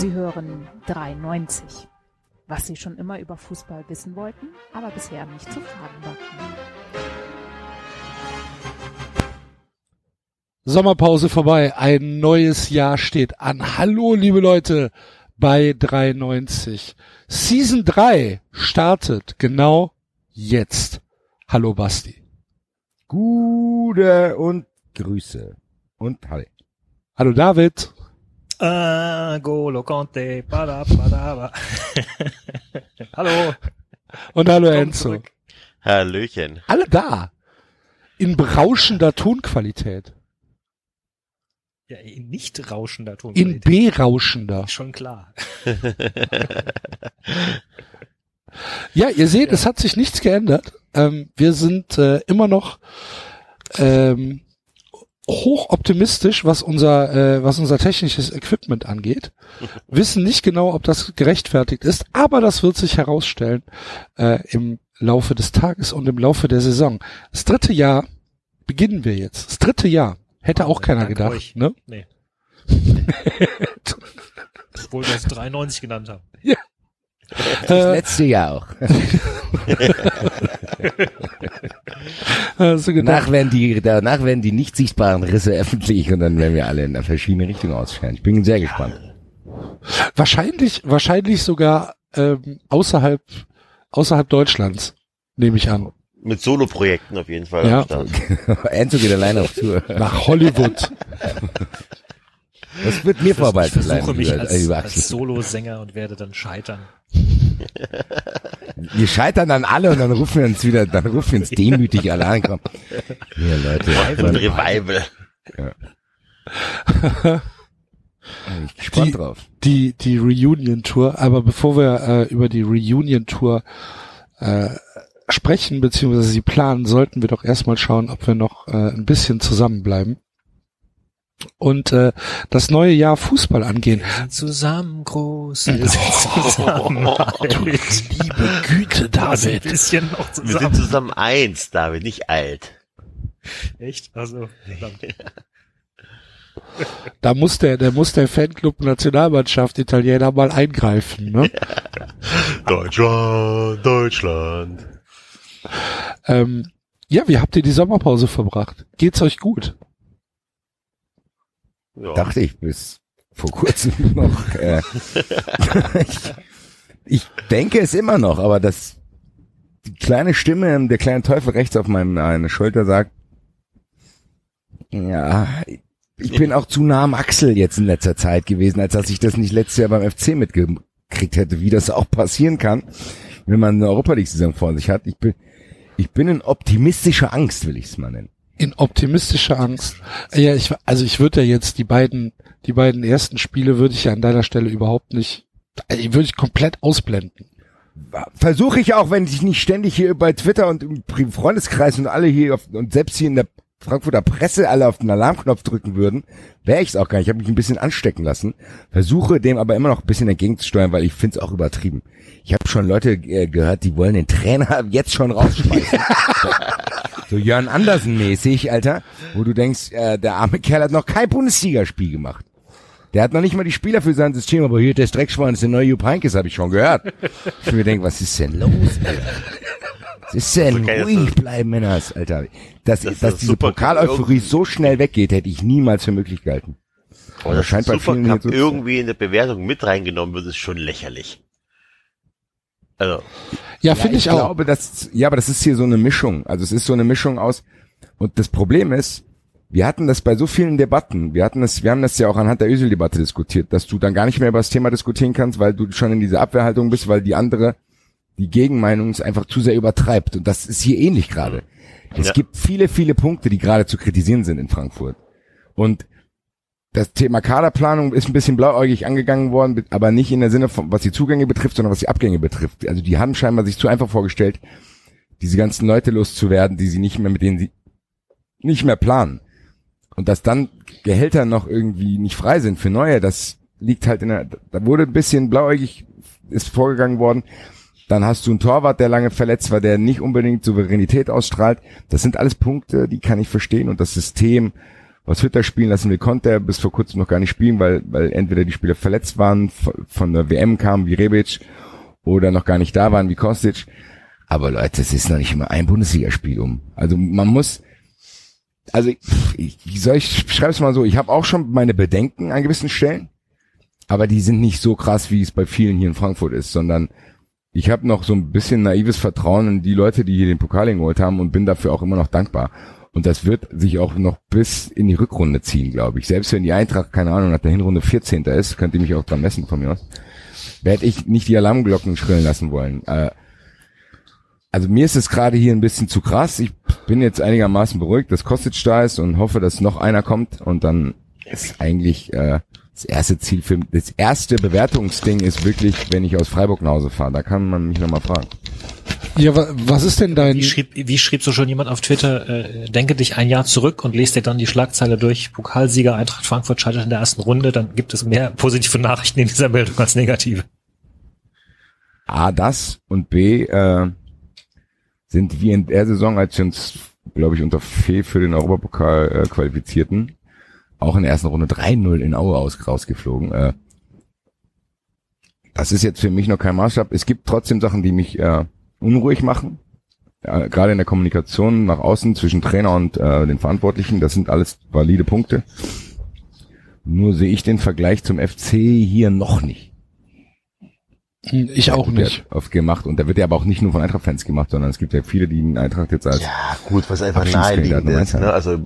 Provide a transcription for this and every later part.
Sie hören 93. Was Sie schon immer über Fußball wissen wollten, aber bisher nicht zu fragen war. Sommerpause vorbei, ein neues Jahr steht an. Hallo, liebe Leute, bei 93. Season 3 startet genau jetzt. Hallo, Basti. Gute und Grüße. Und Hallo. Hallo, David. Ah, Golo Conte. Bada, bada, hallo. Und hallo, Komm Enzo. zurück. Hallöchen. Alle da. In berauschender Tonqualität. Ja, in nicht rauschender Ton. In berauschender. Schon klar. Ja, ihr seht, es hat sich nichts geändert. Ähm, wir sind äh, immer noch ähm, hoch optimistisch, was unser äh, was unser technisches Equipment angeht. Wissen nicht genau, ob das gerechtfertigt ist, aber das wird sich herausstellen äh, im Laufe des Tages und im Laufe der Saison. Das dritte Jahr beginnen wir jetzt. Das dritte Jahr hätte auch keiner gedacht. euch. Ne? Nee. Obwohl wir es 93 genannt haben. Das Äh, letzte Jahr auch. hast du gedacht, Danach werden die, danach werden die nicht sichtbaren Risse öffentlich und dann werden wir alle in eine verschiedene Richtung ausscheren. Ich bin sehr gespannt. wahrscheinlich wahrscheinlich sogar ähm, außerhalb außerhalb Deutschlands nehme ich an. Mit Solo-Projekten auf jeden Fall. Ja. am Start. Enzo geht alleine auf Tour. Nach Hollywood. Das wird mir Ich vorbehalten versuche bleiben, mich als, als. Solosänger und werde dann scheitern. Wir scheitern dann alle und dann rufen wir uns wieder, dann rufen wir uns demütig alle an. Komm. Hier, Leute. Ein Revival. bin ich gespannt Die- drauf. die die Reunion Tour. Aber bevor wir äh, über die Reunion Tour äh, sprechen beziehungsweise sie planen, sollten wir doch erstmal schauen, ob wir noch äh, ein bisschen zusammenbleiben und äh, das neue Jahr Fußball angehen. Zusammen groß. Wir sind zusammen alt. Liebe Güte, ein David. bisschen noch Wir sind zusammen. zusammen eins, David, nicht alt. Echt? Also, verdammt. Da muss der, der muss der Fanclub Nationalmannschaft Italiener mal eingreifen. Ne? Deutschland, Deutschland. ähm, ja, wie habt ihr die Sommerpause verbracht? Geht's euch gut? Ja. Dachte ich bis vor kurzem noch. Äh, ich, ich denke es immer noch, aber das die kleine Stimme, der kleine Teufel rechts auf meinem eine Schulter sagt, ja, ich bin auch zu nah am Axel jetzt in letzter Zeit gewesen, als dass ich das nicht letztes Jahr beim FC mitgekriegt hätte, wie das auch passieren kann, wenn man eine Europa League Saison vor sich hat. Ich bin, ich bin in optimistischer Angst, will ich es mal nennen. In optimistischer Angst. Ja, ich, also ich würde ja jetzt die beiden, die beiden ersten Spiele würde ich ja an deiner Stelle überhaupt nicht, also würde ich komplett ausblenden. versuche ich auch, wenn ich nicht ständig hier bei Twitter und im Freundeskreis und alle hier auf, und selbst hier in der Frankfurter Presse alle auf den Alarmknopf drücken würden, wäre ich es auch gar nicht. Ich habe mich ein bisschen anstecken lassen, versuche dem aber immer noch ein bisschen entgegenzusteuern, weil ich finde es auch übertrieben. Ich habe schon Leute äh, gehört, die wollen den Trainer jetzt schon rausschmeißen. so Jörn Andersen mäßig, Alter, wo du denkst, äh, der arme Kerl hat noch kein Bundesligaspiel gemacht. Der hat noch nicht mal die Spieler für sein System, aber hier der Streckschwein ist der neue Jupp Heynckes, habe ich schon gehört. Ich mir denke, was ist denn los, Alter? Was ist denn? Dass Ruhig bleiben, Männers, Alter. Dass, Das ist dass das diese Pokaleuphorie so schnell weggeht, hätte ich niemals für möglich gehalten. Aber das scheint bei vielen Supercup sein. irgendwie in der Bewertung mit reingenommen wird, ist schon lächerlich. Also, Ja, finde ich, ich auch. glaube, das, ja, aber das ist hier so eine Mischung. Also es ist so eine Mischung aus, und das Problem ist, wir hatten das bei so vielen Debatten, wir hatten das, wir haben das ja auch anhand der Ösel-Debatte diskutiert, dass du dann gar nicht mehr über das Thema diskutieren kannst, weil du schon in dieser Abwehrhaltung bist, weil die andere, die Gegenmeinung es einfach zu sehr übertreibt. Und das ist hier ähnlich gerade. Es Ja. gibt viele, viele Punkte, die gerade zu kritisieren sind in Frankfurt. Und das Thema Kaderplanung ist ein bisschen blauäugig angegangen worden, aber nicht in der Sinne von, was die Zugänge betrifft, sondern was die Abgänge betrifft. Also die haben scheinbar sich zu einfach vorgestellt, diese ganzen Leute loszuwerden, die sie nicht mehr, mit denen sie nicht mehr planen. Und dass dann Gehälter noch irgendwie nicht frei sind für neue, das liegt halt in der, da wurde ein bisschen blauäugig, ist vorgegangen worden. Dann hast du einen Torwart, der lange verletzt war, der nicht unbedingt Souveränität ausstrahlt. Das sind alles Punkte, die kann ich verstehen und das System aus Hütter spielen lassen will, konnte er bis vor kurzem noch gar nicht spielen, weil, weil entweder die Spieler verletzt waren, von- der WM kamen wie Rebic oder noch gar nicht da waren wie Kostic. Aber Leute, es ist noch nicht immer ein Bundesligaspiel um. Also man muss, also ich, ich, soll ich schreibe es mal so, ich habe auch schon meine Bedenken an gewissen Stellen, aber die sind nicht so krass, wie es bei vielen hier in Frankfurt ist, sondern ich habe noch so ein bisschen naives Vertrauen in die Leute, die hier den Pokal geholt haben und bin dafür auch immer noch dankbar. Und das wird sich auch noch bis in die Rückrunde ziehen, glaube ich. Selbst wenn die Eintracht, keine Ahnung, nach der Hinrunde 14. ist, könnt ihr mich auch dran messen von mir aus, werde ich nicht die Alarmglocken schrillen lassen wollen. Äh, also mir ist es gerade hier ein bisschen zu krass. Ich bin jetzt einigermaßen beruhigt, dass Kostic da ist und hoffe, dass noch einer kommt und dann ist eigentlich äh, das erste Ziel für das erste Bewertungsding ist wirklich, wenn ich aus Freiburg nach Hause fahre. Da kann man mich nochmal fragen. Ja, wa was ist denn dein, Wie schrieb, wie schrieb so schon jemand auf Twitter, äh, denke dich ein Jahr zurück und lest dir dann die Schlagzeile durch, Pokalsieger Eintracht Frankfurt scheitert in der ersten Runde, dann gibt es mehr positive Nachrichten in dieser Meldung als negative. A, das und B, äh, sind wir in der Saison, als wir uns, glaube ich, unter Fee für den Europapokal äh, qualifizierten, auch in der ersten Runde 3-0 in Aue aus, rausgeflogen. Äh, das ist jetzt für mich noch kein Maßstab. Es gibt trotzdem Sachen, die mich äh, unruhig machen. Ja, gerade in der Kommunikation nach außen zwischen Trainer und äh, den Verantwortlichen. Das sind alles valide Punkte. Nur sehe ich den Vergleich zum FC hier noch nicht. Hm, ich auch nicht. Oft gemacht. Und da wird ja aber auch nicht nur von Eintracht-Fans gemacht, sondern es gibt ja viele, die den Eintracht jetzt als Ja, gut, was einfach naheliegend ist. Ne? Also,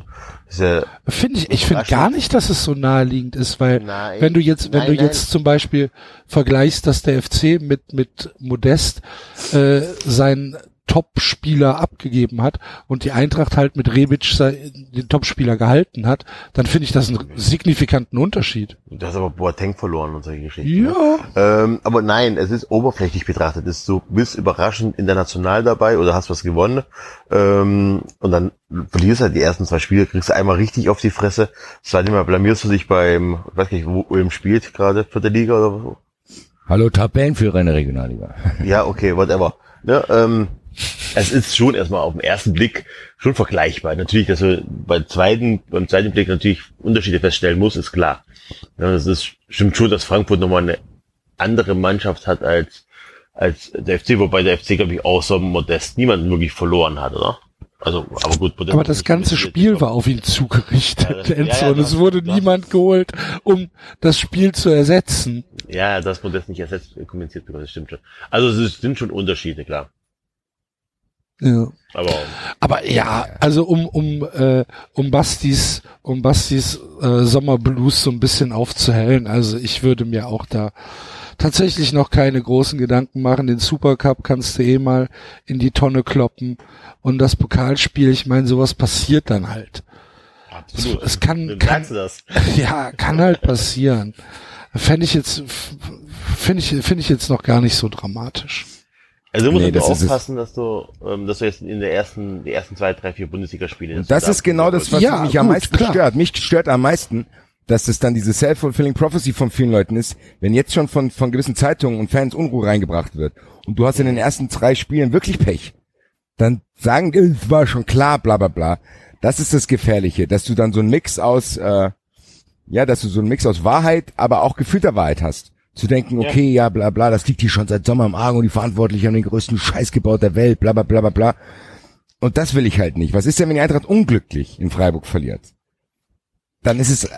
ist ja, Finde ich, ich finde gar nicht, dass es so naheliegend ist, weil Nein. wenn du jetzt, wenn Nein, du nein. jetzt zum Beispiel vergleichst, dass der FC mit mit Modest äh, seinen Top-Spieler abgegeben hat und die Eintracht halt mit Rebic sei- den Top-Spieler gehalten hat, dann finde ich das einen signifikanten Unterschied. du hast aber Boateng verloren und solche Geschichten. Ne? Ja. Ähm, aber nein, es ist oberflächlich betrachtet. Es ist so, bist überraschend international dabei oder hast was gewonnen. Ähm, und dann verlierst du halt die ersten zwei Spiele, kriegst du einmal richtig auf die Fresse. Zweitens Mal blamierst du dich beim, ich weiß nicht, wo Ulm spielt, gerade vierte Liga oder so. Hallo Tabellenführer in der Regionalliga. Ja, okay, whatever. Ne, ähm, es ist schon erstmal auf den ersten Blick schon vergleichbar. Natürlich, dass du beim zweiten, beim zweiten Blick natürlich Unterschiede feststellen muss, ist klar. Ja, das ist, stimmt schon, dass Frankfurt nochmal eine andere Mannschaft hat als, als der FC, wobei der FC, glaube ich, außer Modest niemanden wirklich verloren hat, oder? Also, aber gut, Modest Aber das ganze Spiel war auf ihn zugerichtet, Ja, das- Enzo, ja, ja, und es wurde das- niemand geholt, um das Spiel zu ersetzen. Ja, das Modest nicht ersetzt, äh, kommentiert bekommen, das stimmt schon. Also, es sind schon Unterschiede, klar. Ja. Aber, Aber ja, also um um äh, um Bastis um Bastis äh, Sommerblues so ein bisschen aufzuhellen, also ich würde mir auch da tatsächlich noch keine großen Gedanken machen. Den Supercup kannst du eh mal in die Tonne kloppen und das Pokalspiel, ich meine, sowas passiert dann halt. absolut. es kann- Dann kann- das. Ja, kann halt passieren. Fände ich jetzt finde ich finde ich jetzt noch gar nicht so dramatisch. Also du musst Nee, das es. aufpassen, dass du, ähm, dass du jetzt in der ersten, die ersten zwei, drei, vier Bundesligaspiele. Und das ist genau das, was Ja, mich am gut, meisten klar. stört. Mich stört am meisten, dass das dann diese self-fulfilling prophecy von vielen Leuten ist, wenn jetzt schon von, von gewissen Zeitungen und Fans Unruhe reingebracht wird und du hast in den ersten drei Spielen wirklich Pech, dann sagen die, es war schon klar, bla bla bla. Das ist das Gefährliche, dass du dann so einen Mix aus, äh, ja, dass du so einen Mix aus Wahrheit, aber auch gefühlter Wahrheit hast. Zu denken, okay, ja, bla bla, das liegt hier schon seit Sommer im Argen und die Verantwortlichen haben den größten Scheiß gebaut der Welt, bla bla bla bla bla. Und das will ich halt nicht. Was ist denn, wenn die Eintracht unglücklich in Freiburg verliert? Dann ist es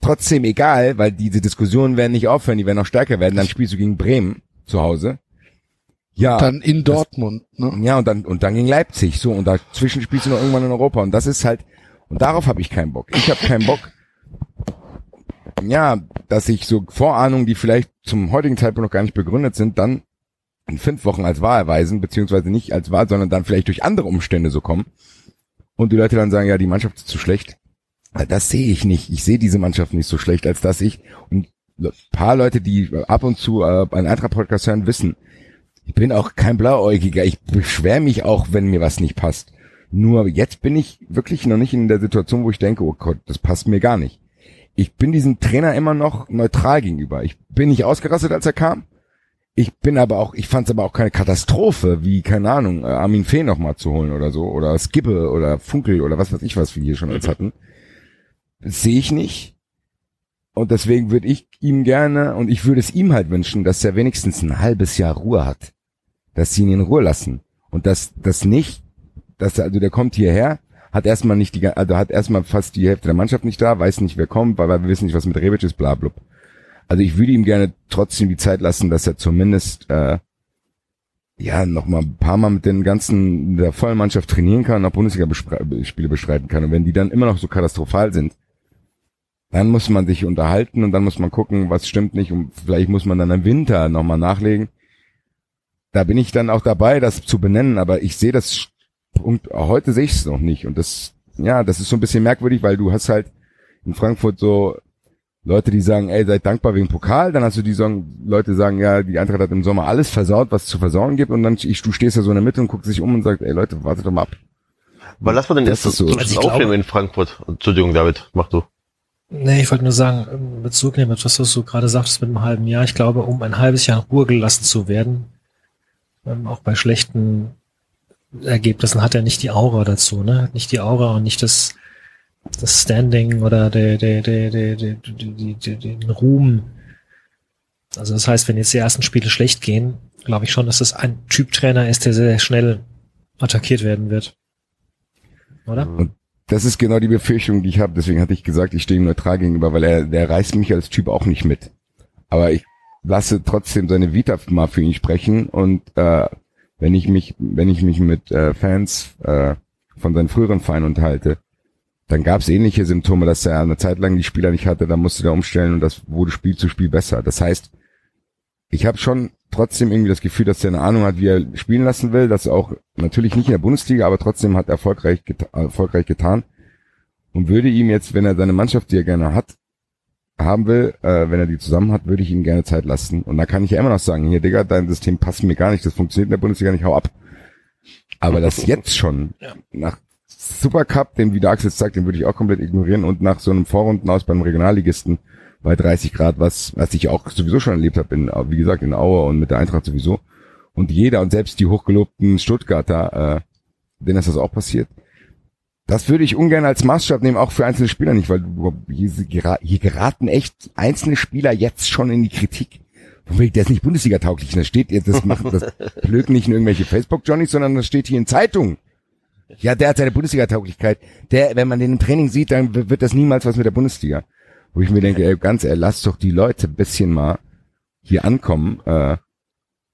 trotzdem egal, weil diese Diskussionen werden nicht aufhören, die werden noch stärker werden. Dann spielst du gegen Bremen zu Hause. Ja. Dann in Dortmund, ne? Ja, und dann, und dann gegen Leipzig. So, und dazwischen spielst du noch irgendwann in Europa. Und das ist halt, und darauf habe ich keinen Bock. Ich habe keinen Bock, ja, dass ich so Vorahnungen, die vielleicht zum heutigen Zeitpunkt noch gar nicht begründet sind, dann in fünf Wochen als wahr erweisen, beziehungsweise nicht als wahr, sondern dann vielleicht durch andere Umstände so kommen. Und die Leute dann sagen, ja, die Mannschaft ist zu schlecht. Das sehe ich nicht. Ich sehe diese Mannschaft nicht so schlecht, als dass ich, und paar Leute, die ab und zu äh, einen Eintracht-Podcast hören, wissen, ich bin auch kein Blauäugiger. Ich beschwere mich auch, wenn mir was nicht passt. Nur jetzt bin ich wirklich noch nicht in der Situation, wo ich denke, oh Gott, das passt mir gar nicht. Ich bin diesem Trainer immer noch neutral gegenüber. Ich bin nicht ausgerastet, als er kam. Ich bin aber auch, ich fand es aber auch keine Katastrophe, wie, keine Ahnung, äh, Armin Fee noch mal zu holen oder so, oder Skibbe oder Funkel oder was weiß ich, was wir hier schon alles hatten. sehe ich nicht. Und deswegen würde ich ihm gerne, und ich würde es ihm halt wünschen, dass er wenigstens ein halbes Jahr Ruhe hat. Dass sie ihn in Ruhe lassen. Und dass das nicht, dass er, also der kommt hierher, hat erstmal nicht die, also hat erstmal fast die Hälfte der Mannschaft nicht da, weiß nicht, wer kommt, weil wir wissen nicht, was mit Rebic ist, bla, bla. Also ich würde ihm gerne trotzdem die Zeit lassen, dass er zumindest, äh, ja, noch mal ein paar Mal mit den ganzen, der vollen Mannschaft trainieren kann, auch Bundesliga-Spiele bestreiten kann. Und wenn die dann immer noch so katastrophal sind, dann muss man sich unterhalten und dann muss man gucken, was stimmt nicht und vielleicht muss man dann im Winter nochmal nachlegen. Da bin ich dann auch dabei, das zu benennen, aber ich sehe das Punkt, heute sehe ich es noch nicht und das, ja, das ist so ein bisschen merkwürdig, weil du hast halt in Frankfurt so Leute, die sagen, ey, seid dankbar wegen Pokal, dann hast du die sagen, Leute sagen, ja, die Eintracht hat im Sommer alles versaut, was es zu versauen gibt und dann, ich, du stehst ja so in der Mitte und guckst dich um und sagst, ey Leute, wartet doch mal ab. Aber lass mal jetzt ist so. so, Also aufnehmen in Frankfurt. Entschuldigung, David, mach du. Nee, ich wollte nur sagen, in Bezug nehmen, was du gerade sagtest mit einem halben Jahr. Ich glaube, um ein halbes Jahr in Ruhe gelassen zu werden, ähm, auch bei schlechten Ergebnissen hat er nicht die Aura dazu, ne? Hat nicht die Aura und nicht das, das Standing oder der, der, der, der, der, de, de, den Ruhm. Also das heißt, wenn jetzt die ersten Spiele schlecht gehen, glaube ich schon, dass das ein Typtrainer ist, der sehr schnell attackiert werden wird. Oder? Und das ist genau die Befürchtung, die ich habe. Deswegen hatte ich gesagt, ich stehe ihm neutral gegenüber, weil er, der reißt mich als Typ auch nicht mit. Aber ich lasse trotzdem seine Vita mal für ihn sprechen und äh, wenn ich mich, wenn ich mich mit äh, Fans äh, von seinen früheren Vereinen unterhalte, dann gab es ähnliche Symptome, dass er eine Zeit lang die Spieler nicht hatte, dann musste er umstellen und das wurde Spiel zu Spiel besser. Das heißt, ich habe schon trotzdem irgendwie das Gefühl, dass er eine Ahnung hat, wie er spielen lassen will, dass er auch natürlich nicht in der Bundesliga, aber trotzdem hat er erfolgreich, geta erfolgreich getan und würde ihm jetzt, wenn er seine Mannschaft, die er gerne hat, haben will, äh, wenn er die zusammen hat, würde ich ihm gerne Zeit lassen. Und da kann ich ja immer noch sagen, hier, Digga, dein System passt mir gar nicht, das funktioniert in der Bundesliga nicht, hau ab. Aber das jetzt schon, Ja. nach Supercup, den wie der Axel sagt, den würde ich auch komplett ignorieren und nach so einem Vorrunden aus beim Regionalligisten bei 30 Grad, was, was ich auch sowieso schon erlebt habe, in, wie gesagt, in Aue und mit der Eintracht sowieso. Und jeder und selbst die hochgelobten Stuttgarter, äh, denen ist das auch passiert. Das würde ich ungern als Maßstab nehmen, auch für einzelne Spieler nicht, weil hier, gera- hier geraten echt einzelne Spieler jetzt schon in die Kritik. Der ist nicht Bundesliga tauglich. Das steht jetzt, das macht das blöd nicht in irgendwelche Facebook-Johnnies, sondern das steht hier in Zeitungen. Ja, der hat seine Bundesliga-Tauglichkeit. Der, wenn man den im Training sieht, dann wird das niemals was mit der Bundesliga. Wo ich mir denke, ey, ganz ehrlich, lasst doch die Leute ein bisschen mal hier ankommen, äh,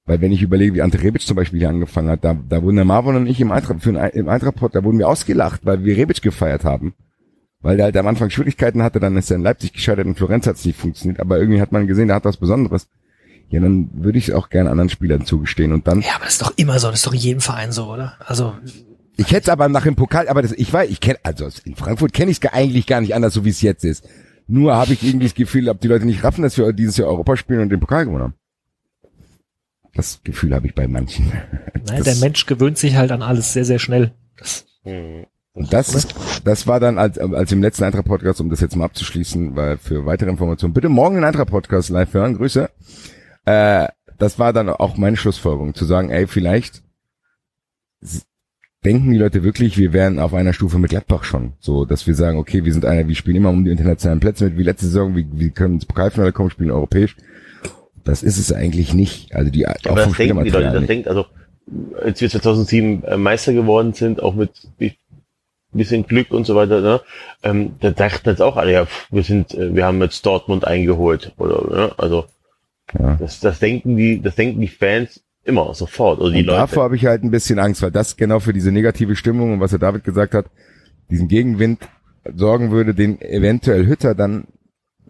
weil wenn ich überlege, wie Ante Rebic zum Beispiel hier angefangen hat, da, da wurden der Marvin und ich im Eintracht, für ein, im Eintracht, da wurden wir ausgelacht, weil wir Rebic gefeiert haben. Weil der halt am Anfang Schwierigkeiten hatte, dann ist er in Leipzig gescheitert, in Florenz hat es nicht funktioniert, aber irgendwie hat man gesehen, der hat was Besonderes. Ja, dann würde ich es auch gerne anderen Spielern zugestehen und dann Ja, aber das ist doch immer so, das ist doch in jedem Verein so, oder? Also, Ich hätte es aber nach dem Pokal, aber das, ich weiß, ich kenne, also in Frankfurt kenne ich es eigentlich gar nicht anders, so wie es jetzt ist. Nur habe ich irgendwie das Gefühl, ob die Leute nicht raffen, dass wir dieses Jahr Europa spielen und den Pokal gewonnen haben. Das Gefühl habe ich bei manchen. nein, der Mensch gewöhnt sich halt an alles sehr, sehr schnell. Das, Hm. Und das ist, das war dann als, als im letzten Eintracht-Podcast, um das jetzt mal abzuschließen, weil für weitere Informationen bitte morgen den Eintracht-Podcast live hören. Grüße. Äh, das war dann auch meine Schlussfolgerung, zu sagen, ey, vielleicht denken die Leute wirklich, wir wären auf einer Stufe mit Gladbach schon. So, dass wir sagen, okay, wir sind einer, wir spielen immer um die internationalen Plätze mit, wie letzte Saison, wir, wir können ins Pokalfinale kommen, spielen europäisch. Das ist es eigentlich nicht. Also die, auch Aber das vom denken die Leute, das nicht. denkt, also, als wir 2007 äh, Meister geworden sind, auch mit bi- bisschen Glück und so weiter, ne, ähm, da dachten jetzt auch alle, ja, pff, wir sind, äh, wir haben jetzt Dortmund eingeholt, oder, ne, also, Ja. das, das denken die, das denken die Fans immer sofort, oder die und Leute. davor habe ich halt ein bisschen Angst, weil das genau für diese negative Stimmung und was der David gesagt hat, diesen Gegenwind sorgen würde, den eventuell Hütter dann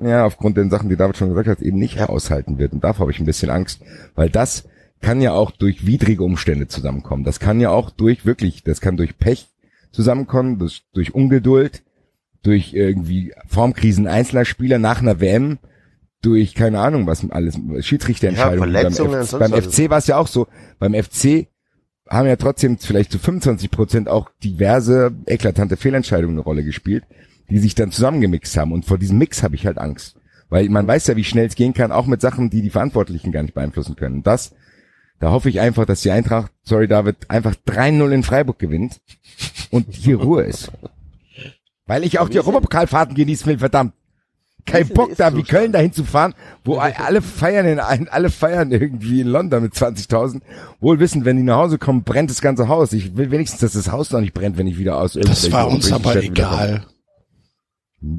ja aufgrund den Sachen, die David schon gesagt hat, eben nicht aushalten wird. Und davor habe ich ein bisschen Angst, weil das kann ja auch durch widrige Umstände zusammenkommen. Das kann ja auch durch wirklich, das kann durch Pech zusammenkommen, das, durch Ungeduld, durch irgendwie Formkrisen einzelner Spieler nach einer WM, durch keine Ahnung was alles Schiedsrichterentscheidungen. Ja, beim, F beim. FC war es ja auch so. Beim FC haben ja trotzdem vielleicht zu 25 Prozent auch diverse eklatante Fehlentscheidungen eine Rolle gespielt, die sich dann zusammengemixt haben. Und vor diesem Mix habe ich halt Angst. Weil man weiß ja, wie schnell es gehen kann, auch mit Sachen, die die Verantwortlichen gar nicht beeinflussen können. Und das, da hoffe ich einfach, dass die Eintracht, sorry David, einfach 3-0 in Freiburg gewinnt und hier Ruhe ist. Weil ich auch die Europapokalfahrten genießen will, verdammt. Kein Bock da, wie? Köln dahin zu fahren, wo alle feiern in ein, alle feiern irgendwie in London mit 20.000. Wohl wissen, wenn die nach Hause kommen, brennt das ganze Haus. Ich will wenigstens, dass das Haus noch nicht brennt, wenn ich wieder aus Das war uns aber egal.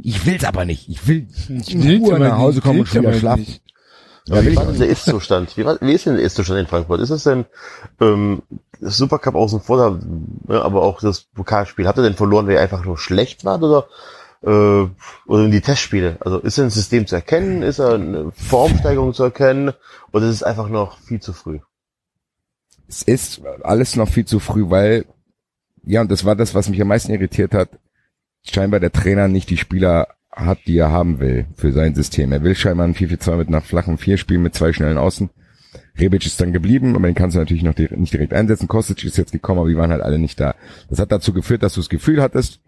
Ich will's aber nicht. Ich will Ich in Ruhe nach Hause kommen und wieder schlafen. nicht. Ja, wie war denn der Ist-Zustand? Wie, war- wie ist denn der Ist-Zustand in Frankfurt? Ist es denn ähm, das Supercup außen vor, da, ja, aber auch das Pokalspiel? Habt ihr denn verloren, weil ihr einfach nur schlecht wart oder äh, oder in die Testspiele? Also ist denn ein System zu erkennen? Ist da eine Formsteigerung zu erkennen? Oder ist es einfach noch viel zu früh? Es ist alles noch viel zu früh, weil, ja, und das war das, was mich am meisten irritiert hat. Scheinbar der Trainer nicht die Spieler hat, die er haben will für sein System. Er will scheinbar ein 4-4-2 mit einer flachen 4 spielen mit zwei schnellen Außen. Rebic ist dann geblieben, aber den kannst du natürlich noch nicht direkt einsetzen. Kostic ist jetzt gekommen, aber die waren halt alle nicht da. Das hat dazu geführt, dass du das Gefühl hattest,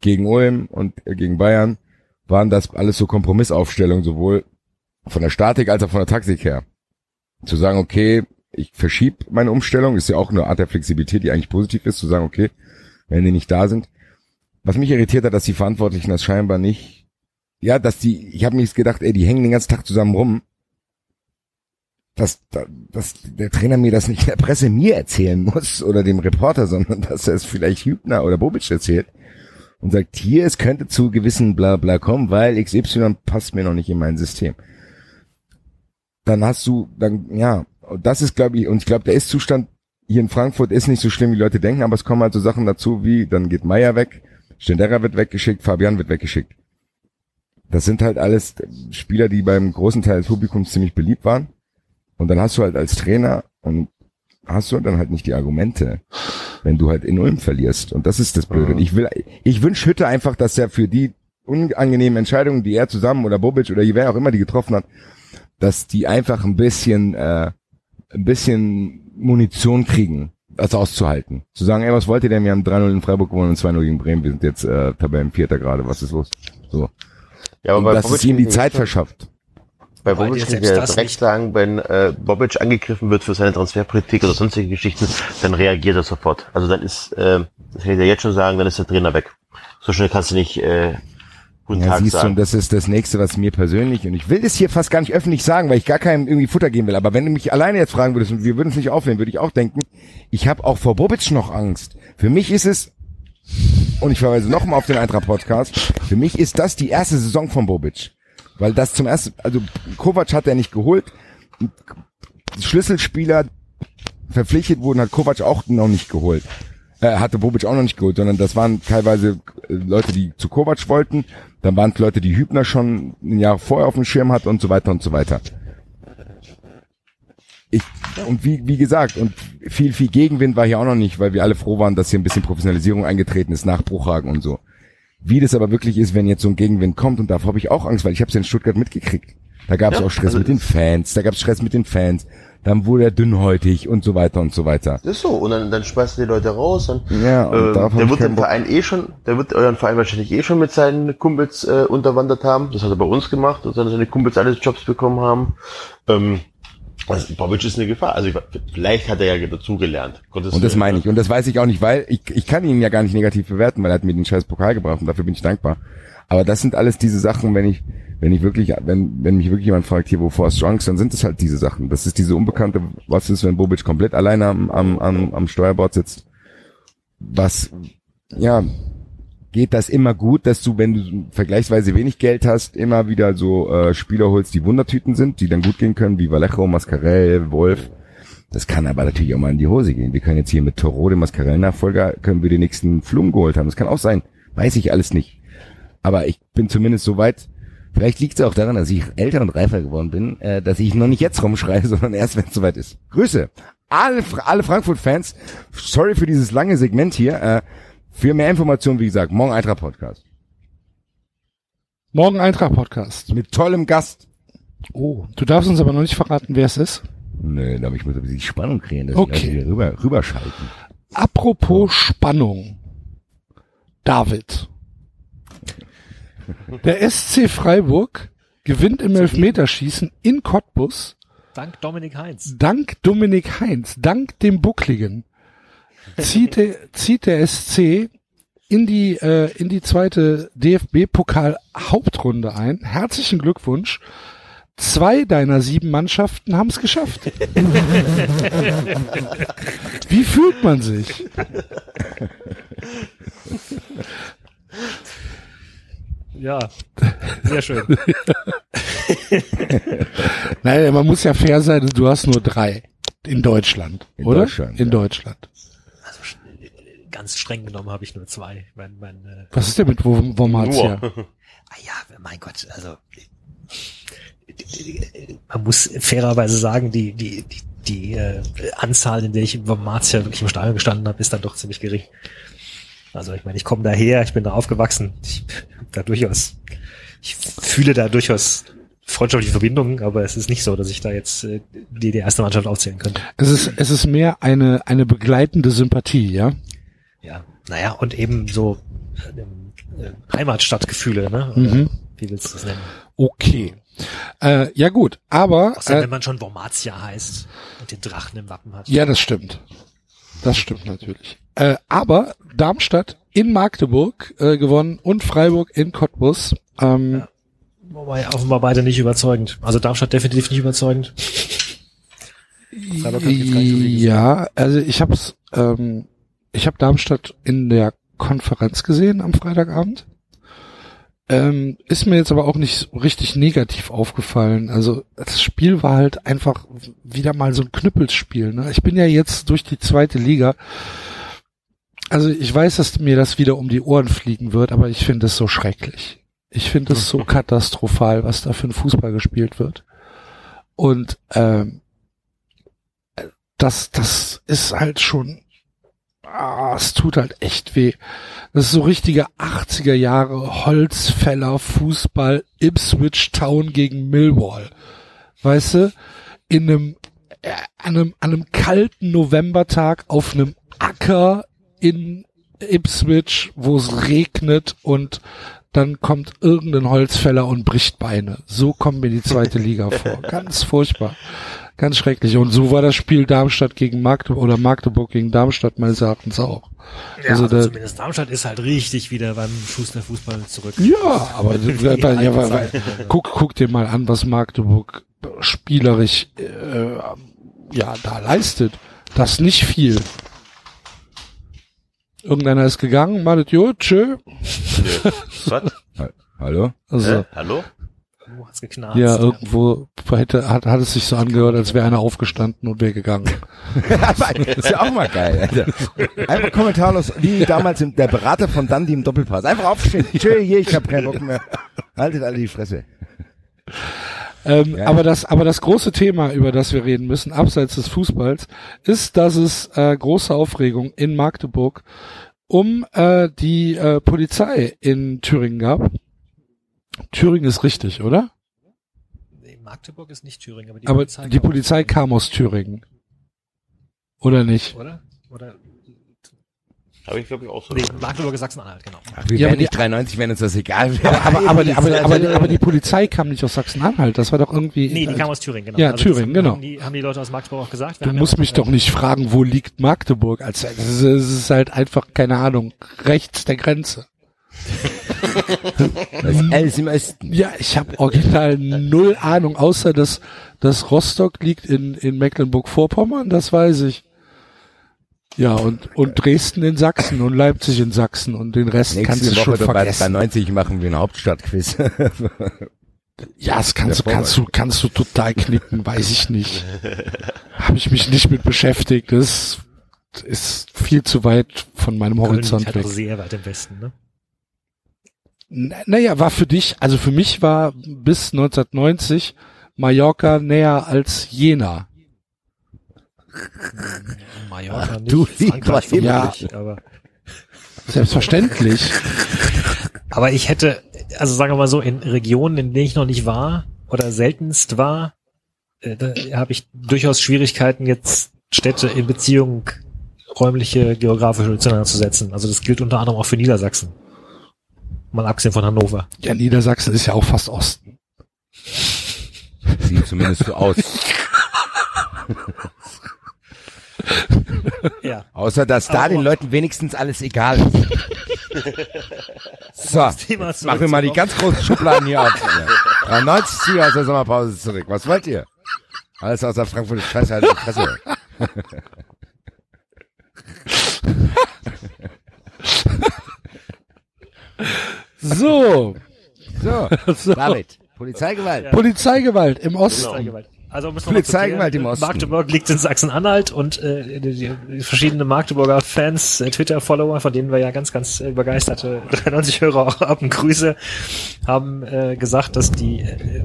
gegen Ulm und äh, gegen Bayern waren das alles so Kompromissaufstellungen, sowohl von der Statik als auch von der Taktik her. Zu sagen, okay, ich verschiebe meine Umstellung, ist ja auch eine Art der Flexibilität, die eigentlich positiv ist, zu sagen, okay, wenn die nicht da sind. Was mich irritiert hat, dass die Verantwortlichen das scheinbar nicht, ja, dass die, ich habe mir gedacht, ey, die hängen den ganzen Tag zusammen rum, dass, dass der Trainer mir das nicht in der Presse mir erzählen muss oder dem Reporter, sondern dass er es vielleicht Hübner oder Bobic erzählt und sagt, hier, es könnte zu gewissen bla bla kommen, weil XY passt mir noch nicht in mein System. Dann hast du, dann, ja, das ist, glaube ich, und ich glaube, der Ist-Zustand hier in Frankfurt ist nicht so schlimm, wie Leute denken, aber es kommen halt so Sachen dazu, wie, dann geht Meier weg, Stendera wird weggeschickt, Fabian wird weggeschickt. Das sind halt alles Spieler, die beim großen Teil des Publikums ziemlich beliebt waren. Und dann hast du halt als Trainer und hast du dann halt nicht die Argumente, wenn du halt in Ulm verlierst. Und das ist das Blöde. Und ich will, ich wünsche Hütte einfach, dass er für die unangenehmen Entscheidungen, die er zusammen oder Bobic oder wer auch immer die getroffen hat, dass die einfach ein bisschen, äh, ein bisschen Munition kriegen, das auszuhalten. Zu sagen, ey, was wollt ihr denn? Wir haben 3-0 in Freiburg gewonnen und 2-0 gegen Bremen. Wir sind jetzt äh, Tabellenvierter gerade. Was ist los? So. Ja, Und dass es ihm die Zeit verschafft. Bei Bobic ja das direkt nicht- sagen, wenn äh, Bobic angegriffen wird für seine Transferpolitik oder sonstige Geschichten, dann reagiert er sofort. Also dann ist, äh, das kann ich dir jetzt schon sagen, dann ist der Trainer weg. So schnell kannst du nicht äh, Guten Ja, Tag siehst du, sagen. und das ist das nächste, was mir persönlich, und ich will das hier fast gar nicht öffentlich sagen, weil ich gar keinem irgendwie Futter geben will, aber wenn du mich alleine jetzt fragen würdest und wir würden es nicht aufnehmen, würde ich auch denken, ich habe auch vor Bobic noch Angst. Für mich ist es, und ich verweise nochmal auf den Eintracht-Podcast, für mich ist das die erste Saison von Bobic. Weil das zum ersten, also Kovac hat er nicht geholt, Schlüsselspieler verpflichtet wurden, hat Kovac auch noch nicht geholt. Äh, hatte Bobic auch noch nicht geholt, sondern das waren teilweise äh, Leute, die zu Kovac wollten, dann waren es Leute, die Hübner schon ein Jahr vorher auf dem Schirm hat und so weiter und so weiter. Ich, und wie, wie gesagt, und viel, viel Gegenwind war hier auch noch nicht, weil wir alle froh waren, dass hier ein bisschen Professionalisierung eingetreten ist nach Bruchhagen und so. Wie das aber wirklich ist, wenn jetzt so ein Gegenwind kommt, und davor habe ich auch Angst, weil ich habe es ja in Stuttgart mitgekriegt. Da gab es Ja, auch Stress also mit den Fans, da gab es Stress mit den Fans, dann wurde er dünnhäutig und so weiter und so weiter. Das ist so. Und dann, dann schmeißt du die Leute raus. Und, Ja, und äh, der wird den. Verein eh schon, der wird euren Verein wahrscheinlich eh schon mit seinen Kumpels äh, unterwandert haben. Das hat er bei uns gemacht, dass seine Kumpels alle Jobs bekommen haben. Ähm, also Bobic ist eine Gefahr. Also ich, vielleicht hat er ja dazugelernt. Gottes Und das meine ne? ich. Und das weiß ich auch nicht, weil ich, ich kann ihn ja gar nicht negativ bewerten, weil er hat mir den scheiß Pokal gebracht und dafür bin ich dankbar. Aber das sind alles diese Sachen, wenn ich, wenn ich wirklich, wenn, wenn mich wirklich jemand fragt, hier, wovor Angst, dann sind es halt diese Sachen. Das ist diese Unbekannte, was ist, wenn Bobic komplett alleine am, am, am, am Steuerbord sitzt. Was, ja, geht das immer gut, dass du, wenn du vergleichsweise wenig Geld hast, immer wieder so äh, Spieler holst, die Wundertüten sind, die dann gut gehen können, wie Vallejo, Mascarell, Wolf. Das kann aber natürlich auch mal in die Hose gehen. Wir können jetzt hier mit Toro, dem Mascarell-Nachfolger, können wir den nächsten Flum geholt haben. Das kann auch sein. Weiß ich alles nicht. Aber ich bin zumindest so weit. Vielleicht liegt es auch daran, dass ich älter und reifer geworden bin, äh, dass ich noch nicht jetzt rumschreie, sondern erst, wenn es soweit ist. Grüße. Alle, alle Frankfurt-Fans. Sorry für dieses lange Segment hier. Äh, für mehr Informationen, wie gesagt, morgen Eintracht Podcast. Morgen Eintracht Podcast. Mit tollem Gast. Oh, du darfst uns aber noch nicht verraten, wer es ist. Nö, aber ich muss ein bisschen Spannung kriegen, dass Okay. Leute hier rüber, rüberschalten. Apropos Spannung. David. Der SC Freiburg gewinnt im Elfmeterschießen in Cottbus Dank Dominik Heinz. dank Dominik Heinz, dank dem Buckligen. Zieht der, zieht der SC in die äh, in die zweite DFB-Pokal Hauptrunde ein. Herzlichen Glückwunsch. Zwei deiner sieben Mannschaften haben es geschafft. Wie fühlt man sich? Ja, sehr schön. Naja, man muss ja fair sein, du hast nur drei in Deutschland, In oder? Deutschland, in ja. Deutschland. Also ganz streng genommen habe ich nur zwei. Mein, mein, äh, Was ist denn mit Wo- Wormatia? Ah ja, mein Gott, also man muss fairerweise sagen, die, die, die, die äh, Anzahl, in der ich im Marzia wirklich im Stadion gestanden habe, ist dann doch ziemlich gering. Also ich meine, ich komme daher, ich bin da aufgewachsen, ich da durchaus, ich fühle da durchaus freundschaftliche Verbindungen, aber es ist nicht so, dass ich da jetzt äh, die, die erste Mannschaft aufzählen könnte. Es ist, es ist mehr eine, eine begleitende Sympathie, ja? Ja, naja, und eben so äh, äh, Heimatstadtgefühle, ne? Oder Mhm. Wie willst du das nennen? Okay. Äh, ja gut, aber Außer äh, wenn man schon Wormatia heißt und den Drachen im Wappen hat. ja, das stimmt. Das stimmt natürlich. Äh, aber Darmstadt in Magdeburg äh, gewonnen und Freiburg in Cottbus. Ähm, Ja. Wobei offenbar beide nicht überzeugend. Also Darmstadt definitiv nicht überzeugend. Ja, also ich hab's, ähm, ich habe Darmstadt in der Konferenz gesehen am Freitagabend. Ähm, ist mir jetzt aber auch nicht so richtig negativ aufgefallen. Also das Spiel war halt einfach wieder mal so ein Knüppelspiel. Ne? Ich bin ja jetzt durch die zweite Liga. Also ich weiß, dass mir das wieder um die Ohren fliegen wird, aber ich finde es so schrecklich. Ich finde es so katastrophal, was da für ein Fußball gespielt wird. Und ähm, das, das ist halt schon, ah, es tut halt echt weh. Das ist so richtige 80er Jahre Holzfäller Fußball Ipswich Town gegen Millwall. Weißt du? In einem, äh, an einem, an einem kalten Novembertag auf einem Acker in Ipswich, wo es regnet und dann kommt irgendein Holzfäller und bricht Beine. So kommt mir die zweite Liga vor. Ganz furchtbar. Ganz schrecklich. Und so war das Spiel Darmstadt gegen Magdeburg oder Magdeburg gegen Darmstadt meines Erachtens auch. Ja, Also also, zumindest Darmstadt ist halt richtig wieder beim Schuster-Fußball zurück. Ja, aber ja, ja, Zeit. guck, guck dir mal an, was Magdeburg spielerisch äh, ja da leistet. Das nicht viel. Irgendeiner ist gegangen, malet jo, tschö. Was? Hallo? Also Äh, hallo? Wo hat's geknarzt? ja, irgendwo hätte, hat, hat es sich so angehört, als wäre einer aufgestanden und wäre gegangen. Aber ist ja auch mal geil. Alter. Einfach kommentarlos, wie damals im, der Berater von Dundee im Doppelpass. Einfach aufstehen. Tschö, hier, ich hab keinen Bock mehr. Haltet alle die Fresse. Ähm, Ja. Aber das, aber das große Thema, über das wir reden müssen, abseits des Fußballs, ist, dass es äh, große Aufregung in Magdeburg um äh, die äh, Polizei in Thüringen gab. Thüringen ist richtig, oder? Nee, Magdeburg ist nicht Thüringen, aber die aber Polizei die kam aus Polizei Thüringen. kam aus Thüringen. Oder nicht? Oder? Oder? Habe ich glaube ich auch so. Nee, Magdeburg ist Sachsen-Anhalt, genau. Ach, wir Ja, wären aber die- nicht 93, wenn uns das egal Aber, wäre. aber, aber, die- aber, aber, die- aber die Polizei kam nicht aus Sachsen-Anhalt. Das war doch irgendwie. Nee, die kam aus Thüringen, genau. Ja, das Thüringen, genau. Haben die, haben die Leute aus Magdeburg auch gesagt. Du ja musst mich äh, doch nicht fragen, wo liegt Magdeburg? Als es ist, halt einfach keine Ahnung rechts der Grenze. Alles im Osten. Ja, ich habe original null Ahnung, außer dass, dass Rostock liegt in, in Mecklenburg-Vorpommern, das weiß ich. Ja, und, und Dresden in Sachsen und Leipzig in Sachsen und den Rest kannst Nächste du schon Woche bei, bei vergessen. 90 machen wir einen Hauptstadtquiz. Ja, das kannst du, kannst du, kannst du total knicken, weiß ich nicht. Habe ich mich nicht mit beschäftigt. Das ist viel zu weit von meinem Köln Horizont halt weg. sehr weit im Westen, ne? N- Naja, war für dich, also für mich war bis 1990 Mallorca näher als Jena. Mallorca nicht, du Frankreich lieber vermutlich, aber, Selbstverständlich. aber ich hätte, also sagen wir mal so, in Regionen, in denen ich noch nicht war oder seltenst war, äh, da habe ich durchaus Schwierigkeiten, jetzt Städte in Beziehung räumliche, geografische zueinander zu setzen. Also das gilt unter anderem auch für Niedersachsen. Mal abgesehen von Hannover. Ja, Niedersachsen ist ja auch fast Osten. Sieht zumindest so aus. Ja. Außer, dass da den Leuten wenigstens alles egal ist. So, jetzt machen wir mal die ganz großen Schubladen hier auf. 93 Sieger aus der Sommerpause zurück. Was wollt ihr? Alles außer Frankfurt ist scheiße, halt die Fresse. So, So, so. David, Polizeigewalt. Polizeigewalt im Osten. Polizeigewalt. Also um es Polizeigewalt nochmal im zu Osten. klären, Magdeburg liegt in Sachsen-Anhalt und äh, die, die, verschiedenen Magdeburger Fans, äh, Twitter-Follower, von denen wir ja ganz, ganz äh, begeisterte 93 Hörer auch haben, Grüße, haben äh, gesagt, dass die äh,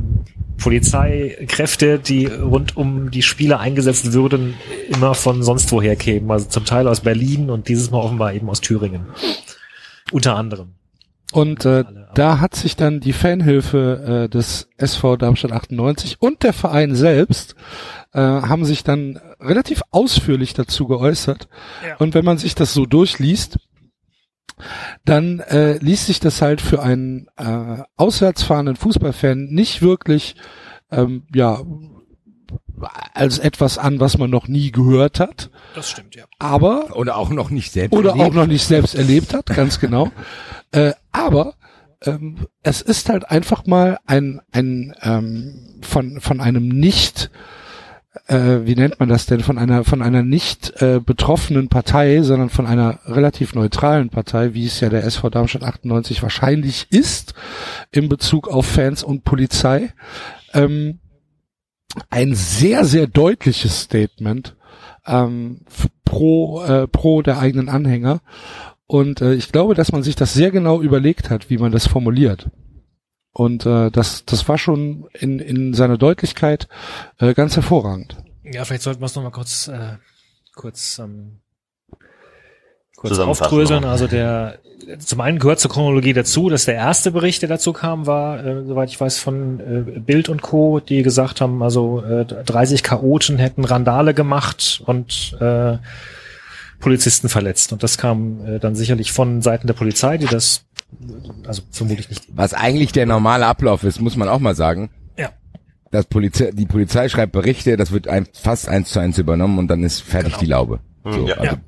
Polizeikräfte, die rund um die Spiele eingesetzt würden, immer von sonst woher kämen. Also zum Teil aus Berlin und dieses Mal offenbar eben aus Thüringen. Unter anderem. Und äh, da hat sich dann die Fanhilfe äh, des SV Darmstadt 98 und der Verein selbst äh, haben sich dann relativ ausführlich dazu geäußert. Ja. Und wenn man sich das so durchliest, dann äh, liest sich das halt für einen äh, auswärts fahrenden Fußballfan nicht wirklich ähm, ja als etwas an, was man noch nie gehört hat, Das stimmt, ja. aber Oder auch noch nicht selbst. oder erlebt. auch noch nicht selbst erlebt hat, ganz genau. Äh, aber ähm, es ist halt einfach mal ein, ein ähm, von, von einem nicht, äh, wie nennt man das denn, von einer, von einer nicht äh, betroffenen Partei, sondern von einer relativ neutralen Partei, wie es ja der SV Darmstadt 98 wahrscheinlich ist, in Bezug auf Fans und Polizei, ähm, ein sehr, sehr deutliches Statement ähm, pro, äh, pro der eigenen Anhänger. Und äh, ich glaube, dass man sich das sehr genau überlegt hat, wie man das formuliert. Und äh, das, das war schon in, in seiner Deutlichkeit äh, ganz hervorragend. Ja, vielleicht sollten wir es nochmal kurz, äh, kurz, ähm, kurz aufdröseln. noch. Also der, zum einen gehört zur Chronologie dazu, dass der erste Bericht, der dazu kam, war, äh, soweit ich weiß, von äh, Bild und Co., die gesagt haben, also äh, 30 Chaoten hätten Randale gemacht und äh, Polizisten verletzt. Und das kam äh, dann sicherlich von Seiten der Polizei, die das, also vermutlich nicht. Was eigentlich der normale Ablauf ist, muss man auch mal sagen. Ja. Das Polizei, die Polizei schreibt Berichte, das wird ein, fast eins zu eins übernommen und dann ist fertig Genau. die Laube. So, Ja. also und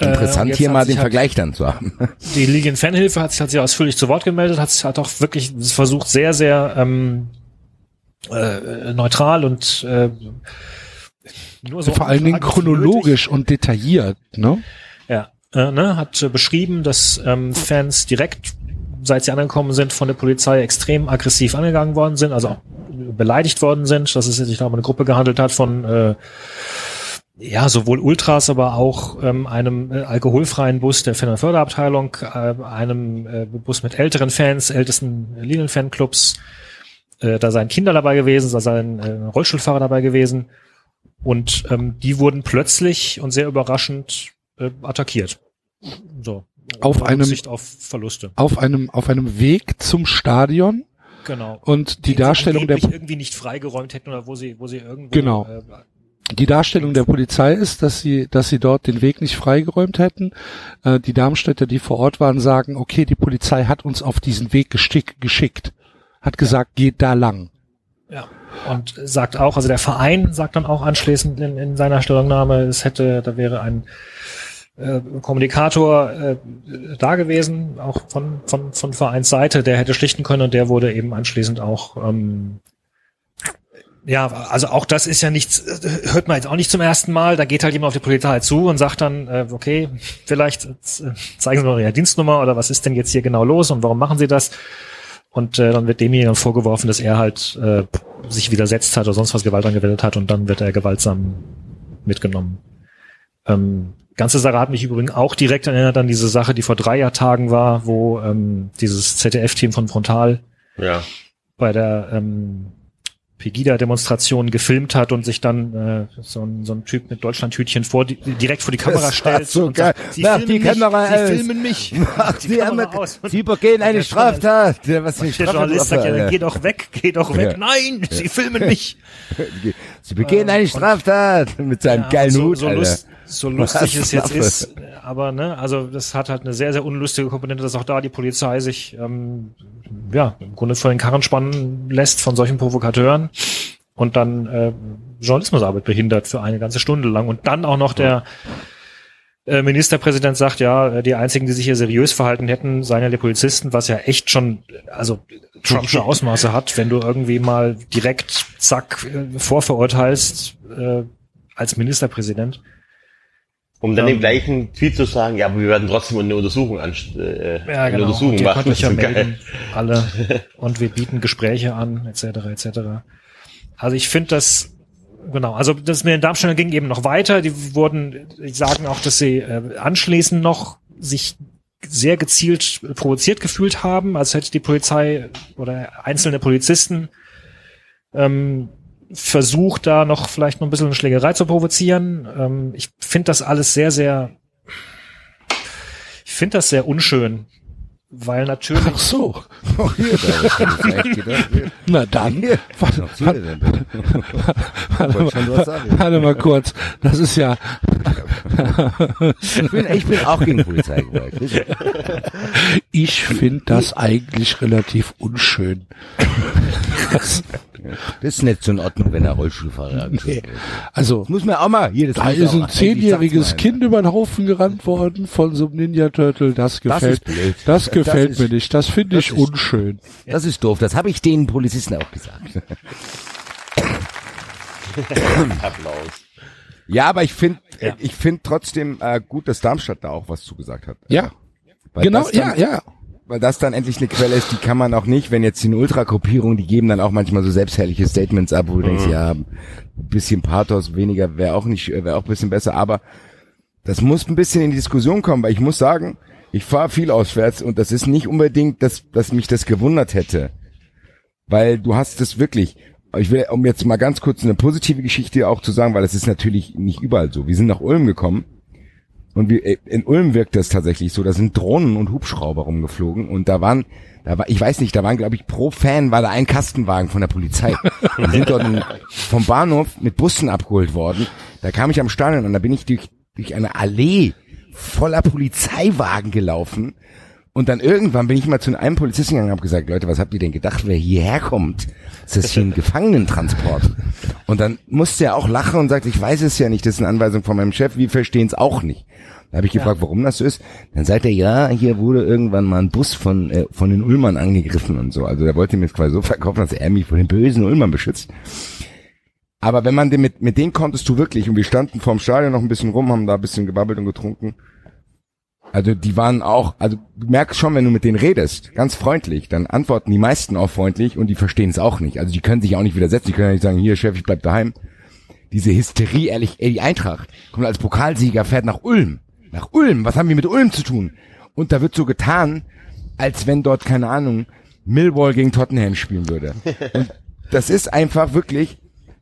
interessant jetzt hier mal den halt- Vergleich dann zu haben. Die Lilien Fanhilfe hat sich halt sehr ausführlich zu Wort gemeldet, hat sich halt auch wirklich versucht, sehr, sehr ähm, äh, neutral und äh, nur so Vor allen Dingen chronologisch und detailliert, ne? Ja, äh, ne, hat äh, beschrieben, dass ähm, Fans direkt, seit sie angekommen sind, von der Polizei extrem aggressiv angegangen worden sind, also auch beleidigt worden sind, dass es sich da um eine Gruppe gehandelt hat von äh, ja, sowohl Ultras, aber auch ähm, einem äh, alkoholfreien Bus der Fan- und Förderabteilung, äh, einem äh, Bus mit älteren Fans, ältesten Linienfanclubs. Äh, da seien Kinder dabei gewesen, da seien äh, Rollstuhlfahrer dabei gewesen. Und ähm, die wurden plötzlich und sehr überraschend äh, attackiert. So. Auf einem- auf Verluste. Auf einem, auf einem Weg zum Stadion Genau. und die Den Darstellung der irgendwie nicht freigeräumt hätten oder wo sie, wo sie irgendwo Genau. äh, Die Darstellung der Polizei ist, dass sie, dass sie dort den Weg nicht freigeräumt hätten. Äh, die Darmstädter, die vor Ort waren, sagen, okay, die Polizei hat uns auf diesen Weg gestick, geschickt. Hat gesagt, geht da lang. Ja. Und sagt auch, also der Verein sagt dann auch anschließend in, in seiner Stellungnahme, es hätte, da wäre ein äh, Kommunikator äh, da gewesen, auch von, von, von Vereinsseite, der hätte schlichten können und der wurde eben anschließend auch ähm, ja, also auch das ist ja nichts, äh, hört man jetzt auch nicht zum ersten Mal. Da geht halt jemand auf die Polizei zu und sagt dann, äh, okay, vielleicht äh, zeigen Sie mal Ihre Dienstnummer oder was ist denn jetzt hier genau los und warum machen Sie das? Und äh, dann wird demjenigen vorgeworfen, dass er halt äh, sich widersetzt hat oder sonst was Gewalt angewendet hat und dann wird er gewaltsam mitgenommen. Ähm, ganze Sache hat mich übrigens auch direkt erinnert an diese Sache, die vor drei Jahrtagen war, wo ähm, dieses ZDF-Team von Frontal Ja. bei der ähm, Pegida-Demonstration gefilmt hat und sich dann äh, so, ein, so ein Typ mit Deutschlandhütchen vor die, direkt vor die Kamera war stellt so und geil. sagt, Sie Mach filmen die mich, Kamera Sie aus. filmen mich. Die Sie, Kamera aus. Sie begehen eine der Straftat. Ja, Was eine Der Journalist sagt ja, dann geh doch weg, geh doch weg. Ja. Nein, Sie filmen mich. Sie begehen Äh, eine und- Straftat mit seinem Ja, geilen so, Hut, so, lust, so lustig Was es jetzt ist, aber ne, also das hat halt eine sehr, sehr unlustige Komponente, dass auch da die Polizei sich ähm, ja im Grunde vor den Karren spannen lässt von solchen Provokateuren und dann äh, Journalismusarbeit behindert für eine ganze Stunde lang und dann auch noch der äh, Ministerpräsident sagt, ja, äh, die einzigen, die sich hier seriös verhalten hätten, seien ja die Polizisten, was ja echt schon, also Trumpsche Ausmaße hat, wenn du irgendwie mal direkt, zack, äh, vorverurteilst äh, als Ministerpräsident. Um dann Ähm, im gleichen Tweet zu sagen, ja, aber wir werden trotzdem eine Untersuchung, anst äh, Ja, eine genau. Untersuchung Und ihr machen. könnt euch ja so melden, alle. Und wir bieten Gespräche an, etc., etc. Also ich finde das, genau, also das mit den Darmstädtern ging eben noch weiter. Die wurden, die sagen auch, dass sie äh, anschließend noch sich sehr gezielt provoziert gefühlt haben, als hätte die Polizei oder einzelne Polizisten ähm, versucht, da noch vielleicht noch ein bisschen eine Schlägerei zu provozieren. Ähm, ich finde das alles sehr, sehr, ich finde das sehr unschön, weil natürlich Ach so. Oh, hier, ist gedacht. Hier. Na dann. Hier. Warte, der denn sagen. warte mal kurz. Das ist ja, Ich bin, ich bin auch gegen Polizeigewalt. ich finde das eigentlich relativ unschön. Das, Das ist nicht so in Ordnung, wenn er Rollstuhlfahrer angeschlossen wird. also, Das muss man auch mal. Hier, das da ist ein zehnjähriges Kind über den Haufen gerannt worden von so einem Ninja Turtle. Das gefällt, ist blöd. das Das gefällt ist- mir nicht. Das finde das ich ist- unschön. Das ist doof. Das habe ich den Polizisten auch gesagt. Applaus. Ja, aber ich finde, Ja. ich finde trotzdem äh, gut, dass Darmstadt da auch was zugesagt hat. Ja, Weil genau, dann, ja, ja. Weil das dann endlich eine Quelle ist, die kann man auch nicht, wenn jetzt die Ultragruppierung, die geben dann auch manchmal so selbstherrliche Statements ab, wo du denkst, ja, ein bisschen Pathos, weniger wäre auch nicht, wäre auch ein bisschen besser, aber das muss ein bisschen in die Diskussion kommen, weil ich muss sagen, ich fahre viel auswärts und das ist nicht unbedingt, dass, dass mich das gewundert hätte. Weil du hast es wirklich, ich will, um jetzt mal ganz kurz eine positive Geschichte auch zu sagen, weil es ist natürlich nicht überall so. Wir sind nach Ulm gekommen und wir, äh, in Ulm wirkt das tatsächlich so, da sind Drohnen und Hubschrauber rumgeflogen und da waren, da war, ich weiß nicht, da waren glaube ich pro Fan war da ein Kastenwagen von der Polizei. Wir sind dort vom Bahnhof mit Bussen abgeholt worden. Da kam ich am Stadion und da bin ich durch, durch eine Allee voller Polizeiwagen gelaufen. Und dann irgendwann bin ich mal zu einem Polizisten gegangen und habe gesagt, Leute, was habt ihr denn gedacht, wer hierher kommt? Ist das hier ein Gefangenentransport? Und dann musste er auch lachen und sagt, ich weiß es ja nicht, das ist eine Anweisung von meinem Chef, wir verstehen es auch nicht. Da habe ich gefragt, warum das so ist. Dann sagt er, ja, hier wurde irgendwann mal ein Bus von, äh, von den Ulmern angegriffen und so. Also der wollte mir jetzt quasi so verkaufen, dass er mich vor den bösen Ulmern beschützt. Aber wenn man den mit, mit denen konntest du wirklich, und wir standen vorm Stadion noch ein bisschen rum, haben da ein bisschen gebabbelt und getrunken. Also die waren auch, also du merkst schon, wenn du mit denen redest, ganz freundlich, dann antworten die meisten auch freundlich und die verstehen es auch nicht. Also die können sich auch nicht widersetzen, die können ja nicht sagen, hier Chef, ich bleib daheim. Diese Hysterie, ehrlich, ey, die Eintracht kommt als Pokalsieger, fährt nach Ulm. Nach Ulm, was haben wir mit Ulm zu tun? Und da wird so getan, als wenn dort, keine Ahnung, Millwall gegen Tottenham spielen würde. Und das ist einfach wirklich,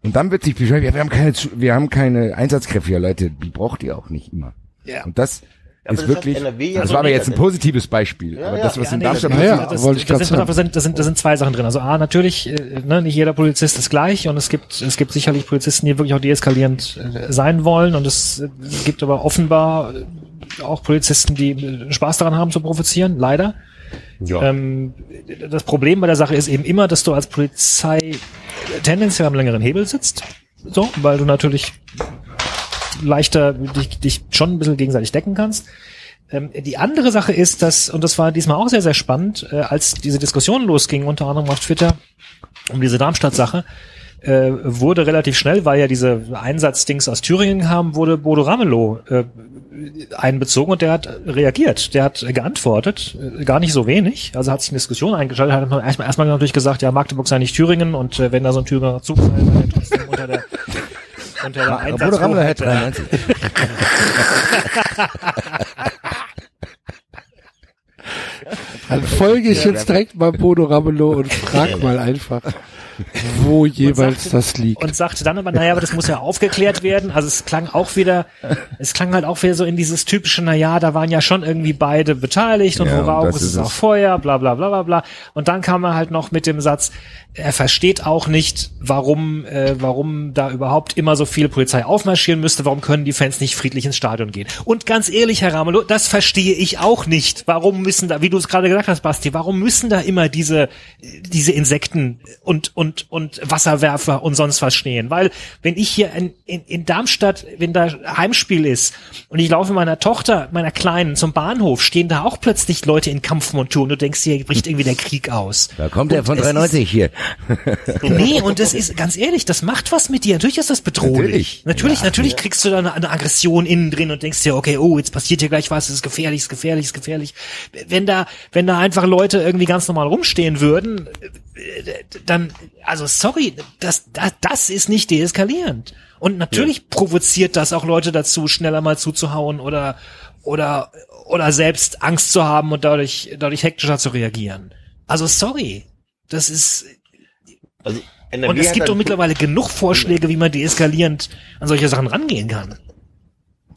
und dann wird sich beschwert, ja, wir haben keine, wir haben keine Einsatzkräfte, ja Leute, die braucht ihr auch nicht immer. Ja. Und das aber ist das wirklich, ja das war aber jetzt ein positives Beispiel. aber ja. das, was Ja, in nee, Darmstadt Ja, ja, passiert, das, wollte ich sind, sagen. da sind, da sind, da sind zwei Sachen drin. Also A, natürlich, äh, ne, nicht jeder Polizist ist gleich und es gibt, es gibt sicherlich Polizisten, die wirklich auch deeskalierend äh, sein wollen und es äh, gibt aber offenbar auch Polizisten, die Spaß daran haben zu provozieren, leider. Ähm, das Problem bei der Sache ist eben immer, dass du als Polizei tendenziell am längeren Hebel sitzt. So, weil du natürlich leichter dich, dich schon ein bisschen gegenseitig decken kannst. Ähm, die andere Sache ist, dass, und das war diesmal auch sehr, sehr spannend, äh, als diese Diskussion losging, unter anderem auf Twitter, um diese Darmstadt-Sache, äh, wurde relativ schnell, weil ja diese Einsatzdings aus Thüringen kamen, wurde Bodo Ramelow äh, einbezogen und der hat reagiert, der hat geantwortet, äh, gar nicht so wenig, also hat sich in Diskussion eingeschaltet, hat erstmal, erstmal natürlich gesagt, ja, Magdeburg sei nicht Thüringen und äh, wenn da so ein Thüringer Zug sei, sei er trotzdem unter der unter der Bodo Ramelow der- 93. Dann folge ich jetzt direkt mal Bodo Ramelow und frag mal einfach, wo jeweils sagte- das liegt. und sagte dann aber, naja, aber das muss ja aufgeklärt werden. Also es klang auch wieder, es klang halt auch wieder so in dieses typische, naja, da waren ja schon irgendwie beide beteiligt und Ja, und worauf das ist es auch. Feuer, bla bla bla bla bla. Und dann kam er halt noch mit dem Satz, er versteht auch nicht, warum, äh, warum da überhaupt immer so viel Polizei aufmarschieren müsste, warum können die Fans nicht friedlich ins Stadion gehen. Und ganz ehrlich, Herr Ramelow, das verstehe ich auch nicht. Warum müssen da, wie du du es gerade gesagt hast, Basti, warum müssen da immer diese, diese Insekten und, und, und Wasserwerfer und sonst was stehen? Weil, wenn ich hier in, in, in Darmstadt, wenn da Heimspiel ist und ich laufe meiner Tochter, meiner Kleinen zum Bahnhof, stehen da auch plötzlich Leute in Kampfmontur und du denkst, hier bricht irgendwie der Krieg aus. Da kommt der Und von es 93 hier. Nee, und das ist ganz ehrlich, das macht was mit dir. Natürlich ist das bedrohlich. Natürlich. Natürlich, natürlich kriegst du da eine, eine Aggression innen drin und denkst dir, okay, oh, jetzt passiert hier gleich was, es ist gefährlich, es ist gefährlich, es ist gefährlich. Wenn da, wenn da einfach Leute irgendwie ganz normal rumstehen würden, dann, also sorry, das, das, das ist nicht deeskalierend. Und natürlich provoziert das auch Leute dazu, schneller mal zuzuhauen oder, oder, oder selbst Angst zu haben und dadurch, dadurch hektischer zu reagieren. Also sorry. Das ist, Also, NRW und es gibt doch mittlerweile genug Vorschläge, wie man deeskalierend an solche Sachen rangehen kann.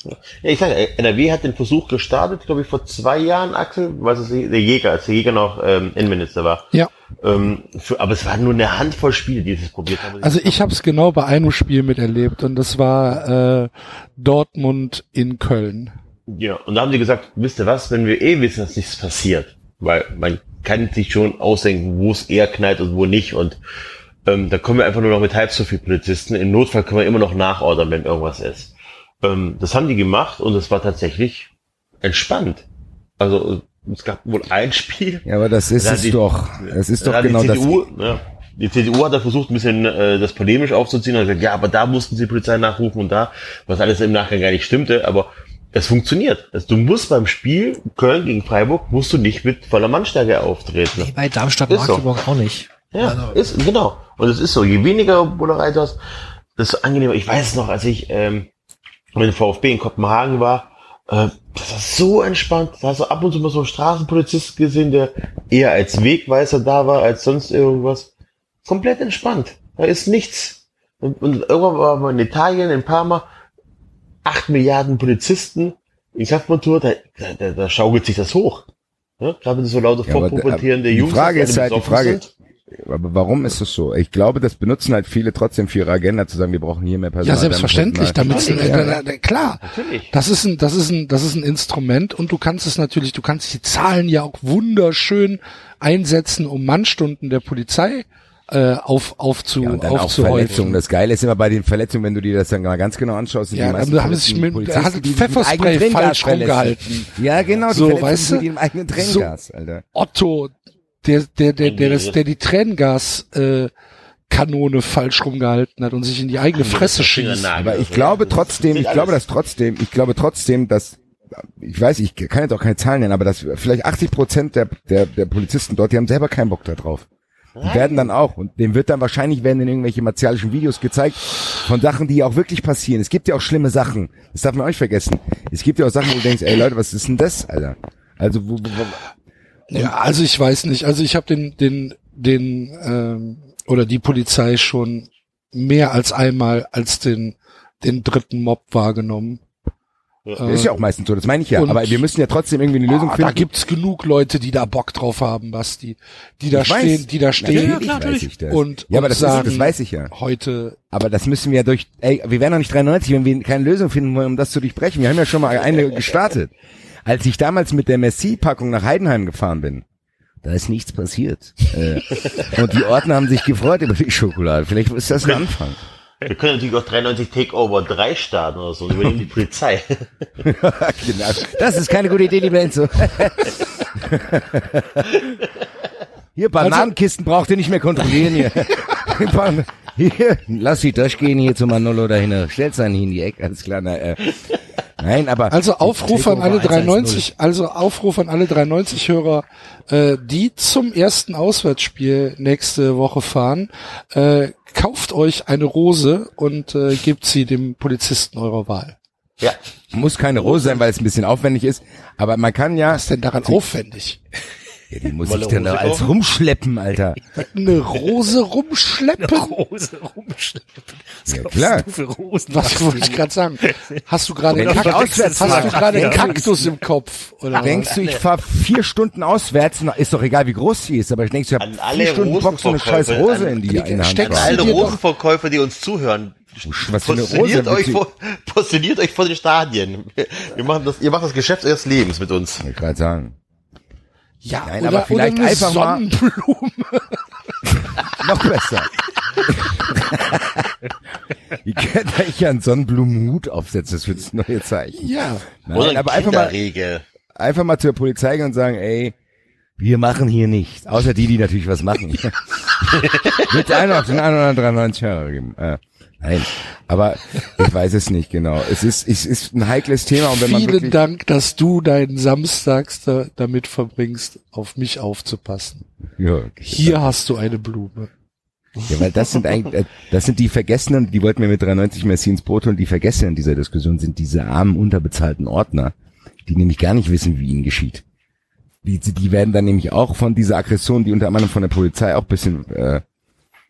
Ja, ich sage, NRW hat den Versuch gestartet, glaube ich, vor zwei Jahren, Axel, was ist der Jäger, als der Jäger noch ähm, Innenminister war. Ja. Ähm, für, aber es waren nur eine Handvoll Spiele, die es probiert haben. Also ich habe es genau bei einem Spiel miterlebt und das war äh, Dortmund in Köln. Ja, und da haben sie gesagt, wisst ihr was, wenn wir eh wissen, dass nichts passiert, weil man kann sich schon ausdenken, wo es eher knallt und wo nicht und ähm, da kommen wir einfach nur noch mit halb so viel Polizisten. Im Notfall können wir immer noch nachordern, wenn irgendwas ist. Ähm, das haben die gemacht und es war tatsächlich entspannt. Also es gab wohl ein Spiel, Ja, aber das ist Da es die- doch. Es ist doch genau die das. CDU, ja, die CDU hat da versucht, ein bisschen äh, das polemisch aufzuziehen und hat gesagt, ja, aber da mussten sie die Polizei nachrufen und da, was alles im Nachgang gar nicht stimmte, aber es funktioniert. Also, du musst beim Spiel Köln gegen Freiburg, musst du nicht mit voller Mannstärke auftreten. Nee, bei Darmstadt Ist so. Magdeburg auch nicht. Ja, ist, genau. Und es ist so, je weniger Bullerei du hast, desto angenehmer. Ich weiß es noch, als ich ähm, dem VfB in Kopenhagen war, äh, das war so entspannt. Da hast du ab und zu mal so einen Straßenpolizist gesehen, der eher als Wegweiser da war, als sonst irgendwas. Komplett entspannt. Da ist nichts. Und, und irgendwann war man in Italien, in Parma, acht Milliarden Polizisten in Kampfmontur, da, da, da schaukelt sich das hoch. Ja, gerade wenn so laute Ja, vorpubertierende äh, die Frage ist halt, die Frage- sind. Aber warum ist es so? Ich glaube, das benutzen halt viele trotzdem für ihre Agenda zu sagen, wir brauchen hier mehr Personal. Ja, selbstverständlich, da damit muss äh, äh, klar. Natürlich. Das ist ein, das ist ein, das ist ein Instrument und du kannst es natürlich, du kannst die Zahlen ja auch wunderschön einsetzen, um Mannstunden der Polizei äh, auf aufzu Ja, und dann auch Verletzungen. aufzuhäufen. Das Geile ist immer bei den Verletzungen, wenn du dir das dann mal ganz genau anschaust. sind Ja, die meisten dann haben sich mit- Polizisten, hat Pfefferspray falsch rumgehalten. Ja, genau, die So, weißt du? mit ihrem eigenen Tränengas, Alter. Otto, der, der, der, der, das, der die Tränengas äh, Kanone falsch rumgehalten hat und sich in die eigene Fresse schießt. Aber ich glaube trotzdem, ich glaube das trotzdem, ich glaube trotzdem, dass ich weiß, ich kann jetzt auch keine Zahlen nennen, aber dass vielleicht 80 Prozent der, der, der Polizisten dort, die haben selber keinen Bock da drauf. Die werden dann auch, und dem wird dann wahrscheinlich werden in irgendwelche martialischen Videos gezeigt von Sachen, die auch wirklich passieren. Es gibt ja auch schlimme Sachen. Das darf man auch nicht vergessen. Es gibt ja auch Sachen, wo du denkst, ey Leute, was ist denn das, Alter? Also, wo, wo, wo, Ja, also ich weiß nicht. Also ich habe den, den, den ähm, oder die Polizei schon mehr als einmal als den, den dritten Mob wahrgenommen. ist ja auch meistens so, das meine ich ja. Und- aber wir müssen ja trotzdem irgendwie eine Lösung Ah, finden. da gibt's genug Leute, die da Bock drauf haben, Basti. Die da Ich weiß. stehen, die da stehen Natürlich weiß ich das. und, ja, aber und das, sagen, ist, das weiß ich ja. heute Aber das müssen wir ja durch, ey, wir wären noch nicht 93, wenn wir keine Lösung finden wollen, um das zu durchbrechen. Wir haben ja schon mal eine gestartet. Als ich damals mit der Messi-Packung nach Heidenheim gefahren bin, da ist nichts passiert. Äh, und die Ordner haben sich gefreut über die Schokolade. Vielleicht ist das ein Anfang. Wir können natürlich auch 93 Takeover 3 starten oder so und übernehmen die Polizei. genau. Das ist keine gute Idee, lieber Enzo. Hier, Bananenkisten braucht ihr nicht mehr kontrollieren hier. Hier lass sie durchgehen hier zu Manolo dahin. Stell's einen hier in die Ecke, alles klar. Na, äh. Nein, aber Also Aufruf an alle Takeover 390, also Aufruf an alle 390 Hörer, äh, die zum ersten Auswärtsspiel nächste Woche fahren, äh, kauft euch eine Rose und äh, gebt sie dem Polizisten eurer Wahl. ja. muss keine Rose sein, weil es ein bisschen aufwendig ist. Aber man kann ja, Was ist denn daran aufwendig? Ja die muss ich eine dann doch Rose als rumschleppen, Alter. Eine Rose rumschleppen? Rose rumschleppen. Was Ja, klar. du für Rosen? Was wollte ich gerade sagen? Hast du gerade einen Kaktus, auswärts hast du gerade einen Kaktus im Kopf? Oder Denkst du, ich fahre vier Stunden auswärts, na, ist doch egal, wie groß sie ist, aber ich denkst, ich An habe alle vier Stunden Bock, so eine scheiß Rose an- in die der Hand zu Alle Rosenverkäufer, die uns zuhören, Was für eine positioniert Rose? euch, vor, positioniert euch vor den Stadien. Wir machen das, ihr macht das Geschäft eures Lebens mit uns. Ich wollte gerade sagen. Ja, Nein, oder, aber vielleicht oder eine einfach mal- Sonnenblume. Noch besser. Ihr könnt euch ja einen Sonnenblumenhut aufsetzen, das wird das neue Zeichen. Ja, Nein, Oder aber einfach mal, Kinderregel. einfach mal zur Polizei gehen und sagen, ey, wir machen hier nichts. Außer die, die natürlich was machen. Mit einer auf den 193 Euro geben. Äh, nein, aber ich weiß es nicht genau. Es ist, es ist ein heikles Thema und wenn man vielen wirklich, Dank, dass du deinen Samstags da, damit verbringst, auf mich aufzupassen. ja. Hier hast du eine Blume. Ja, weil das sind eigentlich, äh, das sind die Vergessenen, die wollten mir mit 93 Messi ins Boot holen, die Vergessenen dieser Diskussion sind diese armen, unterbezahlten Ordner, die nämlich gar nicht wissen, wie ihnen geschieht. Die, die werden dann nämlich auch von dieser Aggression, die unter anderem von der Polizei auch bisschen äh,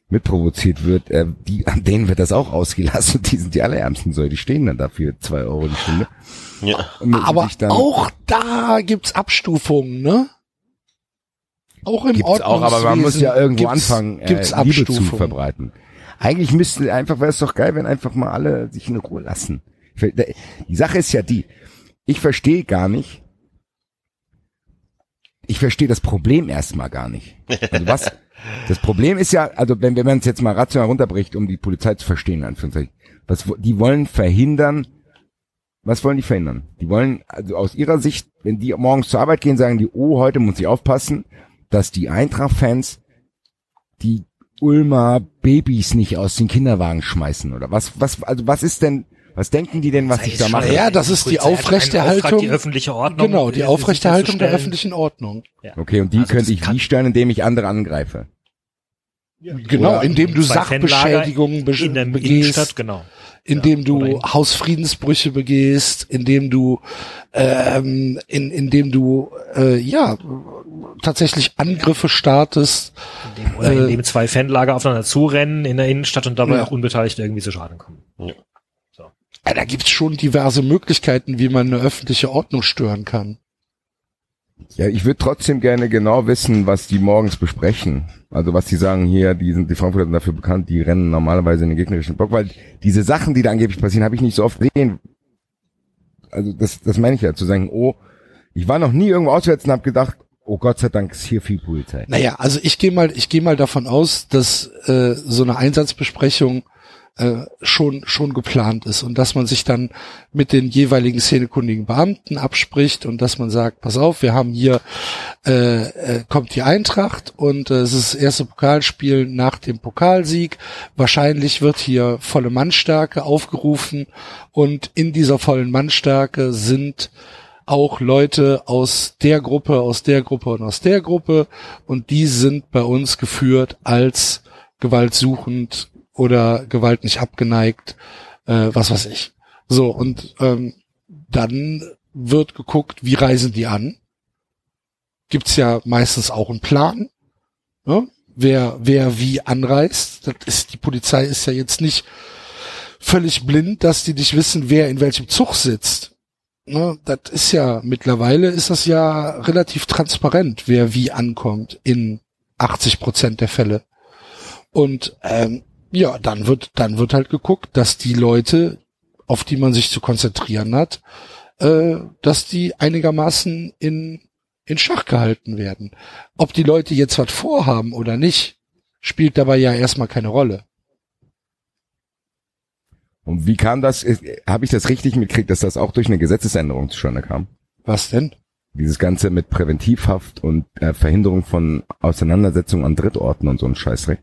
mitprovoziert wird, äh, die, an denen wird das auch ausgelassen. Die sind die allerärmsten so, die stehen dann dafür zwei Euro die Stunde. Ja. Aber auch da gibt's Abstufungen, ne? Auch im gibt's auch, aber man muss ja irgendwo gibt's- anfangen, äh, gibt's Liebe zu Abstufungen. verbreiten. Eigentlich müsste einfach, wäre es doch geil, wenn einfach mal alle sich in Ruhe lassen. Die Sache ist ja die, ich verstehe gar nicht, ich verstehe das Problem erstmal gar nicht. Also was, das Problem ist ja, also wenn, wenn man es jetzt mal rational runterbricht, um die Polizei zu verstehen, Anführungszeichen, was, die wollen verhindern, was wollen die verhindern? Die wollen, also aus ihrer Sicht, wenn die morgens zur Arbeit gehen, sagen die, oh, heute muss ich aufpassen, dass die Eintracht-Fans die Ulmer Babys nicht aus den Kinderwagen schmeißen oder was, was, also was ist denn, was denken die denn, was ich da mache? Ja, das ist die Aufrechterhaltung- Die öffentliche Ordnung. Genau, die Aufrechterhaltung der öffentlichen Ordnung. Okay, und die Also könnte ich wie steuern, indem ich andere angreife. Genau, Oder indem du Sachbeschädigungen be in der begehst, Innenstadt, genau. indem Ja, du in- Hausfriedensbrüche begehst, indem du ähm, in, indem du äh, ja tatsächlich Angriffe startest. Indem, oder Äh, indem zwei Fanlager aufeinander zurennen in der Innenstadt und dabei Ja. auch unbeteiligt irgendwie zu Schaden kommen. Ja, da gibt's schon diverse Möglichkeiten, wie man eine öffentliche Ordnung stören kann. Ja, ich würde trotzdem gerne genau wissen, was die morgens besprechen. Also was die sagen hier, die sind die Frankfurter sind dafür bekannt, die rennen normalerweise in den gegnerischen Block, weil diese Sachen, die da angeblich passieren, habe ich nicht so oft gesehen. Also das, das meine ich ja, zu sagen, oh, ich war noch nie irgendwo auswärts und habe gedacht, oh Gott sei Dank ist hier viel Polizei. Naja, also ich gehe mal, ich gehe mal davon aus, dass äh, so eine Einsatzbesprechung äh, schon schon geplant ist und dass man sich dann mit den jeweiligen szenekundigen Beamten abspricht und dass man sagt, pass auf, wir haben hier äh, äh, kommt die Eintracht und äh, es ist das erste Pokalspiel nach dem Pokalsieg. Wahrscheinlich wird hier volle Mannstärke aufgerufen und in dieser vollen Mannstärke sind auch Leute aus der Gruppe, aus der Gruppe und aus der Gruppe und die sind bei uns geführt als gewaltsuchend oder Gewalt nicht abgeneigt, äh, was weiß ich. So, und ähm, dann wird geguckt, wie reisen die an. Gibt's ja meistens auch einen Plan, ne? wer, wer wie anreist. Das ist, die Polizei ist ja jetzt nicht völlig blind, dass die nicht wissen, wer in welchem Zug sitzt. Ne? Das ist ja, mittlerweile ist das ja relativ transparent, wer wie ankommt in 80 Prozent der Fälle. Und ähm, ja, dann wird, dann wird halt geguckt, dass die Leute, auf die man sich zu konzentrieren hat, äh, dass die einigermaßen in, in Schach gehalten werden. Ob die Leute jetzt was vorhaben oder nicht, spielt dabei ja erstmal keine Rolle. Und wie kam das, habe ich das richtig mitgekriegt, dass das auch durch eine Gesetzesänderung zustande kam? Was denn? Dieses Ganze mit Präventivhaft und äh, Verhinderung von Auseinandersetzungen an Drittorten und so ein Scheißdreck.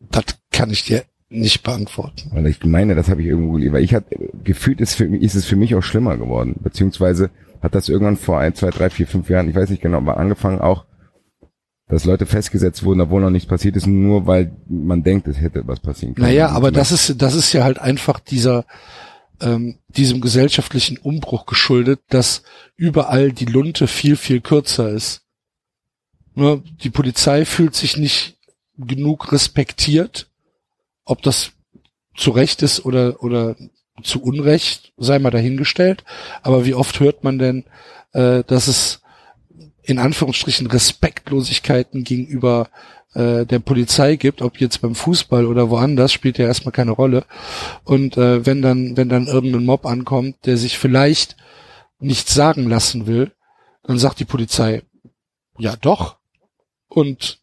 Das kann ich dir nicht beantworten. Weil ich meine, das habe ich irgendwo gelesen. Weil ich hatte, gefühlt ist, für mich, ist es für mich auch schlimmer geworden. Beziehungsweise hat das irgendwann vor ein, zwei, drei, vier, fünf Jahren, ich weiß nicht genau, aber angefangen auch, dass Leute festgesetzt wurden, obwohl noch nichts passiert ist, nur weil man denkt, es hätte was passieren können. Naja, Und aber das ist, das ist ja halt einfach dieser, ähm, diesem gesellschaftlichen Umbruch geschuldet, dass überall die Lunte viel, viel kürzer ist. Nur die Polizei fühlt sich nicht genug respektiert, ob das zu Recht ist oder, oder zu Unrecht, sei mal dahingestellt. Aber wie oft hört man denn, äh, dass es in Anführungsstrichen Respektlosigkeiten gegenüber äh, der Polizei gibt, ob jetzt beim Fußball oder woanders, spielt ja erstmal keine Rolle. Und äh, wenn dann, wenn dann irgendein Mob ankommt, der sich vielleicht nichts sagen lassen will, dann sagt die Polizei, Ja, doch. Und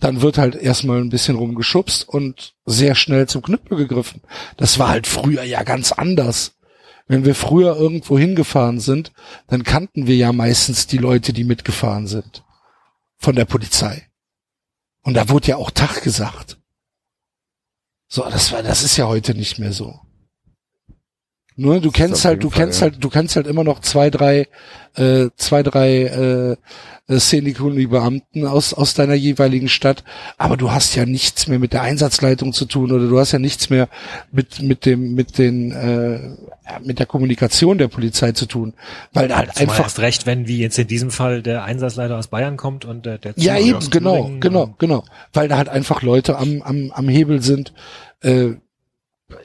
dann wird halt erstmal ein bisschen rumgeschubst und sehr schnell zum Knüppel gegriffen. Das war halt früher ja ganz anders. Wenn wir früher irgendwo hingefahren sind, dann kannten wir ja meistens die Leute, die mitgefahren sind. Von der Polizei. Und da wurde ja auch Tag gesagt. So, das war, das ist ja heute nicht mehr so. Nur du kennst halt, du Fall, kennst ja. halt, du kennst halt immer noch zwei, drei, äh, zwei, drei äh, äh, Szenekunde-Beamten aus aus deiner jeweiligen Stadt, aber du hast ja nichts mehr mit der Einsatzleitung zu tun oder du hast ja nichts mehr mit mit dem mit den äh, mit der Kommunikation der Polizei zu tun, weil da halt Zumal einfach erst recht, wenn wie jetzt in diesem Fall der Einsatzleiter aus Bayern kommt und der, der ja Zuhörer eben aus genau genau genau, weil da halt einfach Leute am am am Hebel sind, äh,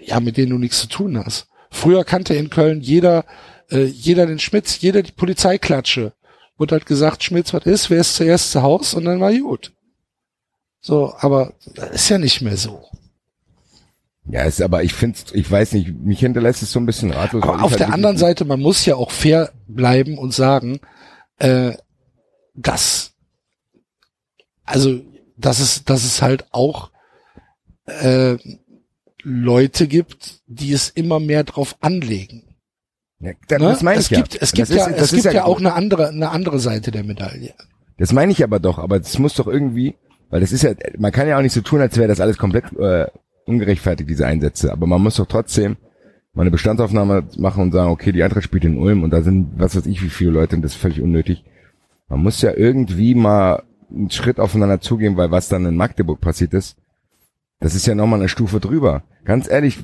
ja mit denen du nichts zu tun hast. Früher kannte in Köln jeder äh, jeder den Schmitz, jeder die Polizeiklatsche. Wurde halt gesagt, Schmitz, was ist, wer ist zuerst zu Haus und dann war gut. So, aber das ist ja nicht mehr so. Ja, ist aber ich find's, ich weiß nicht, mich hinterlässt es so ein bisschen ratlos. Aber auf halt der anderen Seite, man muss ja auch fair bleiben und sagen, äh, dass also dass es dass es halt auch äh, Leute gibt, die es immer mehr drauf anlegen. Ja, das, Ne? das meine es ich ja. gibt es gibt das ja ist, es gibt ist ja, auch eine andere eine andere Seite der Medaille. Das meine ich aber doch, aber das muss doch irgendwie, weil das ist ja, man kann ja auch nicht so tun, als wäre das alles komplett äh, ungerechtfertigt, diese Einsätze. Aber man muss doch trotzdem mal eine Bestandsaufnahme machen und sagen, okay, die Eintracht spielt in Ulm und da sind, was weiß ich, wie viele Leute und das ist völlig unnötig. Man muss ja irgendwie mal einen Schritt aufeinander zugehen, weil was dann in Magdeburg passiert ist, das ist ja nochmal eine Stufe drüber. Ganz ehrlich.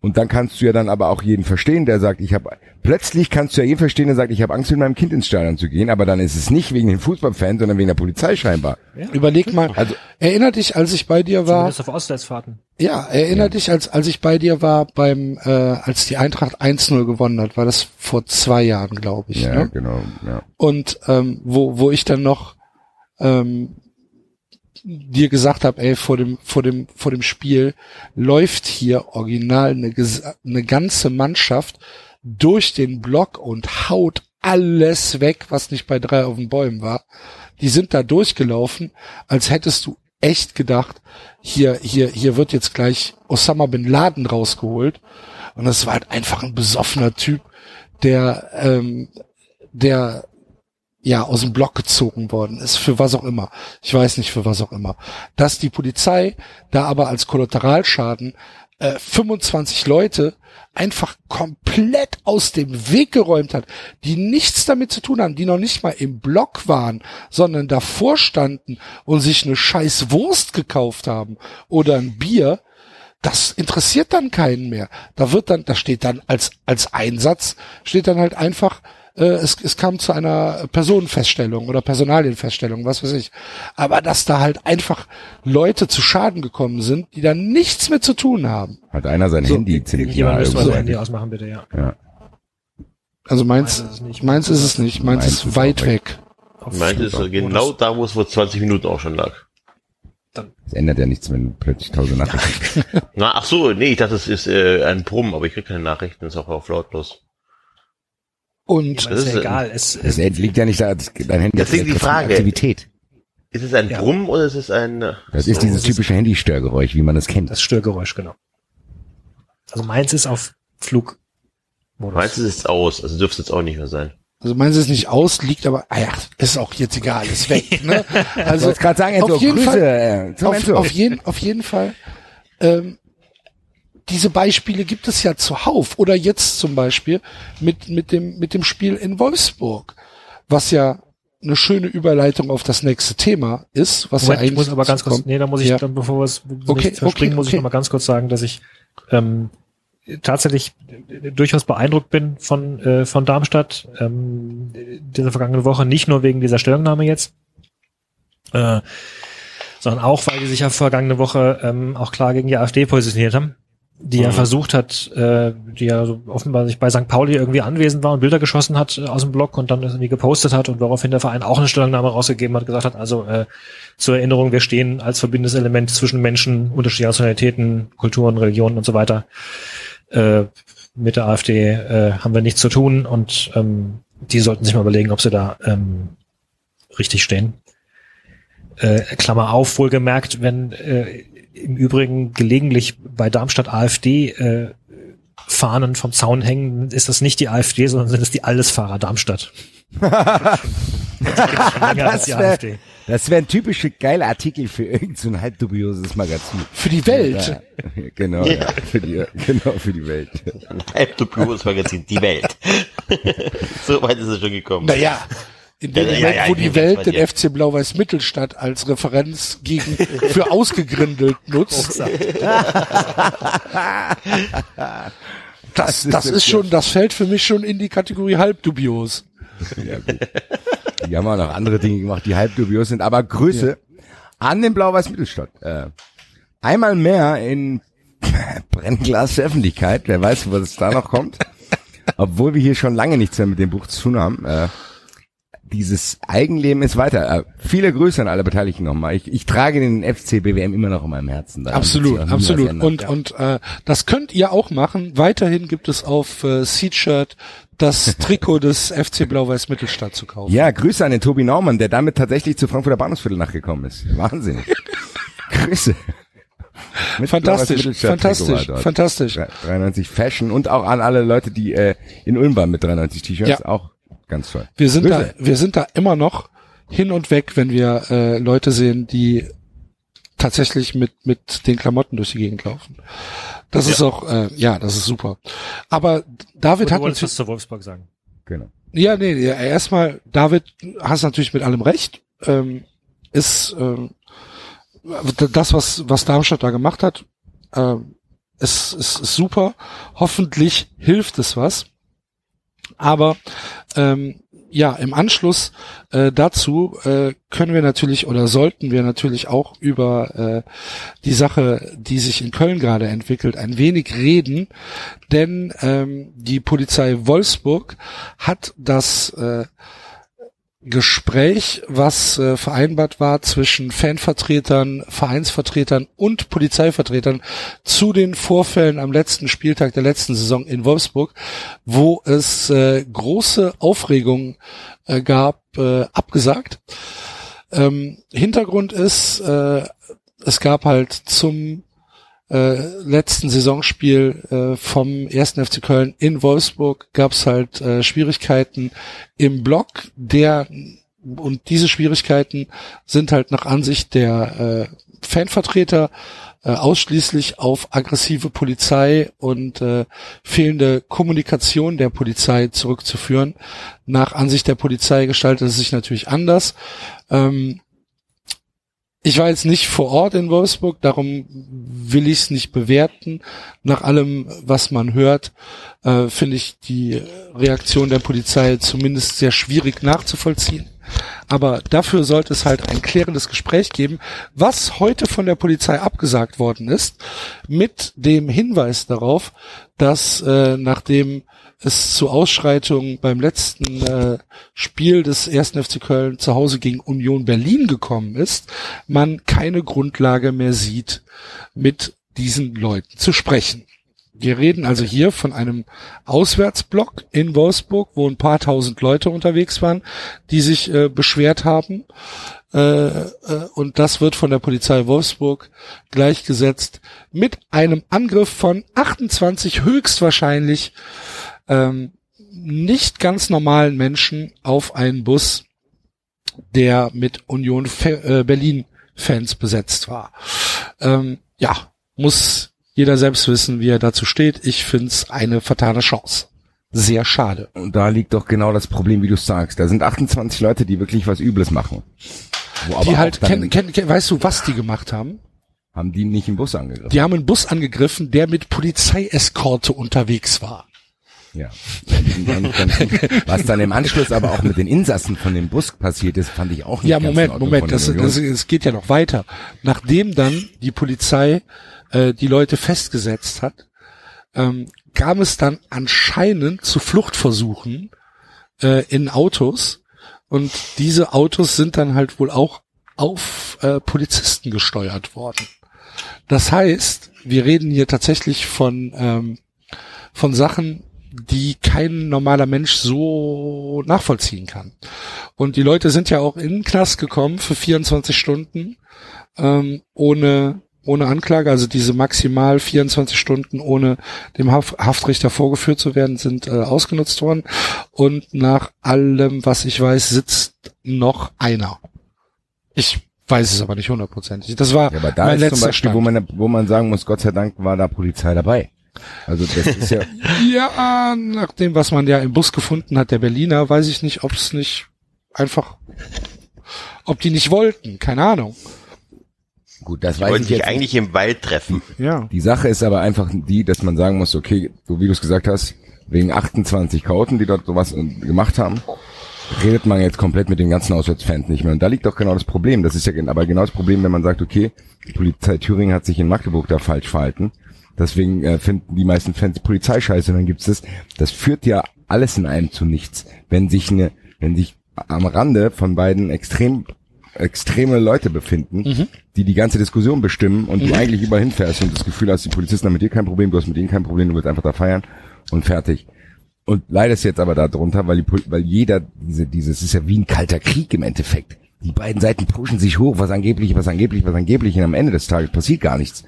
Und dann kannst du ja dann aber auch jeden verstehen, der sagt, ich habe plötzlich kannst du ja jeden verstehen, der sagt, ich habe Angst mit meinem Kind ins Stadion zu gehen, aber dann ist es nicht wegen den Fußballfans, sondern wegen der Polizei scheinbar. Überleg mal, Also- erinner dich, als ich bei dir war, Zumindest auf Auswärtsfahrten. ja, erinner dich, als als ich bei dir war beim äh, als die Eintracht 1-0 gewonnen hat, war das vor zwei Jahren, glaube ich, Ja, ne? genau. Ja. und ähm, wo wo ich dann noch ähm, dir gesagt habe, ey, vor dem vor dem vor dem Spiel läuft hier original eine, eine ganze Mannschaft durch den Block und haut alles weg, was nicht bei drei auf den Bäumen war. Die sind da durchgelaufen, als hättest du echt gedacht, hier hier hier wird jetzt gleich Osama bin Laden rausgeholt und das war halt einfach ein besoffener Typ, der ähm, der ja aus dem Block gezogen worden ist, für was auch immer. Ich weiß nicht, für was auch immer. Dass die Polizei da aber als Kollateralschaden äh, 25 Leute einfach komplett aus dem Weg geräumt hat, die nichts damit zu tun haben, die noch nicht mal im Block waren, sondern davor standen und sich eine scheiß Wurst gekauft haben oder ein Bier, das interessiert dann keinen mehr. Da wird dann, da steht dann als, als Einsatz, steht dann halt einfach, äh, es, es kam zu einer Personenfeststellung oder Personalienfeststellung, was weiß ich. Aber dass da halt einfach Leute zu Schaden gekommen sind, die da nichts mit zu tun haben. Hat einer sein So, Handy ziemlich nah müsste sein Handy ausmachen, bitte, ja. Ja. Also meins, Meins ist es nicht. meins ist es nicht, meins, Meins ist weit weg. Auf Meint ist genau da, wo es vor 20 Minuten auch schon lag. Es ändert ja nichts, wenn plötzlich tausend Nachrichten. Na, ach so, nee, ich dachte, das ist äh, ein Brumm, aber ich krieg keine Nachrichten, ist auch auf lautlos. Und Ja, aber ist Das ja ist- egal. Es, Es es, liegt ja nicht da, dein Handy Deswegen hat die Frage. Aktivität. Ist es ein Ja. Brumm oder ist es ein... äh, Das ist dieses das typische Handystörgeräusch, wie man es kennt. das Störgeräusch, genau. Also meins ist auf Flugmodus. Meinst du, es ist aus, also dürfte es jetzt auch nicht mehr sein. also meins ist nicht aus, liegt aber, ah ja, ist auch jetzt egal, ist weg. Ne? Ich Also wollte gerade sagen, Enzo, auf jeden Grüße Fall- äh, auf, auf, jeden, auf jeden Fall. Ähm, diese Beispiele gibt es ja zuhauf. Oder jetzt zum Beispiel mit, mit, dem, mit dem Spiel in Wolfsburg, was ja eine schöne Überleitung auf das nächste Thema ist, was ja Moment, eigentlich ich muss aber ganz kurz, nee, da muss ich, Ja. dann, bevor wir es Okay, verspringen, okay, muss ich okay. noch mal ganz kurz sagen, dass ich ähm, tatsächlich durchaus beeindruckt bin von, äh, von Darmstadt ähm, diese vergangene Woche, nicht nur wegen dieser Stellungnahme jetzt, äh, sondern auch, weil die sich ja vergangene Woche ähm, auch klar gegen die AfD positioniert haben, die ja Mhm. versucht hat, äh, die ja so offenbar sich bei St. Pauli irgendwie anwesend war und Bilder geschossen hat äh, aus dem Blog und dann das irgendwie gepostet hat und woraufhin der Verein auch eine Stellungnahme rausgegeben hat, gesagt hat, also äh, zur Erinnerung, wir stehen als verbindendes Element zwischen Menschen, unterschiedlicher Nationalitäten, Kulturen, Religionen und so weiter. Äh, mit der AfD äh, haben wir nichts zu tun und ähm, die sollten sich mal überlegen, ob sie da ähm, richtig stehen. Äh, Klammer auf, wohlgemerkt, wenn äh, im Übrigen gelegentlich bei Darmstadt AfD äh, Fahnen vom Zaun hängen, ist das nicht die AfD, sondern sind es die Allesfahrer Darmstadt. das wäre wär ein typischer geiler Artikel für irgendein so halb dubioses Magazin. Für die Welt. Ja, genau, ja. ja. Für die, genau, für die Welt. Halb dubioses Magazin, die Welt. so weit ist es schon gekommen. Naja. In dem Moment, ja, wo die Welt den FC Blau-Weiß Mittelstadt als Referenz gegen, für ausgegrindelt nutzt. das, das ist schon, das fällt für mich schon in die Kategorie halb dubios. Ja, gut. Die haben auch noch andere Dinge gemacht, die halb dubios sind, aber Grüße ja. an den Blau-Weiß Mittelstadt. Äh, einmal mehr in Brennglas der Öffentlichkeit. Wer weiß, was da noch kommt. Obwohl wir hier schon lange nichts mehr mit dem Buch zu tun haben. Äh, dieses Eigenleben ist weiter. Äh, viele Grüße an alle Beteiligten nochmal. Ich, ich trage den FC BWM immer noch in meinem Herzen. Da absolut, absolut. Und, ja. und äh, das könnt ihr auch machen. Weiterhin gibt es auf äh, Seatshirt das Trikot des FC Blau-Weiß Mittelstadt zu kaufen. Ja, Grüße an den Tobi Naumann, der damit tatsächlich zu Frankfurter Bahnhofsviertel nachgekommen ist. Wahnsinn. Grüße. Mit fantastisch, fantastisch, fantastisch. 93 Fashion und auch an alle Leute, die äh, in Ulm waren mit 93 T-Shirts, ja. auch ganz toll. Wir sind Grüße. da, wir sind da immer noch hin und weg, wenn wir äh, Leute sehen, die tatsächlich mit mit den Klamotten durch die Gegend laufen. Das ja. ist auch, äh, ja, das ist super. Aber David du hat natürlich was zu Wolfsburg sagen. Genau. Ja, nee, ja, erstmal, David, hast natürlich mit allem recht. Ähm, ist ähm, das, was was Darmstadt da gemacht hat, äh, ist, ist, ist super. Hoffentlich hilft es was. Aber ähm, ja, im Anschluss äh, dazu äh, können wir natürlich oder sollten wir natürlich auch über äh, die Sache, die sich in Köln gerade entwickelt, ein wenig reden, denn ähm, die Polizei Wolfsburg hat das äh, Gespräch, was äh, vereinbart war zwischen Fanvertretern, Vereinsvertretern und Polizeivertretern zu den Vorfällen am letzten Spieltag der letzten Saison in Wolfsburg, wo es äh, große Aufregung äh, gab, äh, abgesagt. Ähm, Hintergrund ist, äh, es gab halt zum äh, letzten Saisonspiel äh, vom ersten FC Köln in Wolfsburg gab es halt äh, Schwierigkeiten im Block, der und diese Schwierigkeiten sind halt nach Ansicht der äh, Fanvertreter äh, ausschließlich auf aggressive Polizei und äh, fehlende Kommunikation der Polizei zurückzuführen. Nach Ansicht der Polizei gestaltet es sich natürlich anders. Ähm, ich war jetzt nicht vor Ort in Wolfsburg, darum will ich es nicht bewerten. Nach allem, was man hört, äh, finde ich die Reaktion der Polizei zumindest sehr schwierig nachzuvollziehen. Aber dafür sollte es halt ein klärendes Gespräch geben, was heute von der Polizei abgesagt worden ist, mit dem Hinweis darauf, dass äh, nachdem es zu Ausschreitungen beim letzten äh, Spiel des ersten FC Köln zu Hause gegen Union Berlin gekommen ist, man keine Grundlage mehr sieht, mit diesen Leuten zu sprechen. Wir reden also hier von einem Auswärtsblock in Wolfsburg, wo ein paar tausend Leute unterwegs waren, die sich äh, beschwert haben. Äh, äh, und das wird von der Polizei Wolfsburg gleichgesetzt mit einem Angriff von 28 höchstwahrscheinlich ähm, nicht ganz normalen Menschen auf einen Bus, der mit Union Fe äh, Berlin Fans besetzt war. Ähm, ja, muss jeder selbst wissen, wie er dazu steht. Ich find's eine vertane Chance. Sehr schade. Und da liegt doch genau das Problem, wie du sagst. Da sind 28 Leute, die wirklich was Übles machen. die halt, kenn, kenn, kenn, weißt du, was die gemacht haben? Haben die nicht einen Bus angegriffen? Die haben einen Bus angegriffen, der mit Polizeieskorte unterwegs war. Ja. was dann im Anschluss aber auch mit den Insassen von dem Bus passiert ist, fand ich auch nicht Ja, Moment, Moment, das, das, das geht ja noch weiter. Nachdem dann die Polizei äh, die Leute festgesetzt hat, ähm, kam es dann anscheinend zu Fluchtversuchen äh, in Autos und diese Autos sind dann halt wohl auch auf äh, Polizisten gesteuert worden. Das heißt, wir reden hier tatsächlich von ähm, von Sachen, die kein normaler Mensch so nachvollziehen kann. Und die Leute sind ja auch in den Knast gekommen für 24 Stunden ähm, ohne ohne Anklage, also diese maximal 24 Stunden ohne dem Haf Haftrichter vorgeführt zu werden, sind äh, ausgenutzt worden. Und nach allem, was ich weiß, sitzt noch einer. Ich weiß es aber nicht hundertprozentig. Das war Ja, aber da mein ist letzter zum Beispiel, Stand. wo man, wo man sagen muss, Gott sei Dank war da Polizei dabei. Also das ist ja, Ja, nach dem, was man ja im Bus gefunden hat, der Berliner, weiß ich nicht, ob es nicht einfach, ob die nicht wollten, keine Ahnung. gut, das Die weiß wollten ich sich jetzt nicht. eigentlich im Wald treffen. Ja. Die Sache ist aber einfach die, dass man sagen muss, okay, so wie du es gesagt hast, wegen 28 Chaoten, die dort sowas äh, gemacht haben, redet man jetzt komplett mit den ganzen Auswärtsfans nicht mehr. Und da liegt doch genau das Problem. Das ist ja aber genau das Problem, wenn man sagt, okay, die Polizei Thüringen hat sich in Magdeburg da falsch verhalten. Deswegen äh, finden die meisten Fans Polizei scheiße. Und dann gibt's das. Das führt ja alles in einem zu nichts. Wenn sich eine, wenn sich am Rande von beiden extrem extreme Leute befinden, die die ganze Diskussion bestimmen und du eigentlich überall hinfährst und das Gefühl hast, die Polizisten haben mit dir kein Problem, du hast mit denen kein Problem, du willst einfach da feiern und fertig. Und leidest jetzt aber darunter, weil, die, weil jeder diese, dieses ist ja wie ein kalter Krieg im Endeffekt. Die beiden Seiten pushen sich hoch, was angeblich, was angeblich, was angeblich und am Ende des Tages passiert gar nichts.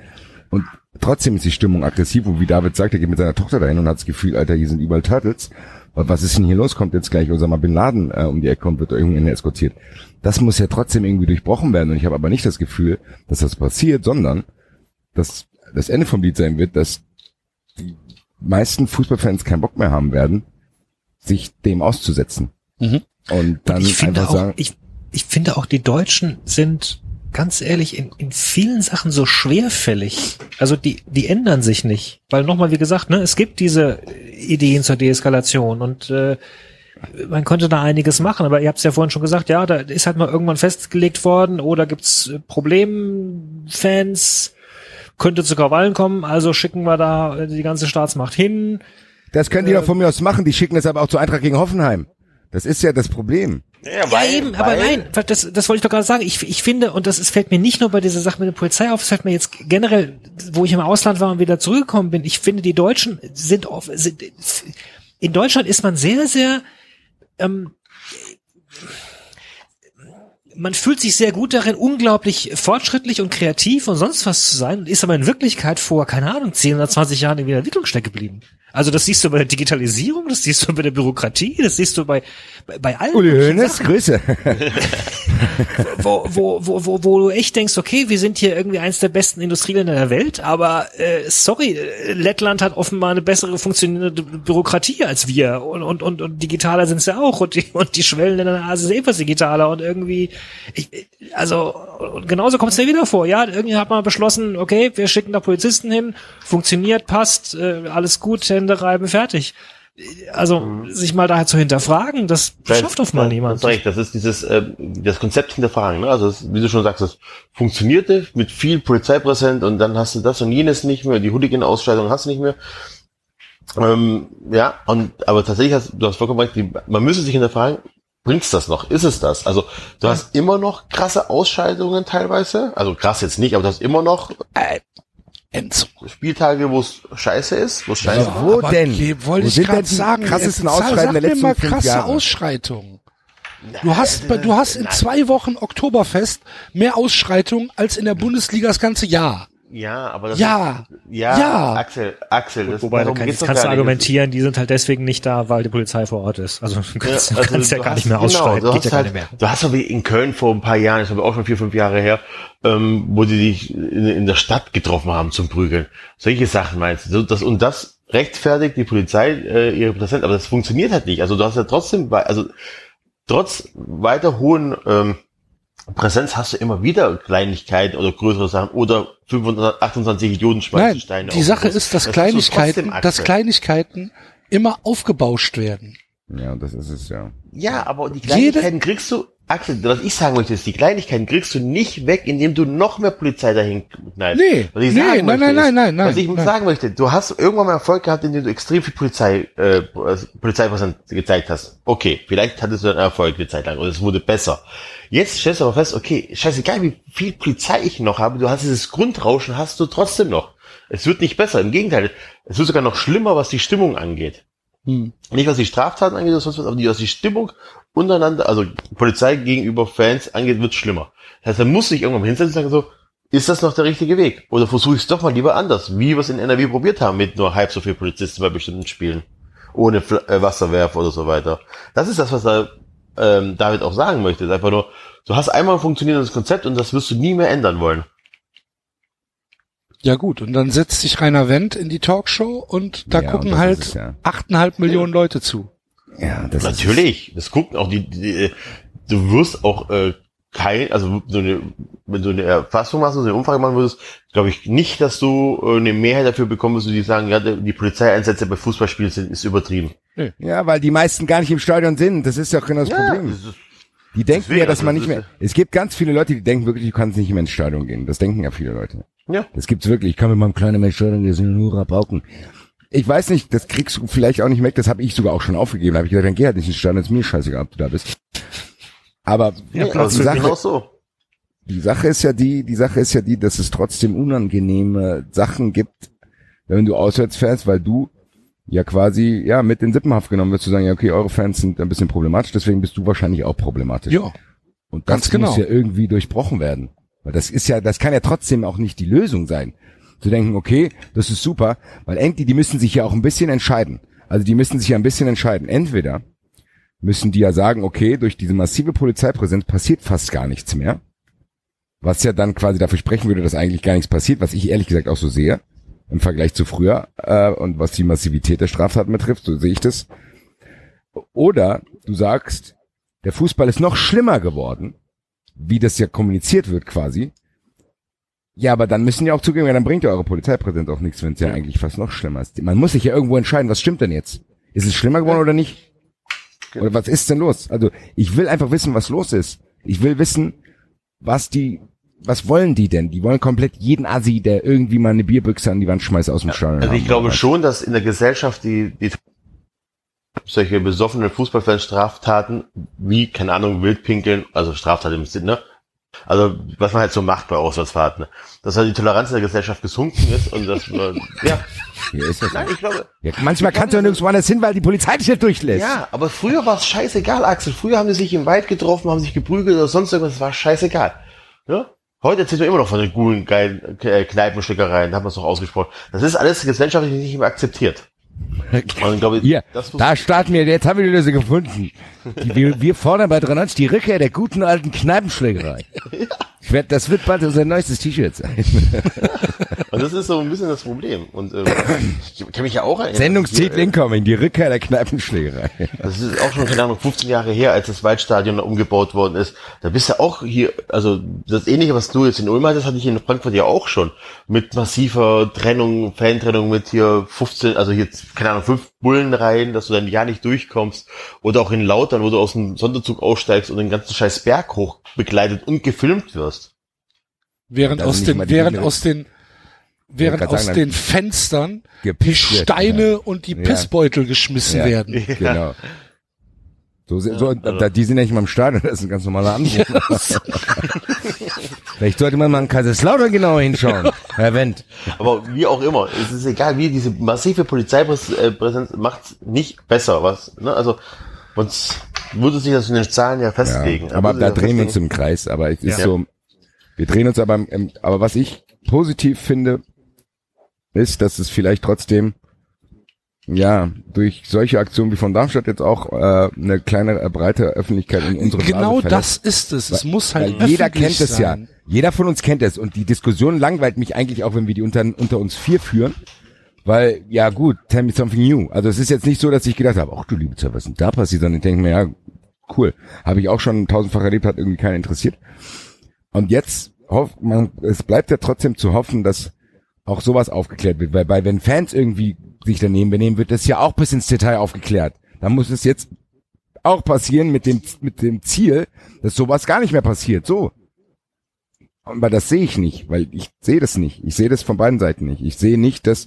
Und trotzdem ist die Stimmung aggressiv und wie David sagt, er geht mit seiner Tochter dahin und hat das Gefühl, Alter, hier sind überall Turtles. Und was ist denn hier los? Kommt jetzt gleich Osama Bin Laden äh, um die Ecke und wird irgendwann eskortiert. Das muss ja trotzdem irgendwie durchbrochen werden und ich habe aber nicht das Gefühl, dass das passiert, sondern dass das Ende vom Lied sein wird, dass die meisten Fußballfans keinen Bock mehr haben werden, sich dem auszusetzen. Mhm. Und dann ich finde einfach auch, sagen, ich, ich finde auch, die Deutschen sind ganz ehrlich in, in vielen Sachen so schwerfällig. Also die, die ändern sich nicht. Weil nochmal, wie gesagt, ne, es gibt diese Ideen zur Deeskalation und äh, man könnte da einiges machen, aber ihr habt es ja vorhin schon gesagt, ja, da ist halt mal irgendwann festgelegt worden, oder gibt's äh, Problemfans, könnte zu Krawallen kommen, also schicken wir da äh, die ganze Staatsmacht hin. das können die doch von mir aus machen, die schicken das aber auch zu Eintracht gegen Hoffenheim. Das ist ja das Problem. Ja, Ja, eben, aber nein, das, das wollte ich doch gerade sagen. Ich, ich finde, und das ist, fällt mir nicht nur bei dieser Sache mit der Polizei auf, es fällt mir jetzt generell, wo ich im Ausland war und wieder zurückgekommen bin, ich finde, die Deutschen sind, auf, sind in Deutschland ist man sehr, sehr, ähm, man fühlt sich sehr gut darin, unglaublich fortschrittlich und kreativ und sonst was zu sein, ist aber in Wirklichkeit vor, keine Ahnung, 10 oder 20 Jahren in der Entwicklung stecken geblieben. Also das siehst du bei der Digitalisierung, das siehst du bei der Bürokratie, das siehst du bei, bei, bei allen Uli Hoeneß, Grüße. wo, wo, wo, wo, wo du echt denkst, okay, wir sind hier irgendwie eins der besten Industrieländer der Welt, aber äh, sorry, äh, Lettland hat offenbar eine bessere funktionierende Bürokratie als wir und, und, und, und digitaler sind sie auch und die, und die Schwellenländer in Asien sind ebenfalls digitaler und irgendwie, ich, also und genauso kommt es ja wieder vor, ja, irgendwie hat man beschlossen, okay, wir schicken da Polizisten hin, funktioniert, passt, äh, alles gut, Hände reiben, fertig. Also sich mal daher zu hinterfragen, das schafft oft mal niemand. Das, recht, das ist dieses äh, das Konzept hinterfragen. Ne? Also das, wie du schon sagst, das funktionierte mit viel Polizeipräsent und dann hast du das und jenes nicht mehr, die Hooligan-Ausschreitung hast du nicht mehr. Ähm, ja, und aber tatsächlich hast du hast vollkommen recht, die, man müsste sich hinterfragen, bringt's das noch? Ist es das? Also du hast immer noch krasse Ausscheidungen teilweise, also krass jetzt nicht, aber du hast immer noch Enzo. Spieltage, wo es scheiße ist, wo es scheiße Aber wo Aber denn? ge- Wollte Wo ich gerade sagen. krassesten Ausschreitungen sag der mir letzten mal fünf krasse Jahre? Ausschreitungen. Du hast, du hast in zwei Wochen Oktoberfest mehr Ausschreitungen als in der Bundesliga das ganze Jahr. Ja, aber das Ja. ist, ja, Ja. Axel, Axel, das, Wobei, da darum kann, das doch kannst du argumentieren, die sind halt deswegen nicht da, weil die Polizei vor Ort ist. Also du kannst, Ja, du also kannst ja du gar hast- nicht mehr genau, ausschreiten, du geht hast ja gar halt, nicht mehr. Du hast aber in Köln vor ein paar Jahren, ich habe auch schon vier, fünf Jahre her, ähm, wo die dich in, in der Stadt getroffen haben zum Prügeln. Solche Sachen meinst du? So, Das, und das rechtfertigt die Polizei äh, ihre Präsenz, aber das funktioniert halt nicht. Also du hast ja trotzdem, also trotz weiter hohen ähm, Präsenz hast du immer wieder Kleinigkeiten oder größere Sachen oder 528 Idioten schmeißen Nein, die Sache Bus. ist, dass Das Kleinigkeiten, dass. Kleinigkeiten immer aufgebauscht werden. Ja, das ist es ja. Ja, aber die Jede- Kleinigkeiten kriegst du, Axel, was ich sagen möchte, ist, die Kleinigkeiten kriegst du nicht weg, indem du noch mehr Polizei dahin knallst. Nee, was ich nee, sagen nein, möchte, nein, ist, nein, nein, nein, Was ich nein. sagen möchte, du hast irgendwann mal Erfolg gehabt, indem du extrem viel Polizei, äh, Polizeipräsenz gezeigt hast. Okay, vielleicht hattest du dann Erfolg eine Zeit lang und es wurde besser. Jetzt stellst du aber fest, okay, scheißegal, wie viel Polizei ich noch habe, du hast dieses Grundrauschen, hast du trotzdem noch. Es wird nicht besser, im Gegenteil, es wird sogar noch schlimmer, was die Stimmung angeht. Hm. Nicht was die Straftaten angeht was, aber die, was die Stimmung untereinander, also Polizei gegenüber Fans angeht, wird schlimmer. Das heißt, man muss sich irgendwann hinsetzen und sagen so, ist das noch der richtige Weg? Oder versuche ich es doch mal lieber anders, wie wir es in NRW probiert haben mit nur halb so viel Polizisten bei bestimmten Spielen. Ohne äh, Wasserwerfer oder so weiter. Das ist das, was er ähm, David auch sagen möchte. Ist einfach nur, du hast einmal ein funktionierendes Konzept und das wirst du nie mehr ändern wollen. Ja gut, und dann setzt sich Rainer Wendt in die Talkshow und da Ja, und gucken das halt ist es, ja. achteinhalb Millionen Leute zu. Ja, das ist- Natürlich, das gucken auch die, die äh, du wirst auch äh, kein, also so eine, wenn du eine Erfassung machst, so eine Umfrage machen würdest, glaube ich nicht, dass du äh, eine Mehrheit dafür bekommst, die sagen, ja, die Polizeieinsätze bei Fußballspielen sind ist übertrieben. Ja, weil die meisten gar nicht im Stadion sind. Das ist doch genau das Problem. das Die denken Deswegen, ja, dass also man nicht mehr. Es gibt ganz viele Leute, die denken wirklich, du kannst nicht mehr ins Stadion gehen. Das denken ja viele Leute. ja. Das gibt's wirklich. Ich kann mit meinem kleinen ins Stadion, wir sind nur Rabauken. Ich weiß nicht, das kriegst du vielleicht auch nicht weg. Das habe ich sogar auch schon aufgegeben. Da habe ich gesagt, dann geh halt nicht ins Stadion, ist mir scheißegal, ob du da bist. Aber Ja, die, es ist Sache, genau so. die Sache ist ja die, die Sache ist ja die, dass es trotzdem unangenehme Sachen gibt, wenn du auswärts fährst, weil du ja quasi ja mit in Sippenhaft genommen wirst, zu sagen, ja okay, eure Fans sind ein bisschen problematisch, deswegen bist du wahrscheinlich auch problematisch. Ja, Und Ganz das genau. muss ja irgendwie durchbrochen werden. Weil das ist ja, das kann ja trotzdem auch nicht die Lösung sein. Zu denken, okay, das ist super, weil endlich, die müssen sich ja auch ein bisschen entscheiden. Also die müssen sich ja ein bisschen entscheiden. Entweder müssen die ja sagen, okay, durch diese massive Polizeipräsenz passiert fast gar nichts mehr. Was ja dann quasi dafür sprechen würde, dass eigentlich gar nichts passiert, was ich ehrlich gesagt auch so sehe. Im Vergleich zu früher, äh, und was die Massivität der Straftaten betrifft, so sehe ich das. Oder du sagst, der Fußball ist noch schlimmer geworden, wie das ja kommuniziert wird quasi. Ja, aber dann müssen ja auch zugeben, ja, dann bringt ja eure Polizeipräsenz auch nichts, wenn es ja eigentlich fast noch schlimmer ist. Man muss sich ja irgendwo entscheiden, was stimmt denn jetzt? Ist es schlimmer geworden oder nicht? Oder was ist denn los? Also ich will einfach wissen, was los ist. Ich will wissen, was die, was wollen die denn? Die wollen komplett jeden Assi, der irgendwie mal eine Bierbüchse an die Wand schmeißt aus dem Stadion. Also ich glaube schon, dass in der Gesellschaft die, die solche besoffenen Fußballfans Straftaten wie, keine Ahnung, Wildpinkeln, also Straftaten im Sinne, also was man halt so macht bei Auswärtsfahrten, ne? dass halt die Toleranz in der Gesellschaft gesunken ist und dass man, ja, Hier ist das nein, ich glaube, ja, manchmal kannst du ja nirgendwo anders hin, weil die Polizei dich nicht durchlässt. ja, aber früher war es scheißegal, Axel. Früher haben die sich im Wald getroffen, haben sich geprügelt oder sonst irgendwas, es war scheißegal. Ja? Heute erzählt man immer noch von den coolen, geilen äh, Kneipenschlägereien, da haben wir es doch ausgesprochen. Das ist alles gesellschaftlich nicht mehr akzeptiert. Und ich glaube, Hier, das da starten wir, jetzt haben wir die Lösung gefunden. Die, wir, wir fordern bei 93 die Rückkehr der guten alten Kneipenschlägerei. Ich werd, das wird bald unser neuestes T-Shirt sein. Und das ist so ein bisschen das Problem. Und ähm, ich kann mich ja auch erinnern. Sendungstitel äh, incoming, die Rückkehr der Kneipenschlägerei. Das ist auch schon, keine Ahnung, 15 Jahre her, als das Waldstadion umgebaut worden ist. Da bist du auch hier, also das Ähnliche, was du jetzt in Ulm hattest, hatte ich in Frankfurt ja auch schon. Mit massiver Trennung, Fantrennung mit hier 15, also hier, keine Ahnung, fünf Bullenreihen, dass du dann ja nicht durchkommst. Oder auch in Lautern, wo du aus dem Sonderzug aussteigst und den ganzen scheiß Berg hoch begleitet und gefilmt wirst. während Also aus den, während aus den, während aus sagen, den Fenstern die wird, Steine und die Ja. Pissbeutel geschmissen Ja. werden. Genau. So, so, da, die sind ja nicht mal im Stadion, das ist ein ganz normaler Anruf. Vielleicht sollte man mal in Kaiserslautern genauer hinschauen, Herr Wendt. Aber wie auch immer, es ist egal, wie diese massive Polizeipräsenz macht nicht besser, was, ne, also, sonst würde sich das in den Zahlen ja festlegen. Ja, aber da drehen wir uns im Kreis. Aber es ist Ja. so, wir drehen uns aber, im, aber was ich positiv finde, ist, dass es vielleicht trotzdem, ja, durch solche Aktionen wie von Darmstadt jetzt auch äh, eine kleine, äh, breite Öffentlichkeit in unsere Genau das ist es. Es muss halt Weil jeder kennt es ja. sein. Jeder von uns kennt es. Und die Diskussion langweilt mich eigentlich auch, wenn wir die unter, unter uns vier führen. Weil, ja gut, tell me something new. Also es ist jetzt nicht so, dass ich gedacht habe, ach du liebe Zeit, was denn da passiert? Sondern ich denke mir, ja, cool. Habe ich auch schon tausendfach erlebt, hat irgendwie keiner interessiert. Und jetzt hofft man, es bleibt ja trotzdem zu hoffen, dass auch sowas aufgeklärt wird. Weil, weil wenn Fans irgendwie sich daneben benehmen, wird das ja auch bis ins Detail aufgeklärt. Da muss es jetzt auch passieren mit dem, mit dem Ziel, dass sowas gar nicht mehr passiert. So. Aber das sehe ich nicht, weil ich sehe das nicht. Ich sehe das von beiden Seiten nicht. Ich sehe nicht, dass,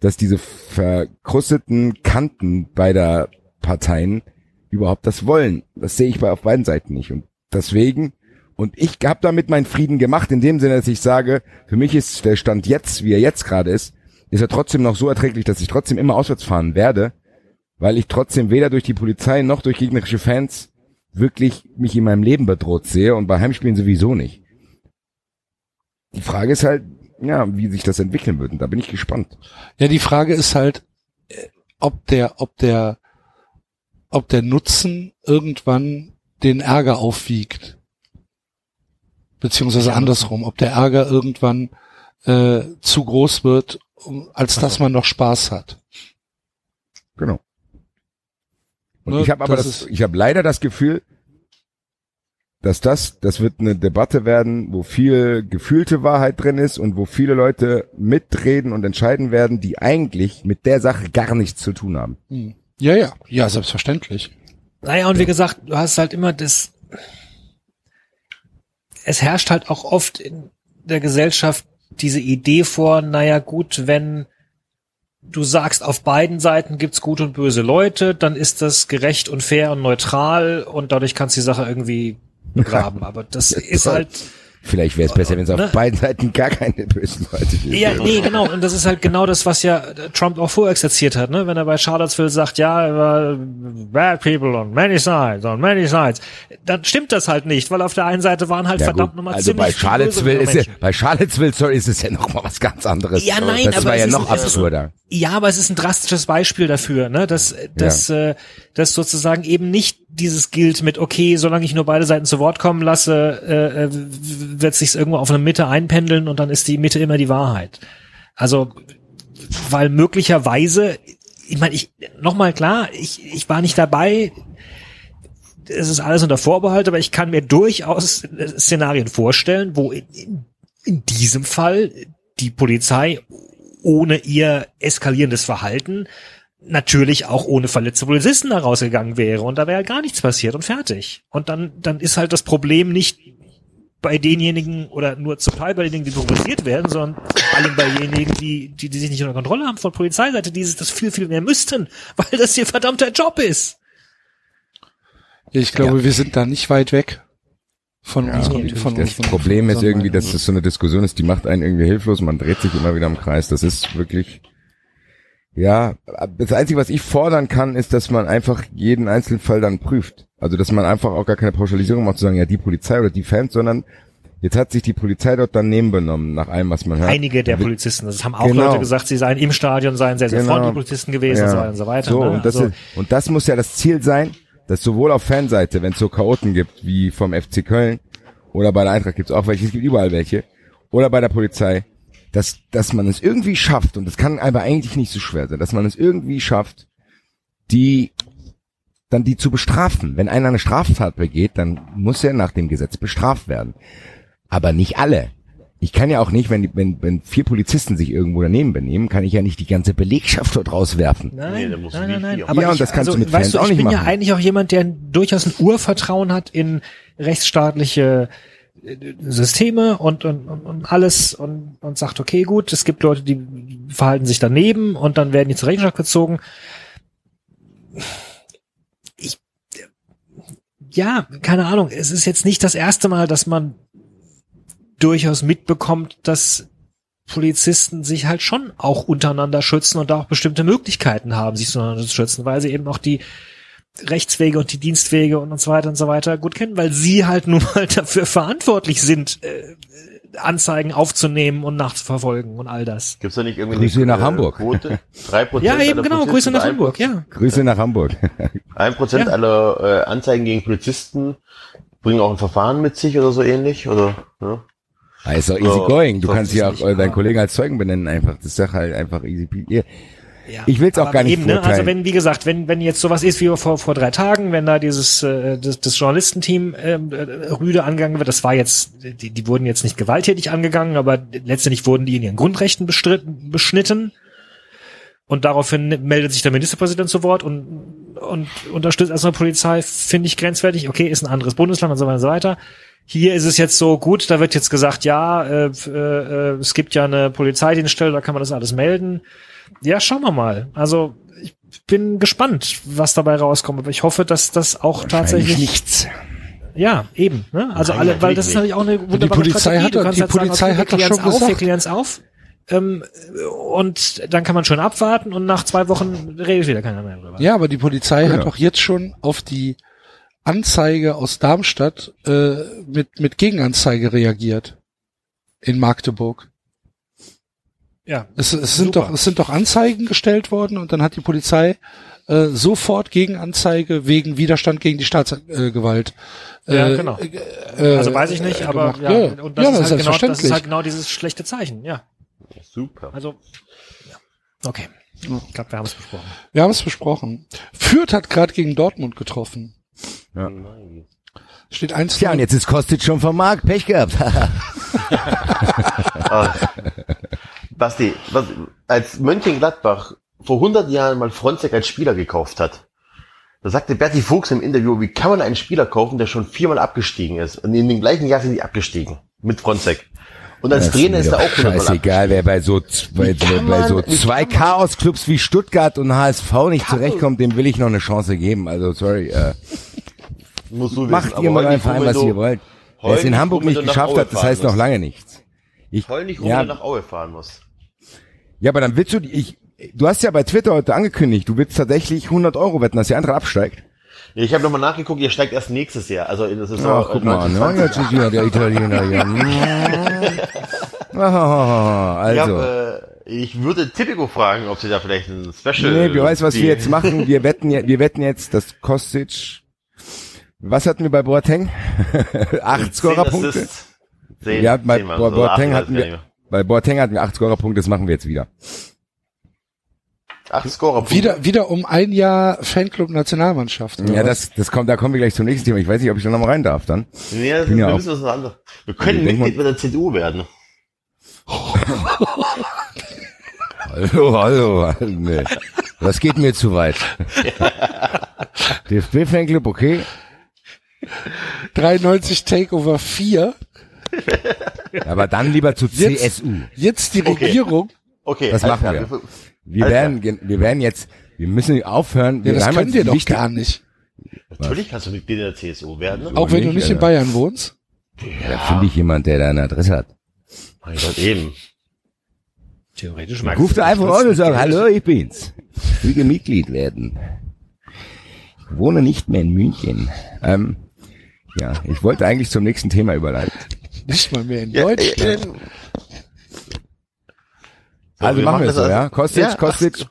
dass diese verkrusteten Kanten beider Parteien überhaupt das wollen. Das sehe ich bei auf beiden Seiten nicht. Und deswegen, und ich habe damit meinen Frieden gemacht, in dem Sinne, dass ich sage, für mich ist der Stand jetzt, wie er jetzt gerade ist, ist er trotzdem noch so erträglich, dass ich trotzdem immer auswärts fahren werde, weil ich trotzdem weder durch die Polizei noch durch gegnerische Fans wirklich mich in meinem Leben bedroht sehe und bei Heimspielen sowieso nicht. Die Frage ist halt, ja, wie sich das entwickeln wird und da bin ich gespannt. Ja, die Frage ist halt, äh, ob der, ob der, ob der Nutzen irgendwann den Ärger aufwiegt. Beziehungsweise andersrum, ob der Ärger irgendwann äh, zu groß wird, um, als dass man noch Spaß hat. Genau. Und Ne, ich habe aber das das, ich habe leider das Gefühl, dass das, das wird eine Debatte werden, wo viel gefühlte Wahrheit drin ist und wo viele Leute mitreden und entscheiden werden, die eigentlich mit der Sache gar nichts zu tun haben. Hm. Ja, ja, ja, selbstverständlich. Naja, und wie gesagt, du hast halt immer das, es herrscht halt auch oft in der Gesellschaft diese Idee vor, naja gut, wenn du sagst, auf beiden Seiten gibt's gute und böse Leute, dann ist das gerecht und fair und neutral und dadurch kannst du die Sache irgendwie begraben. Aber das Ja, ist halt, Vielleicht wäre es besser, wenn es auf Ne? beiden Seiten gar keine bösen Leute gibt. Ja, nee, genau. Und das ist halt genau das, was ja Trump auch vorexerziert hat, ne? Wenn er bei Charlottesville sagt, ja, äh, bad people on many sides, on many sides, dann stimmt das halt nicht, weil auf der einen Seite waren halt Ja, verdammt nochmal also ziemlich bei Charlottesville ist ja, bei Charlottesville sorry, ist es ja noch mal was ganz anderes. Ja, nein, das aber war es ja ist- noch absurder. Ja, aber es ist ein drastisches Beispiel dafür, ne, dass, dass, äh, dass sozusagen eben nicht dieses gilt mit, okay, solange ich nur beide Seiten zu Wort kommen lasse, äh, äh, wird sich's irgendwo auf eine Mitte einpendeln und dann ist die Mitte immer die Wahrheit. Also, weil möglicherweise, ich meine, ich, nochmal klar, ich, ich war nicht dabei, es ist alles unter Vorbehalt, aber ich kann mir durchaus Szenarien vorstellen, wo in, in, in diesem Fall die Polizei ohne ihr eskalierendes Verhalten natürlich auch ohne verletzte Polizisten da rausgegangen wäre und da wäre gar nichts passiert und fertig. Und dann, dann ist halt das Problem nicht bei denjenigen oder nur zum Teil bei denjenigen, die provoziert werden, sondern vor allem bei denjenigen, die, die, die sich nicht unter Kontrolle haben von Polizeiseite, die das viel, viel mehr müssten, weil das ihr verdammter Job ist. Ich glaube, wir sind da nicht weit weg von Ja, unserem, von Das unserem Problem ist irgendwie, dass das so eine Diskussion ist, die macht einen irgendwie hilflos, man dreht sich immer wieder im Kreis. Das ist wirklich, ja, das Einzige, was ich fordern kann, ist, dass man einfach jeden einzelnen Fall dann prüft. Also, dass man einfach auch gar keine Pauschalisierung macht, zu sagen, ja, die Polizei oder die Fans, sondern jetzt hat sich die Polizei dort daneben benommen, nach allem, was man hört. Einige der Polizisten, das haben auch Genau. Leute gesagt, sie seien im Stadion, seien sehr, sehr Genau. freundliche Polizisten gewesen und so weiter und so weiter. So, ne? und, das also, ist, und das muss ja das Ziel sein, dass sowohl auf Fanseite, wenn es so Chaoten gibt, wie vom FC Köln, oder bei der Eintracht gibt es auch welche, es gibt überall welche, oder bei der Polizei, dass, dass man es irgendwie schafft, und das kann aber eigentlich nicht so schwer sein, dass man es irgendwie schafft, die dann die zu bestrafen. Wenn einer eine Straftat begeht, dann muss er nach dem Gesetz bestraft werden. Aber nicht alle. Ich kann ja auch nicht, wenn, wenn, wenn vier Polizisten sich irgendwo daneben benehmen, kann ich ja nicht die ganze Belegschaft dort rauswerfen. Nein, Nee, musst du nein, nein, nein. Aber Ja, und ich, das kannst also, du mit weißt Fans du, auch ich nicht bin ja machen. eigentlich auch jemand, der durchaus ein Urvertrauen hat in rechtsstaatliche äh, Systeme und, und, und, alles und, und sagt, okay, gut, es gibt Leute, die verhalten sich daneben und dann werden die zur Rechenschaft gezogen. Ich, ja, keine Ahnung, es ist jetzt nicht das erste Mal, dass man durchaus mitbekommt, dass Polizisten sich halt schon auch untereinander schützen und auch bestimmte Möglichkeiten haben, sich zueinander zu schützen, weil sie eben auch die Rechtswege und die Dienstwege und so weiter und so weiter gut kennen, weil sie halt nun mal dafür verantwortlich sind, äh, Anzeigen aufzunehmen und nachzuverfolgen und all das. Gibt's da nicht irgendwie Grüße eine nach äh, Hamburg. Quote? Drei Prozent Ja, eben genau, Polizisten, Grüße nach Hamburg, ja. Grüße nach Hamburg. Ein Prozent Ja. aller äh, Anzeigen gegen Polizisten bringen auch ein Verfahren mit sich oder so ähnlich, oder? Ja? Ah, ist doch So, easy going. Du kannst ja auch äh, deinen Kollegen als Zeugen benennen einfach. Das ist doch halt einfach easy. Ja, Ich will's auch aber gar nicht eben, ne? Also wenn, wie gesagt, wenn, wenn jetzt sowas ist wie vor, vor drei Tagen, wenn da dieses äh, das, das Journalistenteam ähm, äh, rüde angegangen wird, das war jetzt, die, die wurden jetzt nicht gewalttätig angegangen, aber letztendlich wurden die in ihren Grundrechten bestritten, beschnitten. Und daraufhin meldet sich der Ministerpräsident zu Wort und, und unterstützt erstmal Polizei, finde ich grenzwertig. Okay, ist ein anderes Bundesland und so weiter und so weiter. Hier ist es jetzt so gut, da wird jetzt gesagt, ja, äh, äh, äh, es gibt ja eine Polizeidienststelle, da kann man das alles melden. Ja, schauen wir mal. Also ich bin gespannt, was dabei rauskommt. Aber ich hoffe, dass das auch tatsächlich nichts. ja, eben. Ne? Also Nein, alle, weil das ist natürlich auch eine wunderbare Polizei Strategie. hat die halt sagen, Polizei okay, wir hat doch schon auf, wir gesagt- klären's auf. Ähm, und dann kann man schon abwarten und nach zwei Wochen redet wieder keiner mehr drüber. Ja, aber die Polizei hat Ja. doch jetzt schon auf die Anzeige aus Darmstadt äh, mit, mit Gegenanzeige reagiert. In Magdeburg. Ja. Es, es sind Super. doch, es sind doch Anzeigen gestellt worden und dann hat die Polizei äh, sofort Gegenanzeige wegen Widerstand gegen die Staatsgewalt. Ja, äh, genau. äh, Also weiß ich nicht, äh, aber gemacht. ja, ja, und das, ja, ist halt genau, das ist halt genau dieses schlechte Zeichen, ja. Super. Also, ja. Okay. Ich glaube, wir haben es besprochen. Wir haben es besprochen. Fürth hat gerade gegen Dortmund getroffen. Ja. Steht eins. Tja, und jetzt ist Kostic schon vom Markt. Pech gehabt. Basti, was, als Mönchengladbach vor 100 Jahren mal Fronzek als Spieler gekauft hat, da sagte Berti Fuchs im Interview, wie kann man einen Spieler kaufen, der schon viermal abgestiegen ist? Und in dem gleichen Jahr sind die abgestiegen. Mit Fronzek. Und als Trainer ist er auch 100 Mal Scheißegal, wer bei so, bei, kann bei so man- zwei man- Chaos-Clubs wie Stuttgart und HSV nicht zurechtkommt, dem will ich noch eine Chance geben. Also, sorry, äh, Musst du wissen, macht aber ihr mal einen Verein, rum, wenn was ihr wollt. Wer es in Hamburg nicht geschafft hat, das heißt noch lange nichts. Ich, Heul nicht rum, ja, nach Aue fahren musst. Ja, aber dann willst du, ich, du hast ja bei Twitter heute angekündigt, du willst tatsächlich 100 Euro wetten, dass die Eintracht absteigt. Ich habe nochmal nachgeguckt, ihr steigt erst nächstes Jahr. Also der Saison Ach, guck mal ja, 1920. jetzt ist wieder der Italiener hier. Ich, Also. hab, äh, ich würde Tipico fragen, ob sie da vielleicht ein Special... Nee, wir weißt, was wir jetzt machen. Wir wetten, wir wetten jetzt, dass Kostic, was hatten wir bei Boateng? Acht Scorerpunkte? Zehn, Ja, bei Boateng hatten weiß ich wir, bei Boateng hatten wir acht Scorerpunkte, das machen wir jetzt wieder. Acht Scorerpunkte. Wieder, wieder um ein Jahr Fanclub Nationalmannschaft. Ja, was? das, das kommt, da kommen wir gleich zum nächsten Thema. Ich weiß nicht, ob ich da noch mal rein darf dann. Nee, das, bin ja wir auch- müssen das noch anders. Wir können Ich denk Mitglied bei der CDU werden. Hallo, hallo, nee. Das geht mir zu weit. DFB-Fanclub, okay. 93 Takeover 4. Aber dann lieber zu Jetzt- CSU. Jetzt die Okay. Regierung. Okay. Das alles machen klar. wir. Wir Alter. werden, gen- wir werden jetzt, wir müssen aufhören. Ja, wir das jetzt wir doch wichtig- gar nicht. Natürlich kannst du Mitglied in der CSU werden. Auch wenn du nicht, nicht in. Bayern wohnst. Da finde ich jemand, der da eine Adresse hat. Mein Gott, eben. Theoretisch Ruf da einfach an und sag, hallo, ich bin's. Ich will Mitglied werden. Ich wohne nicht mehr in München. Ähm, ja, ich wollte eigentlich zum nächsten Thema überleiten. Nicht mal mehr in Ja, Deutschland. äh, äh, Also wir machen wir das so, also- ja? Kostic, Ja, Kostic. acht-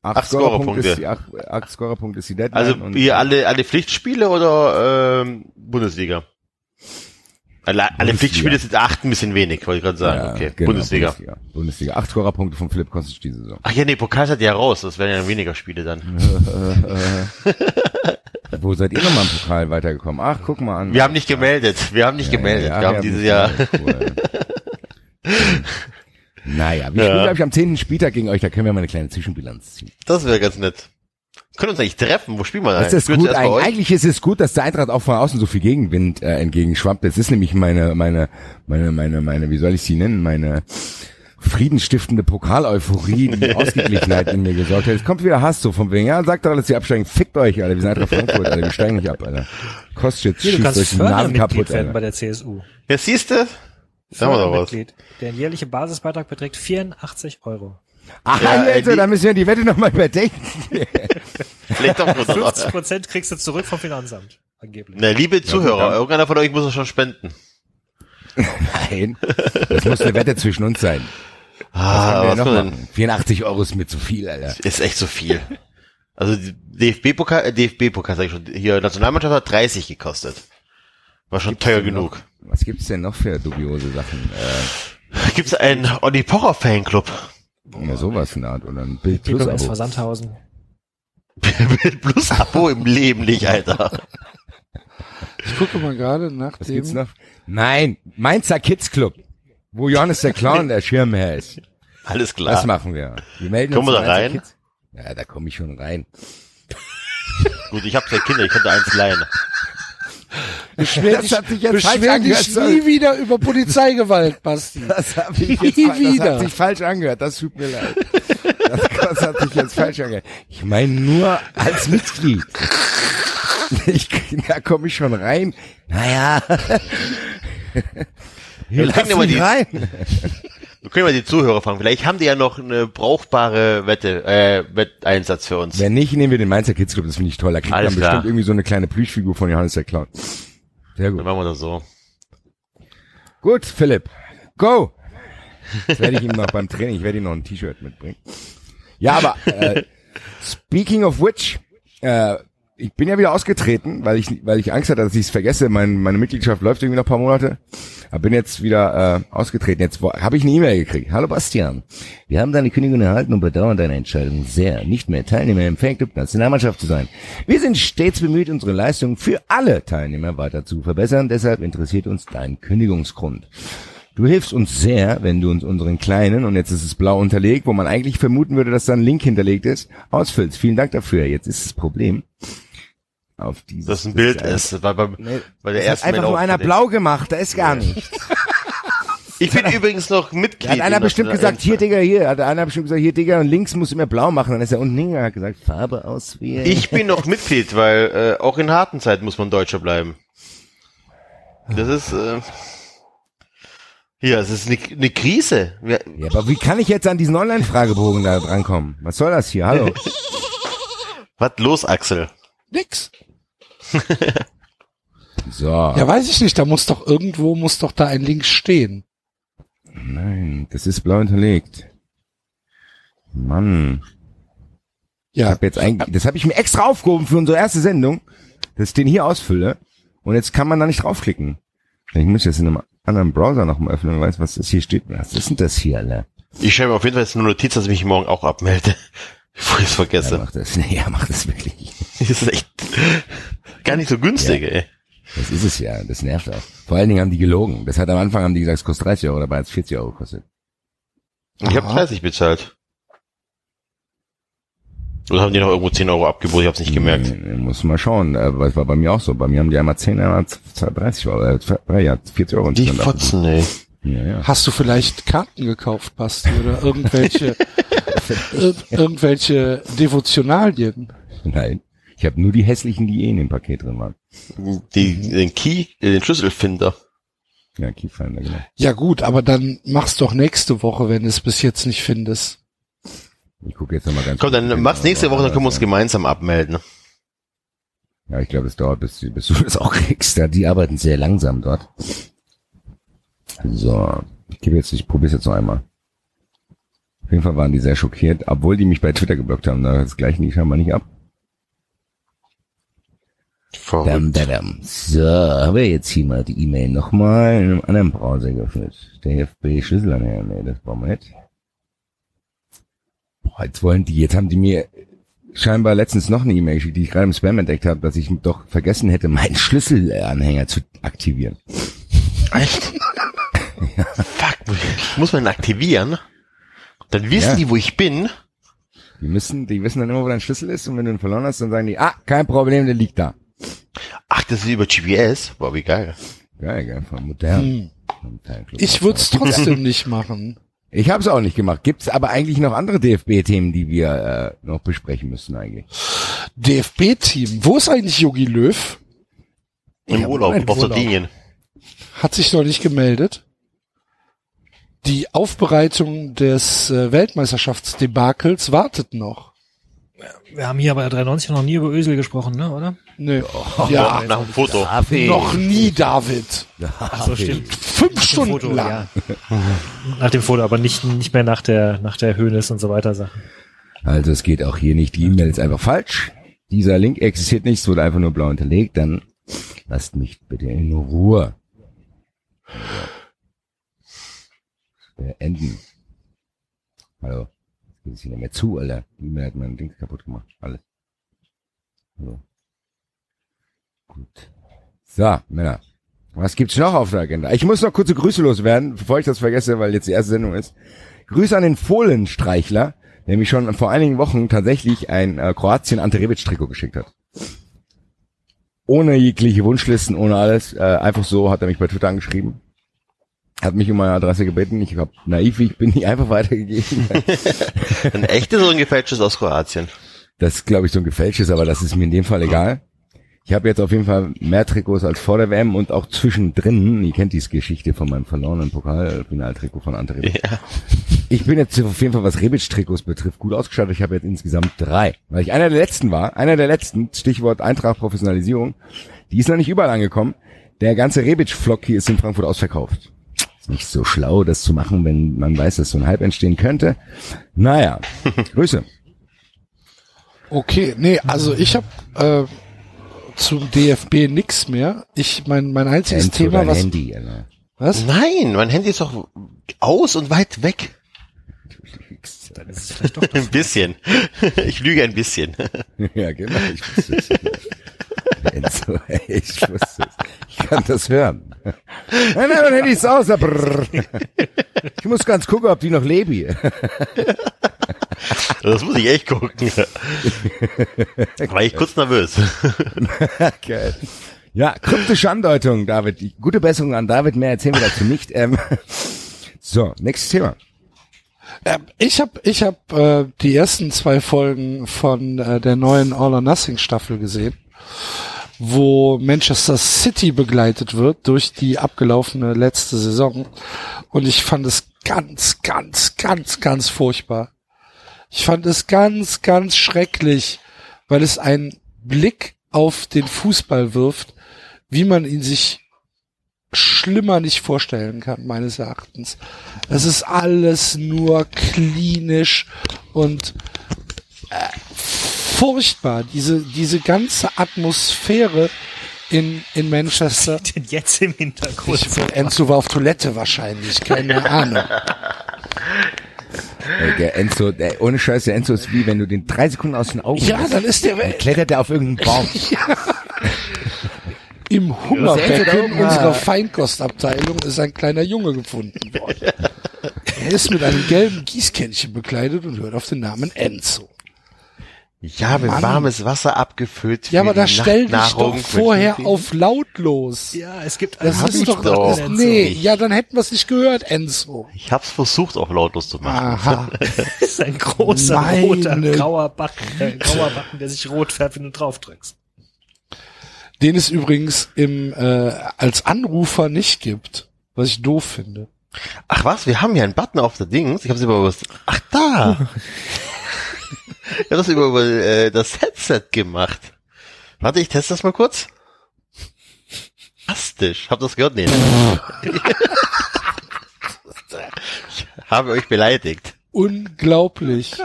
Acht acht Scorerpunkte ist Scorerpunkte. die, acht, acht Scorerpunkte ist die Deadline. Also ihr alle, alle Pflichtspiele oder ähm, Bundesliga? Alle, alle. Pflichtspiele sind acht ein bisschen wenig, wollte ich gerade sagen. Ja, okay, genau, Bundesliga. Bundesliga. Bundesliga. Acht Scorerpunkte von Philipp Kostic diese Saison. Ach ja, nee, Pokal ihr ja raus, das wären ja weniger Spiele dann. Wo seid ihr nochmal im Pokal weitergekommen? Ach, guck mal an. Wir haben nicht gemeldet, wir haben nicht gemeldet, Ja, wir haben ja, dieses Jahr... naja, wir Ja. spielen, glaube ich, am 10. Spieltag gegen euch, da können wir mal eine kleine Zwischenbilanz ziehen. Das wäre ganz nett. Können uns eigentlich treffen, wo spielen wir da? Das ist wir gut. zuerst bei Eig euch? eigentlich ist es gut, dass der Eintracht auch von außen so viel Gegenwind äh, entgegenschwappt. Das ist nämlich meine, meine, meine, meine, meine, wie soll ich sie nennen? Meine friedensstiftende Pokaleuphorie, die Ausgeglichenheit in mir gesorgt hat. Jetzt kommt wieder Hass so von wegen, ja, sagt doch, dass ihr absteigen. Fickt euch, Alter. Wir sind Eintracht Frankfurt, Alter. Wir steigen nicht ab, Alter. Kostet du schießt kannst euch die Nasen Fördermitglied kaputt, werden bei der CSU. Ja, siehst du? Sagen wir doch was. Der jährliche Basisbeitrag beträgt 84 Euro. Ach, Ja, Alter, da müssen wir die Wette nochmal überdenken. Vielleicht doch nur noch. 50 Prozent kriegst du zurück vom Finanzamt. Angeblich. Na, liebe Zuhörer, irgendeiner von euch muss es schon spenden. Nein, das muss eine Wette zwischen uns sein. Ah, was noch man machen? 84 Euro ist mir zu viel, Alter. Ist echt so viel. Also DFB-Pokal, äh, DFB-Pokal sag ich schon, hier Nationalmannschaft hat 30 gekostet. War schon teuer genug. Was gibt's denn noch für dubiose Sachen? Äh, Gibt's einen Olli Pocher Fanclub? ja, sowas in der Art oder ein Bild Plus Abo. Sandhausen. Plus Abo im Leben nicht, Alter. Ich gucke mal gerade nach Was dem. gibt's noch? Nein, Mainzer Kids Club, wo Johannes der Clown der Schirmherr ist. Alles Das klar. machen wir. Wir melden Kommen uns wir zu da rein? Kids. Ja, da komme ich schon rein. Gut, ich habe zwei Kinder, ich könnte eins leihen. Beschwer Das dich, hat sich jetzt falsch beschwer dich angehört, nie wieder über Polizeigewalt, Basti. Das habe ich Nie jetzt das wieder. hat sich falsch angehört. Das tut mir leid. Das, das hat sich jetzt falsch angehört. Ich meine nur als Mitglied. Ich, da komme ich schon rein. Naja. Wir lass legen dir mal die- rein. Wir können mal die Zuhörer fragen. Vielleicht haben die ja noch eine brauchbare Wette, äh, Wetteinsatz für uns. Wenn nicht, nehmen wir den Mainzer Kids Club, das finde ich toll. Da kriegt Alles man klar. bestimmt irgendwie so eine kleine Plüschfigur von Johannes der Clown. Sehr gut. Dann machen wir das so. Gut, Philipp. Go! Das werde ich ihm noch beim Training, ich werde ihm noch ein T-Shirt mitbringen. Ja, aber äh, speaking of which, äh, ich bin ja wieder ausgetreten, weil ich weil ich Angst hatte, dass ich es vergesse. Mein, meine Mitgliedschaft läuft irgendwie noch ein paar Monate. Aber bin jetzt wieder äh, ausgetreten. Jetzt habe ich eine E-Mail gekriegt. Hallo Bastian. Wir haben deine Kündigung erhalten und bedauern deine Entscheidung sehr, nicht mehr Teilnehmer im Fanclub Nationalmannschaft zu sein. Wir sind stets bemüht, unsere Leistung für alle Teilnehmer weiter zu verbessern. Deshalb interessiert uns dein Kündigungsgrund. Du hilfst uns sehr, wenn du uns unseren kleinen, und jetzt ist es blau unterlegt, wo man eigentlich vermuten würde, dass da ein Link hinterlegt ist, ausfüllst. Vielen Dank dafür. Jetzt ist das Problem. Auf dieses, Das ein Bild ist, weil, weil, Nee, weil der erste einfach nur einer blau gemacht, da ist gar nichts. Ich bin übrigens noch Mitglied. Hat einer in bestimmt gesagt, hier Digga, hier, hat einer bestimmt gesagt, hier Digga, und links muss immer blau machen, dann ist er unten hingegangen, hat gesagt, Farbe auswählen. Ich bin noch Mitglied, weil äh, auch in harten Zeiten muss man Deutscher bleiben. Das ist äh, hier, es ist eine, eine Krise. Ja, aber wie kann ich jetzt an diesen Online-Fragebogen da drankommen? Was soll das hier? Hallo? was los, Axel? Nix. So. Ja, weiß ich nicht. Da muss doch irgendwo, muss doch da ein Link stehen. Nein, das ist blau hinterlegt. Mann. Ich Ja, hab jetzt eigentlich, das habe ich mir extra aufgehoben für unsere erste Sendung, dass ich den hier ausfülle. Und jetzt kann man da nicht draufklicken. Ich muss jetzt in einem anderen Browser nochmal öffnen und weiß, was das hier steht. Was ist denn das hier, Alter? Ich schreibe auf jeden Fall jetzt eine Notiz, dass ich mich morgen auch abmelde, bevor ich es Ja, vergesse. mach das. Nee, ja, mach das wirklich. Das ist echt gar nicht so günstig, ey. Das ist es ja. Das nervt auch. Vor allen Dingen haben die gelogen. Das hat am Anfang haben die gesagt, es kostet 30 Euro, dabei hat es 40 Euro gekostet. Ich habe Aha. 30 bezahlt. Oder haben die noch irgendwo 10 Euro abgeboten? Ich hab's nicht gemerkt. Nee, muss mal schauen. Aber es war bei mir auch so. Bei mir haben die einmal 10, einmal 30 Euro, äh, ja, 40 Euro. Die Fotzen, ey. Ja, ja. hast du vielleicht Karten gekauft, Basti, oder irgendwelche, ir irgendwelche Devotionalien? Nein. Ich habe nur die hässlichen, die eh in dem Paket drin waren. Die, den Key, äh, den Schlüsselfinder. Ja, Keyfinder, genau. Ja gut, aber dann mach's doch nächste Woche, wenn du es bis jetzt nicht findest. Ich gucke jetzt nochmal ganz Komm, dann mach's nächste Woche, dann können wir uns gemeinsam abmelden. Ja, ich glaube, es dauert, bis, bis du das auch kriegst. Ja, die arbeiten sehr langsam dort. So, ich gebe jetzt, ich probiere jetzt noch einmal. Auf jeden Fall waren die sehr schockiert, obwohl die mich bei Twitter geblockt haben. Da das gleichen die scheinbar nicht ab. Verrückt. Dam, dam, dam. So, haben wir jetzt hier mal die E-Mail nochmal in einem anderen Browser geöffnet. Der FB-Schlüsselanhänger, nee, das brauchen wir nicht. Boah, jetzt wollen die, jetzt haben die mir scheinbar letztens noch eine E-Mail geschickt, die ich gerade im Spam entdeckt habe, dass ich doch vergessen hätte, meinen Schlüsselanhänger zu aktivieren. Echt? Fuck, muss man ihn aktivieren? Dann wissen Ja. die, wo ich bin. Die müssen, die wissen dann immer, wo dein Schlüssel ist und wenn du ihn verloren hast, dann sagen die, ah, kein Problem, der liegt da. Ach, das ist über GPS. Boah, wie geil. Geil, geil, von modern. Hm. Ich würde es trotzdem nicht machen. Ich habe es auch nicht gemacht. Gibt's aber eigentlich noch andere DFB-Themen, die wir äh, noch besprechen müssen eigentlich? DFB-Team. Wo ist eigentlich Yogi Löw? Im Urlaub, auf. Sardinien. Hat sich noch nicht gemeldet. Die Aufbereitung des äh, Weltmeisterschaftsdebakels wartet noch. Wir haben hier bei 93 noch nie über Ösel gesprochen, ne, oder? Nö. Ja, ja, nach dem Foto. noch nie, David. Ach so, stimmt. Fünf Stunden Foto, lang. ja. Nach dem Foto, aber nicht, nicht mehr nach der, nach der Höhnes und so weiter Sachen. Also es geht auch hier nicht. Die E-Mail ist einfach falsch. Dieser Link existiert nicht, es wurde einfach nur blau hinterlegt. Dann lasst mich bitte in Ruhe. Beenden. Hallo. Jetzt geht es hier nicht mehr zu, Alter. Die E-Mail hat mein Ding kaputt gemacht. Alles. So. Gut. So, Männer. Was gibt's noch auf der Agenda? Ich muss noch kurze Grüße loswerden, bevor ich das vergesse, weil jetzt die erste Sendung ist. Grüße an den Fohlenstreichler, der mich schon vor einigen Wochen tatsächlich ein äh, Kroatien Ante Trikot geschickt hat. Ohne jegliche Wunschlisten, ohne alles. Äh, einfach so hat er mich bei Twitter angeschrieben. Hat mich um meine Adresse gebeten. Ich habe naiv, ich bin, die einfach weitergegeben. Ein echtes oder ein gefälschtes aus Kroatien? Das ist, glaube ich, so ein gefälschtes, aber das ist mir in dem Fall egal. Ich habe jetzt auf jeden Fall mehr Trikots als vor der WM und auch zwischendrin. Ihr kennt diese Geschichte von meinem verlorenen Pokal-Finaltrikot von Ante Rebic. Ja. Ich bin jetzt auf jeden Fall, was Rebic-Trikots betrifft, gut ausgestattet. Ich habe jetzt insgesamt drei. Weil ich einer der letzten war, einer der letzten, Stichwort Eintracht Professionalisierung, die ist noch nicht überall angekommen. Der ganze Rebic-Flock hier ist in Frankfurt ausverkauft. Ist nicht so schlau, das zu machen, wenn man weiß, dass so ein Hype entstehen könnte. Naja, Grüße. Okay, nee, also ich habe äh, zum DFB nix mehr. Ich mein mein einziges Enzo, Thema, was Handy, Alter. was? Nein, mein Handy ist doch aus und weit weg. Dann ist es vielleicht doch Ein bisschen. Ich lüge ein bisschen. Ja, genau, ich. Enzo, ey, ich wusste es. Ich kann das hören. Nein, nein, mein Handy ist aus. Ich muss ganz gucken, ob die noch lebe. Das muss ich echt gucken. War ich kurz nervös. Geil. Ja, kryptische Andeutung, David. Gute Besserung an David, mehr erzählen wir dazu nicht. Ähm, so, nächstes Thema. Ähm, ich habe ich hab, äh, die ersten zwei Folgen von äh, der neuen All or Nothing Staffel gesehen, wo Manchester City begleitet wird durch die abgelaufene letzte Saison. Und ich fand es ganz, ganz, ganz, ganz furchtbar. Ich fand es ganz, ganz schrecklich, weil es einen Blick auf den Fußball wirft, wie man ihn sich schlimmer nicht vorstellen kann, meines Erachtens. Es ist alles nur klinisch und äh, furchtbar. Diese, diese ganze Atmosphäre in, in Manchester. denn jetzt im Hintergrund. Ich, Enzo war auf Toilette wahrscheinlich, keine Ahnung. Ey, der Enzo, der, ohne Scheiß, der Enzo ist wie, wenn du den drei Sekunden aus den Augen Ja, lässt, dann ist der dann klettert er auf irgendeinen Baum. im Hungerbecken Ja. unserer Feinkostabteilung ist ein kleiner Junge gefunden worden. Er ist mit einem gelben Gießkännchen bekleidet und hört auf den Namen Enzo. Ja, mit Mann. warmes Wasser abgefüllt. Ja, aber da stell dich doch vorher auf lautlos. Ja, es gibt Das ist doch, doch. Das, nee, ja, dann hätten wir es nicht gehört, Enzo. Ich hab's versucht, auf lautlos zu machen. Aha. Das ist ein großer Meine- roter grauer Backen, äh, grauer Backen, der sich rot färbt, wenn du drauf drückst. Den es übrigens im äh, als Anrufer nicht gibt, was ich doof finde. Ach was, wir haben ja einen Button auf der Dings. Ich hab's über was. Ach da. ich hab das über, über äh, das Headset gemacht. Warte, ich teste das mal kurz. Fantastisch. Habt ihr das gehört? Nee. ne? ich habe euch beleidigt. Unglaublich.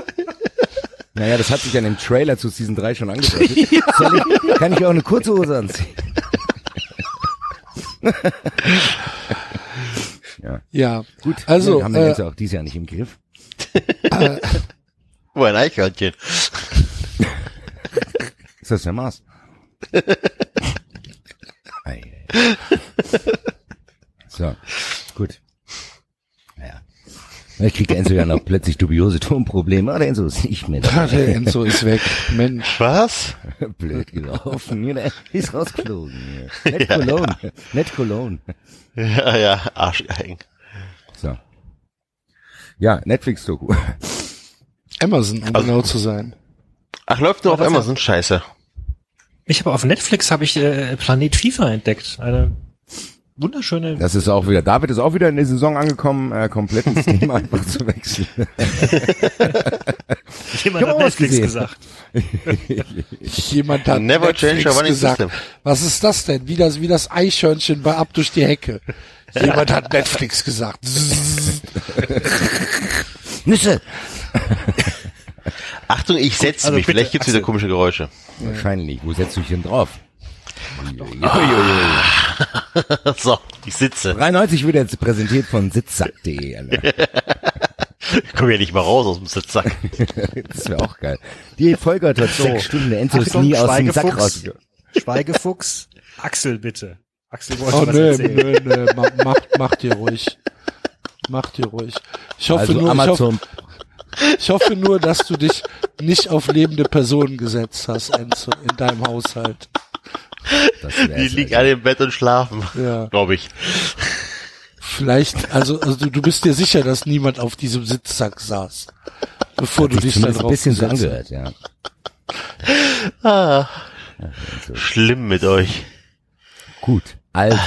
Naja, das hat sich ja in dem Trailer zu Season 3 schon angedeutet. Soll ich, kann ich auch eine kurze Hose anziehen? Ja, Gut, Also, wir haben den äh, Enzo auch dieses Jahr nicht im Griff. Oh, ein Eichhörnchen. Ist das der Mars? Ei, ei. so, gut. Naja. Vielleicht kriegt der Enzo ja noch plötzlich dubiose Tonprobleme. Ah, der Enzo ist nicht mehr Ah, da. der Enzo ist weg. Mensch. Was? Blöd gelaufen. Ja, der ist rausgeflogen. Ja. Net Cologne. Net Cologne. Ja, ja, Arschgeigen. So. Ja, Netflix-Doku. Amazon, um Also- genau zu sein. Ach, läuft nur auf Amazon. Scheiße. Ich habe auf Netflix habe ich äh, Planet FIFA entdeckt. Eine wunderschöne. Das ist auch wieder, David ist auch wieder in der Saison angekommen, äh, komplett ins Thema einfach zu wechseln. Jemand hat Netflix gesehen. gesagt. Jemand hat Never Netflix change gesagt. system. Was ist das denn? Wie das, wie das Eichhörnchen bei Ab durch die Hecke. Jemand hat Netflix gesagt. Nüsse! Achtung, ich setze Also mich. bitte, Vielleicht gibt's wieder komische Geräusche. Wahrscheinlich. Wo setzt du dich denn drauf? so, ich sitze. 93 wird jetzt präsentiert von sitzsack.de. Ich komme ja nicht mal raus aus dem Sitzsack. Das wäre auch geil. Die Folge hat heute sechs Stunden, der Enzo ist nie aus dem Sack Schweigefuchs. rausgegangen. Schweigefuchs. Axel, bitte. Axel wollte Oh was nö, erzählen. nö, nö, ma- macht, macht ihr ruhig. Macht ihr ruhig. Ich hoffe Also nur, ich hoffe, Amazon, ich hoffe nur, dass du dich nicht auf lebende Personen gesetzt hast, Enzo, in deinem Haushalt. das Die liegen alle im Bett und schlafen. Ja. Glaube ich. Vielleicht, also, also du, bist dir sicher, dass niemand auf diesem Sitzsack saß, bevor du Hat dich da drauf ein bisschen so angehört, ja. Ah, Schlimm mit euch. Gut, also.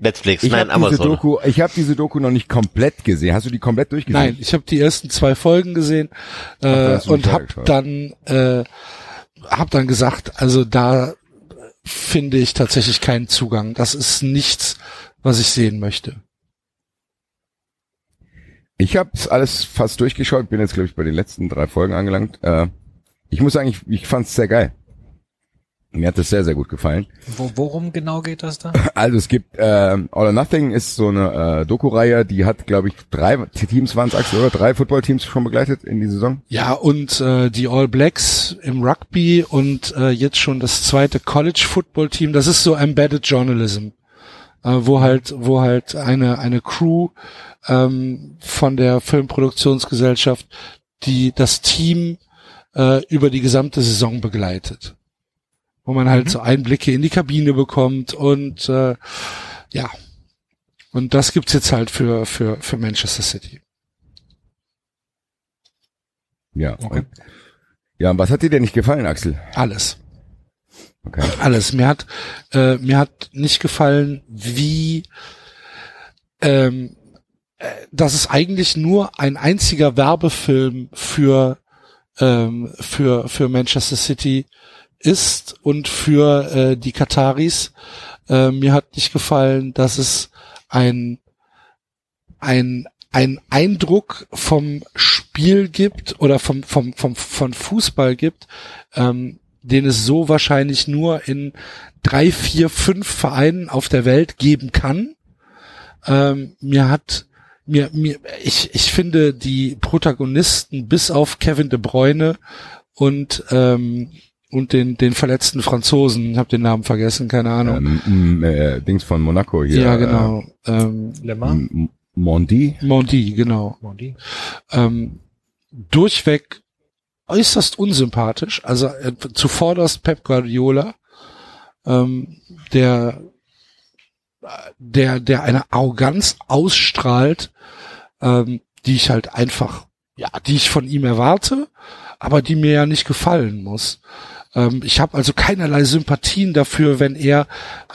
Netflix, Ich nein, habe diese Amazon. Doku, ich habe diese Doku noch nicht komplett gesehen. Hast du die komplett durchgesehen? Nein, ich habe die ersten zwei Folgen gesehen äh, und mich hab angeschaut. dann äh, hab dann gesagt, also da finde ich tatsächlich keinen Zugang. Das ist nichts, was ich sehen möchte. Ich habe alles fast durchgeschaut, bin jetzt glaube ich bei den letzten drei Folgen angelangt. Äh, ich muss sagen, ich, ich fand es sehr geil. Mir hat das sehr, sehr gut gefallen. Wo, worum genau geht das da? Also es gibt äh, All or Nothing ist so eine äh, Doku-Reihe, die hat, glaube ich, drei Teams waren es Axel, oder? Drei Football-Teams schon begleitet in die Saison. Ja, und äh, die All Blacks im Rugby und äh, jetzt schon das zweite College Football Team, das ist so Embedded Journalism, äh, wo halt, wo halt eine, eine Crew ähm, von der Filmproduktionsgesellschaft, die das Team äh, über die gesamte Saison begleitet. Wo man halt so Einblicke in die Kabine bekommt und äh, ja. Und das gibt's jetzt halt für, für, für Manchester City. Ja. Okay. Und, ja, und was hat dir denn nicht gefallen, Axel? Alles. Okay. alles. Mir hat äh, mir hat nicht gefallen, wie ähm, äh, dass es eigentlich nur ein einziger Werbefilm für ähm, für für Manchester City ist und für äh, die Kataris. Äh, mir hat nicht gefallen, dass es ein ein ein Eindruck vom Spiel gibt oder vom vom vom von Fußball gibt, ähm, den es so wahrscheinlich nur in drei, vier, fünf Vereinen auf der Welt geben kann. Ähm, mir hat mir mir ich ich finde die Protagonisten bis auf Kevin de Bruyne und ähm, und den den verletzten Franzosen, ich habe den Namen vergessen, keine Ahnung. Ähm, äh, Dings von Monaco hier. ja, genau. Ähm, Äh, Lemma? M- Mondi. Mondi, genau. Mondi? ähm, durchweg äußerst unsympathisch. Also äh, zuvorderst Pep Guardiola, ähm, der der der eine Arroganz ausstrahlt, ähm, die ich halt einfach, ja, die ich von ihm erwarte, aber die mir ja nicht gefallen muss. Ähm, ich habe also keinerlei Sympathien dafür, wenn er,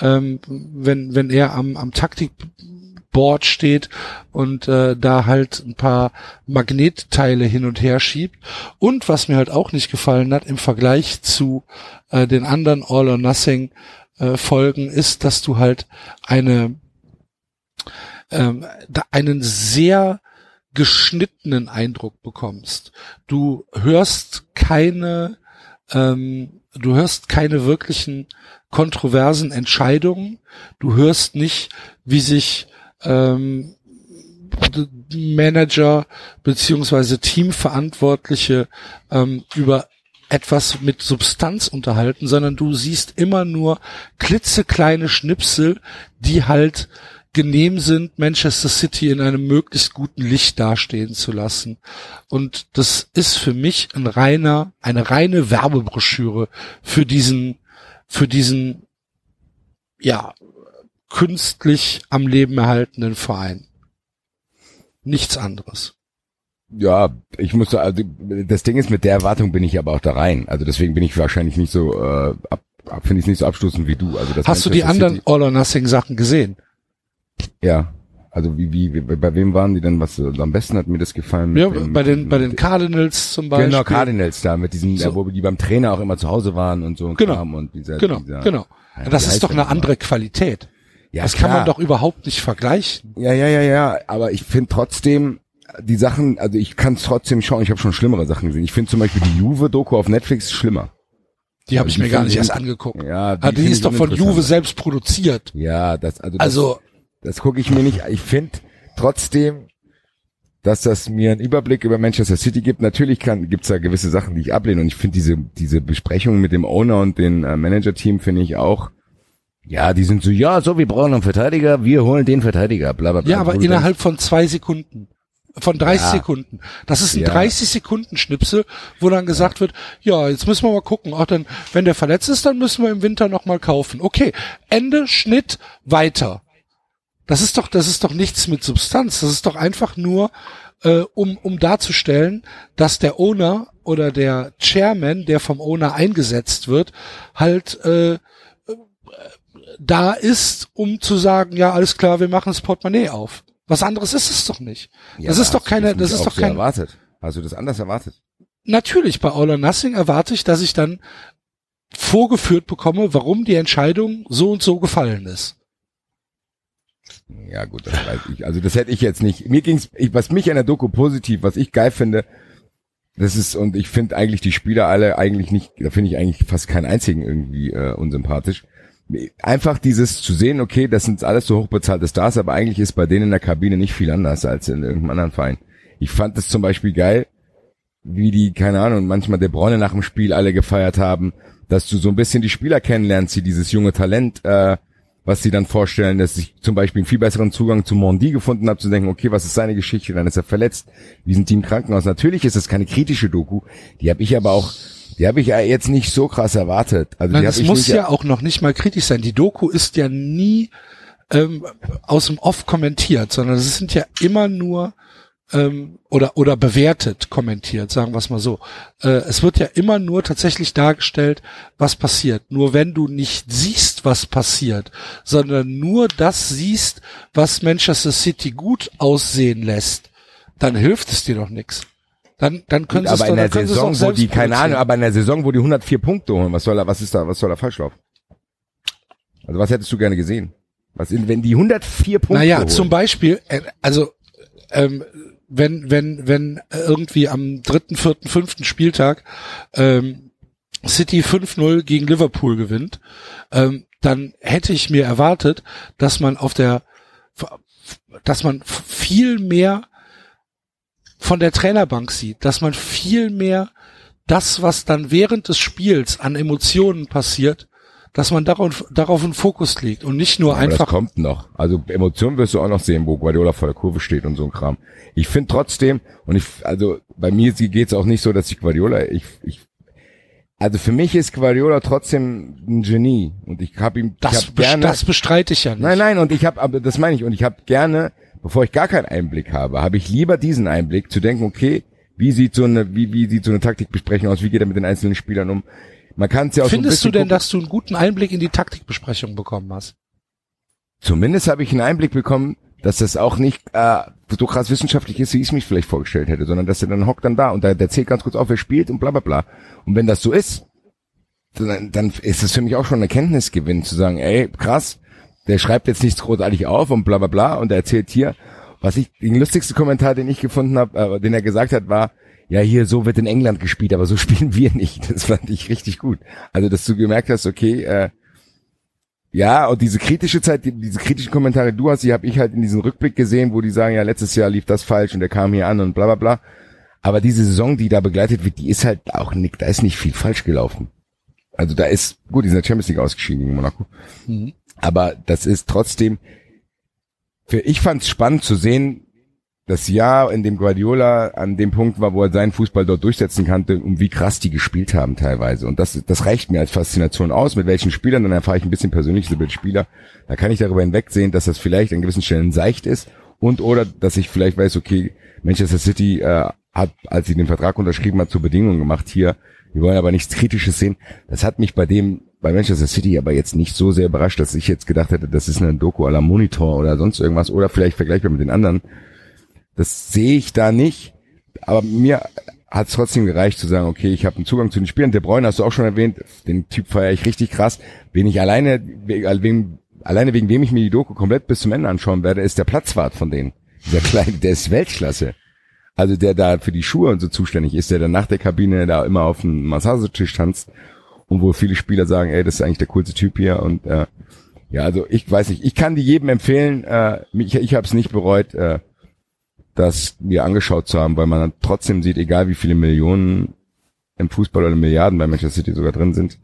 ähm, wenn wenn er am am Taktikboard steht und äh, da halt ein paar Magnetteile hin und her schiebt. Und was mir halt auch nicht gefallen hat im Vergleich zu äh, den anderen All or Nothing äh, Folgen ist, dass du halt eine ähm, einen sehr geschnittenen Eindruck bekommst. Du hörst keine, ähm, du hörst keine wirklichen kontroversen Entscheidungen. Du hörst nicht, wie sich ähm, Manager beziehungsweise Teamverantwortliche ähm, über etwas mit Substanz unterhalten, sondern du siehst immer nur klitzekleine Schnipsel, die halt genehm sind, Manchester City in einem möglichst guten Licht dastehen zu lassen. Und das ist für mich ein reiner, eine reine Werbebroschüre für diesen, für diesen, ja, künstlich am Leben erhaltenen Verein. Nichts anderes. Ja, ich muss so, also das Ding ist, mit der Erwartung bin ich aber auch da rein. Also deswegen bin ich wahrscheinlich nicht so, äh, ab, finde ich nicht so abstoßend wie du. Also das Hast du die Manchester anderen All or Nothing Sachen gesehen? Ja. Also wie, wie, wie, bei wem waren die denn? Was am besten hat mir das gefallen? mit Ja, dem- bei den, bei den Cardinals zum Beispiel. Genau, Cardinals da, mit diesem, So. wo die beim Trainer auch immer zu Hause waren und so ein Genau. Und dieser, Genau, dieser, genau. Ja, das ist doch eine andere Qualität. Ja, das kann man klar. doch überhaupt nicht vergleichen. Ja, ja, ja, ja. Aber ich finde trotzdem die Sachen, also ich kann es trotzdem schauen. Ich habe schon schlimmere Sachen gesehen. Ich finde zum Beispiel die Juve-Doku auf Netflix schlimmer. Die habe Also ich mir die gar nicht ich erst angeguckt. Ja, Die, die finde ist doch von. Juve selbst produziert. Ja, das also das, Also, das gucke ich mir nicht. Ich finde trotzdem, dass das mir einen Überblick über Manchester City gibt. Natürlich kann gibt's da gewisse Sachen, die ich ablehne. Und ich finde diese diese Besprechungen mit dem Owner und dem äh, Manager-Team finde ich auch. Ja, die sind so, ja, so, wir brauchen einen Verteidiger, wir holen den Verteidiger, bla bla bla. ja, aber innerhalb von zwei Sekunden. Von 30 Ja. Sekunden. Das ist ein Ja. 30 Sekunden Schnipsel, wo dann gesagt wird, ja, jetzt müssen wir mal gucken. Auch dann, wenn der verletzt ist, dann müssen wir im Winter noch mal kaufen. Okay, Ende, Schnitt, weiter. Das ist doch, das ist doch nichts mit Substanz. Das ist doch einfach nur äh, um, um darzustellen, dass der Owner oder der Chairman, der vom Owner eingesetzt wird, halt äh, da ist, um zu sagen, ja, alles klar, wir machen das Portemonnaie auf. Was anderes ist es doch nicht. Ja, das ist doch keine, das ist doch kein, erwartet. Hast du das anders erwartet? natürlich bei All or Nothing erwarte ich, dass ich dann vorgeführt bekomme, warum die Entscheidung so und so gefallen ist. Ja gut, das weiß ich. Also das hätte ich jetzt nicht. Mir ging's, ich, was mich an der Doku positiv, was ich geil finde, das ist und ich finde eigentlich die Spieler alle eigentlich nicht, da finde ich eigentlich fast keinen einzigen irgendwie äh, unsympathisch. Einfach dieses zu sehen, okay, das sind alles so hochbezahlte Stars, aber eigentlich ist bei denen in der Kabine nicht viel anders als in irgendeinem anderen Verein. Ich fand es zum Beispiel geil, wie die, keine Ahnung, manchmal der Bräune nach dem Spiel alle gefeiert haben, dass du so ein bisschen die Spieler kennenlernst, die dieses junge Talent, äh, was sie dann vorstellen, dass ich zum Beispiel einen viel besseren Zugang zu Mondi gefunden habe, zu denken, okay, was ist seine Geschichte, dann ist er verletzt, wie sind die im Krankenhaus. Natürlich ist es keine kritische Doku, die habe ich aber auch, die habe ich ja jetzt nicht so krass erwartet. Also Nein, die das muss ja auch noch nicht mal kritisch sein. Die Doku ist ja nie ähm, aus dem Off kommentiert, sondern es sind ja immer nur ähm, oder oder bewertet kommentiert, sagen wir es mal so. Äh, es wird ja immer nur tatsächlich dargestellt, was passiert. Nur wenn du nicht siehst, was passiert, sondern nur das siehst, was Manchester City gut aussehen lässt, dann hilft es dir doch nichts. Dann dann können Gut, aber in der Saison, wo die, keine. Ahnung, aber in der Saison, wo die 104 Punkte holen, was soll da, was ist da, was soll da falsch laufen? Also was hättest du gerne gesehen? Was in, wenn die 104 Punkte Naja, holen? zum Beispiel, äh, also ähm, wenn wenn wenn irgendwie am dritten, vierten, fünften Spieltag ähm, City 5-0 gegen Liverpool gewinnt, ähm, dann hätte ich mir erwartet, dass man auf der dass man viel mehr von der Trainerbank sieht, dass man viel mehr das, was dann während des Spiels an Emotionen passiert, dass man darauf, darauf einen Fokus legt und nicht nur Aber das einfach kommt noch. Also Emotionen wirst du auch noch sehen, wo Guardiola vor der Kurve steht und so ein Kram. Ich finde trotzdem, und ich, also bei mir geht's auch nicht so, dass ich Guardiola, ich, ich, also für mich ist Guardiola trotzdem ein Genie und ich habe ihm, ich Das, hab bes- gerne, das bestreite ich ja nicht. nein, nein, und ich habe, aber das meine ich, und ich habe gerne, bevor ich gar keinen Einblick habe, habe ich lieber diesen Einblick zu denken, okay, wie sieht so eine, wie, wie sieht so eine Taktikbesprechung aus, wie geht er mit den einzelnen Spielern um? Man kann es ja auch so Findest bisschen du denn, gucken. dass du einen guten Einblick in die Taktikbesprechung bekommen hast? Zumindest habe ich einen Einblick bekommen, dass das auch nicht äh, so krass wissenschaftlich ist, wie ich es mich vielleicht vorgestellt hätte, sondern dass er dann hockt dann da und da, der zählt ganz kurz auf, wer spielt und bla bla bla. Und wenn das so ist, dann, dann ist es für mich auch schon ein Erkenntnisgewinn zu sagen, ey, krass, der schreibt jetzt nichts großartig auf und bla bla bla und er erzählt hier, was ich, den lustigste Kommentar, den ich gefunden habe, äh, den er gesagt hat, war, ja, hier, so wird in England gespielt, aber so spielen wir nicht. Das fand ich richtig gut. Also, dass du gemerkt hast, okay, äh, ja, und diese kritische Zeit, die, diese kritischen Kommentare, die du hast, die habe ich halt in diesem Rückblick gesehen, wo die sagen, ja, letztes Jahr lief das falsch und der kam hier an und bla bla bla. Aber diese Saison, die da begleitet wird, die ist halt auch nicht, da ist nicht viel falsch gelaufen. Also da ist, gut, die sind in der Champions League ausgeschieden gegen Monaco. Mhm. Aber das ist trotzdem, für, ich fand es spannend zu sehen, das Jahr, in dem Guardiola an dem Punkt war, wo er seinen Fußball dort durchsetzen konnte, um wie krass die gespielt haben teilweise. Und das, das reicht mir als Faszination aus, mit welchen Spielern, dann erfahre ich ein bisschen persönliches über die Spieler. Da kann ich darüber hinwegsehen, dass das vielleicht an gewissen Stellen seicht ist und oder, dass ich vielleicht weiß, okay, Manchester City äh, hat, als sie den Vertrag unterschrieben hat, zur Bedingung gemacht, hier, wir wollen aber nichts Kritisches sehen. Das hat mich bei dem, bei Manchester City aber jetzt nicht so sehr überrascht, dass ich jetzt gedacht hätte, das ist eine Doku à la Monitor oder sonst irgendwas oder vielleicht vergleichbar mit den anderen. Das sehe ich da nicht. Aber mir hat es trotzdem gereicht zu sagen, okay, ich habe einen Zugang zu den Spielern. Der Bräuner hast du auch schon erwähnt, den Typ feiere ich richtig krass. Wen ich alleine, wegen, alleine wegen wem ich mir die Doku komplett bis zum Ende anschauen werde, ist der Platzwart von denen. Dieser kleine, der ist Weltklasse. Also der da für die Schuhe und so zuständig ist, der dann nach der Kabine da immer auf dem Massagetisch tanzt und wo viele Spieler sagen, ey, das ist eigentlich der coolste Typ hier und äh, ja, also ich weiß nicht, ich kann die jedem empfehlen, äh, ich, ich habe es nicht bereut, äh, das mir angeschaut zu haben, weil man dann trotzdem sieht, egal wie viele Millionen im Fußball oder Milliarden bei Manchester City sogar drin sind,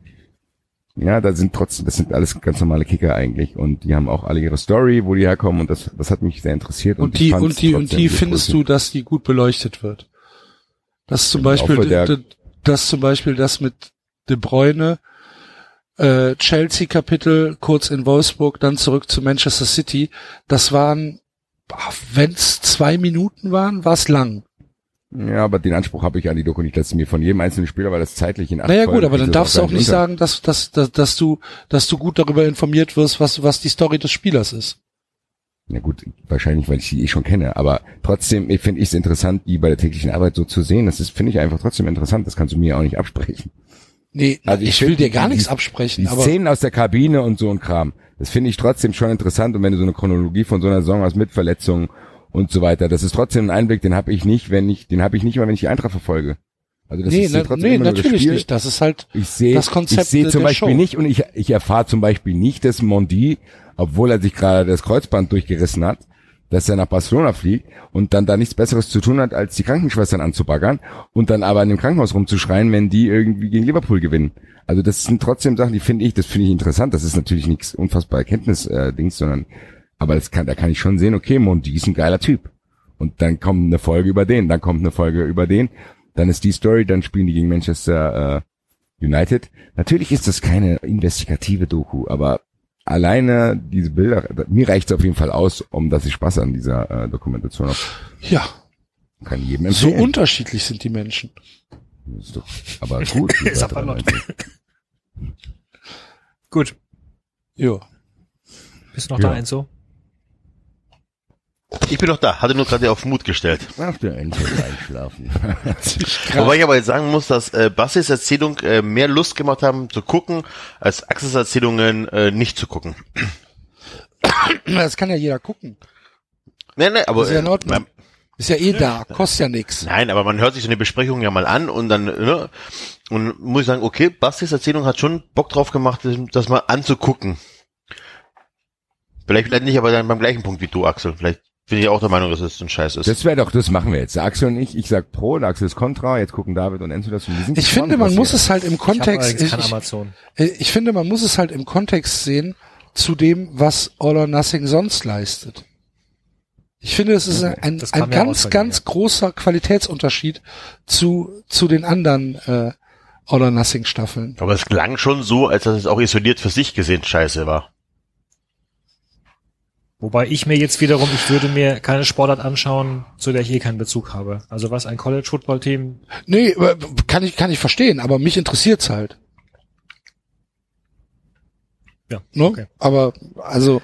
ja, da sind trotzdem, das sind alles ganz normale Kicker eigentlich und die haben auch alle ihre Story, wo die herkommen und das, das hat mich sehr interessiert. Und, ich die, und die, und die findest positiv. du, dass die gut beleuchtet wird. Das zum Beispiel, der- d- das zum Beispiel das mit De Bruyne, äh, Chelsea-Kapitel, kurz in Wolfsburg, dann zurück zu Manchester City. Das waren wenn es zwei Minuten waren, war es lang. Ja, aber den Anspruch habe ich an die Doku nicht, dass mir von jedem einzelnen Spieler, weil das zeitlich in acht Naja gut, aber dann darfst du auch nicht unter- sagen, dass, dass, dass, dass du, dass du gut darüber informiert wirst, was, was die Story des Spielers ist. Na gut, wahrscheinlich, weil ich die eh schon kenne, aber trotzdem finde ich es interessant, die bei der täglichen Arbeit so zu sehen. Das ist, finde ich einfach trotzdem interessant. Das kannst du mir auch nicht absprechen. Nee, Also ich ich, will dir gar nichts absprechen, Die aber Szenen aus der Kabine und so ein Kram, das finde ich trotzdem schon interessant. Und wenn du so eine Chronologie von so einer Saison hast mit Verletzungen und so weiter, das ist trotzdem ein Einblick, den habe ich nicht, wenn ich, den habe ich nicht mal, wenn ich die Eintracht verfolge. Also das nee, ist ja trotzdem nee immer nur das natürlich Spiel. nicht. Das ist halt, Ich sehe, das Konzept ich sehe zum Beispiel Show. nicht und ich, ich erfahre zum Beispiel nicht, dass Mondi, obwohl er sich gerade das Kreuzband durchgerissen hat, dass er nach Barcelona fliegt und dann da nichts Besseres zu tun hat, als die Krankenschwestern anzubaggern und dann aber in dem Krankenhaus rumzuschreien, wenn die irgendwie gegen Liverpool gewinnen. Also das sind trotzdem Sachen, die finde ich, das finde ich interessant. Das ist natürlich nichts unfassbar Erkenntnis-Dings, sondern aber das kann, da kann ich schon sehen, okay, Mondi ist ein geiler Typ. Und dann kommt eine Folge über den, dann kommt eine Folge über den, dann ist die Story, dann spielen die gegen Manchester äh, United. Natürlich ist das keine investigative Doku, aber alleine diese Bilder, mir reicht es auf jeden Fall aus, um dass ich Spaß an dieser äh, Dokumentation habe. ja, Kann jedem so empfehlen. unterschiedlich sind die Menschen. Ist doch, aber gut. Ist aber noch-. Gut. Ja. Bist du noch Ja. da, Enzo? Ich bin noch da, hatte nur gerade auf Mut gestellt. Ach, der Ente ist einschlafen. Wobei ich aber jetzt sagen muss, dass äh, Bassis Erzählung äh, mehr Lust gemacht haben zu gucken, als Axels Erzählungen äh, nicht zu gucken. Das kann ja jeder gucken. Nee, nee, aber ist ja in äh, Ordnung. man- Ist ja eh da, kostet ja nix. Nein, aber man hört sich so eine Besprechung ja mal an und dann, ne, und muss ich sagen, okay, Bastis Erzählung hat schon Bock drauf gemacht, das- das mal anzugucken. Vielleicht, vielleicht nicht, aber dann beim gleichen Punkt wie du, Axel. Vielleicht bin ich auch der Meinung, dass es ein Scheiß ist. Das wäre doch, das machen wir jetzt. Der Axel und ich, ich sag pro, der Axel ist kontra, jetzt gucken David und Enzo das. und die sind Ich finde, man muss es halt im Kontext, ich, ich, Amazon. ich finde, man muss es halt im Kontext sehen zu dem, was All or Nothing sonst leistet. Ich finde, es ist ein, das ein raus ganz, ganz ja. großer Qualitätsunterschied zu, zu den anderen äh, All or Nothing Staffeln. aber es klang schon so, als dass es auch isoliert für sich gesehen Scheiße war. Wobei ich mir jetzt wiederum, ich würde mir keine Sportart anschauen, zu der ich eh keinen Bezug habe. Also was ein College-Football-Team, Nee, äh, kann ich, kann ich verstehen, aber mich interessiert's halt. ja, Ne? okay. Aber also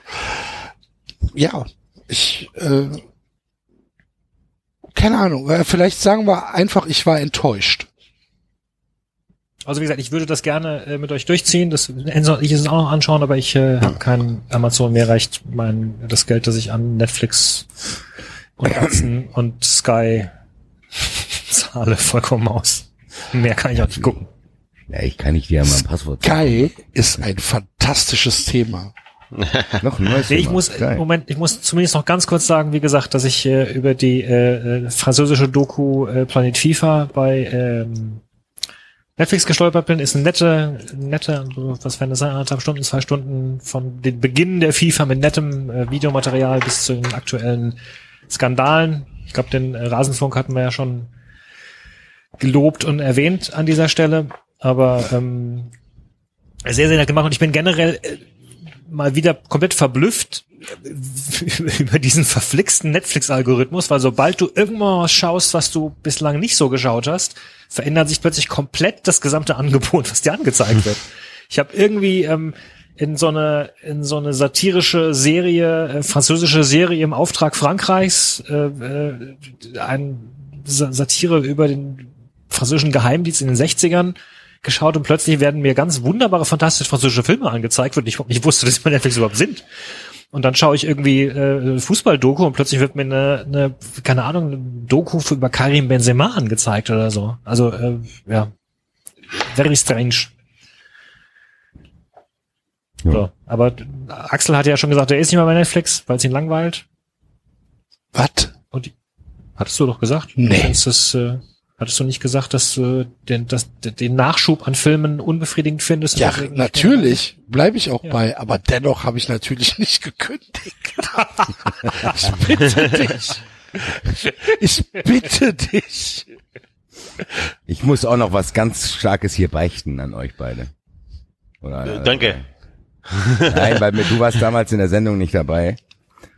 ja, ich äh, keine Ahnung. äh, Vielleicht sagen wir einfach, ich war enttäuscht. Also wie gesagt, ich würde das gerne äh, mit euch durchziehen. Das Enzo und ich es auch noch anschauen, aber ich äh, habe keinen Amazon. Mir reicht mein das Geld, das ich an Netflix und Amazon und Sky zahle, vollkommen aus. Mehr kann ich auch nicht gucken. Ja, ich kann nicht dir mal ein Passwort sagen. Sky ist ein fantastisches Thema. Noch ein neues Nee, ich Thema. muss, Geil. Moment, ich muss zumindest noch ganz kurz sagen, wie gesagt, dass ich äh, über die äh, äh, französische Doku äh, Planet FIFA bei ähm, Netflix gestolpert bin, ist eine nette, nette, was werden das sein, anderthalb Stunden, zwei Stunden von den Beginn der FIFA mit nettem äh, Videomaterial bis zu den aktuellen Skandalen. Ich glaube, den äh, Rasenfunk hatten wir ja schon gelobt und erwähnt an dieser Stelle, aber ähm, sehr, sehr nett gemacht und ich bin generell äh, mal wieder komplett verblüfft äh, über diesen verflixten Netflix-Algorithmus, weil sobald du irgendwann was schaust, was du bislang nicht so geschaut hast, verändert sich plötzlich komplett das gesamte Angebot, was dir angezeigt wird. Ich habe irgendwie ähm, in so eine in so eine satirische Serie, äh, französische Serie im Auftrag Frankreichs, äh, äh, ein Sa- Satire über den französischen Geheimdienst in den 60ern geschaut und plötzlich werden mir ganz wunderbare, fantastische französische Filme angezeigt, und ich überhaupt nicht wusste, dass sie bei Netflix überhaupt sind. Und dann schaue ich irgendwie äh, Fußball-Doku und plötzlich wird mir eine, eine, keine Ahnung, eine Doku für, über Karim Benzema angezeigt oder so. Also, äh, ja, very strange. Ja. So, aber Axel hat ja schon gesagt, er ist nicht mehr bei Netflix, weil es ihn langweilt. Was? Und hattest du doch gesagt? Nee. Das, äh, hattest du nicht gesagt, dass du den, dass, den Nachschub an Filmen unbefriedigend findest? Ja, natürlich bleibe ich auch Ja. bei, aber dennoch habe ich natürlich nicht gekündigt. ich bitte dich. Ich bitte dich. Ich muss auch noch was ganz Starkes hier beichten an euch beide. Oder, Äh, danke. Nein, weil du warst damals in der Sendung nicht dabei.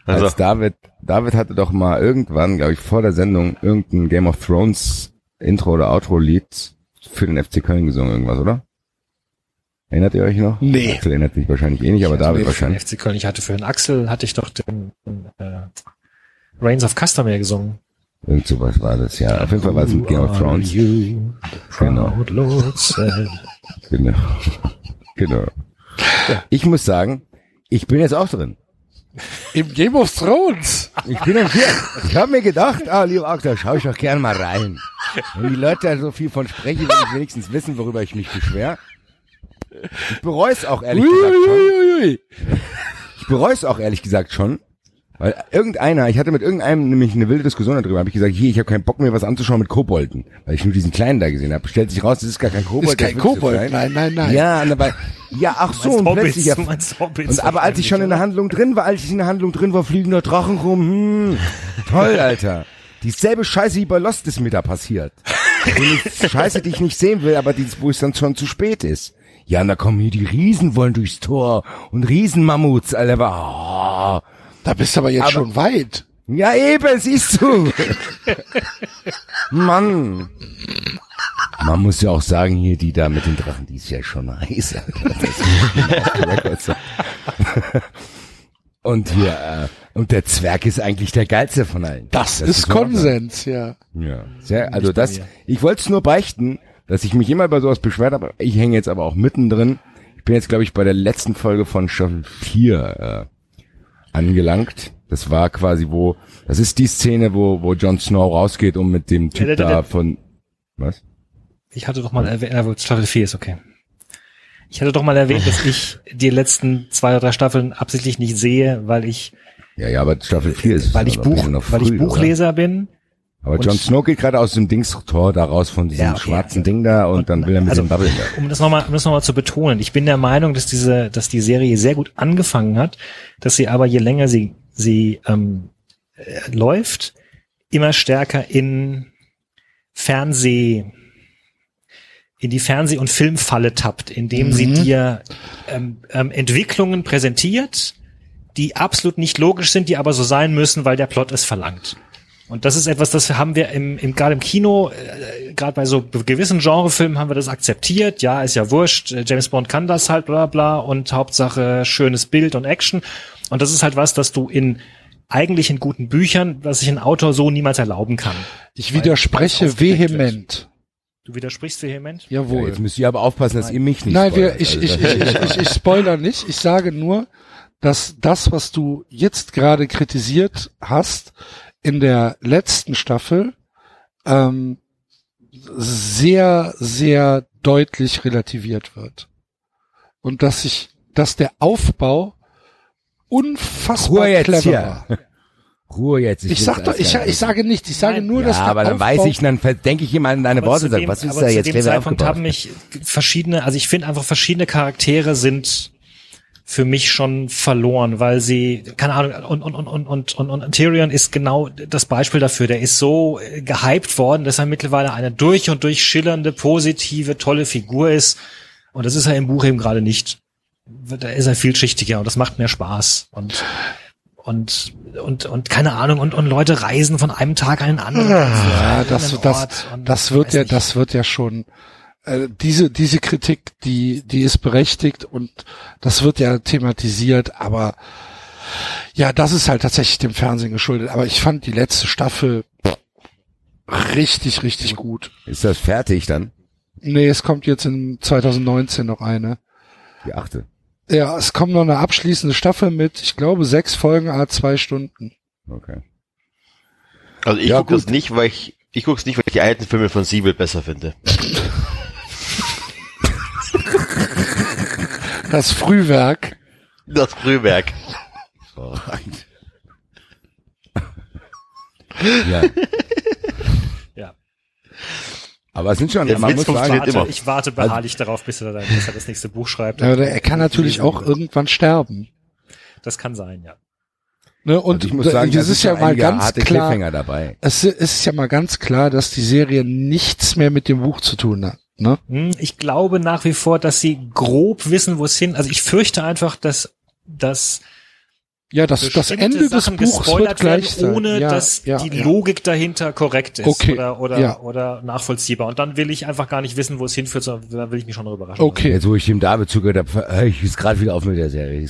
Also, Als David, David hatte doch mal irgendwann, glaube ich, vor der Sendung irgendein Game of Thrones Intro oder Outro-Lied für den FC Köln gesungen, irgendwas, oder? Erinnert ihr euch noch? Nee. Axel erinnert sich wahrscheinlich eh nicht, aber David wahrscheinlich. FC Köln. Ich hatte für den Axel, hatte ich doch den, den äh, Reigns of Customer gesungen. Irgend sowas war das, ja. Auf jeden Fall war es mit Game of Thrones. You, Genau. Genau. genau. Ich muss sagen, ich bin jetzt auch drin. Im Game of Thrones. Ich bin am Vier. Ich habe mir gedacht, ah, lieber Axel, schau ich doch gerne mal rein. Wenn die Leute da so viel von sprechen, will ich wenigstens wissen, worüber ich mich beschwer. Ich bereue es auch ehrlich gesagt schon. Ich bereue es auch ehrlich gesagt schon. Weil irgendeiner, ich hatte mit irgendeinem nämlich eine wilde Diskussion darüber, habe ich gesagt, hier, ich habe keinen Bock mehr was anzuschauen mit Kobolden, weil ich nur diesen kleinen da gesehen habe. Stellt sich raus, das ist gar kein Kobold. Ist kein ist so Kobold. Nein, nein, nein. Ja, und dabei, ja, ach so, und Hobbits, plötzlich, ja, Hobbits und aber als ich schon in der Handlung drin war, als ich in der Handlung drin war, fliegen da Drachen rum, hm, toll, Alter. Dieselbe Scheiße wie bei Lost ist mir da passiert. So Scheiße, die ich nicht sehen will, aber die, wo es dann schon zu spät ist. Ja, und da kommen hier die Riesen wollen durchs Tor und Riesenmammuts, Alter, oh. Da bist du aber jetzt Aber- schon weit. Ja, eben, siehst du. Mann. Man muss ja auch sagen, hier, die da mit den Drachen, die ist ja schon heiß. Und hier, äh, und der Zwerg ist eigentlich der geilste von allen. Das, ist in Ordnung. Konsens, ja. Ja, sehr, also das, ich wollte es nur beichten, dass ich mich immer über sowas beschwert habe. Ich hänge jetzt aber auch mittendrin. Ich bin jetzt, glaube ich, bei der letzten Folge von Staffel 4 äh, angelangt. Das war quasi, wo, das ist die Szene, wo, wo Jon Snow rausgeht, um mit dem Typ Ja, der- da der- von, was? Ich hatte doch mal erwähnt, äh, Staffel 4 ist okay. Ich hatte doch mal erwähnt, dass ich die letzten zwei oder drei Staffeln absichtlich nicht sehe, weil ich, Ja, ja, aber Staffel 4 ist weil ich Buch, noch weil ich früh, oder? Buchleser bin. Aber und- Jon Snow geht gerade aus dem Dingstor da raus von diesem Ja, okay, schwarzen also- Ding da und, dann will er mit also, dem Bubble da. Um das nochmal, um das nochmal zu betonen. Ich bin der Meinung, dass diese, dass die Serie sehr gut angefangen hat, dass sie aber je länger sie, sie ähm, äh, läuft, immer stärker in Fernseh, in die Fernseh- und Filmfalle tappt, indem sie dir ähm, ähm, Entwicklungen präsentiert, die absolut nicht logisch sind, die aber so sein müssen, weil der Plot es verlangt. Und das ist etwas, das haben wir im, im gerade im Kino, äh, gerade bei so gewissen Genrefilmen haben wir das akzeptiert. Ja, ist ja wurscht. äh, James Bond kann das halt, bla bla. Und Hauptsache schönes Bild und Action. Und das ist halt was, das du in eigentlich in guten Büchern, was sich ein Autor so niemals erlauben kann. Ich widerspreche aufgedeckt wird. Du widersprichst vehement? Ja, Jawohl. jetzt müsst ihr aber aufpassen, dass ihr mich nicht Nein, wir, spoilert. ich, Also ich, ich, ich, ich, ich spoiler nicht. Ich sage nur, dass das, was du jetzt gerade kritisiert hast, in der letzten Staffel ähm, sehr, sehr deutlich relativiert wird. Und dass sich, dass der Aufbau unfassbar Ruhe clever war. Ruhe jetzt. Ich will's sag doch, ich, ich sage nichts, ich sage Nein. nur, ja, dass der aber dann Aufbau, weiß ich, dann denke ich immer an deine Aber Worte zu dem- was ist aber da zu jetzt dem clever Zeitpunkt haben mich verschiedene, also ich finde einfach verschiedene Charaktere sind für mich schon verloren, weil sie, keine Ahnung, und, und, und, und, und, und, und Tyrion ist genau das Beispiel dafür. Der ist so äh, gehypt worden, dass er mittlerweile eine durch und durch schillernde, positive, tolle Figur ist. Und das ist er im Buch eben gerade nicht. Da ist er vielschichtiger und das macht mehr Spaß. Und, und, und, und keine Ahnung, und, und Leute reisen von einem Tag an den anderen. Ja, an das, einen das, und das wird ja, nicht. das wird ja schon, äh, diese, diese Kritik, die, die ist berechtigt und das wird ja thematisiert, aber ja, das ist halt tatsächlich dem Fernsehen geschuldet. Aber ich fand die letzte Staffel richtig, richtig gut. Ist das fertig dann? Nee, es kommt jetzt in 2019 noch eine. Die achte. Ja, es kommt noch eine abschließende Staffel mit, ich glaube, sechs Folgen, a zwei Stunden. Okay. Also ich Ja, gucke das nicht, weil ich ich gucke es nicht, weil ich die alten Filme von Siebel besser finde. Das Frühwerk. Das Frühwerk. Ja. Ja. Aber es sind schon, Der man Witz muss sagen, warte, immer. ich warte beharrlich darauf, bis er, dann, bis er das nächste Buch schreibt. Aber er kann natürlich auch irgendwann sterben. Das kann sein, ja. Ne? Und also ich muss sagen, es da ist ja mal ganz klar, dabei. es ist ja mal ganz klar, dass die Serie nichts mehr mit dem Buch zu tun hat. Ne? Hm, Ich glaube nach wie vor, dass sie grob wissen, wo es hin. Also ich fürchte einfach, dass, dass Ja, das, das Ende des Sachen Buchs wird gleich werden, ohne ja, dass ja, die ja. Logik dahinter korrekt ist Okay, oder oder ja. oder nachvollziehbar. Und dann will ich einfach gar nicht wissen, wo es hinführt, sondern dann will ich mich schon darüber überraschen. Okay. Jetzt, wo ich dem David zugehört habe, ich jetzt gerade wieder auf mit der Serie.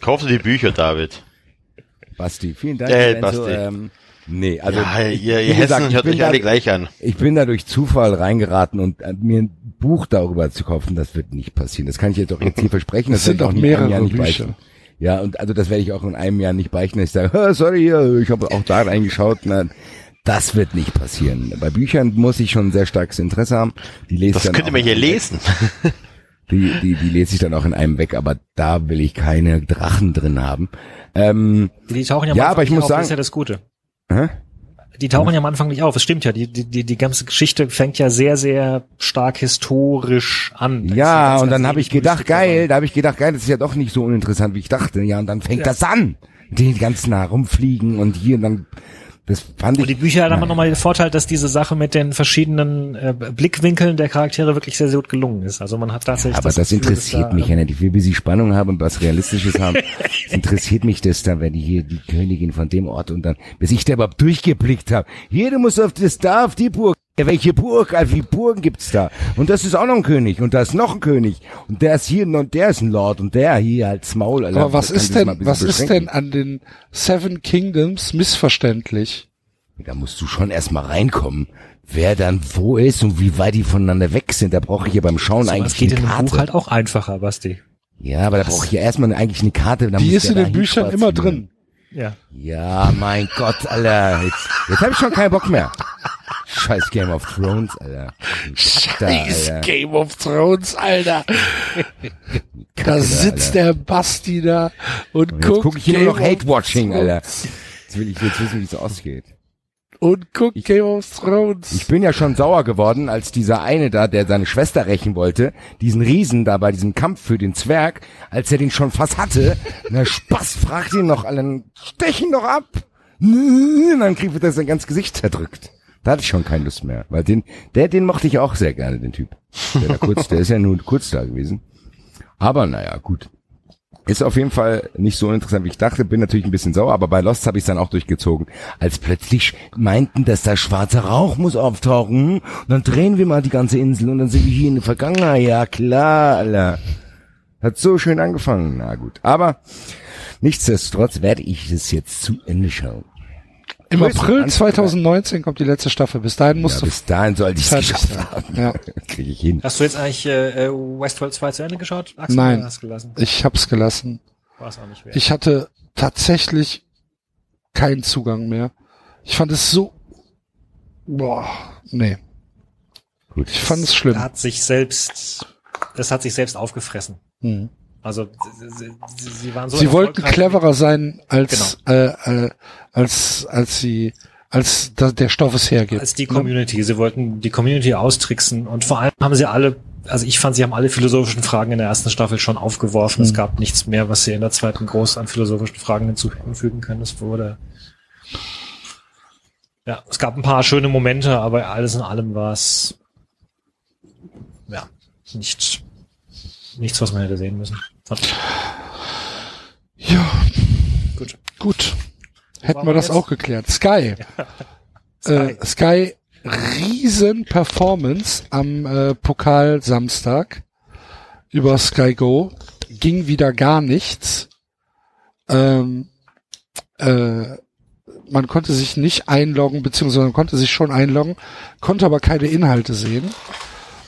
Kaufst du die Bücher, David? Basti, vielen Dank. Äh, Lorenzo. Basti. Ähm, nee, also ja, ihr, ihr gesagt, Hessen ich hört da- alle gleich an. Ich bin da durch Zufall reingeraten und äh, mir Buch darüber zu kaufen, das wird nicht passieren. Das kann ich jetzt auch jetzt hier versprechen. Das Es sind auch mehrere Jahr nicht Bücher. beichten. Ja, und also das werde ich auch in einem Jahr nicht beichten, dass ich sage, "Ah, sorry, ich habe auch da reingeschaut. Na, das wird nicht passieren. Bei Büchern muss ich schon sehr starkes Interesse haben. Die lese ich Das dann könnt ihr auch mir in hier lesen. Die, die, die lese ich dann auch in einem weg, aber da will ich keine Drachen drin haben. Ähm, Die tauchen ja, Ja, aber ich muss auf, sagen- das ist ja das Gute. hä? Die tauchen ja am Anfang nicht auf. Es stimmt ja, die, die, die, ganze Geschichte fängt ja sehr, sehr stark historisch an. Da Ja, ganz, und dann habe ich gedacht, dabei. geil, da habe ich gedacht, geil, das ist ja doch nicht so uninteressant, wie ich dachte. Ja, und dann fängt Ja. das an. Die ganz nah rumfliegen und hier und dann, das fand Und die ich, Bücher haben nochmal den Vorteil, dass diese Sache mit den verschiedenen äh, Blickwinkeln der Charaktere wirklich sehr, sehr gut gelungen ist. Also man hat tatsächlich aber das, Gefühl, dass interessiert da, mich ja nicht. Ich will, bis ich Spannung habe und was Realistisches haben. Es interessiert mich das dann, wenn die hier die Königin von dem Ort und dann, bis ich da überhaupt durchgeblickt habe. Hier, du musst auf das da, auf die Burg. Ja, welche Burg? Also, wie Burgen gibt's da? Und das ist auch noch ein König und da ist noch ein König und der ist hier und der ist ein Lord und der hier als Maul. Alter. Aber was ist das mal denn, was bisschen ist beschränken? denn an den Seven Kingdoms missverständlich? Da musst du schon erstmal reinkommen, wer dann wo ist und wie weit die voneinander weg sind. Da brauche ich ja beim Schauen so was eigentlich geht eine in Karte. Buch halt auch einfacher, Basti. Ja, aber da brauche ich ja erstmal eigentlich eine Karte. Da Die ist in den Büchern immer drin. Ja. Ja, mein Gott, Alter. Jetzt, jetzt habe ich schon keinen Bock mehr. Scheiß Game of Thrones, Alter. Kack da, Alter. Game of Thrones, Alter. Da sitzt Alter. der Basti da und, Und jetzt guckt gucke ich hier Game nur noch Hate-Watching, Alter. Jetzt will ich jetzt wissen, wie es ausgeht. Und guckt Game of Thrones. Ich bin ja schon sauer geworden, als dieser eine da, der seine Schwester rächen wollte, diesen Riesen da bei diesem Kampf für den Zwerg, als er den schon fast hatte, na Spaß, fragt ihn noch allen, stech ihn doch ab. Und dann kriegt er sein ganzes Gesicht zerdrückt. Da hatte ich schon keine Lust mehr, weil den, der, den mochte ich auch sehr gerne, den Typ. Der, da kurz, der ist ja nur kurz da gewesen. Aber naja, gut. Ist auf jeden Fall nicht so interessant, wie ich dachte. Bin natürlich ein bisschen sauer, aber bei Lost habe ich dann auch durchgezogen. Als plötzlich meinten, dass da schwarzer Rauch muss auftauchen. Und dann drehen wir mal die ganze Insel und dann sind wir hier in der Vergangenheit. Ja klar, Alter. Hat so schön angefangen. Na gut. Aber nichtsdestotrotz werde ich es jetzt zu Ende schauen. Im April an- 2019 kommt die letzte Staffel. Bis dahin Ja, musst du bis dahin sollte ich es fertig geschafft haben. Ja. Kriege ich hin. Hast du jetzt eigentlich äh, Westworld 2 zu Ende geschaut? Axel, Nein. hast du gelassen? Ich hab's gelassen. War es auch nicht wert. Ich hatte tatsächlich keinen Zugang mehr. Ich fand es so, boah, nee. Gut. Ich fand es schlimm. hat sich selbst, das hat sich selbst aufgefressen. Hm. Also sie, sie, waren so sie wollten cleverer sein als äh, äh, als als sie als da, der Stoff es hergibt. als die ne? Community. Sie wollten die Community austricksen und vor allem haben sie alle, also ich fand, sie haben alle philosophischen Fragen in der ersten Staffel schon aufgeworfen. Es Mhm. gab nichts mehr, was sie in der zweiten groß an philosophischen Fragen hinzufügen können. Es wurde ja, es gab ein paar schöne Momente, aber alles in allem war es ja nicht nichts, was man hätte sehen müssen. Ich. Ja, Gut. gut. Hätten wir das jetzt? auch geklärt. Sky. Sky. Äh, Sky riesen Performance am äh, Pokal Samstag über Sky Go ging wieder gar nichts. Ähm, äh, man konnte sich nicht einloggen, beziehungsweise man konnte sich schon einloggen, konnte aber keine Inhalte sehen.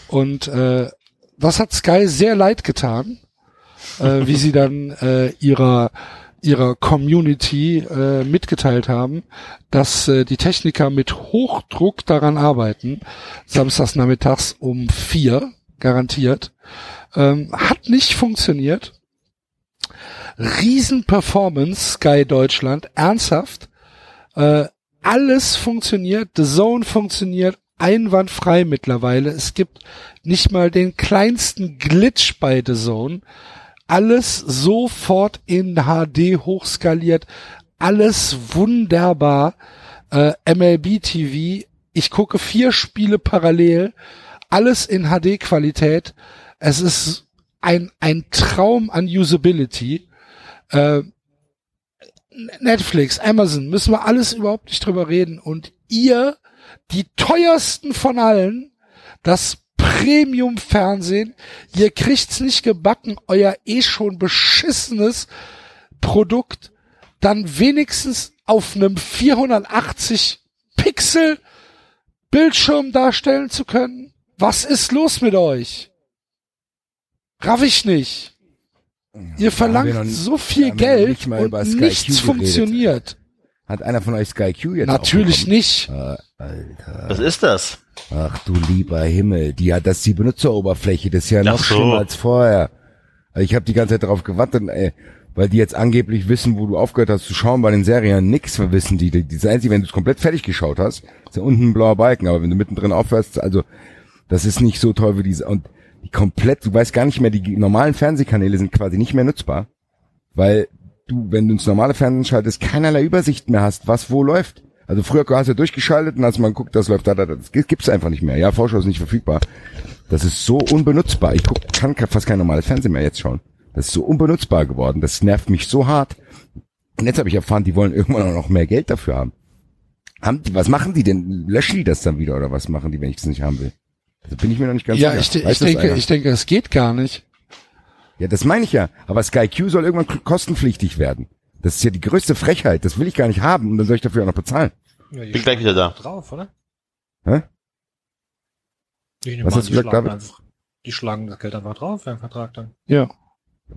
Und äh, das hat Sky sehr leid getan, äh, wie sie dann äh, ihrer ihrer Community äh, mitgeteilt haben, dass äh, die Techniker mit Hochdruck daran arbeiten, samstags nachmittags um vier, garantiert. Ähm, hat nicht funktioniert. Riesen-Performance, Sky Deutschland, ernsthaft. Äh, alles funktioniert, The Zone funktioniert einwandfrei mittlerweile. Es gibt nicht mal den kleinsten Glitch bei The Zone. Alles sofort in HD hochskaliert. Alles wunderbar. Äh, MLB TV. Ich gucke vier Spiele parallel. Alles in HD-Qualität. Es ist ein, ein Traum an Usability. Äh, Netflix, Amazon, müssen wir alles überhaupt nicht drüber reden. Und ihr, die teuersten von allen, das Premium-Fernsehen, ihr kriegt's nicht gebacken, euer eh schon beschissenes Produkt dann wenigstens auf einem 480 Pixel Bildschirm darstellen zu können? Was ist los mit euch? Raff ich nicht. Ihr verlangt noch- so viel Geld nicht und nichts geredet. funktioniert. Hat einer von euch Sky Q jetzt Natürlich nicht. Ah, Alter. Was ist das? Ach du lieber Himmel, die hat das ist die Benutzeroberfläche, das ist ja noch Ach so. schlimmer als vorher. Also Ich habe die ganze Zeit darauf gewartet, ey, weil die jetzt angeblich wissen, wo du aufgehört hast zu schauen bei den Serien. Nix wissen die. Die- Das Einzige, wenn du es komplett fertig geschaut hast, ist ja unten ein blauer Balken, aber wenn du mittendrin aufhörst, also das ist nicht so toll wie diese und die komplett, du weißt gar nicht mehr, die normalen Fernsehkanäle sind quasi nicht mehr nutzbar, weil du, wenn du ins normale Fernsehen schaltest, keinerlei Übersicht mehr hast, was wo läuft. Also früher hast du durchgeschaltet und hast mal geguckt, das läuft da, da, da. Das gibt's einfach nicht mehr. Ja, Vorschau ist nicht verfügbar. Das ist so unbenutzbar. Ich guck, kann fast kein normales Fernsehen mehr jetzt schauen. Das ist so unbenutzbar geworden. Das nervt mich so hart. Und jetzt habe ich erfahren, die wollen irgendwann auch noch mehr Geld dafür haben. Haben die, was machen die denn? Löschen die das dann wieder oder was machen die, wenn ich das nicht haben will? Also bin ich mir noch nicht ganz Ja, ich, sicher. ich das denke, einer? ich denke, es geht gar nicht. Ja, das meine ich ja. Aber Sky Q soll irgendwann kostenpflichtig werden. Das ist ja die größte Frechheit. Das will ich gar nicht haben und dann soll ich dafür auch noch bezahlen. Ja, die Bin gleich wieder da. drauf, oder? Hä? Was an, hast du die gesagt, schlagen David? einfach, die schlagen das Geld einfach drauf, beim Vertrag dann. Ja.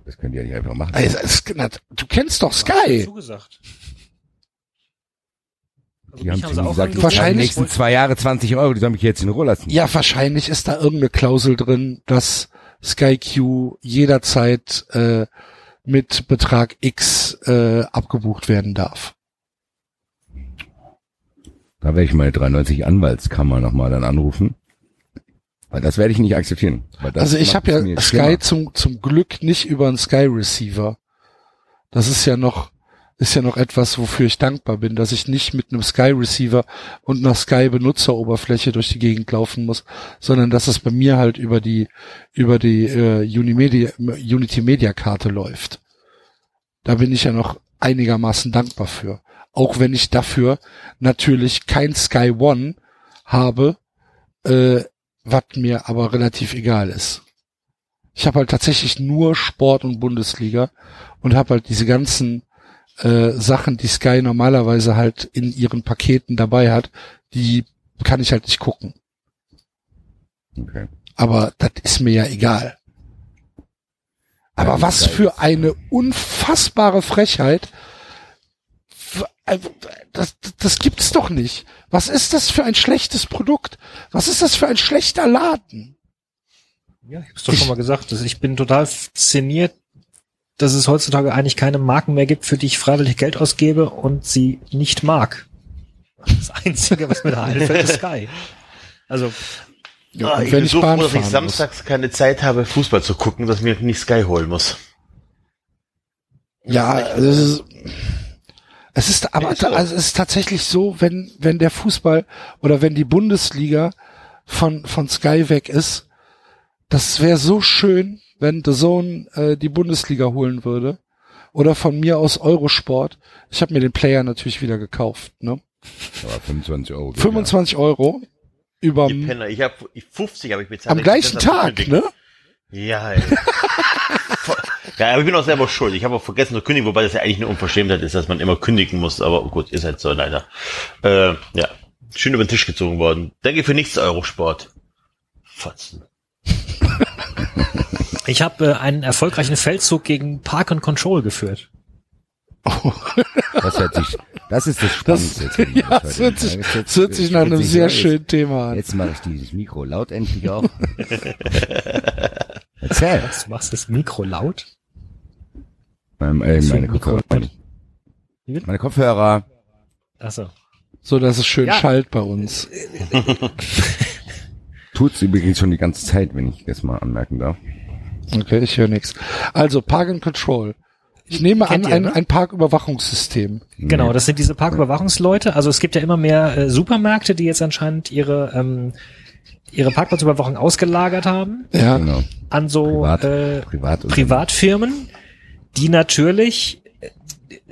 Das können die ja nicht einfach machen. Also, es, na, du kennst doch Hast Sky. du zugesagt. Also Die haben zu sie gesagt. Wahrscheinlich- die nächsten zwei Jahre 20 Euro, die sollen mich jetzt in Ruhe lassen. Ja, wahrscheinlich ist da irgendeine Klausel drin, dass Sky Q jederzeit äh, mit Betrag X äh, abgebucht werden darf. Da werde ich meine 93 Anwaltskammer nochmal dann anrufen. Weil das werde ich nicht akzeptieren. Also ich habe ja Sky schlimmer. zum zum Glück nicht über einen Sky Receiver. Das ist ja noch ist ja noch etwas, wofür ich dankbar bin, dass ich nicht mit einem Sky Receiver und einer Sky Benutzeroberfläche durch die Gegend laufen muss, sondern dass es bei mir halt über die über die äh, Unimedia, Unity Media Karte läuft. Da bin ich ja noch einigermaßen dankbar für. Auch wenn ich dafür natürlich kein Sky One habe, äh, was mir aber relativ egal ist. Ich habe halt tatsächlich nur Sport und Bundesliga und habe halt diese ganzen äh, Sachen, die Sky normalerweise halt in ihren Paketen dabei hat, die kann ich halt nicht gucken. Okay. Aber das ist mir ja egal. Aber Ja, was für ist- eine unfassbare Frechheit. Äh, Das, das gibt's doch nicht. Was ist das für ein schlechtes Produkt? Was ist das für ein schlechter Laden? Ja, ich hab's doch schon mal gesagt. dass ich bin total fasziniert, dass es heutzutage eigentlich keine Marken mehr gibt, für die ich freiwillig Geld ausgebe und sie nicht mag. Das Einzige, was mir da einfällt, ist Sky. Also, Ja, Ah, ich wenn bin ich so froh, dass ich fahren muss. samstags keine Zeit habe, Fußball zu gucken, dass mir nicht Sky holen muss. Ja, es ist, es ist aber Ist so. also es ist tatsächlich so, wenn wenn der Fußball oder wenn die Bundesliga von von Sky weg ist, das wäre so schön, wenn The Zone äh, die Bundesliga holen würde oder von mir aus Eurosport. Ich habe mir den Player natürlich wieder gekauft, ne? Aber 25 Euro. geht 25 Euro über Ihr Penner, ich habe 50 habe ich bezahlt. am Ich gleichen Tag, ne? Ja, ey. ja, aber ich bin auch selber schuld. Ich habe auch vergessen zu kündigen, wobei das ja eigentlich eine Unverschämtheit ist, dass man immer kündigen muss. Aber gut, ist halt so leider. Äh, ja, schön über den Tisch gezogen worden. Danke für nichts, Eurosport. Fotzen. Ich habe äh, einen erfolgreichen Feldzug gegen Park and Control geführt. ja. Das hört sich, das ist das Das, Spannendste. jetzt, ich ja, das hört sich, Das hört sich nach einem sehr schönen Thema an. Jetzt, mache ich dieses Mikro laut endlich auch. Erzähl. Du machst das Mikro laut? Mein, äh, meine Mikro- Kopfhörer. Meine, meine Kopfhörer. Achso. So, dass es schön Ja. schallt bei uns. Tut's übrigens schon die ganze Zeit, wenn ich das mal anmerken darf. Okay, ich höre nichts. Also Park and Control. Ich nehme Kennt an, ihr, ein, ne? ein Parküberwachungssystem. Genau, das sind diese Parküberwachungsleute. Also es gibt ja immer mehr äh, Supermärkte, die jetzt anscheinend ihre ähm, ihre Parkplatzüberwachung ausgelagert haben Ja. Genau. an so Privat- äh, Privat Privatfirmen, die natürlich,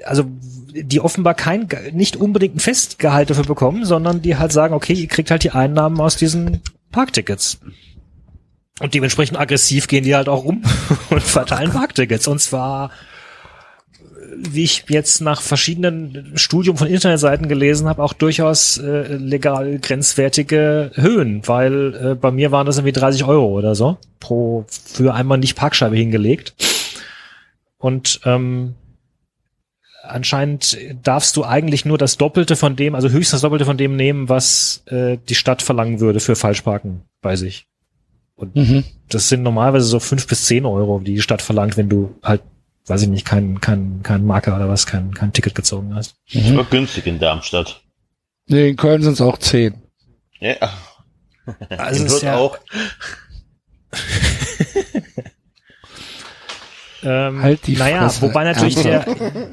also die offenbar kein, nicht unbedingt ein Festgehalt dafür bekommen, sondern die halt sagen, okay, ihr kriegt halt die Einnahmen aus diesen Parktickets. Und dementsprechend aggressiv gehen die halt auch rum und verteilen Parktickets. Und zwar, wie ich jetzt nach verschiedenen Studium von Internetseiten gelesen habe, auch durchaus äh, legal grenzwertige Höhen, weil äh, bei mir waren das irgendwie 30 Euro oder so pro für einmal nicht Parkscheibe hingelegt. Und ähm, anscheinend darfst du eigentlich nur das Doppelte von dem, also höchstens das Doppelte von dem nehmen, was äh, die Stadt verlangen würde für Falschparken bei sich. Mhm. Das sind normalerweise so fünf bis zehn Euro, die die Stadt verlangt, wenn du halt, weiß ich nicht, kein, kein, kein Marker oder was, kein, kein Ticket gezogen hast. Das war günstig in Darmstadt. Nee, in Köln sind es auch zehn. Ja. Also in es ist ja, auch. ähm, Halt die Naja, Fresse. wobei natürlich Ernsthaft? der,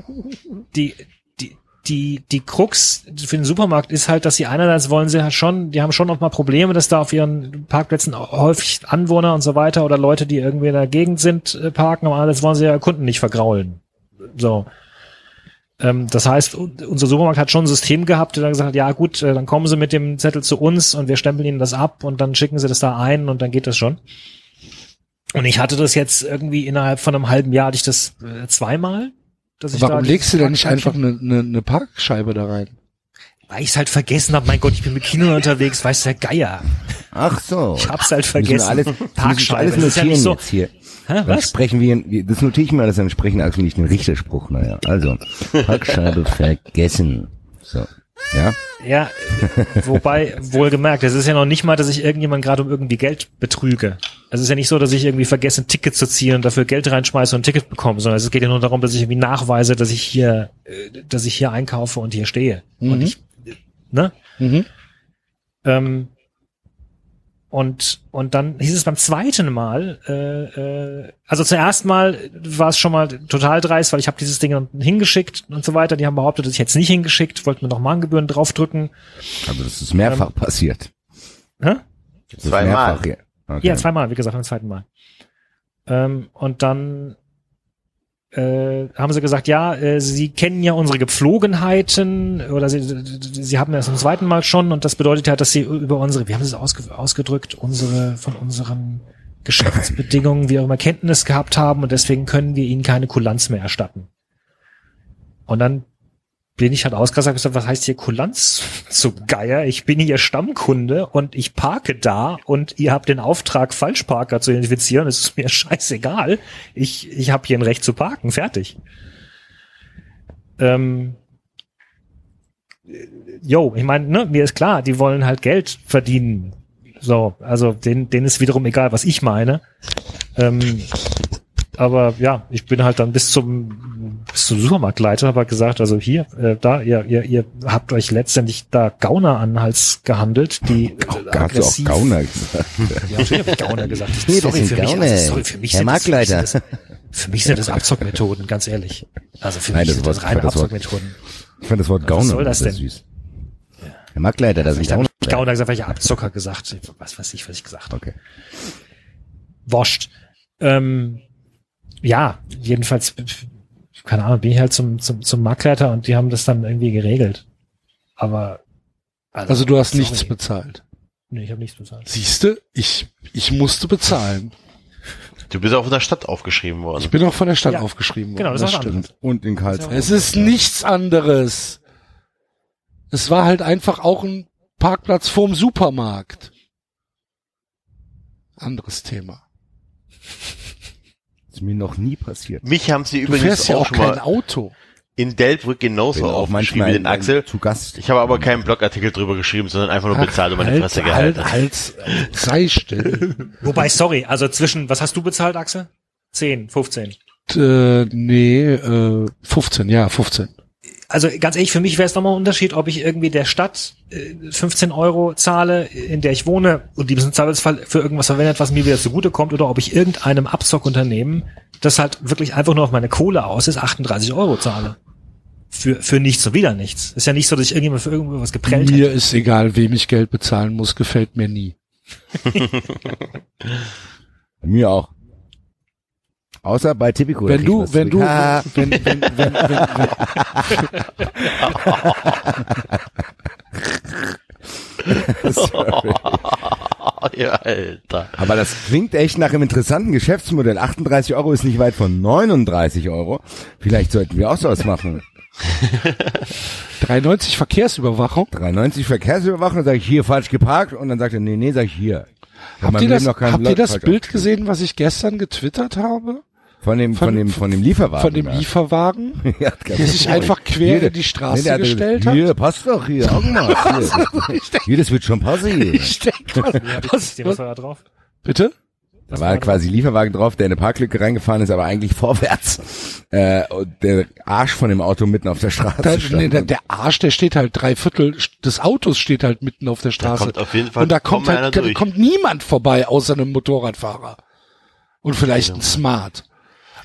die, die, die, die Krux für den Supermarkt ist halt, dass sie einerseits wollen sie halt schon, die haben schon noch mal Probleme, dass da auf ihren Parkplätzen häufig Anwohner und so weiter oder Leute, die irgendwie in der Gegend sind, äh, parken, aber andererseits wollen sie ja Kunden nicht vergraulen. So. Ähm, das heißt, un- unser Supermarkt hat schon ein System gehabt, der dann gesagt hat, ja gut, äh, dann kommen sie mit dem Zettel zu uns und wir stempeln ihnen das ab und dann schicken sie das da ein und dann geht das schon. Und ich hatte das jetzt irgendwie innerhalb von einem halben Jahr, hatte ich das äh, zweimal. Dass ich da Warum dieses legst du denn nicht einfach eine, eine, eine Parkscheibe da rein? Weil ich es halt vergessen habe. Mein Gott, ich bin mit Kino unterwegs, weiß der Geier. Ach so. Ich hab's halt vergessen. alles, Parkscheibe. alles Das ist ja notieren nicht so. jetzt hier. Hä, Dann was? sprechen wir, das notiere ich mir alles, dann sprechen also nicht den Richterspruch, naja. Also, Parkscheibe vergessen. So. Ja? Ja, wobei, wohlgemerkt, es ist ja noch nicht mal, dass ich irgendjemand gerade um irgendwie Geld betrüge. Es ist ja nicht so, dass ich irgendwie vergesse, ein Ticket zu ziehen und dafür Geld reinschmeiße und ein Ticket bekomme, sondern es geht ja nur darum, dass ich irgendwie nachweise, dass ich hier, äh, dass ich hier einkaufe und hier stehe. Und Mhm. ich, äh, ne? Mhm. Ähm, und, und dann hieß es beim zweiten Mal, äh, äh, also zuerst mal war es schon mal total dreist, weil ich habe dieses Ding dann hingeschickt und so weiter. Die haben behauptet, dass ich jetzt nicht hingeschickt, wollten mir noch Mahngebühren draufdrücken. Also, das ist mehrfach passiert. Hä? Zweimal. Okay. Ja, zweimal, wie gesagt, beim zweiten Mal. Ähm, und dann äh, haben sie gesagt, ja, äh, sie kennen ja unsere Gepflogenheiten oder sie, sie haben das zum zweiten Mal schon und das bedeutet ja, dass sie über unsere, wie haben sie es ausge, ausgedrückt, unsere von unseren Geschäftsbedingungen, wie auch immer Kenntnis gehabt haben und deswegen können wir ihnen keine Kulanz mehr erstatten. Und dann bin ich halt ausgerastet und gesagt, was heißt hier Kulanz zu Geier? Ich bin hier Stammkunde und ich parke da und ihr habt den Auftrag, Falschparker zu identifizieren. Es ist mir scheißegal. Ich, ich habe hier ein Recht zu parken. Fertig. Ähm, jo, ich meine, ne, mir ist klar, die wollen halt Geld verdienen. So, also denen, denen ist wiederum egal, was ich meine. Ähm, aber ja, ich bin halt dann bis zum bis zum Supermarktleiter, habe halt gesagt, also hier, äh, da, ihr, ihr, ihr habt euch letztendlich da Gauner an Hals gehandelt, die äh, Hast du auch aggressiv- Gauner gesagt? Ja, natürlich habe ich Gauner gesagt. Das sorry, für mich, Gauner. also, sorry, für mich Herr sind das, für mich Marktleiter. sind das, für mich sind das Abzockmethoden, ganz ehrlich. Also für Nein, mich sind Wort- das reine Abzockmethoden. Ich fand das Wort Gauner soll das denn? süß. Herr Marktleiter, das ist Ich habe Gauner. Gauner gesagt, weil ich Abzocker gesagt. Was weiß ich, was ich gesagt habe. Okay. Wascht. Ähm, ja, jedenfalls, keine Ahnung, bin ich halt zum, zum, zum Marktleiter und die haben das dann irgendwie geregelt. Aber Also du hast nichts bezahlt. Nee, ich habe nichts bezahlt. Siehste, ich, ich musste bezahlen. Du bist auch von der Stadt aufgeschrieben worden. Ich bin auch von der Stadt Ja, aufgeschrieben worden. genau, das ist was stimmt. anderes. Und in Karlsruhe. Es ist nichts anderes. Es war halt einfach auch ein Parkplatz vorm Supermarkt. Anderes Thema. Mir noch nie passiert. Mich haben sie Du übrigens fährst ja auch auch schon kein mal Auto. in Delbrück genauso auch aufgeschrieben manchmal wie den Axel. zu Gast. Ich habe aber keinen Blogartikel drüber geschrieben, sondern einfach nur bezahlt und meine halt, Fresse halt, gehalten. halt, sei still. Wobei, sorry, also zwischen, was hast du bezahlt, Axel? 10, 15. äh, nee, äh, 15, ja, 15. Also ganz ehrlich, für mich wäre es nochmal ein Unterschied, ob ich irgendwie der Stadt äh, 15 Euro zahle, in der ich wohne und die im Zweifelsfall für irgendwas verwendet, was mir wieder zugutekommt, oder ob ich irgendeinem Abzockunternehmen, das halt wirklich einfach nur auf meine Kohle aus ist, 38 Euro zahle. Für, für nichts und wieder nichts. Ist ja nicht so, dass ich irgendjemand für irgendwas geprellt hätte. Mir ist egal, wem ich Geld bezahlen muss, gefällt mir nie. Mir auch. Außer bei Tipico. Wenn du, wenn du, wenn, wenn, wenn, wenn, wenn, sorry. ja, Alter. Aber das klingt echt nach einem interessanten Geschäftsmodell. 38 Euro ist nicht weit von 39 Euro. Vielleicht sollten wir auch sowas machen. 93 Verkehrsüberwachung. 93 Verkehrsüberwachung, dann sage ich hier falsch geparkt und dann sagt er, nee, nee, sag ich hier. Habt ihr das, habt ihr das Bild gesehen, was ich gestern getwittert habe? Von dem, von, von- dem, von dem Lieferwagen. Von dem da. Lieferwagen, Ja, der sich einfach quer Hier, in die Straße nee, gestellt hat? Hier, passt doch hier, Augen mal. Hier, hier, das wird schon passen hier. Ich denk, was, was, Was was, war da drauf? bitte? Da war quasi Lieferwagen drauf, der in eine Parklücke reingefahren ist, aber eigentlich vorwärts. Äh, und der Arsch von dem Auto mitten auf der Straße Da, stand. nee, der, der Arsch, der steht halt drei Viertel des Autos steht halt mitten auf der Straße. kommt auf jeden Fall Und da kommt kaum halt, da kommt niemand vorbei außer einem Motorradfahrer. Und vielleicht ein Smart.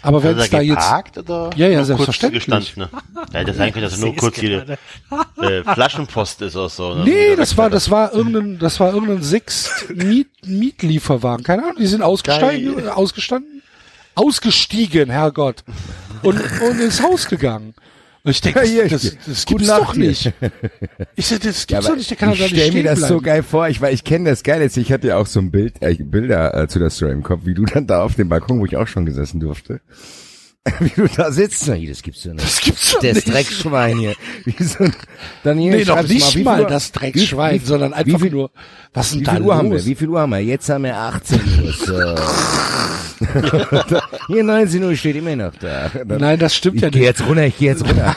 Aber wenn es da jetzt, geparkt oder Ja, ja, selbstverständlich. kurz gestanden? Ne? Ja, das sein könnte, dass er nur kurz hier äh, Flaschenpost ist oder so. ne? nee, das war, das war irgendein, das war irgendein Sixt Miet, Mietlieferwagen. Keine Ahnung, die sind ausgestiegen, ausgestanden, ausgestiegen, Herrgott. Und, und ins Haus gegangen. Und ich denke, Ja, das, hier. das, das gibt's doch hier. nicht. Ich sag, das gibt's Ja, doch nicht, der kann doch ich da nicht stell mir das so bleiben. geil vor, ich, weil ich kenne das geil jetzt. Ich hatte ja auch so ein Bild, äh, Bilder äh, zu der Story im Kopf, wie du dann da auf dem Balkon, wo ich auch schon gesessen durfte, wie du da sitzt. Na, das gibt's ja nicht. Das gibt's doch Das nicht. Dreckschwein hier. Wie so ein, dann hier, Nee, schreib's nicht wie mal, Uhr- das Dreckschwein, wie, sondern einfach viel- nur, was denn Wie da viel Uhr haben wir? los? Wie viel Uhr haben wir? Jetzt haben wir 18 Uhr. So. hier 19 Uhr steht immer noch da. Nein, das stimmt ich ja geh nicht. jetzt runter, ich geh jetzt runter.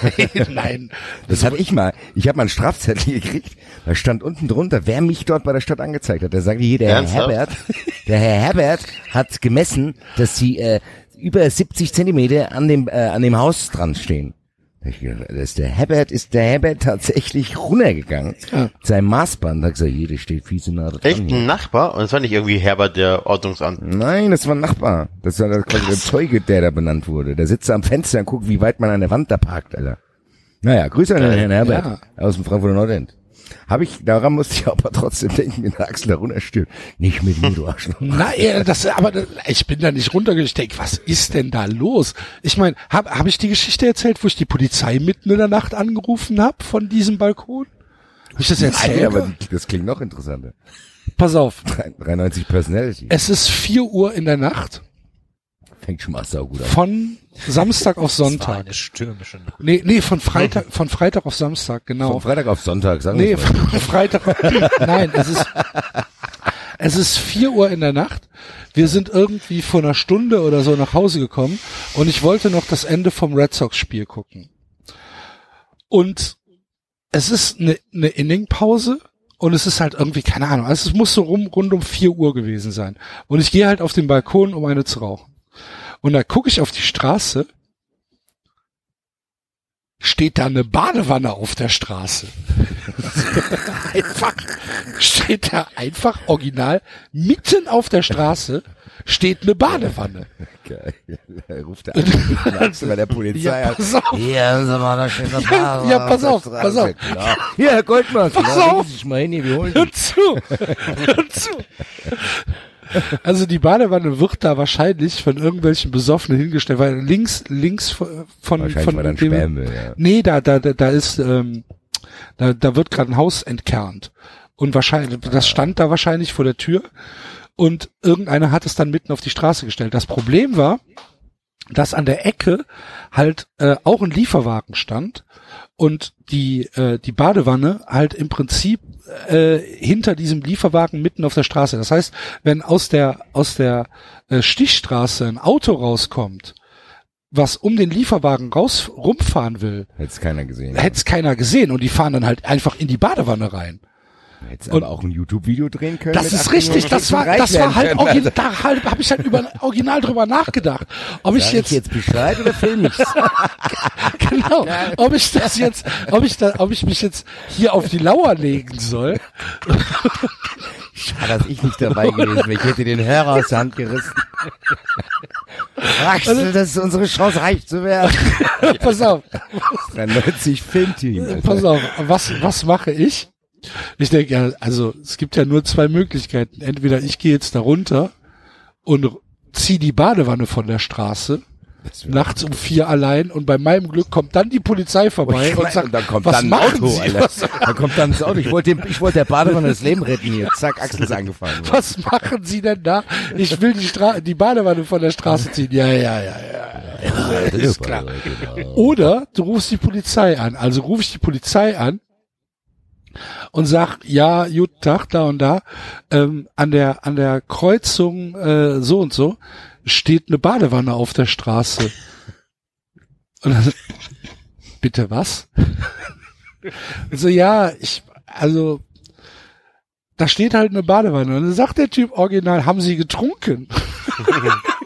Nein. Das hatte ich mal. Ich habe mal einen Strafzettel gekriegt. Da stand unten drunter, wer mich dort bei der Stadt angezeigt hat. Da sagte hier, der Herr Ernsthaft? Herbert, der Herr Herbert hat gemessen, dass sie äh, über 70 Zentimeter an dem äh, an dem Haus dran stehen. Da hab Ich gedacht, das ist der Herbert, ist der Herbert tatsächlich runtergegangen. Ja. Mit seinem Maßband hat gesagt, hier, der steht viel zu nah dran. Echt hier. ein Nachbar? Und das war nicht irgendwie Herbert, der Ordnungsamt. Nein, das war ein Nachbar. Das war der- quasi der Zeuge, der da benannt wurde. Der sitzt am Fenster und guckt, wie weit man an der Wand da parkt, Alter. Naja, Grüße an den Herrn Herbert aus dem Frankfurter Nordend. Habe ich, daran musste ich aber trotzdem denken, wenn der Axel da runterstirbt. Nicht mit mir, du Arschloch. Na, ja, das, aber ich bin da nicht runtergegangen. Ich denk, was ist denn da los? Ich meine, habe hab ich die Geschichte erzählt, wo ich die Polizei mitten in der Nacht angerufen habe von diesem Balkon? Hab ich das erzählt? Nein, aber das klingt noch interessanter. Pass auf, 93 Personality. es ist vier Uhr in der Nacht Fängt schon mal saugut an. von Samstag auf Das war Sonntag. eine stürmische Nacht. Nee, nee, von Freitag, von Freitag auf Samstag, genau. Von Freitag auf Sonntag, sagen Nee, wir mal. von Freitag. Nein, es ist, es ist vier Uhr in der Nacht. Wir sind irgendwie vor einer Stunde oder so nach Hause gekommen und ich wollte noch das Ende vom Red Sox Spiel gucken. Und es ist eine, eine Inningpause und es ist halt irgendwie, keine Ahnung, also es muss so rum, rund um vier Uhr gewesen sein. Und ich gehe halt auf den Balkon, um eine zu rauchen. Und da gucke ich auf die Straße, steht da eine Badewanne auf der Straße. einfach, steht da einfach original mitten auf der Straße steht eine Badewanne. Geil. Er ruft der an, bei der Polizei Ja, pass auf. Hier, haben Sie mal, da steht eine Ja, ja, pass auf, der pass auf. Klar. Hier, Herr Goldmann, Pass na, auf. Sie mal hin, wir holen Hör zu, hör zu. Also die Badewanne wird da wahrscheinlich von irgendwelchen Besoffenen hingestellt, weil links, links von, von, von dem, will, ja. Nee, da, da, da, da ist, ähm, da, da wird gerade ein Haus entkernt. Und wahrscheinlich, das stand da wahrscheinlich vor der Tür. Und irgendeiner hat es dann mitten auf die Straße gestellt. Das Problem war, dass an der Ecke halt äh, auch ein Lieferwagen stand und die äh, die Badewanne halt im Prinzip äh, hinter diesem Lieferwagen mitten auf der Straße. Das heißt, wenn aus der aus der äh, Stichstraße ein Auto rauskommt, was um den Lieferwagen raus rumfahren will, Hätte es keiner gesehen. hätte es keiner gesehen und die fahren dann halt einfach in die Badewanne rein. Hätte und- aber auch ein YouTube-Video drehen können. Das ist 18 richtig, das war das war halt original, da halt, habe ich halt über original drüber nachgedacht, ob ich jetzt ich jetzt Bescheid oder film ich's? genau, ob ich das jetzt, ob ich da, ob ich mich jetzt hier auf die Lauer legen soll. Schade, dass ich nicht dabei gewesen wäre. Ich hätte den Hörer aus der Hand gerissen. Axel, das ist unsere Chance, reich zu werden. Pass auf, 93 Filmteam. Alter. pass auf, was was mache ich? Ich denke, ja, also es gibt ja nur zwei Möglichkeiten. Entweder ich gehe jetzt da runter und zieh die Badewanne von der Straße nachts um vier allein und bei meinem Glück kommt dann die Polizei vorbei Ich und sagt, und dann kommt was dann machen Auto, Sie? Was, Dann kommt dann das Auto. Ich wollte dem, ich wollte der Badewanne das Leben retten hier. Zack, Axel ist angefallen. worden. was machen Sie denn da? Ich will die, Stra die Badewanne von der Straße ziehen. Ja, ja, ja, ja. ist klar. Oder du rufst die Polizei an. Also rufe ich die Polizei an und sag, ja, guten Tag, da und da, ähm, an der, an der Kreuzung äh, so und so steht eine Badewanne auf der Straße. Und dann, bitte was? Und so, ja, ich, also, da steht halt eine Badewanne. Und dann sagt der Typ original, haben Sie getrunken?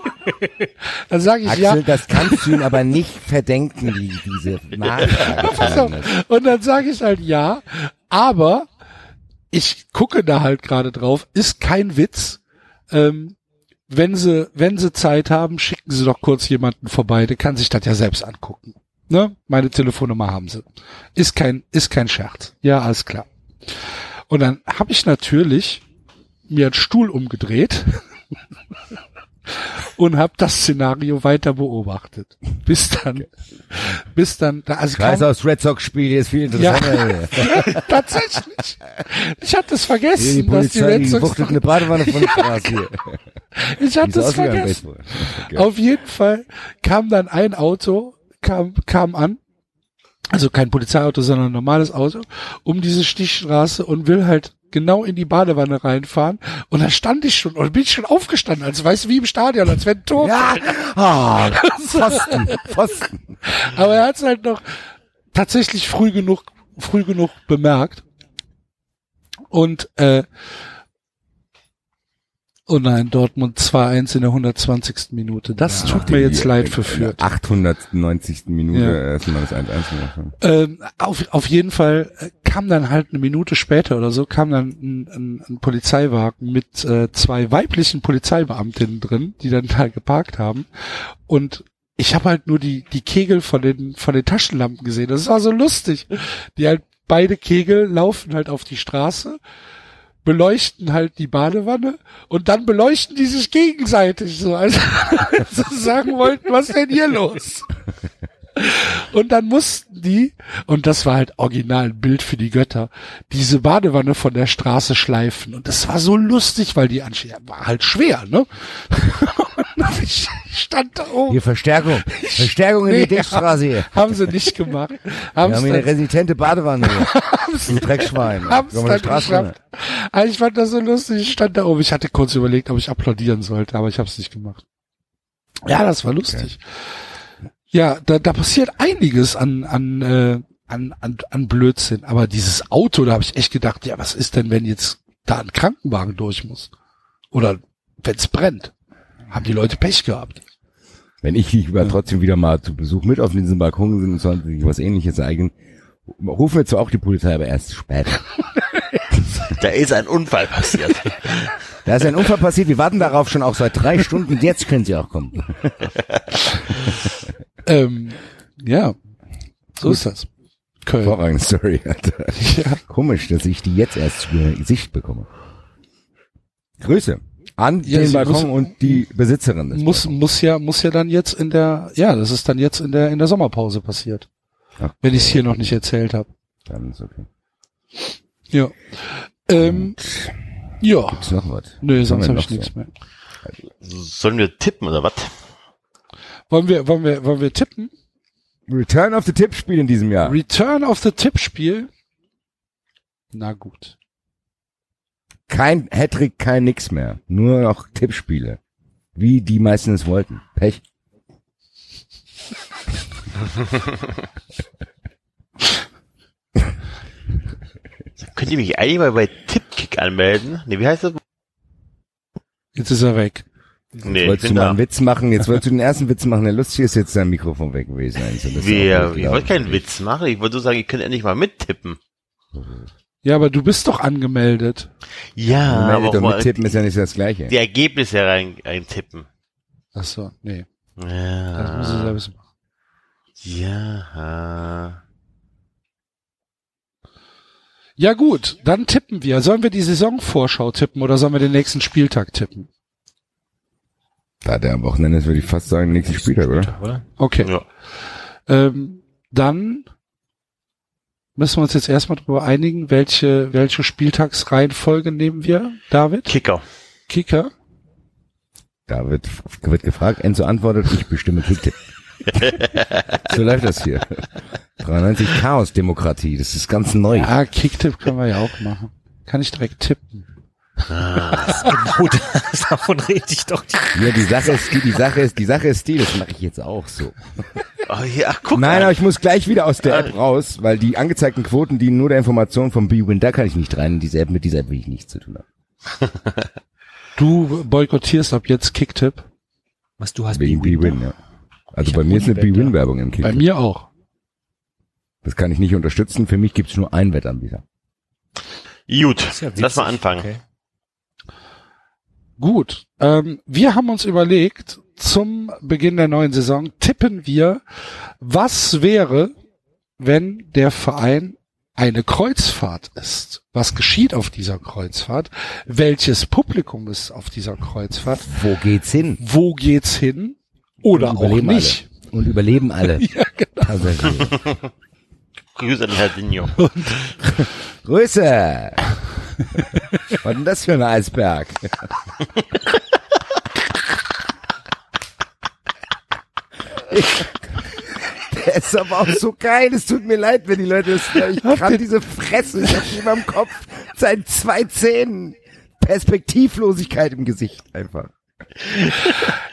dann sage ich, ja, Axel, das kannst du ihn aber nicht verdenken, die, diese Nachfrage. Zumindest. Und dann sage ich halt ja, aber ich gucke da halt gerade drauf, ist kein Witz. Ähm, wenn sie, wenn sie Zeit haben, schicken sie doch kurz jemanden vorbei, der kann sich das ja selbst angucken. Ne? Meine Telefonnummer haben sie. Ist kein, ist kein Scherz. Ja, alles klar. Und dann habe ich natürlich mir einen Stuhl umgedreht und habe das Szenario weiter beobachtet. Bis dann, bis dann, da- also Scheiß kaum- aus Red Sox Spiel, ist viel Ja. interessanter. Tatsächlich. Ich hatte es vergessen, die dass die Polizei, Red die Sox wuchtet eine Badewanne von Straße hier. Ich hatte Die es vergessen. Okay. Auf jeden Fall kam dann ein Auto, kam, kam an, also kein Polizeiauto, sondern ein normales Auto, um diese Stichstraße und will halt genau in die Badewanne reinfahren. Und da stand ich schon, und bin ich schon aufgestanden, als weißt du, wie im Stadion, als wenn ein Tor. Ja, ah, Pfosten, Pfosten. Aber er hat es halt noch tatsächlich früh genug, früh genug bemerkt. Und äh, oh nein, Dortmund 2-1 in der 120. Minute. Das tut mir jetzt leid für Fürth. 890. Minute Ja. erstmal das 1-1 gemacht haben. Ähm, auf, auf jeden Fall äh, kam dann halt eine Minute später oder so, kam dann ein, ein, ein Polizeiwagen mit äh, zwei weiblichen Polizeibeamtinnen drin, die dann da geparkt haben. Und ich habe halt nur die, die Kegel von den, von den Taschenlampen gesehen. Das war so lustig. Die halt beide Kegel laufen halt auf die Straße, beleuchten halt die Badewanne und dann beleuchten die sich gegenseitig so, als als sie sagen wollten, was denn hier los? Und dann mussten die, und das war halt original ein Bild für die Götter, diese Badewanne von der Straße schleifen. Und das war so lustig, weil die Anstehung war halt schwer, ne? Ich stand da oben. Hier Verstärkung. Verstärkung in Nee, die Dichtstraße hier. Haben sie nicht gemacht. Wir Haben's haben hier eine resistente Badewanne. Du Dreckschwein. Wir dann eine Straße geschafft. Also ich fand das so lustig. Ich stand da oben. Ich hatte kurz überlegt, ob ich applaudieren sollte, aber ich habe es nicht gemacht. Ja, das war lustig. Ja, da, da passiert einiges an, an, äh, an, an, an Blödsinn. Aber dieses Auto, da habe ich echt gedacht, ja, was ist denn, wenn jetzt da ein Krankenwagen durch muss? Oder wenn's brennt? Haben die Leute Pech gehabt? Wenn ich lieber trotzdem wieder mal zu Besuch mit auf diesem Balkon sind und sollte sich was ähnliches ereignen, rufen wir zwar auch die Polizei, aber erst später. Da ist ein Unfall passiert. Da ist ein Unfall passiert, wir warten darauf schon auch seit drei Stunden, jetzt können sie auch kommen. Ähm, ja, so ist das. Köln. Hervorragende Story, Alter. Ja. Komisch, dass ich die jetzt erst zu Gesicht bekomme. Grüße an Ja, den Balkon muss- und die Besitzerin des muss muss ja muss ja dann jetzt in der ja das ist dann jetzt in der in der Sommerpause passiert. Ach, wenn ich es hier noch nicht erzählt habe Dann ist okay. ja. Ähm, ja. Gibt's noch was? nö sonst haben habe wir ich nichts mehr. Sollen wir tippen oder was? wollen wir wollen wir wollen wir tippen? Return of the Tippspiel in diesem Jahr. Return of the Tippspiel na gut Kein Hattrick, kein nix mehr. Nur noch Tippspiele. Wie die meisten es wollten. Pech. Könnt ihr mich eigentlich mal bei Tippkick anmelden? Nee, wie heißt das? jetzt ist er weg Nee, ich wolltest du mal da. einen Witz machen? Jetzt wolltest du den ersten Witz machen, der lustig ist, jetzt ist dein Mikrofon weg gewesen. Also das auch ich wollte keinen Witz machen. Ich wollte nur sagen, ihr könnt endlich mal mittippen. Ja aber du bist doch angemeldet Ja, aber Meldet auch und mal mittippen ist ja nicht das Gleiche. die Ergebnisse rein, reintippen. ach so nee das muss ich Ja. selbst machen Ja. Ja gut, dann tippen wir. Sollen wir die Saisonvorschau tippen oder sollen wir den nächsten Spieltag tippen? Da der am Wochenende ist, würde ich fast sagen, nächsten Spieltag, oder? oder? Okay. Ja. Ähm, dann müssen wir uns jetzt erstmal darüber einigen, welche, welche Spieltagsreihenfolge nehmen wir, David? Kicker. Kicker? Da wird, wird gefragt, Enzo antwortet, ich bestimme Kicktipp. so läuft das hier. 93 Chaos-Demokratie, das ist ganz neu. Ja, Kicktipp können wir ja auch machen. Kann ich direkt tippen. Genau das, davon rede ich doch. Die Ja, die Sache ist, die, die Sache ist, die Sache ist die, das mache ich jetzt auch so. Oh ja, guck Nein, aber mal. ich muss gleich wieder aus der App raus, weil die angezeigten Quoten dienen nur der Information vom B-Win, da kann ich nicht rein, in diese App, mit dieser App will ich nichts zu tun haben. Du boykottierst ab jetzt Kicktipp. Was du hast Wegen B-Win, ja. Also Ich bei mir ist eine. B-Win-Werbung im Kick. Bei mir auch. Das kann ich nicht unterstützen, für mich gibt's nur einen Wettanbieter. Gut, ja lass mal anfangen. Okay. Gut. Ähm, wir haben uns überlegt, zum Beginn der neuen Saison tippen wir, was wäre, wenn der Verein eine Kreuzfahrt ist. Was geschieht auf dieser Kreuzfahrt? Welches Publikum ist auf dieser Kreuzfahrt? Wo geht's hin? Wo geht's hin? Oder auch überleben nicht. Alle. Und überleben alle. Ja, genau. Grüße an Herr Dinho. Grüße! Was denn das für ein Eisberg? Ich, der ist aber auch so geil. Es tut mir leid, wenn die Leute das. Ich kann diese Fresse. Ich hab immer im Kopf. Seit zwei Zähnen. Perspektivlosigkeit im Gesicht einfach.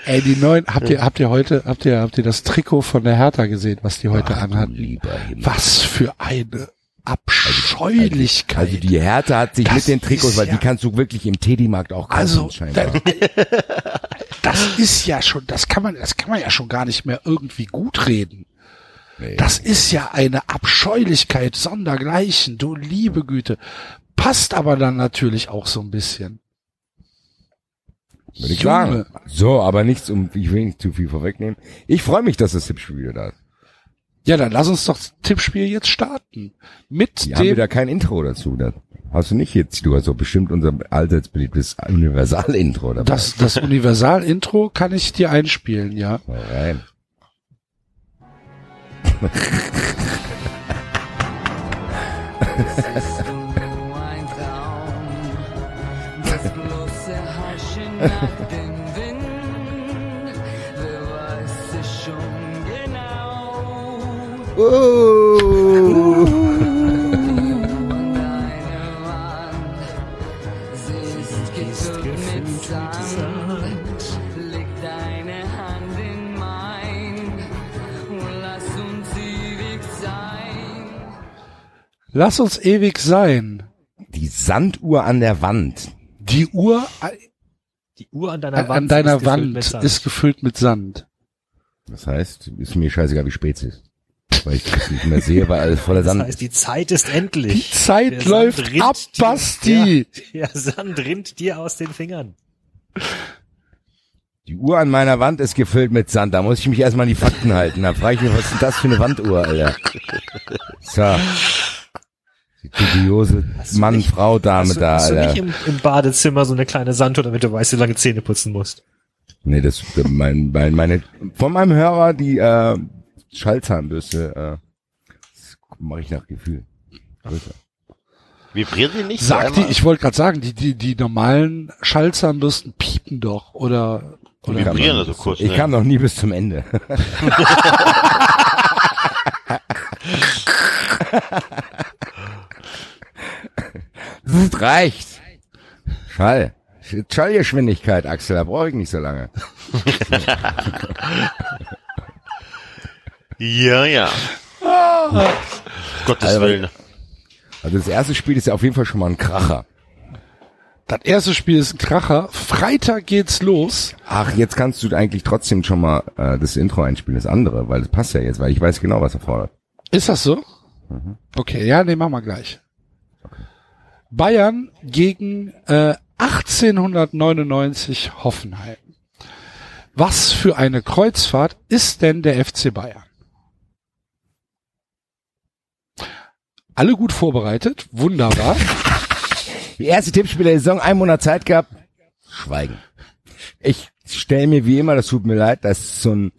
Ey, die neuen, habt ihr, habt ihr heute, habt ihr, habt ihr das Trikot von der Hertha gesehen, was die heute Ach, anhatten? Himmel. Was für eine Abscheulichkeit. Also die Härte hat sich Das mit den Trikots, weil ja- die kannst du wirklich im Teddy-Markt auch kaufen, Also, scheinbar. das ist ja schon, das kann man, das kann man ja schon gar nicht mehr irgendwie gut reden. Nee. Das ist ja eine Abscheulichkeit sondergleichen, du liebe Güte. Passt aber dann natürlich auch so ein bisschen. Würde ich sagen. So, aber nichts, um, ich will nicht zu viel vorwegnehmen. Ich freue mich, dass das Tippspiel wieder da ist. Ja, dann lass uns doch das Tippspiel jetzt starten. Mit Die haben dem, wieder kein Intro dazu. Das hast du nicht jetzt. Du hast doch bestimmt unser allseits beliebtes Universal-Intro dabei. das, das Universal-Intro kann ich dir einspielen, ja. Mal rein. Bist Lass uns ewig sein. Die Sanduhr an der Wand. Die Uhr Die Uhr an deiner an, Wand, an deiner ist gefüllt Wand mit Sand. ist gefüllt mit Sand. Das heißt, ist mir scheißegal, wie spät es ist. Weil ich das nicht mehr sehe, weil alles voller Das Sand heißt, die Zeit ist endlich. Die Zeit Der läuft ab, dir- Basti. Ja, der Sand rinnt dir aus den Fingern. Die Uhr an meiner Wand ist gefüllt mit Sand. Da muss ich mich erstmal an die Fakten halten. Da frage ich mich, was ist denn das für eine Wanduhr, Alter? So. Die du Mann, nicht- Frau, Dame Hast du, da, hast du nicht im, im Badezimmer so eine kleine Sanduhr, damit du weißt, wie lange Zähne putzen musst? Nee, das, mein, mein, meine, von meinem Hörer, die, äh, Schallzahnbürste, äh, das mache ich nach Gefühl. Größer. Vibriert die nicht? Sagt die, ich wollte gerade sagen, die, die, die normalen Schallzahnbürsten piepen doch, oder, oder Vibrieren also kurz, Ich ne? kam noch nie bis zum Ende. Das reicht. Schall. Schallgeschwindigkeit, Axel, da brauche ich nicht so lange. Ja, ja. Gottes Also, Willen. Also das erste Spiel ist ja auf jeden Fall schon mal ein Kracher. das erste Spiel ist ein Kracher. Freitag geht's los. Ach, jetzt kannst du eigentlich trotzdem schon mal äh, das Intro einspielen, das andere, weil das passt ja jetzt, weil ich weiß genau, was er fordert. Ist das so? Okay, ja, nee, machen wir gleich. Bayern gegen äh, 1899 Hoffenheim. Was für eine Kreuzfahrt ist denn der FC Bayern? alle gut vorbereitet, wunderbar. Die erste Tippspiel der Saison, ein Monat Zeit gehabt. Schweigen. Ich stelle mir wie immer, das tut mir leid, das ist so ein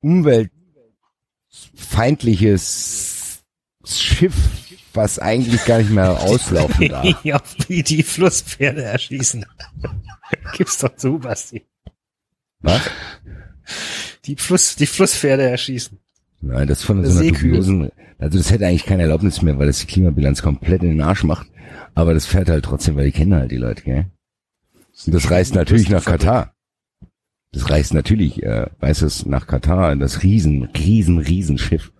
umweltfeindliches Schiff, was eigentlich gar nicht mehr auslaufen darf. wie die Flusspferde erschießen. Gibt's doch zu, Basti. Was? Die Fluss, die Flusspferde erschießen. Nein, das von so einer dubiosen, also das hätte eigentlich keine Erlaubnis mehr, weil das die Klimabilanz komplett in den Arsch macht. Aber das fährt halt trotzdem, weil die kennen halt die Leute, gell? Und das reist natürlich nach Katar. Das reist natürlich, äh, weiß es, nach Katar, in das riesen, riesen, riesen Schiff.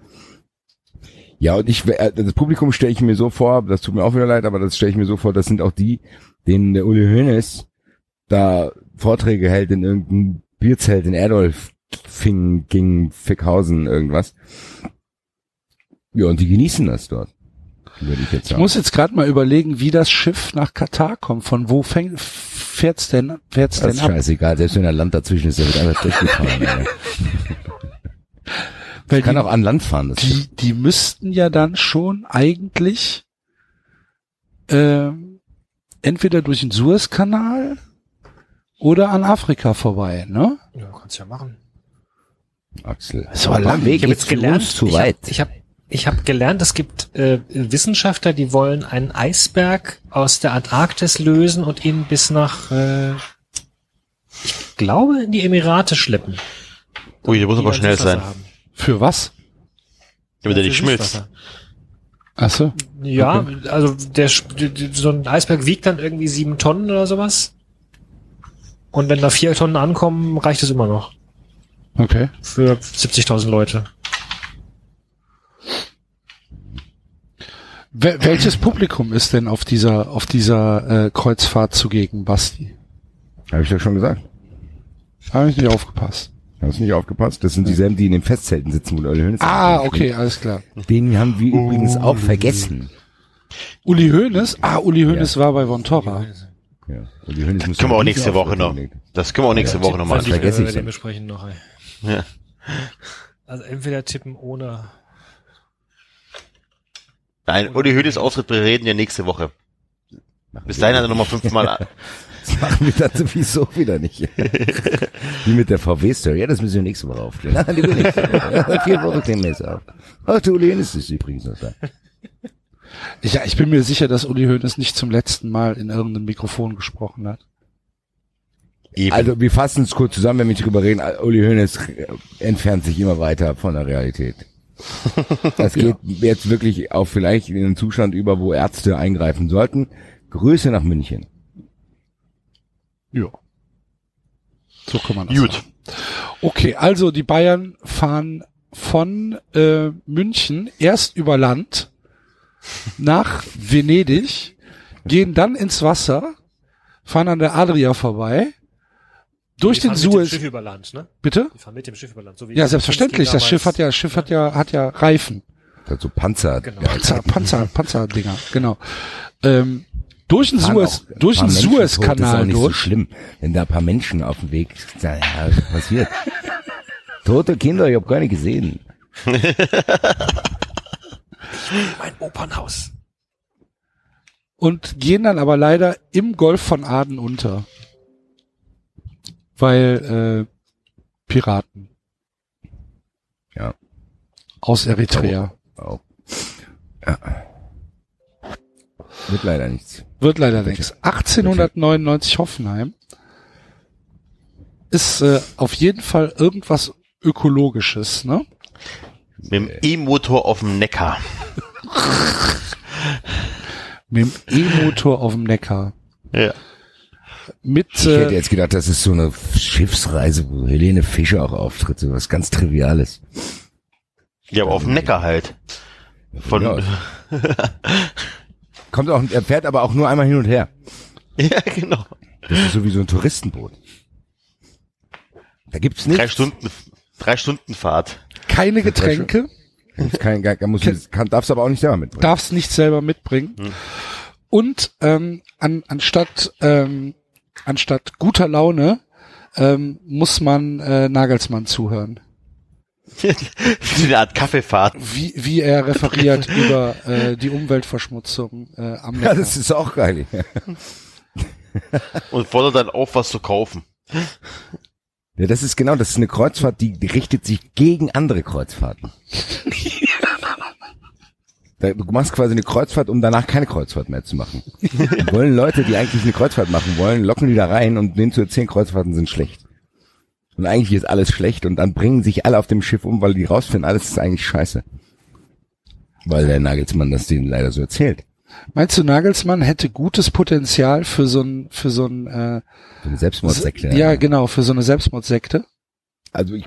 Ja, und ich, äh, das Publikum stelle ich mir so vor, das tut mir auch wieder leid, aber das stelle ich mir so vor, das sind auch die, denen der Uli Hoeneß da Vorträge hält in irgendeinem Bierzelt in Erdolf Fing, ging Fickhausen irgendwas. Ja, und die genießen das dort. Würde ich jetzt Ich sagen. muss jetzt gerade mal überlegen, wie das Schiff nach Katar kommt. Von wo fängt, fährt's denn, fährt's das denn ab? scheißegal, selbst wenn da Land dazwischen ist, der wird einfach durchgefahren. Weil Kann die, auch an Land fahren. Das die, die müssten ja dann schon eigentlich ähm, entweder durch den Suezkanal oder an Afrika vorbei, ne? Ja, kannst ja machen. Axel. Das war lang. Weg Ich habe ist jetzt gelernt, zu ich weit. habe ich hab, ich hab gelernt, es gibt äh, Wissenschaftler, die wollen einen Eisberg aus der Antarktis lösen und ihn bis nach, äh, ich glaube, in die Emirate schleppen. Ui, der muss aber schnell sein, haben. Für was? damit er nicht schmilzt. Süßwasser. Ach so. Ja, also der so ein Eisberg wiegt dann irgendwie sieben Tonnen oder sowas. Und wenn da vier Tonnen ankommen, reicht es immer noch Okay. für 70.000 Leute. Wel welches Publikum ist denn auf dieser, auf dieser äh, Kreuzfahrt zugegen, Basti? Habe ich doch schon gesagt. Habe ich nicht aufgepasst. Hast du nicht aufgepasst? Das sind dieselben, die in den Festzelten sitzen, wo der Uli Hoeneß Ah, steht. okay, alles klar. Den haben wir übrigens auch vergessen. Uli Hoeneß? Ah, Uli Hoeneß war bei Von Torra. Ja. Uli Hoeneß muss Können wir auch nächste Woche noch. Das können wir auch nächste Woche noch mal. was vergesse ich den besprechen noch. Ey. Ja. Also entweder tippen ohne. Nein, Uli Hoeneß Auftritt bereden ja nächste Woche. Bis dahin hat er nochmal fünfmal. Das machen wir dann sowieso wieder nicht. Wie mit der VW-Story. Ja, das müssen wir nächste Woche aufklären. Nein, die will nicht. Ja, vier Wochen klären wir es auf. Ach, der Uli Hoeneß ist übrigens noch da. Ich, ja, ich bin mir sicher, dass Uli Hoeneß nicht zum letzten Mal in irgendeinem Mikrofon gesprochen hat. Eben. Also, wir fassen es kurz zusammen, wenn wir nicht drüber reden. Uli Hoeneß entfernt sich immer weiter von der Realität. Das geht jetzt wirklich auf vielleicht in einen Zustand über, wo Ärzte eingreifen sollten. Grüße nach München. Ja. So kann man das Gut. sagen. Okay, also die Bayern fahren von äh, München erst über Land nach Venedig, gehen dann ins Wasser, fahren an der Adria vorbei, durch Die den fahren mit dem Suez. Schiff über Land, ne? Bitte? Die fahren mit dem Schiff über Land. So wie Ja, selbstverständlich. Das. Schiff hat ja, das Schiff hat ja, hat ja Reifen. Also Panzer. Genau. Panzer, Panzer, Panzerdinger, genau. Ähm, durch den Suez, auch- durch den Menschen tot, ist auch Suezkanal nicht so durch. schlimm, wenn da ein paar Menschen auf dem Weg, ja, was passiert? Tote Kinder, ich habe keine gesehen. Mein Opernhaus. und gehen dann aber leider im Golf von Aden unter. Weil äh, Piraten Ja, aus Eritrea. auch. Ja. Wird leider nichts. Wird leider nichts. 1899 Hoffenheim ist äh, auf jeden Fall irgendwas Ökologisches, ne? Mit dem E-Motor auf dem Neckar. Mit dem E-Motor auf dem Neckar. Ja. Mit Ich hätte äh, jetzt gedacht, das ist so eine Schiffsreise, wo Helene Fischer auch auftritt, so was ganz Triviales. Ja, aber auf dem Neckar halt. Von, Ja. Kommt auch, er fährt aber auch nur einmal hin und her. ja, genau. Das ist so wie so ein Touristenboot. Da gibt's Drei nichts. Stunden, drei Stunden Fahrt. keine Getränke, Gibt's kein, muss, kann, darfst aber auch nicht selber mitbringen. darfst nicht selber mitbringen. Und ähm, an, anstatt ähm, anstatt guter Laune ähm, muss man äh, Nagelsmann zuhören. Wie eine Art Kaffeefahrt. wie, wie er referiert über äh, die Umweltverschmutzung äh, am Ja, Neckar. das ist auch geil. Und fordert dann auf, was zu kaufen. Ja, das ist genau, das ist eine Kreuzfahrt, die, richtet sich gegen andere Kreuzfahrten. Du machst quasi eine Kreuzfahrt, um danach keine Kreuzfahrt mehr zu machen. Die wollen Leute, die eigentlich eine Kreuzfahrt machen wollen, locken die da rein und denen zu erzählen, Kreuzfahrten sind schlecht. Und eigentlich ist alles schlecht und dann bringen sich alle auf dem Schiff um, weil die rausfinden, alles ist eigentlich scheiße. Weil der Nagelsmann das denen leider so erzählt. Meinst du, Nagelsmann hätte gutes Potenzial für so ein, für so ein, äh, So eine Selbstmordsekte. ja, genau, für so eine Selbstmordsekte? Also ich,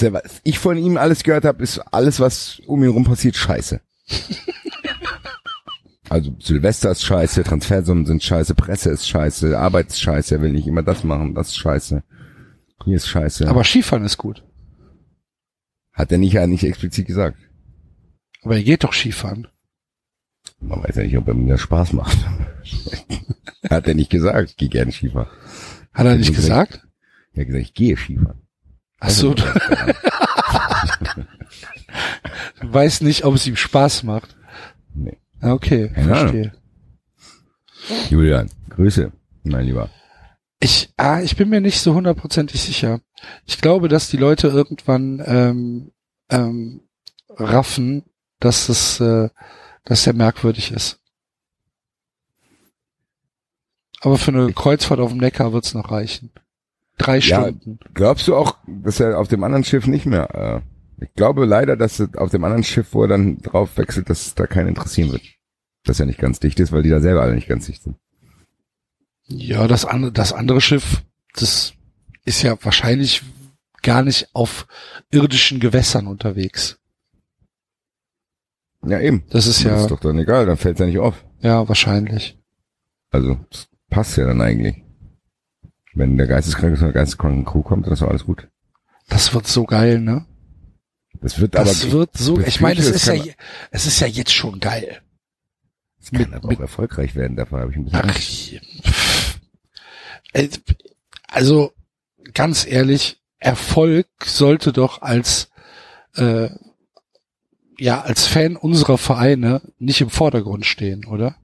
ja- was ich von ihm alles gehört habe, ist alles, was um ihn rum passiert, scheiße. Also Silvester ist scheiße, Transfersummen sind scheiße, Presse ist scheiße, Arbeit ist scheiße, er will nicht immer das machen, das ist scheiße. Hier ist scheiße. Aber Skifahren ist gut. Hat er nicht ja nicht explizit gesagt. Aber er geht doch Skifahren. Man weiß ja nicht, ob er mir das Spaß macht. Hat er nicht gesagt, ich gehe gerne Skifahren. Hat er nicht Okay. gesagt? Er hat gesagt, ich gehe Skifahren. Ach so, du weißt nicht, ob es ihm Spaß macht. Nee. Ah, Okay, Keine Ahnung. verstehe. Julian, Grüße, mein Lieber. Ich, ah, ich bin mir nicht so hundertprozentig sicher. Ich glaube, dass die Leute irgendwann ähm, ähm, raffen, dass es, äh, dass der merkwürdig ist. Aber für eine Kreuzfahrt auf dem Neckar wird's noch reichen. Drei Ja. Stunden. Glaubst du auch, dass er auf dem anderen Schiff nicht mehr? Äh, ich glaube leider, dass er auf dem anderen Schiff, wo er dann drauf wechselt, dass da keinen interessieren wird. Dass er nicht ganz dicht ist, weil die da selber alle nicht ganz dicht sind. Ja, das andere, das andere Schiff, das ist ja wahrscheinlich gar nicht auf irdischen Gewässern unterwegs. Ja, eben. Das ist Das ja, ist doch dann egal, dann fällt es ja nicht auf. ja, wahrscheinlich. Also, das passt ja dann eigentlich. Wenn der geisteskranke von der geisteskranken Crew kommt, dann ist doch alles gut. Das wird so geil, ne? Das wird Das aber, wird so, ich meine, es ist ja, es ist ja jetzt schon geil. es kann mit- aber mit- auch erfolgreich werden, davon habe ich ein bisschen Ach, also, ganz ehrlich, Erfolg sollte doch als, äh, ja, als Fan unserer Vereine nicht im Vordergrund stehen, oder?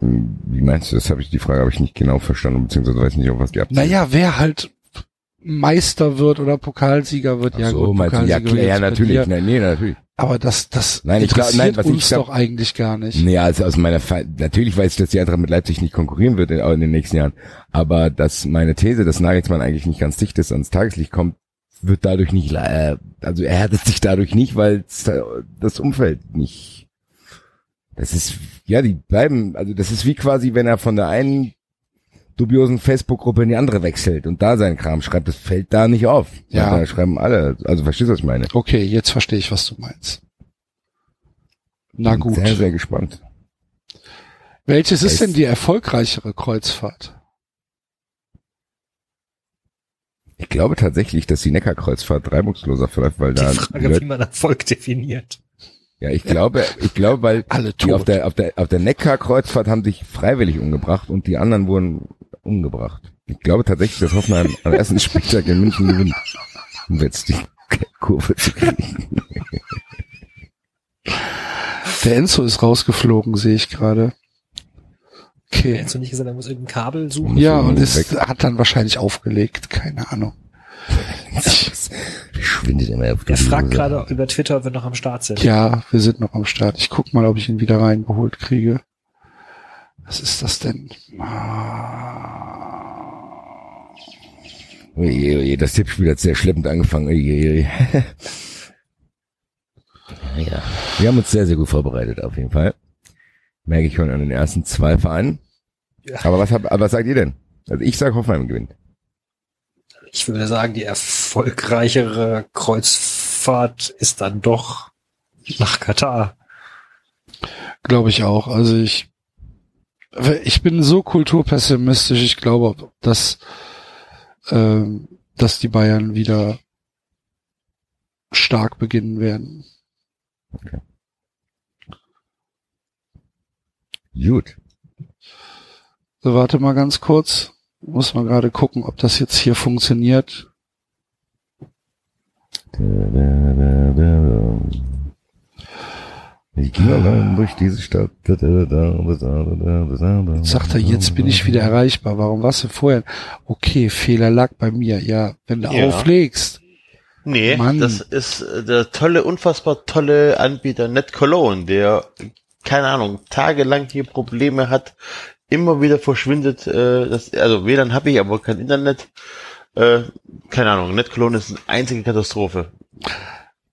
Wie meinst du das? Habe ich die Frage habe ich nicht genau verstanden, beziehungsweise weiß nicht, auf was die abzielt. Naja, wer halt Meister wird oder Pokalsieger wird, Ach ja so, gut, meinst du, ja, Pokalsieger klar, ja, natürlich, nein, nee, natürlich. Aber das, das Nein, ich glaub- interessiert nein, was ich uns glaub- doch eigentlich gar nicht. Nee, also aus meiner Fa natürlich weiß ich, dass die Eintracht mit Leipzig nicht konkurrieren wird in, in den nächsten Jahren, aber dass meine These, dass Nagelsmann eigentlich nicht ganz dicht ist, ans Tageslicht kommt, wird dadurch nicht, äh, also er härtet sich dadurch nicht, weil das Umfeld nicht, das ist, ja, die bleiben, also das ist wie quasi, wenn er von der einen dubiosen Facebook-Gruppe in die andere wechselt und da seinen Kram schreibt, das fällt da nicht auf. Ja. Da schreiben alle, also verstehst du, was ich meine? Okay, jetzt verstehe ich, was du meinst. Na gut. Sehr, sehr gespannt. Welches ist denn die erfolgreichere Kreuzfahrt? Ich glaube tatsächlich, dass die Neckarkreuzfahrt reibungsloser verläuft, weil Die da Frage, Leute- wie man Erfolg definiert. Ja, ich glaube, ich glaube, weil Alle die auf tot. der auf der auf der Neckar-Kreuzfahrt haben sich freiwillig umgebracht und die anderen wurden umgebracht. Ich glaube tatsächlich, dass Hoffenheim am ersten Spieltag in München gewinnt, um jetzt die Kurve zu kriegen. Der Enzo ist rausgeflogen, sehe ich gerade. Okay. Hättest du nicht gesagt, er muss irgendein Kabel suchen? Ja, und es hat dann wahrscheinlich aufgelegt. Keine Ahnung. Schwindet immer auf Er fragt gerade über Twitter, ob wir noch am Start sind. Ja, wir sind noch am Start. Ich guck mal, ob ich ihn wieder reingeholt kriege. Was ist das denn? Ah. Oje, oje, das Tippspiel hat sehr schleppend angefangen. Oje, oje. ja. Wir haben uns sehr, sehr gut vorbereitet, auf jeden Fall. Merke ich schon an den ersten zwei Vereinen. Ja. Aber was, hab, aber was sagt ihr denn? Also ich sag Hoffenheim gewinnt. Ich würde sagen, die erfolgreichere Kreuzfahrt ist dann doch nach Katar. Glaube ich auch. Also ich, ich bin so kulturpessimistisch. Ich glaube, dass, ähm, dass die Bayern wieder stark beginnen werden. Gut. So, warte mal ganz kurz. Muss mal gerade gucken, ob das jetzt hier funktioniert. Ich gehe allein durch diese Stadt. Jetzt sagt er, jetzt bin ich wieder erreichbar. Warum warst du vorher? Okay, Fehler lag bei mir. Ja, wenn du Ja. auflegst. Nee, Mann. das ist äh, der tolle, unfassbar tolle Anbieter Net Cologne, der, keine Ahnung, tagelang hier Probleme hat, immer wieder verschwindet, äh, das, also WLAN habe ich, aber kein Internet. Äh, keine Ahnung, Net Cologne ist eine einzige Katastrophe.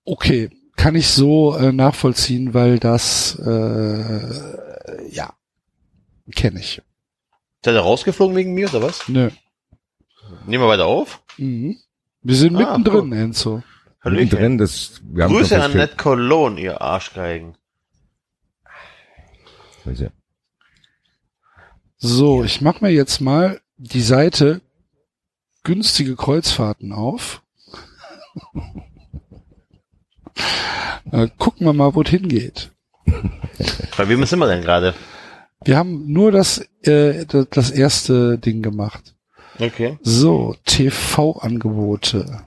Okay, kann ich so äh, nachvollziehen, weil das, äh, ja, kenne ich. Ist er rausgeflogen wegen mir oder was? Nö. Nehmen wir weiter auf. Mhm. Wir sind Ah, mittendrin, Enzo. Hallöchen. Drin, das, wir haben Grüße an Net Cologne, ihr Arschgeigen. So, ich mache mir jetzt mal die Seite günstige Kreuzfahrten auf. äh, gucken wir mal, wo es hingeht. Bei wem sind wir denn gerade? Wir haben nur das, äh, das, erste Ding gemacht. Okay. So, TV-Angebote.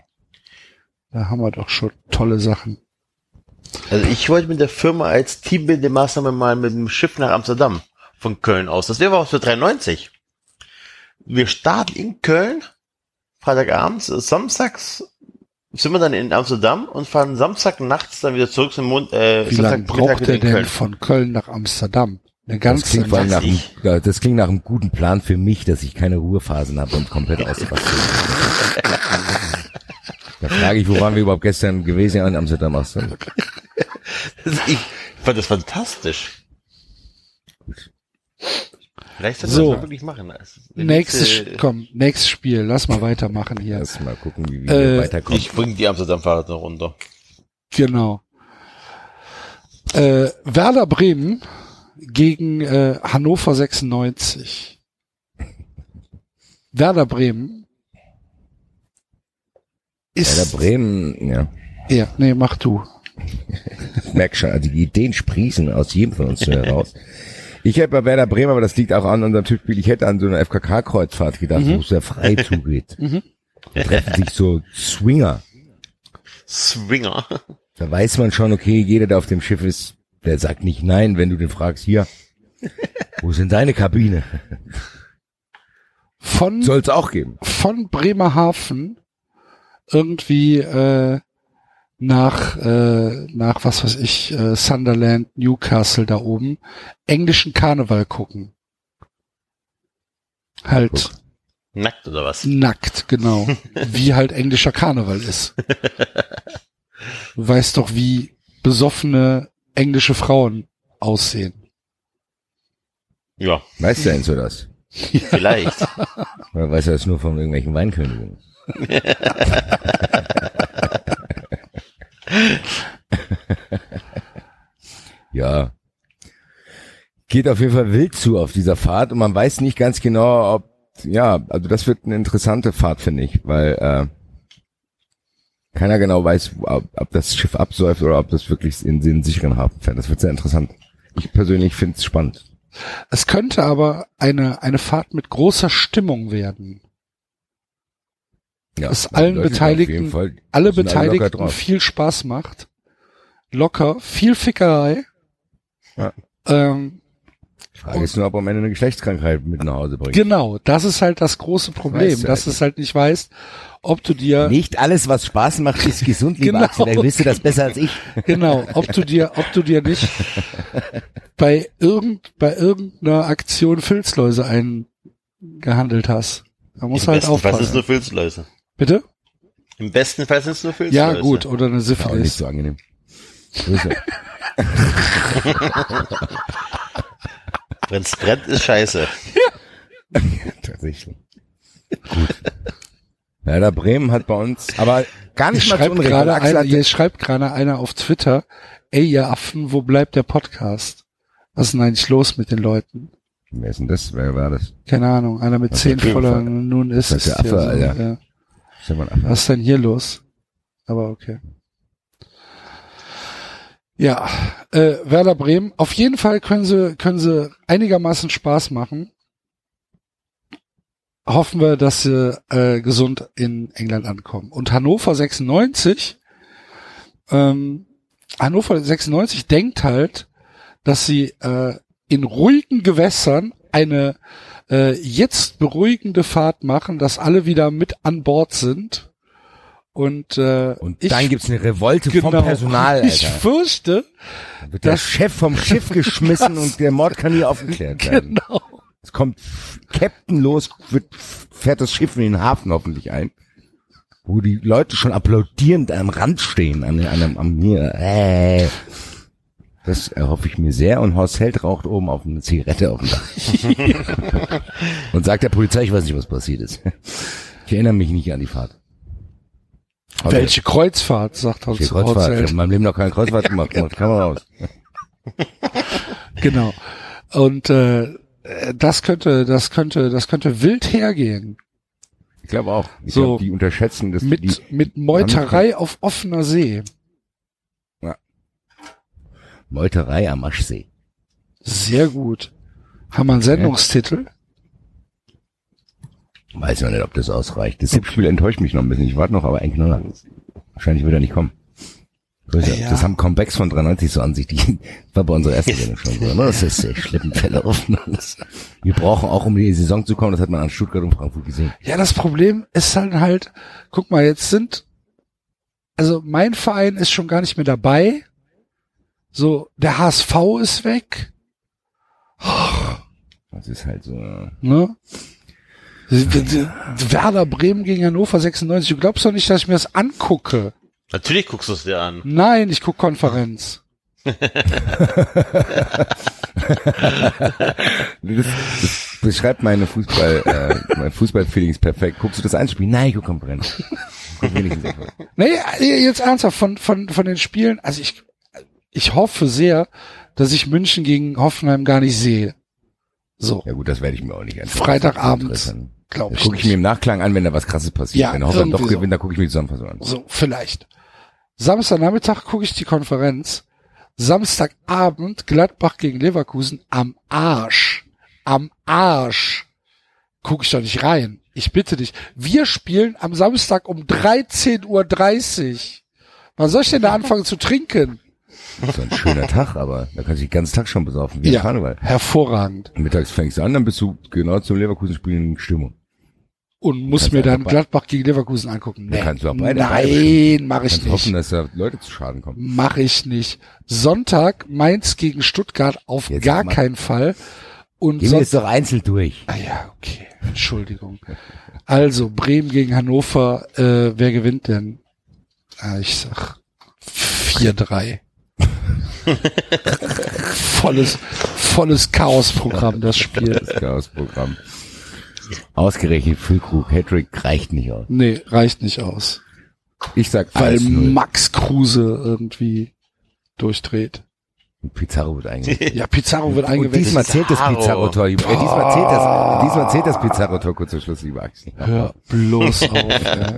Da haben wir doch schon tolle Sachen. Also ich wollte mit der Firma als Teambuilding-Maßnahme mal mit dem Schiff nach Amsterdam von Köln aus. Das wäre was für 93. Wir starten in Köln, Freitagabends, samstags sind wir dann in Amsterdam und fahren Samstag nachts dann wieder zurück zum Mond. Äh, Wie lange braucht er denn Köln. von Köln nach Amsterdam? Eine Das ganze klingt, vor allem nach, einem, ja, das klingt nach einem guten Plan für mich, dass ich keine Ruhephasen habe und komplett ausraste. da frage ich, wo waren wir überhaupt gestern gewesen in Amsterdam? Ach so. Das- Ich fand das fantastisch. Vielleicht sollten So. wir das mal wirklich machen. Nächstes, nächste- komm, nächstes Spiel. Lass mal weitermachen hier. Lass mal gucken, wie Äh, wir weiterkommen. Ich bringe die Amsterdam-Fahrer noch runter. Genau. Äh, Werder Bremen gegen äh, Hannover 96. Werder Bremen ist Bremen, ja, ja, nee, mach du. ich merk schon, also die Ideen sprießen aus jedem von uns heraus. Ich hätte bei Werder Bremen, aber das liegt auch an unserem Tippspiel, ich hätte an so eine FKK-Kreuzfahrt gedacht, wo es sehr frei zugeht. Da treffen sich so Swinger. Swinger. Da weiß man schon, okay, jeder, der auf dem Schiff ist, der sagt nicht nein, wenn du den fragst, hier, wo sind deine Kabine? Von Soll's auch geben. von Bremerhaven irgendwie äh, nach äh, nach was weiß ich äh, Sunderland, Newcastle da oben englischen Karneval gucken. Halt Nackt oder was? nackt, genau. wie halt englischer Karneval ist. Du weißt doch, wie besoffene englische Frauen aussehen. Ja, Weißt du denn so das? vielleicht. Oder weißt du das nur von irgendwelchen Weinkönigen? ja. Geht auf jeden Fall wild zu auf dieser Fahrt und man weiß nicht ganz genau, ob, ja, also das wird eine interessante Fahrt, finde ich, weil äh, keiner genau weiß, ob, ob das Schiff absäuft oder ob das wirklich in den sicheren Hafen fährt. Das wird sehr interessant. Ich persönlich finde es spannend. Es könnte aber eine eine Fahrt mit großer Stimmung werden. Ja, Dass die allen Beteiligten- auf jeden Fall- Alle Beteiligten viel Spaß macht. Locker, viel Fickerei. Ja. Ähm, Frage ist nur, ob am Ende eine Geschlechtskrankheit mit nach Hause bringt. genau, das ist halt das große Problem, du dass halt es halt nicht weißt, ob du dir Nicht alles, was Spaß macht, ist gesund, lieber Genau. Axel. Dann wisst du das besser als ich. genau, ob du dir, ob du dir nicht bei irgend bei irgendeiner Aktion Filzläuse eingehandelt hast. Da du halt besten Fall sind es aufpassen. nur Filzläuse. Bitte? Im besten Fall sind es nur Filzläuse. Ja, gut, oder eine Auch nicht Syphilis. so angenehm. Grüße. Wenn's brennt, ist scheiße. Tatsächlich. Gut. Werder Bremen hat bei uns, aber gar nicht Hier mal schreibt Unrecht. gerade einer, hier schreibt gerade einer auf Twitter, ey ihr Affen, wo bleibt der Podcast? Was ist denn eigentlich los mit den Leuten? Wer ist denn das? Wer war das? Keine Ahnung, einer mit Was zehn Followern, nun ist Das es ist der Affe, so, Alter. ja. Was ist denn hier los? Aber okay. Ja, äh, Werder Bremen. Auf jeden Fall können sie, können sie einigermaßen Spaß machen. Hoffen wir, dass sie äh, gesund in England ankommen. Und Hannover 96 ähm, Hannover 96 denkt halt, dass sie äh, in ruhigen Gewässern eine äh, jetzt beruhigende Fahrt machen, dass alle wieder mit an Bord sind. Und, äh, Und ich, dann gibt's eine Revolte genau, vom Personal, Alter. Ich fürchte, Dann wird der Chef vom Schiff geschmissen und der Mord kann nie aufgeklärt werden. genau. Es kommt Captain los, wird, fährt das Schiff in den Hafen hoffentlich ein. Wo die Leute schon applaudierend am Rand stehen, an, an, am, am mir. Äh. Das erhoffe ich mir sehr und Horst Held raucht oben auf eine Zigarette auf dem Dach. und sagt der Polizei, ich weiß nicht, was passiert ist. Ich erinnere mich nicht an die Fahrt. Aber Welche Kreuzfahrt, sagt Hans Kreuzfahrt? Ich habe in meinem Leben noch keine Kreuzfahrt gemacht. Macht Kamera raus. Genau. Und äh, das könnte, das könnte, das könnte wild hergehen. Ich glaube auch. Ich So. glaub, die unterschätzen das. die, Mit, mit Meuterei auf offener See. Meuterei am Aschsee. Sehr gut. Haben wir einen Sendungstitel? Weiß noch nicht, ob das ausreicht. Das Tippspiel enttäuscht mich noch ein bisschen. Ich warte noch, aber ein Knaller. Wahrscheinlich wird er nicht kommen. Ja. Das haben Comebacks von 93 so an sich. Die war bei unserer ersten Sendung schon so. ne? Das ist sehr schlimm verlaufen. Wir brauchen auch, um in die Saison zu kommen, das hat man an Stuttgart und Frankfurt gesehen. Ja, das Problem ist halt halt, guck mal, jetzt sind, also mein Verein ist schon gar nicht mehr dabei. So, der HSV ist weg, Das ist halt so. ne? Werder Bremen gegen Hannover 96. Du glaubst doch nicht, dass ich mir das angucke. Natürlich guckst du es dir an. Nein, ich guck Konferenz. Das, das beschreibt meine Fußball, äh, mein Fußball-Feelings perfekt. Guckst du das Einspiel? Nein, ich guck Konferenz. Guck wenigstens einfach. Nee, jetzt ernsthaft, von, von, von den Spielen, also ich, ich hoffe sehr, dass ich München gegen Hoffenheim gar nicht sehe. So, Ja gut, das werde ich mir auch nicht anschauen. Freitagabend, glaube ich gucke ich mir im Nachklang an, wenn da was krasses passiert. Ja, wenn Hoffenheim doch irgendwie so. gewinnt, dann gucke ich mir die Zusammenfassung an. So, vielleicht. Samstagnachmittag gucke ich die Konferenz. Samstagabend Gladbach gegen Leverkusen am Arsch. Am Arsch. Guck ich doch nicht rein. Ich bitte dich. Wir spielen am Samstag um 13.30 Uhr. Wann soll ich denn da anfangen zu trinken? So ein schöner Tag, aber da kannst du den ganzen Tag schon besaufen, wie ja. Karneval. hervorragend. Mittags fängst du an, dann bist du genau zum Leverkusen-Spiel in Stimmung. Und muss mir dann Gladbach gegen Leverkusen angucken. Nee. kannst du auch beide- Nein, mache ich Kannst nicht. hoffen, dass da Leute zu Schaden kommen. Mach ich nicht. Sonntag Mainz gegen Stuttgart auf Jetzt gar keinen Fall. Und Gehen wir jetzt doch einzeln durch. Ah ja, okay. Entschuldigung. Also Bremen gegen Hannover, äh, wer gewinnt denn? Ah, ich sag 4-3. Volles, volles Chaosprogramm, das Spiel. Das Chaos-Programm. Ausgerechnet Füllkrug, Hattrick reicht nicht aus. Nee, reicht nicht aus. Ich sag Weil 1-0. Max Kruse irgendwie durchdreht. Pizarro wird eingewechselt. Ja, Pizarro wird Und eingewechselt. diesmal zählt das Pizarro. Pizarro-Tor. Äh, diesmal zählt das, diesmal zählt das Pizarro-Tor kurz zum Schluss, lieber Axel. Hör bloß auf. ja.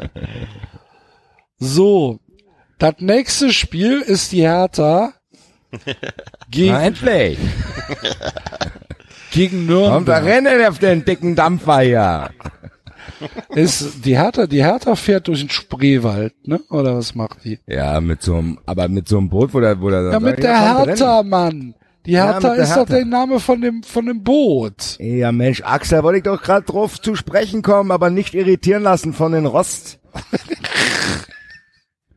So, das nächste Spiel ist die Hertha gegen, Na, endlich. gegen Und da Nürnberg. rennt auf den dicken Dampfer hier. Ist die Hertha, die Hertha fährt durch den Spreewald, ne? Oder was macht die? Ja, mit so einem, aber mit so einem Boot, wo der, wo der, Ja, mit der Hertha, Mann. Die Ja, Hertha der ist doch Hertha. der Name von dem, von dem Boot. Ja, Mensch, Axel, wollte ich doch gerade drauf zu sprechen kommen, aber nicht irritieren lassen von den Rost.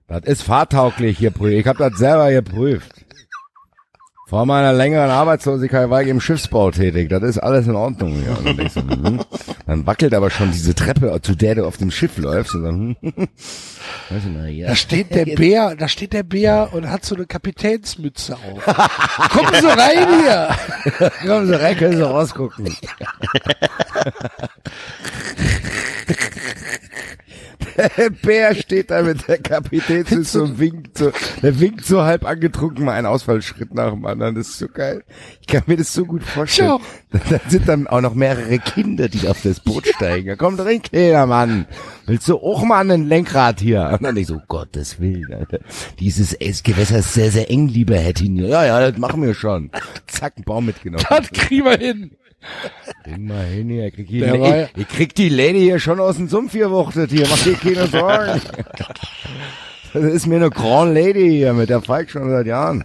das ist fahrtauglich hier, ich habe das selber geprüft. Vor meiner längeren Arbeitslosigkeit war ich im Schiffsbau tätig. Das ist alles in Ordnung. Ja. Dann, denkst du, hm. dann wackelt aber schon diese Treppe, zu der du auf dem Schiff läufst. Und dann, hm. weißt du, na, ja. Da steht der Bär, da steht der Bär und hat so eine Kapitänsmütze auf. Kommen Sie rein hier! Kommen Sie rein, können Sie rausgucken. Der Bär steht da mit der Kapitänsmütze und winkt so, der winkt so halb angetrunken mal einen Ausfallschritt nach dem anderen. Das ist so geil. Ich kann mir das so gut vorstellen. Da da sind dann auch noch mehrere Kinder, die auf das Boot steigen. Ja, komm drin, kleiner Mann. Willst du auch mal ein Lenkrad hier? Und dann ich so, Gottes Willen, Alter. Dieses Es- Gewässer ist sehr, sehr eng, lieber Herr Tinio. Ja, ja, das machen wir schon. Zack, einen Baum mitgenommen. Das kriegen wir hin. Bring mal hin hier, krieg die, La ich krieg die Lady hier schon aus dem Sumpf hier wuchtet hier, mach dir keine Sorgen. Das ist mir eine Grand Lady hier mit der Falk schon seit Jahren.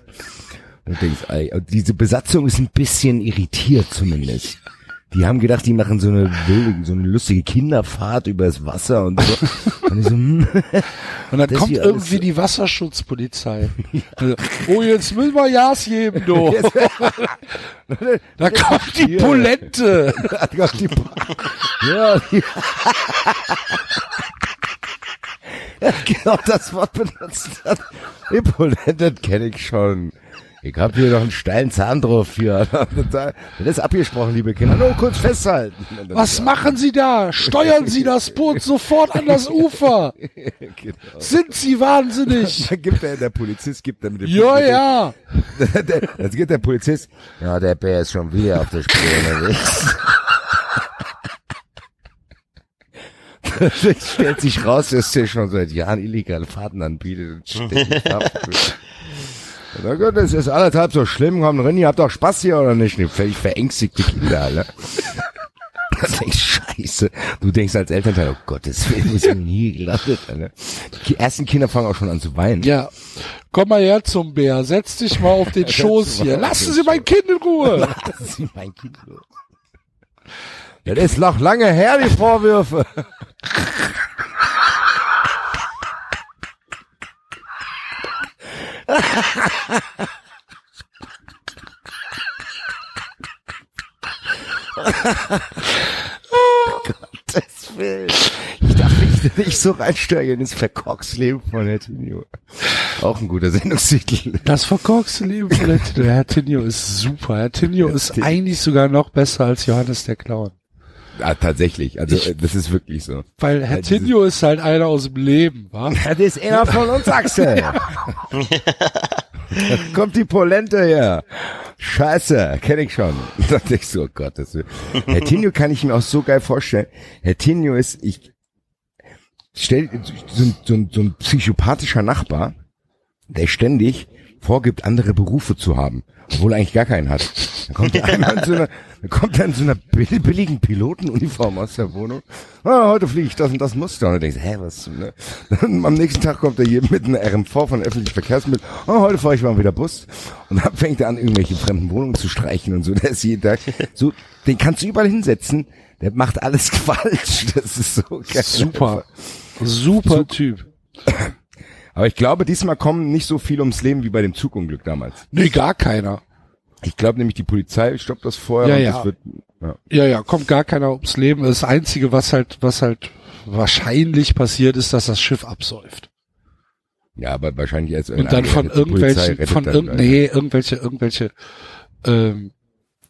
Und du denkst, diese Besatzung ist ein bisschen irritiert zumindest. Die haben gedacht, die machen so eine wilde, so eine lustige Kinderfahrt übers Wasser und so. Und ich so, hm, Und dann kommt irgendwie die Wasserschutzpolizei. Also, oh, jetzt müssen wir Gas geben, du. da kommt die. Polente. die ja, die ja, genau das Wort benutzt hat. Impolent, das kenne ich schon. Ich hab hier noch einen steilen Zahn drauf hier. Das ist abgesprochen, liebe Kinder. Nur kurz festhalten. Was machen Sie da? Steuern Sie das Boot sofort an das Ufer. Genau. Sind Sie wahnsinnig? Da gibt der, der Polizist gibt dann mit dem Ja, dem- ja. Jetzt geht der Polizist. Ja, der Bär ist schon wieder auf der Spur unterwegs. Das stellt sich raus, dass der schon seit Jahren illegale Fahrten anbietet und ständig. Na gut, das ist anderthalb so schlimm. Komm drin, ihr habt doch Spaß hier oder nicht? Völlig verängstigte Kinder, alle. Das ist echt scheiße. Du denkst als Elternteil, oh Gottes Willen, ist denn hier gelandet, Alter? Die ersten Kinder fangen auch schon an zu weinen. Ja. Komm mal her zum Bär. Setz dich mal auf den Schoß hier. Lassen Sie mein Kind in Ruhe. Lassen Sie mein Kind los. Das ist noch lange her, die Vorwürfe. Gottes Willen. Ich darf mich nicht so reinsteigen ins Verkorksleben von Herr Tinio. Auch ein guter Sendungstitel. Das verkorkste Leben von Herr Tinio. Herr Tinio ist super. Herr Tinio ist eigentlich sogar noch besser als Johannes der Clown. Ah, tatsächlich. Also, äh, das ist wirklich so. Weil Herr Ja, diese- Tinio ist halt einer aus dem Leben, wa? Das ist einer von uns, Axel. Da kommt die Polente her. Scheiße, kenne ich schon. Da dachte ich so, oh Gott, das will. Herr Tinio kann ich mir auch so geil vorstellen. Herr Tinio ist, ich stell so, so, so ein psychopathischer Nachbar, der ständig vorgibt, andere Berufe zu haben, obwohl er eigentlich gar keinen hat. Dann kommt er einmal in so einer, dann kommt er in so einer bill- billigen Pilotenuniform aus der Wohnung. Ah, heute fliege ich das und das Muster. Und du denkst, hä, was? Ne? Dann am nächsten Tag kommt er hier mit einer RMV von öffentlichen Verkehrsmitteln. Ah, heute fahre ich mal wieder Bus. Und dann fängt er an, irgendwelche fremden Wohnungen zu streichen und so. Der ist jeden Tag, so, den kannst du überall hinsetzen. Der macht alles falsch. Das ist so geil. Super. Super Typ. Aber ich glaube, diesmal kommen nicht so viele ums Leben wie bei dem Zugunglück damals. Nee, gar keiner. Ich glaube nämlich, die Polizei stoppt das vorher Ja, und ja. das wird, ja. Ja, ja, kommt gar keiner ums Leben. Das Einzige, was halt, was halt wahrscheinlich passiert, ist, dass das Schiff absäuft. Ja, aber wahrscheinlich erst Und dann von irgendwelchen, von irgend, nee, irgendwelche, irgendwelche ähm,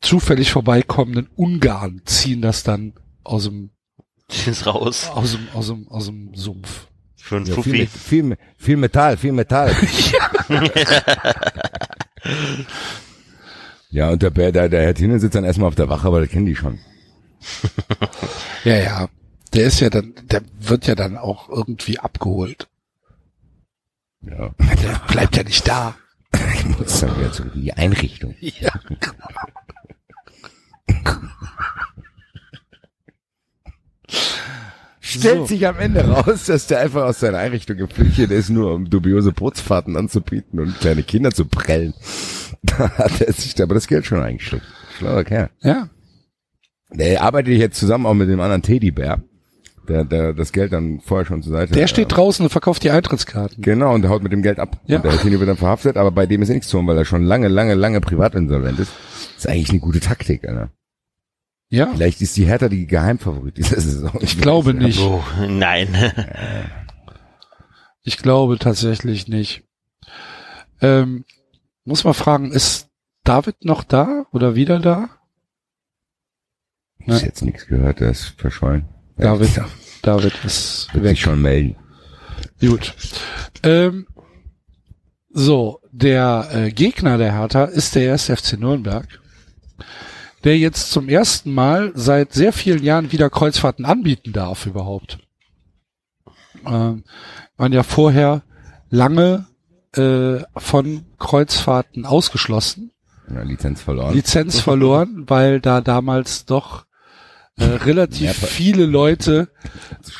zufällig vorbeikommenden Ungarn ziehen das dann aus dem, raus. aus dem, aus dem, aus dem Sumpf. Für einen ja, Fuffi. viel, viel, viel Metall, viel Metall. ja, und der Bär, der, der Herr Tine sitzt dann erstmal auf der Wache, aber das kennen die schon. Ja, ja. Der ist ja dann, der wird ja dann auch irgendwie abgeholt. Ja. Der bleibt ja nicht da. Ich muss dann wieder zurück in die Einrichtung. Ja. Stellt So. sich am Ende raus, dass der einfach aus seiner Einrichtung geflüchtet ist, nur um dubiose Bootsfahrten anzubieten und kleine Kinder zu prellen. Da hat er sich aber das Geld schon eingesteckt. Schlauer Kerl. Ja. Der arbeitet jetzt zusammen auch mit dem anderen Teddybär, der, der das Geld dann vorher schon zur Seite Der steht draußen und verkauft die Eintrittskarten. Genau, und der haut mit dem Geld ab. Ja. Und der Tini wird dann verhaftet, aber bei dem ist eh nichts zu holen, weil er schon lange, lange, lange privatinsolvent ist. Das ist eigentlich eine gute Taktik, Alter. Ja. Vielleicht ist die Hertha die Geheimfavorit dieser Saison. Ich glaube nicht. Oh, nein. Ich glaube tatsächlich nicht. Ähm, muss mal fragen, ist David noch da oder wieder da? Ich hab jetzt nichts gehört, der ist verschollen. David, Ja, David ist wird weg. sich schon melden. Gut. Ähm, so, der äh, Gegner der Hertha ist der 1. FC Nürnberg, der jetzt zum ersten Mal seit sehr vielen Jahren wieder Kreuzfahrten anbieten darf überhaupt. Ähm, waren ja vorher lange äh, von Kreuzfahrten ausgeschlossen. Ja, Lizenz verloren. Lizenz verloren, weil da damals doch äh, relativ viele Leute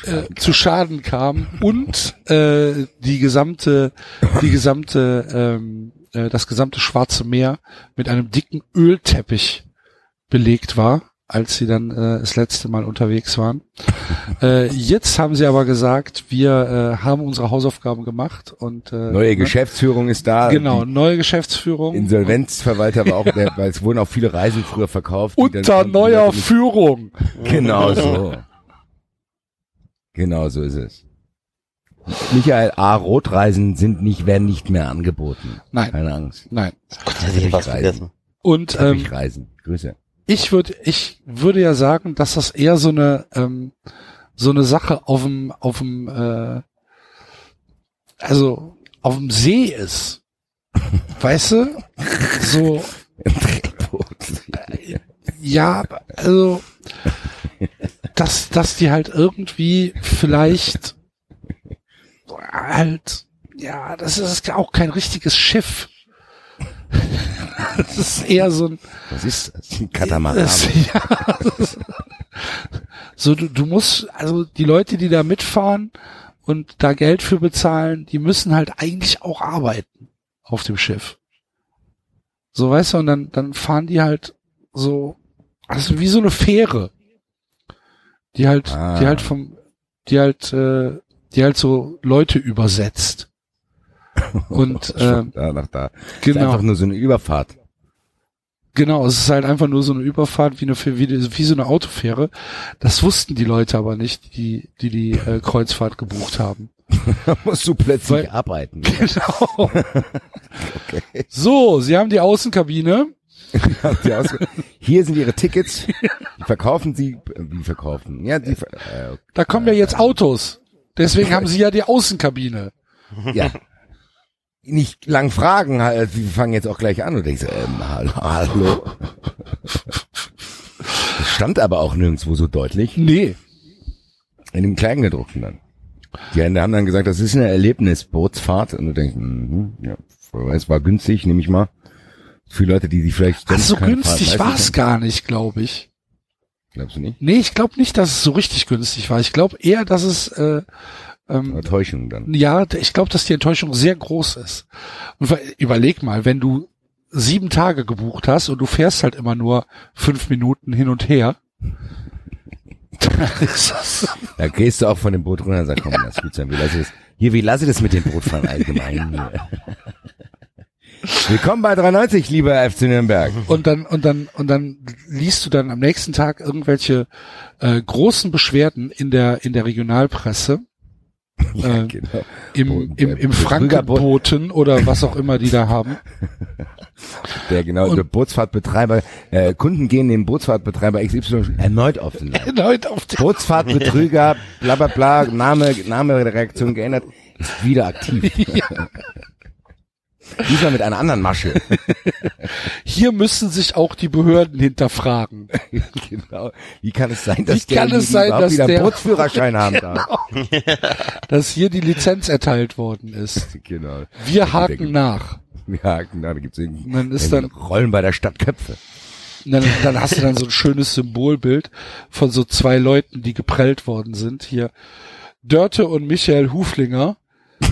äh, zu Schaden kamen und äh, die gesamte, die gesamte, ähm, äh, das gesamte Schwarze Meer mit einem dicken Ölteppich belegt war, als sie dann äh, das letzte Mal unterwegs waren. äh, jetzt haben sie aber gesagt, wir äh, haben unsere Hausaufgaben gemacht und äh, Neue ne? Geschäftsführung ist da. Genau, neue Geschäftsführung. Insolvenzverwalter war auch, der, weil es wurden auch viele Reisen früher verkauft. unter neuer Führung. Genau so. Genau so ist es. Michael A. Rotreisen sind nicht, werden nicht mehr angeboten. Nein, Keine Angst. nein. Gott, hätte ich was vergessen. Und ähm, Teppichreisen. Grüße. Ich würde, ich würde ja sagen, dass das eher so eine ähm, so eine Sache auf dem auf dem äh, also auf dem See ist. Weißt du? So ja, also dass dass die halt irgendwie vielleicht halt ja, das ist auch kein richtiges Schiff. Das ist eher so ein Was ist das? Ein Katamaran. das, ja, das ist- so, du, du musst, also die Leute, die da mitfahren und da Geld für bezahlen, die müssen halt eigentlich auch arbeiten auf dem Schiff. So, weißt du, und dann, dann fahren die halt so, also wie so eine Fähre. Die halt, Ah. die halt vom, die halt, äh, die halt so Leute übersetzt. Und, äh, da nach da. Ist genau. einfach nur so eine Überfahrt. Genau, es ist halt einfach nur so eine Überfahrt wie, eine, wie, wie so eine Autofähre. Das wussten die Leute aber nicht, die die, die äh, Kreuzfahrt gebucht haben. Da musst du plötzlich Weil- arbeiten. Genau. So, sie haben die Außenkabine. Hier sind ihre Tickets. Die verkaufen sie, äh, wie verkaufen? Ja, die, äh, Da kommen ja jetzt Autos. Deswegen haben sie ja die Außenkabine. ja. Nicht lang fragen, äh, sie fangen jetzt auch gleich an und denkst, ähm, hallo, hallo. Das stand aber auch nirgendwo so deutlich. Nee. In dem Kleingedruckten dann. Die haben dann gesagt, das ist eine Erlebnisbootsfahrt. Und du denkst, mhm, ja, es war günstig, nehme ich mal. Für Leute, die sich vielleicht Ach, so günstig war es gar nicht, glaube ich. Glaubst du nicht? Nee, ich glaube nicht, dass es so richtig günstig war. Ich glaube eher, dass es äh, ähm, Oder Täuschung dann. Ja, ich glaube, dass die Enttäuschung sehr groß ist. Und überleg mal, wenn du sieben Tage gebucht hast und du fährst halt immer nur fünf Minuten hin und her. Da gehst du auch von dem Boot runter und sagst, komm, das ist gut sein. Wie lasse ich das? Hier, wie lasse ich das mit dem Bootfahren allgemein? Hier. Willkommen bei 93, lieber FC Nürnberg. und dann und dann und dann liest du dann am nächsten Tag irgendwelche äh, großen Beschwerden in der in der Regionalpresse Ja, äh, genau. im im, im. Frankenboten oder was auch immer die da haben. Der genau, und- der Bootsfahrtbetreiber, äh, Kunden gehen dem Bootsfahrtbetreiber XY erneut auf den Leim. Erneut auf den Bootsfahrtbetrüger, bla bla bla, Name, Name der Reaktion geändert, ist wieder aktiv. Diesmal mit einer anderen Masche. Hier müssen sich auch die Behörden hinterfragen. genau. Wie kann es sein, dass Wie kann der es sein, dass wieder einen der- Bootsführerschein haben darf? dass hier die Lizenz erteilt worden ist. Genau. Wir haken nach. Ja, genau, da gibt's irgendwie dann ist irgendwie dann- Rollen bei der Stadt Köpfe. Dann, dann hast du dann so ein schönes Symbolbild von so zwei Leuten, die geprellt worden sind. Hier Dörte und Michael Huflinger.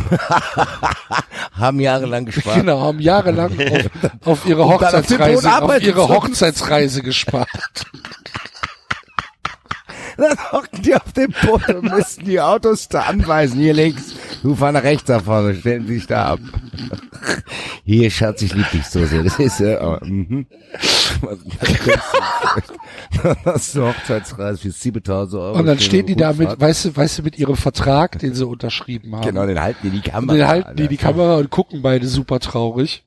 Haben jahrelang gespart. Genau, haben jahrelang auf, auf ihre auf Hochzeitsreise, auf arbeiten ihre. Hochzeitsreise gespart. Dann hocken die auf dem Boot und müssten die Autos da anweisen. Hier links, du fahr nach rechts da vorne, stellen Sie sich da ab. Hier, Schatz, ich lieb dich so sehr. Das ist, äh, oh, mhm. Das ist eine Hochzeitsreise für 7000 Euro. Und dann stehen die da mit, weißt du, weißt du, mit ihrem Vertrag, den sie unterschrieben haben. Genau, den halten die die Kamera. Dann halten die die Kamera und gucken beide super traurig.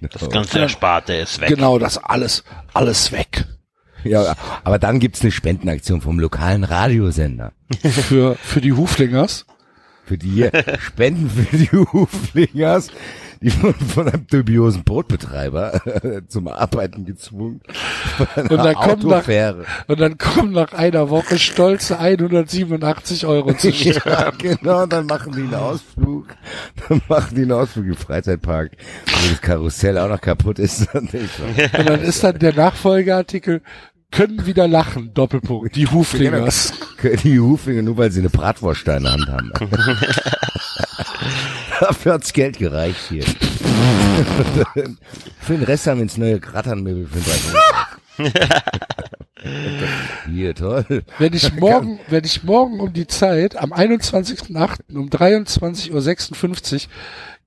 Das ganze Ersparte ist weg. Genau, das alles, alles weg. Ja, aber dann gibt's eine Spendenaktion vom lokalen Radiosender. Für, für die Huflingers. Für die Spenden für die Huflingers, die wurden von einem dubiosen Bootbetreiber zum Arbeiten gezwungen. Und dann kommen nach, und dann kommen nach einer Woche stolze 187 Euro zu Ja, genau, dann machen die einen Ausflug. Dann machen die einen Ausflug im Freizeitpark, wo das Karussell auch noch kaputt ist. Und dann ist dann der Nachfolgeartikel, können wieder lachen. Doppelpunkt. Die Huflingers. Die Huflinge nur, weil sie eine Bratwurst in der Hand haben. Dafür hat's Geld gereicht hier. für den Rest haben wir ins neue Gratternmöbel für den Hier, toll. Wenn ich morgen, wenn ich morgen um die Zeit am 21.08. um 23.56 Uhr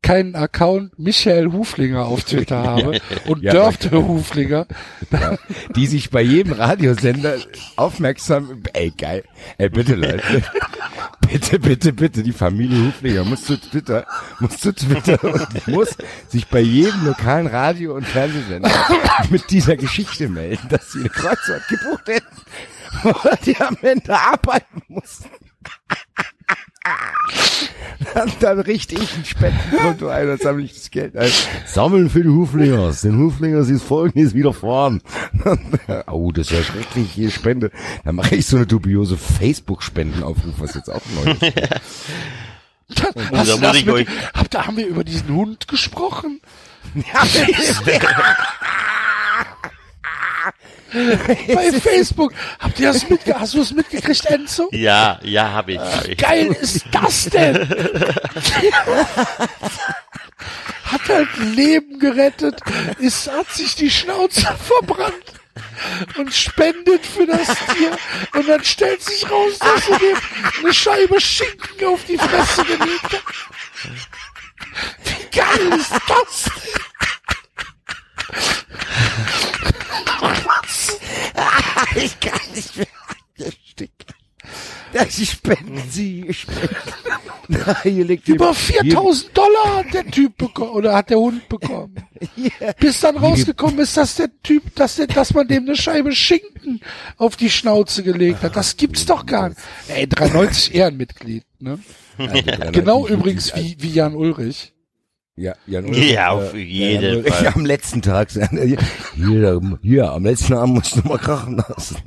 keinen Account Michael Huflinger auf Twitter habe und Ja, dürfte Huflinger, Ja, die sich bei jedem Radiosender aufmerksam, ey geil, ey bitte Leute, bitte, bitte, bitte, die Familie Huflinger muss zu Twitter, muss zu Twitter und muss sich bei jedem lokalen Radio- und Fernsehsender mit dieser Geschichte melden, dass sie eine Kreuzfahrt gebucht hätten, weil die am Ende arbeiten mussten. Dann, dann richte ich ein Spendenkonto ein und sammle ich das Geld ein. Sammeln für die Huflingers. Den Huflingers ist folgendes widerfahren. oh, das ist ja schrecklich, hier Spende. Dann mache ich so eine dubiose Facebook-Spendenaufruf, was jetzt auch neu ist. Hast da du muss das ich mit, euch- hab, da haben wir über diesen Hund gesprochen. Bei Facebook. Habt ihr das mitge hast du es mitgekriegt, Enzo? Ja, ja, habe ich. Hab ich. geil ist das denn? hat halt Leben gerettet, ist, hat sich die Schnauze verbrannt und spendet für das Tier und dann stellt sich raus, dass er dem eine Scheibe Schinken auf die Fresse gelegt hat. Wie geil ist das? ich kann nicht mehr. Ja, sie spenden sie, spenden. Na, hier liegt Über hier- 4000 Dollar hat der Typ bekommen, oder hat der Hund bekommen. Bis dann rausgekommen ist, dass der Typ, dass, der, dass man dem eine Scheibe Schinken auf die Schnauze gelegt hat. Das gibt's doch gar nicht. Ey, 93 Ehrenmitglied, ne? hier- Genau übrigens wie, wie Jan Ulrich. Ja, Jan Ulrich, Ja, auf äh, jeden Jan Ulrich, Fall. Am letzten Tag. Hier, hier, am letzten Abend musst du mal krachen lassen.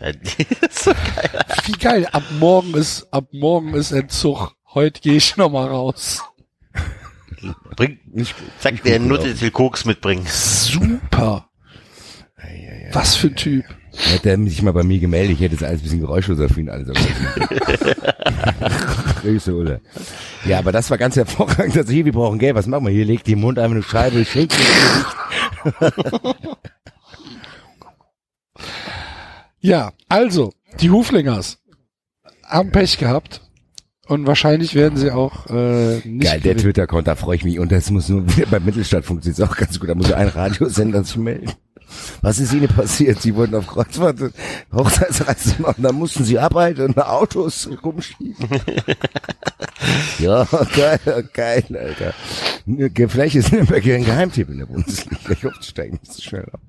Ja, so geil. Wie geil. Ab morgen ist, ab morgen ist Entzug. Heute gehe ich noch mal raus. Bring, Nicht, sag der Nutte, viel Koks mitbringen. Super. Was für ein Typ. Hätte er sich mal bei mir gemeldet, ich hätte jetzt alles ein bisschen geräuschloser für ihn alles. Grüße, Ulle. Ja, aber das war ganz hervorragend. Also hier, wir brauchen Geld. Was machen wir? Hier legt die Mund einfach eine Scheibe, Gesicht. Ja, also, die Huflingers haben Pech gehabt. Und wahrscheinlich werden sie auch äh, nicht Geil, der. Twitter-Account, da freue ich mich. Und das muss nur, beim Mittelstadt funktioniert es auch ganz gut. Da muss ein Radiosender sich melden. Was ist Ihnen passiert? Sie wollten auf Kreuzfahrt Hochzeitsreise machen, da mussten Sie arbeiten und Autos rumschieben. ja, geil, geil, Alter. Vielleicht ist Nürnberg hier ein Geheimtipp in der Bundesliga. Ich hoffe, steigen nicht so schnell ab.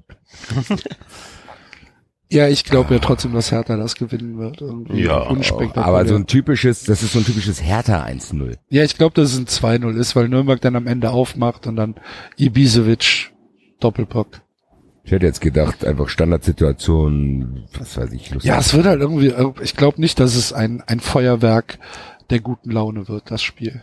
Ja, ich glaube ja trotzdem, dass Hertha das gewinnen wird. Irgendwie Ja, unspektakulär. Aber so ein typisches, das ist so ein typisches Hertha 1-0. ja, ich glaube, dass es ein 2-0 ist, weil Nürnberg dann am Ende aufmacht und dann Ibisevic Doppelbock. Ich hätte jetzt gedacht, einfach Standardsituation, was weiß ich, lustig. Ja, es wird halt irgendwie, ich glaube nicht, dass es ein, ein Feuerwerk der guten Laune wird, das Spiel.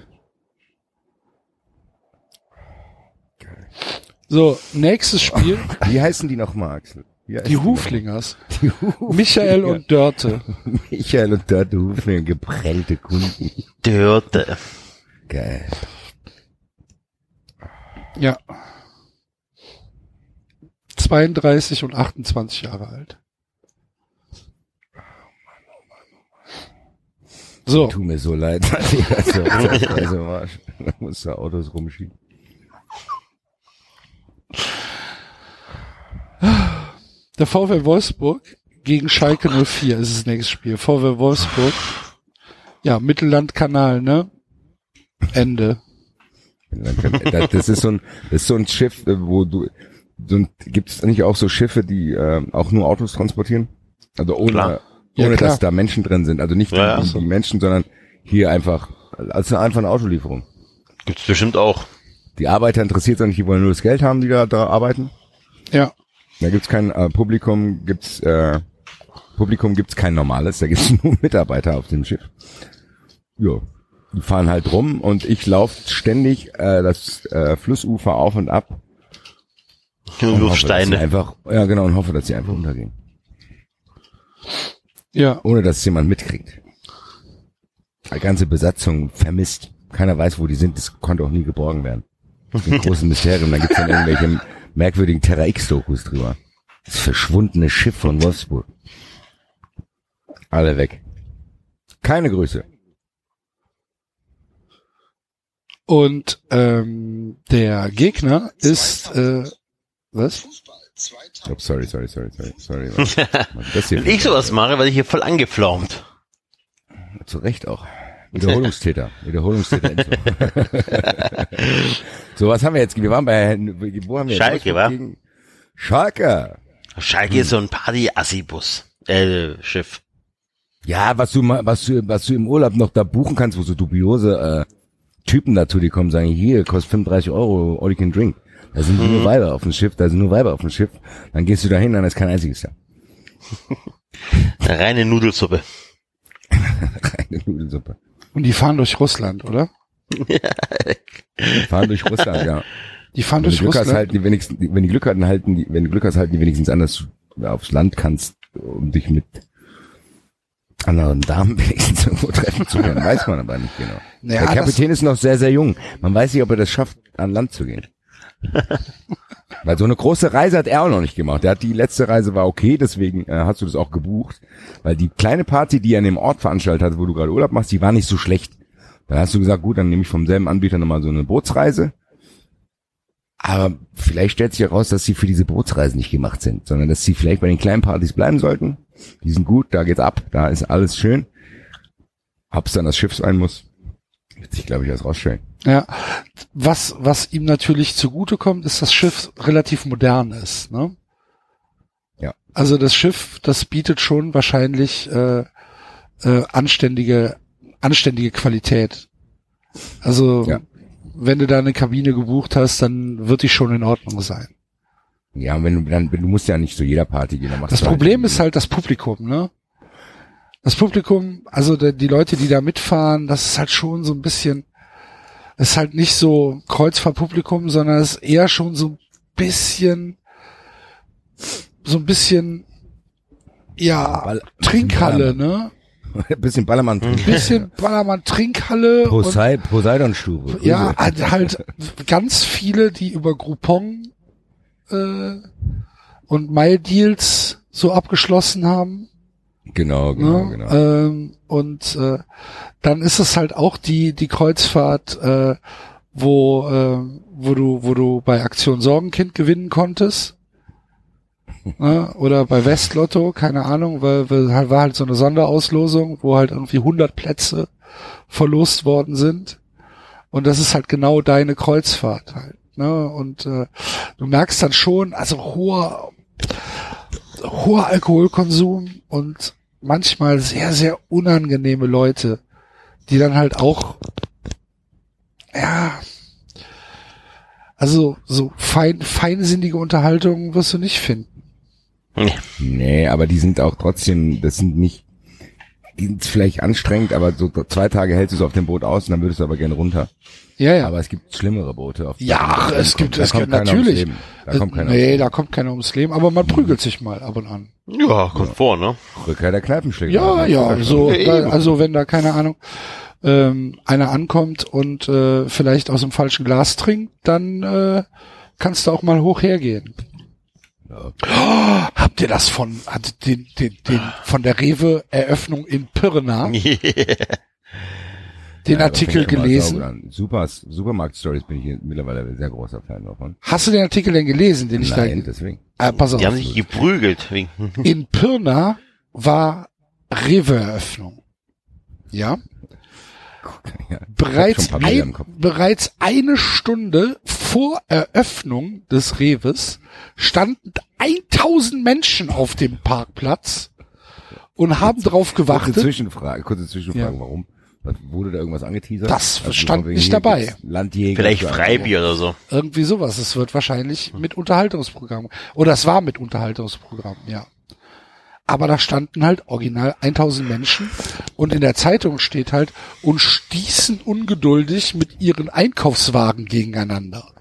So, nächstes Spiel, Wie heißen die nochmal, Axel? Die? Huflingers. Die Huflinger. Michael und Dörte. Michael und Dörte Huflinger, geprellte Kunden. Dörte. Geil. Ja. 32 und 28 Jahre alt. So, Tut mir so leid. also, also, Marsch. Da musst du Autos rumschieben. der VW Wolfsburg gegen Schalke 04 ist das nächste Spiel. VW Wolfsburg. Ja, Mittellandkanal, ne? Ende. Das ist so ein, das ist so ein Schiff, wo du, gibt es nicht auch so Schiffe, die äh, auch nur Autos transportieren? Also ohne, Klar. Ja, ohne klar. dass da Menschen drin sind. Also nicht Ja, ja. die, die Menschen, sondern hier einfach, also einfach eine Autolieferung. Gibt's bestimmt auch. Die Arbeiter interessiert es nicht, die wollen nur das Geld haben, die da, da arbeiten. Ja. Da gibt's kein äh, Publikum, gibt's äh, Publikum gibt's kein normales, da gibt's nur Mitarbeiter auf dem Schiff. Ja, die fahren halt rum und ich laufe ständig äh, das äh, Flussufer auf und ab. Und wirfst hoffe, dass sie Steine. einfach, ja genau, und hoffe, dass sie einfach untergehen. Ja. ohne dass es jemand mitkriegt. Die ganze Besatzung vermisst. Keiner weiß, wo die sind. Das konnte auch nie geborgen werden. Das ist ein großes Mysterium. Da gibt's dann irgendwelche merkwürdigen Terra X-Dokus drüber. Das verschwundene Schiff von Wolfsburg. Alle weg. Keine Grüße. Und ähm, der Gegner ist äh, was? Oh, sorry, sorry, sorry, sorry, sorry. Was hier Wenn ich sowas mache, werde ich hier voll angeflaumt. Zu Recht auch. Wiederholungstäter. Wiederholungstäter. So, was haben wir jetzt? Wir waren bei, wo haben wir? Schalke, wa? Schalke. Schalke ist so ein Party-Assi-Bus. Äh, Schiff. Ja, was du mal, was du, was du im Urlaub noch da buchen kannst, wo so dubiose äh, Typen dazu, die kommen, sagen, hier, kostet 35 Euro, all you can drink. Da sind nur Weiber auf dem Schiff, da sind nur Weiber auf dem Schiff. Dann gehst du da hin, dann ist kein einziges da. Eine reine Nudelsuppe. Eine Nudelsuppe. Und die fahren durch Russland, oder? Fahren durch Russland, ja. Die fahren Wenn durch Glück hast, Russland. halten die wenigstens, die- wenn die Glück hatten, halten die, wenn du Glück hast, halten die wenigstens an, dass du aufs Land kannst, um dich mit anderen Damen wenigstens irgendwo treffen zu können. Weiß man aber nicht genau. Naja, Der Kapitän ist noch sehr, sehr jung. Man weiß nicht, ob er das schafft, an Land zu gehen. Weil so eine große Reise hat er auch noch nicht gemacht. Er hat die letzte Reise war okay, deswegen äh, hast du das auch gebucht. Weil die kleine Party, die er an dem Ort veranstaltet hat, wo du gerade Urlaub machst, die war nicht so schlecht. Dann hast du gesagt, gut, dann nehme ich vom selben Anbieter nochmal so eine Bootsreise. Aber vielleicht stellt sich heraus, dass sie für diese Bootsreisen nicht gemacht sind, sondern dass sie vielleicht bei den kleinen Partys bleiben sollten. Die sind gut, da geht's ab, da ist alles schön. Ob's dann das Schiff sein muss, wird sich, glaube ich, erst rausstellen. Ja. Was, was ihm natürlich zugutekommt, ist, dass das Schiff relativ modern ist, ne? Ja. Also das Schiff, das bietet schon wahrscheinlich äh, äh, anständige, anständige Qualität. Also Ja. wenn du da eine Kabine gebucht hast, dann wird die schon in Ordnung sein. Ja, wenn du dann, wenn du musst ja nicht zu jeder Party gehen. Dann machst Das du Problem halt ist halt das Publikum, ne? Das Publikum, also die Leute, die da mitfahren, das ist halt schon so ein bisschen, ist halt nicht so Kreuzfahrtpublikum, sondern es ist eher schon so ein bisschen, so ein bisschen, ja, Ball- Trinkhalle, ne? ein bisschen Ballermann. Ein bisschen Ballermann Trinkhalle und Posei Poseidon-Stufe. ja, halt, halt ganz viele, die über Groupon äh, und Mile Deals so abgeschlossen haben. Genau, genau, Ne? genau. Ähm, und äh, dann ist es halt auch die die Kreuzfahrt, äh, wo äh, wo du wo du bei Aktion Sorgenkind gewinnen konntest. ne? Oder bei Westlotto, keine Ahnung, weil, weil halt- war halt so eine Sonderauslosung, wo halt irgendwie 100 Plätze verlost worden sind. Und das ist halt genau deine Kreuzfahrt halt. Ne? Und äh, du merkst dann schon, also hoher hoher Alkoholkonsum und manchmal sehr, sehr unangenehme Leute, die dann halt auch, ja, also so fein, feinsinnige Unterhaltung wirst du nicht finden. Nee, aber die sind auch trotzdem, das sind nicht, die sind vielleicht anstrengend, aber so zwei Tage hältst du es auf dem Boot aus und dann würdest du aber gerne runter. Ja, ja. Aber es gibt schlimmere Boote. Auf ja, es gibt, da es gibt natürlich. ums Leben. Da kommt keiner nee, ums da kommt keiner ums Leben, aber man prügelt sich mal ab und an. Ja, kommt vor, ne? Rückkehr der Kneipenschläger. Ja, ja, so, Ja, da, also wenn da keine Ahnung, ähm, einer ankommt und äh, vielleicht aus dem falschen Glas trinkt, dann äh, kannst du auch mal hoch hergehen. Oh, habt ihr das von hat den, den, den von der Rewe Eröffnung in Pirna den Ja, Artikel gelesen? Super, Supermarkt-Stories bin ich mittlerweile ein sehr großer Fan davon. Hast du den Artikel denn gelesen, den ich Nein, da deswegen. äh, pass auf. Die haben sich geprügelt. In Pirna war Rewe Eröffnung. Ja? Ja, bereits, ein bereits eine Stunde vor Eröffnung des Rewes standen 1000 Menschen auf dem Parkplatz und haben darauf Kurze gewartet. Zwischenfrage, kurze Zwischenfrage, Ja. warum? Wurde da irgendwas angeteasert? Das Also stand nicht dabei. Landjäger. vielleicht Freibier oder so. Irgendwie sowas. Es wird wahrscheinlich mit Unterhaltungsprogramm. Oder es war mit Unterhaltungsprogramm, ja. Aber da standen halt original 1000 Menschen und in der Zeitung steht halt und stießen ungeduldig mit ihren Einkaufswagen gegeneinander.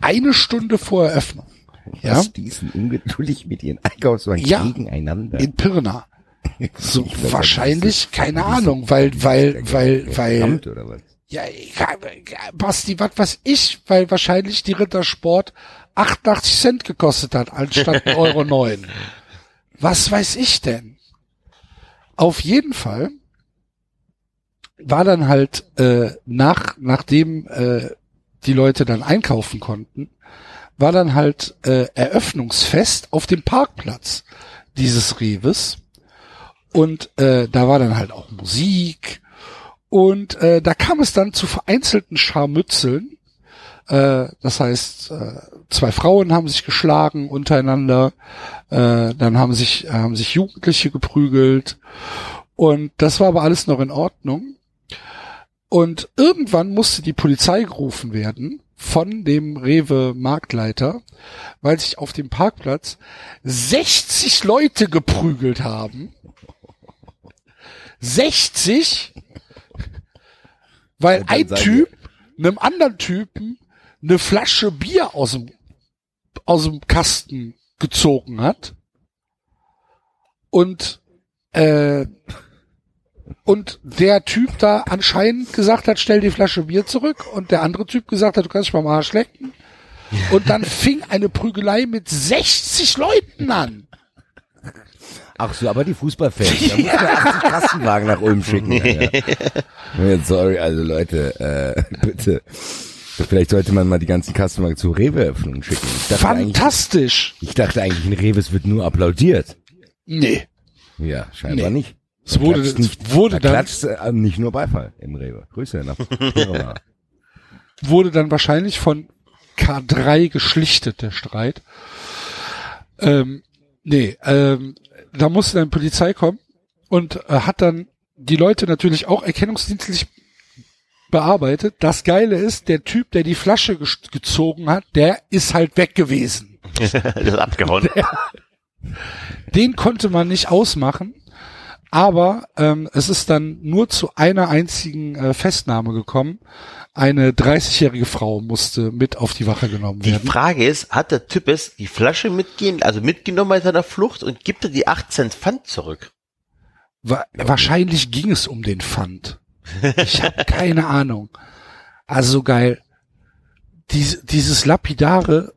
Eine Stunde vor Eröffnung. Ja. Was, sind ungeduldig mit ihren Einkaufswagen Ja. gegeneinander. In Pirna. So glaub, wahrscheinlich, keine Ahnung, weil, weil, weil, weil, was? ja, Basti, was weiß ich, weil wahrscheinlich die Rittersport 88 Cent gekostet hat, anstatt 1,09 Euro. Was weiß ich denn? Auf jeden Fall war dann halt äh, nach nachdem äh, die Leute dann einkaufen konnten, war dann halt äh, Eröffnungsfest auf dem Parkplatz dieses Reves und äh, da war dann halt auch Musik und äh, da kam es dann zu vereinzelten Scharmützeln. Äh, das heißt, äh, zwei Frauen haben sich geschlagen untereinander, äh, dann haben sich haben sich Jugendliche geprügelt und das war aber alles noch in Ordnung. Und irgendwann musste die Polizei gerufen werden von dem Rewe Marktleiter, weil sich auf dem Parkplatz 60 Leute geprügelt haben. 60, weil ein Typ einem anderen Typen eine Flasche Bier aus dem, aus dem Kasten gezogen hat. Und, äh, und der Typ da anscheinend gesagt hat, stell die Flasche Bier zurück und der andere Typ gesagt hat, du kannst dich mal am Arsch lecken. Und dann fing eine Prügelei mit 60 Leuten an. Ach so, aber die Fußballfans, da muss man 80 Kastenwagen nach Ulm schicken. Sorry, also Leute, äh, bitte. Vielleicht sollte man mal die ganzen Kastenwagen zur Rewe-Öffnung schicken. Ich Fantastisch. ich dachte eigentlich, in Rewe wird nur applaudiert. Nee. Ja, scheinbar Nee. nicht. Es Da wurde, es nicht, wurde da dann, klatscht äh, nicht nur Beifall im Rewe. Grüße nach Pirna. wurde dann wahrscheinlich von K3 geschlichtet, der Streit. Ähm, nee, ähm, da musste dann Polizei kommen und äh, hat dann die Leute natürlich auch erkennungsdienstlich bearbeitet. Das Geile ist, der Typ, der die Flasche ges- gezogen hat, der ist halt weg gewesen. das ist abgehauen. Den konnte man nicht ausmachen, aber ähm, es ist dann nur zu einer einzigen äh, Festnahme gekommen. Eine 30-jährige Frau musste mit auf die Wache genommen Die werden. Frage ist, hat der Typ es die Flasche mitgehen, also mitgenommen bei seiner Flucht und gibt er die 8 Cent Pfand zurück? Wa wahrscheinlich ging es um den Pfand. Ich habe keine Ahnung. Also so geil. Dies, dieses lapidare,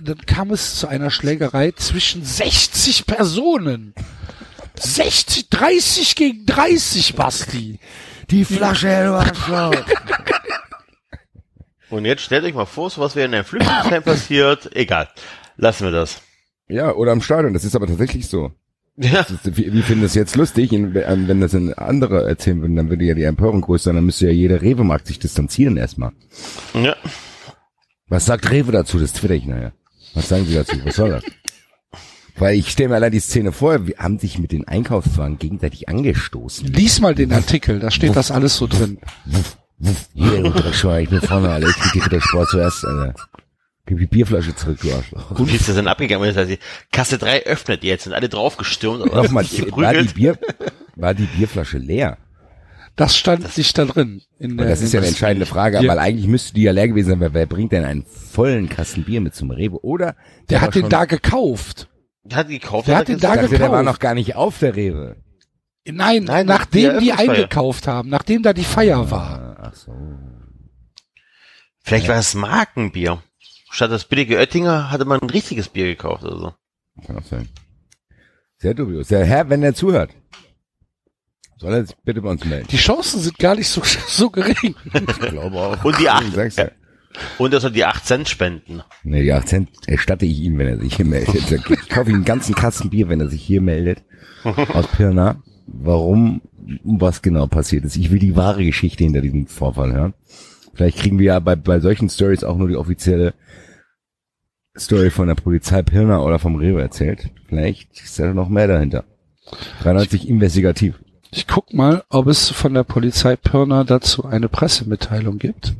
dann kam es zu einer Schlägerei zwischen 60 Personen. 60, 30 gegen 30, Basti. Die Flasche. Und jetzt stellt euch mal vor, so was wäre in einem Flüchtlingsheim passiert. Egal. Lassen wir das. Ja, oder am Stadion, das ist aber tatsächlich so. Ja. Ist, wir, wir finden das jetzt lustig, wenn das ein anderer erzählen würden, dann würde ja die Empörung größer sein, dann müsste ja jeder Rewe-Markt sich distanzieren erstmal. ja. Was sagt Rewe dazu? Das twitter ich nachher. Was sagen Sie dazu? Was soll das? Weil ich stelle mir allein die Szene vor, wir haben sich mit den Einkaufswagen gegenseitig angestoßen. Lies mal den Artikel, da steht das alles so drin. Hier, Rittersport, ich bin vorne, Alter. Ich krieg die Rittersport zuerst, Alter. Gib die Bierflasche zurück, du Arschloch. Wie ist das denn abgegangen? Das heißt, Kasse 3 öffnet jetzt, sind alle draufgestürmt. Nochmal, war die, Bier, war die Bierflasche leer? Das stand nicht da drin. In der, das ist ja eine in- entscheidende Frage, Ja. weil eigentlich müsste die ja leer gewesen sein, weil wer bringt denn einen vollen Kasten Bier mit zum Rewe? Oder Der war hat den da gekauft. Der hat gekauft. Der hat hat den da dachte, der war gekauft. noch gar nicht auf der Rewe. Nein, Nein, nachdem die eingekauft haben, nachdem da die Feier war. Ah, Ach so. Vielleicht war es Markenbier. Statt das billige Oettinger hatte man ein richtiges Bier gekauft oder so. Kann auch sein. Sehr dubios. Der Herr, wenn er zuhört, soll er sich bitte bei uns melden. Die Chancen sind gar nicht so, so gering. Ich glaube auch. Und die acht- Ich sag's ja. Und er soll die 8 Cent spenden. Nee, die 8 Cent erstatte ich ihm, wenn er sich hier meldet. Ich kaufe ihm einen ganzen Kasten Bier, wenn er sich hier meldet. Aus Pirna. Warum, was genau passiert ist. Ich will die wahre Geschichte hinter diesem Vorfall hören. Vielleicht kriegen wir ja bei, bei solchen Stories auch nur die offizielle Story von der Polizei Pirna oder vom Rewe erzählt. Vielleicht ist da noch mehr dahinter. 93 investigativ. Ich guck mal, ob es von der Polizei Pirna dazu eine Pressemitteilung gibt.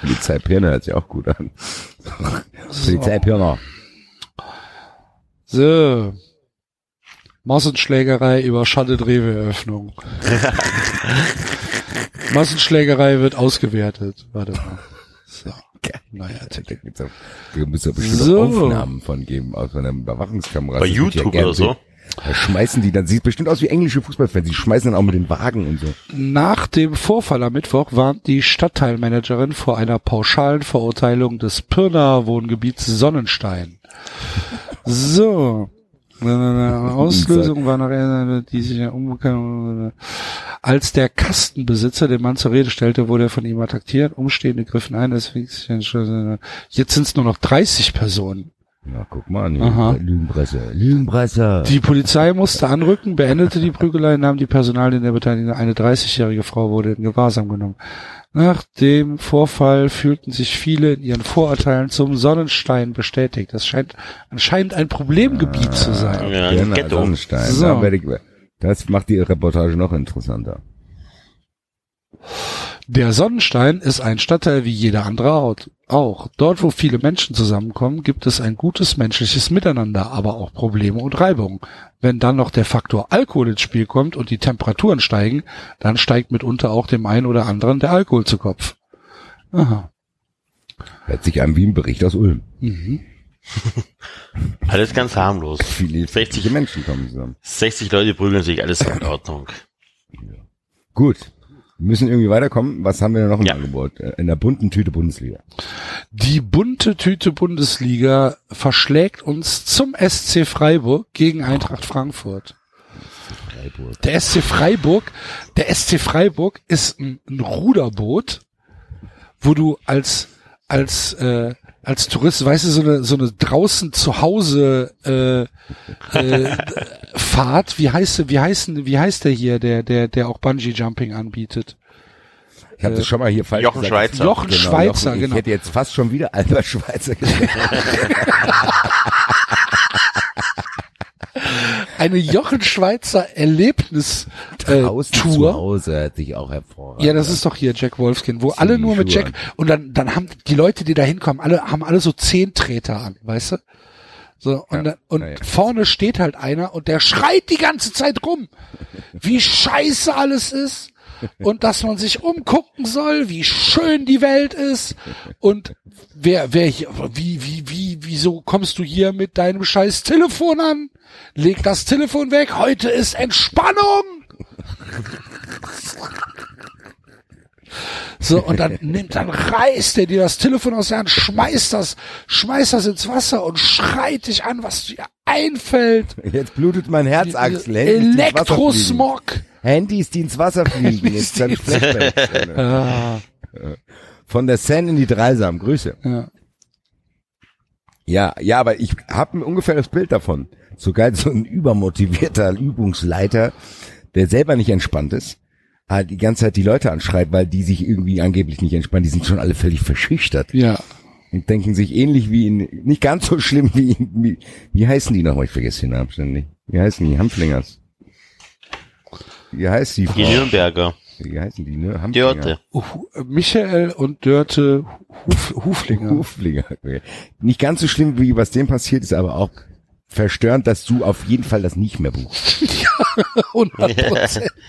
Polizei Pirna hört sich auch gut an. Polizei Pirna. So. Massenschlägerei überschattet Rewe-Eröffnung. Massenschlägerei wird ausgewertet. Warte mal. So. Neuer Da Artikel. gibt's auch, da müsste bestimmt So. auch Aufnahmen von geben, aus einer Überwachungskamera. Bei Das ja YouTube gern oder so. Da schmeißen die, dann sieht bestimmt aus wie englische Fußballfans, die schmeißen dann auch mit den Wagen und so. Nach dem Vorfall am Mittwoch warnt die Stadtteilmanagerin vor einer pauschalen Verurteilung des Pirnaer Wohngebiets Sonnenstein. So. Auslösung war noch die sich ja unbekannt. Als der Kastenbesitzer den Mann zur Rede stellte, wurde er von ihm attackiert. Umstehende griffen ein. Deswegen jetzt sind es nur noch 30 Personen. Na, guck mal, nee, Aha. Lügenpresse, Lügenpresse. Die Polizei musste anrücken, beendete die Prügelei, nahm die Personalien der Beteiligten. Eine 30-jährige Frau wurde in Gewahrsam genommen. Nach dem Vorfall fühlten sich viele in ihren Vorurteilen zum Sonnenstein bestätigt. Das scheint anscheinend ein Problemgebiet zu sein. Ja, Genau, Ghetto. Sonnenstein. So. Ich, das macht die Reportage noch interessanter. Der Sonnenstein ist ein Stadtteil wie jeder andere Ort. Auch dort, wo viele Menschen zusammenkommen, gibt es ein gutes menschliches Miteinander, aber auch Probleme und Reibungen. Wenn dann noch der Faktor Alkohol ins Spiel kommt und die Temperaturen steigen, dann steigt mitunter auch dem einen oder anderen der Alkohol zu Kopf. Aha. Hört sich an wie ein Bericht aus Ulm. Mhm. Alles ganz harmlos. Viele 60 60 Menschen kommen zusammen. 60 Leute prügeln sich, alles in Ordnung. Gut. Wir müssen irgendwie weiterkommen. Was haben wir denn noch im Ja. Angebot? Äh, In der bunten Tüte Bundesliga. Die bunte Tüte Bundesliga verschlägt uns zum SC Freiburg gegen Eintracht Frankfurt. Freiburg. Der SC Freiburg, der SC Freiburg ist ein, ein Ruderboot, wo du als als äh, als Tourist, weißt du, so eine so eine draußen zu Hause äh, äh, Fahrt. Wie heißt wie heißen wie heißt der hier, der der der auch Bungee Jumping anbietet? Ich habe das schon mal hier falsch Jochen gesagt. Schweizer. Jochen Genau, Schweizer, Jochen, genau. Ich hätte jetzt fast schon wieder Albert Schweizer gesagt. Eine Jochen Schweizer Erlebnis äh. Hause hört sich auch hervorragend. Ja, das ist doch hier Jack Wolfskin, wo alle nur mit Schuhe Jack und dann dann haben die Leute, die da hinkommen, alle haben alle so zehn Treter an, weißt du? So und Ja, dann, und ja. vorne steht halt einer und der schreit die ganze Zeit rum, wie scheiße alles ist und dass man sich umgucken soll, wie schön die Welt ist und wer wer hier, wie wie wie wieso kommst du hier mit deinem scheiß Telefon an? Leg das Telefon weg, heute ist Entspannung. So, und dann nimmt, dann reißt er dir das Telefon aus der Hand, schmeißt das, schmeißt das ins Wasser und schreit dich an, was dir einfällt. Jetzt blutet mein Herz, Axel. Elektrosmog. Handys, die ins Wasser fliegen. Jetzt dann. Ah, Von der Seine in die Dreisam. Grüße. ja. Ja, ja, aber ich habe ein ungefähres Bild davon. Sogar so ein übermotivierter Übungsleiter, der selber nicht entspannt ist, halt die ganze Zeit die Leute anschreit, weil die sich irgendwie angeblich nicht entspannen. Die sind schon alle völlig verschüchtert Ja. und denken sich ähnlich wie in, nicht ganz so schlimm wie, in, wie, wie heißen die nochmal? Ich vergesse den Namen ständig. Wie heißen die? Hamflingers. Wie heißt die Frau? Die Nürnberger. Wie heißen die, ne? Hamflinger. Dörte. Hu- Michael und Dörte Huf, Huflinger. Huflinger. Nicht ganz so schlimm, wie was dem passiert ist, aber auch verstörend, dass du auf jeden Fall das nicht mehr buchst. 100 Prozent.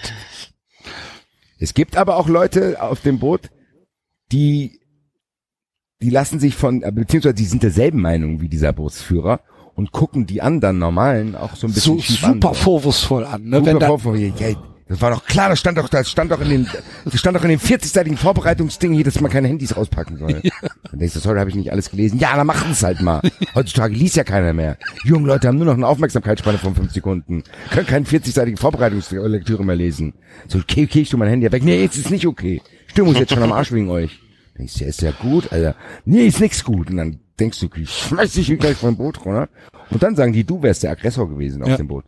Es gibt aber auch Leute auf dem Boot, die, die lassen sich von, äh, beziehungsweise die sind derselben Meinung wie dieser Bootsführer und gucken die anderen Normalen auch so ein bisschen So super an. vorwurfsvoll an, ne? Super Wenn da, Vorwurf. Ja, das war doch klar, das stand doch, das stand doch in den, das stand doch in dem 40-seitigen Vorbereitungsding hier, dass man keine Handys rauspacken soll. Dann denkst du, heute habe ich nicht alles gelesen. Ja, dann machen es halt mal. Heutzutage liest ja keiner mehr. Die jungen Leute haben nur noch eine Aufmerksamkeitsspanne von fünf Sekunden. Können keine 40-seitige Vorbereitungslektüre mehr lesen. So, okay, okay, ich tu mein Handy weg. Nee, jetzt ist nicht okay. Stimmung ist jetzt schon am Arsch wegen euch. Denkst du, ja, ist ja gut, Alter. Nee, ist nix gut. Und dann denkst du, ich schmeiß dich gleich vom Boot runter. Und dann sagen die, du wärst der Aggressor gewesen auf Ja. dem Boot.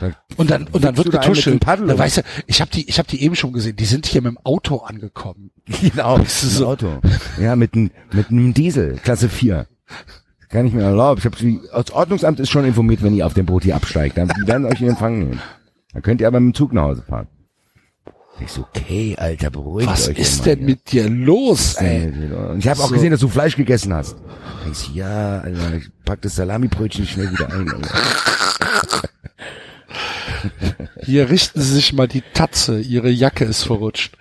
Dann und dann, und dann wird getuschelt. Da weißt du, ich habe die, ich habe die eben schon gesehen. Die sind hier mit dem Auto angekommen. Genau, Das ist so- Auto. Ja, mit, einem mit einem Diesel, Klasse 4. Kann ich mir erlauben. Ich hab, die, das Ordnungsamt ist schon informiert, wenn ihr auf dem Boot hier absteigt. Dann, die werden euch in Empfang nehmen. Dann könnt ihr aber mit dem Zug nach Hause fahren. Ich so, okay, Alter, beruhigt Was euch. ist doch mal denn hier. mit dir los, ey? Und ich habe auch So. gesehen, dass du Fleisch gegessen hast. Denkst du, ja, Alter, ich pack das Salamibrötchen schnell wieder ein. Hier richten Sie sich mal die Tatze. Ihre Jacke ist verrutscht.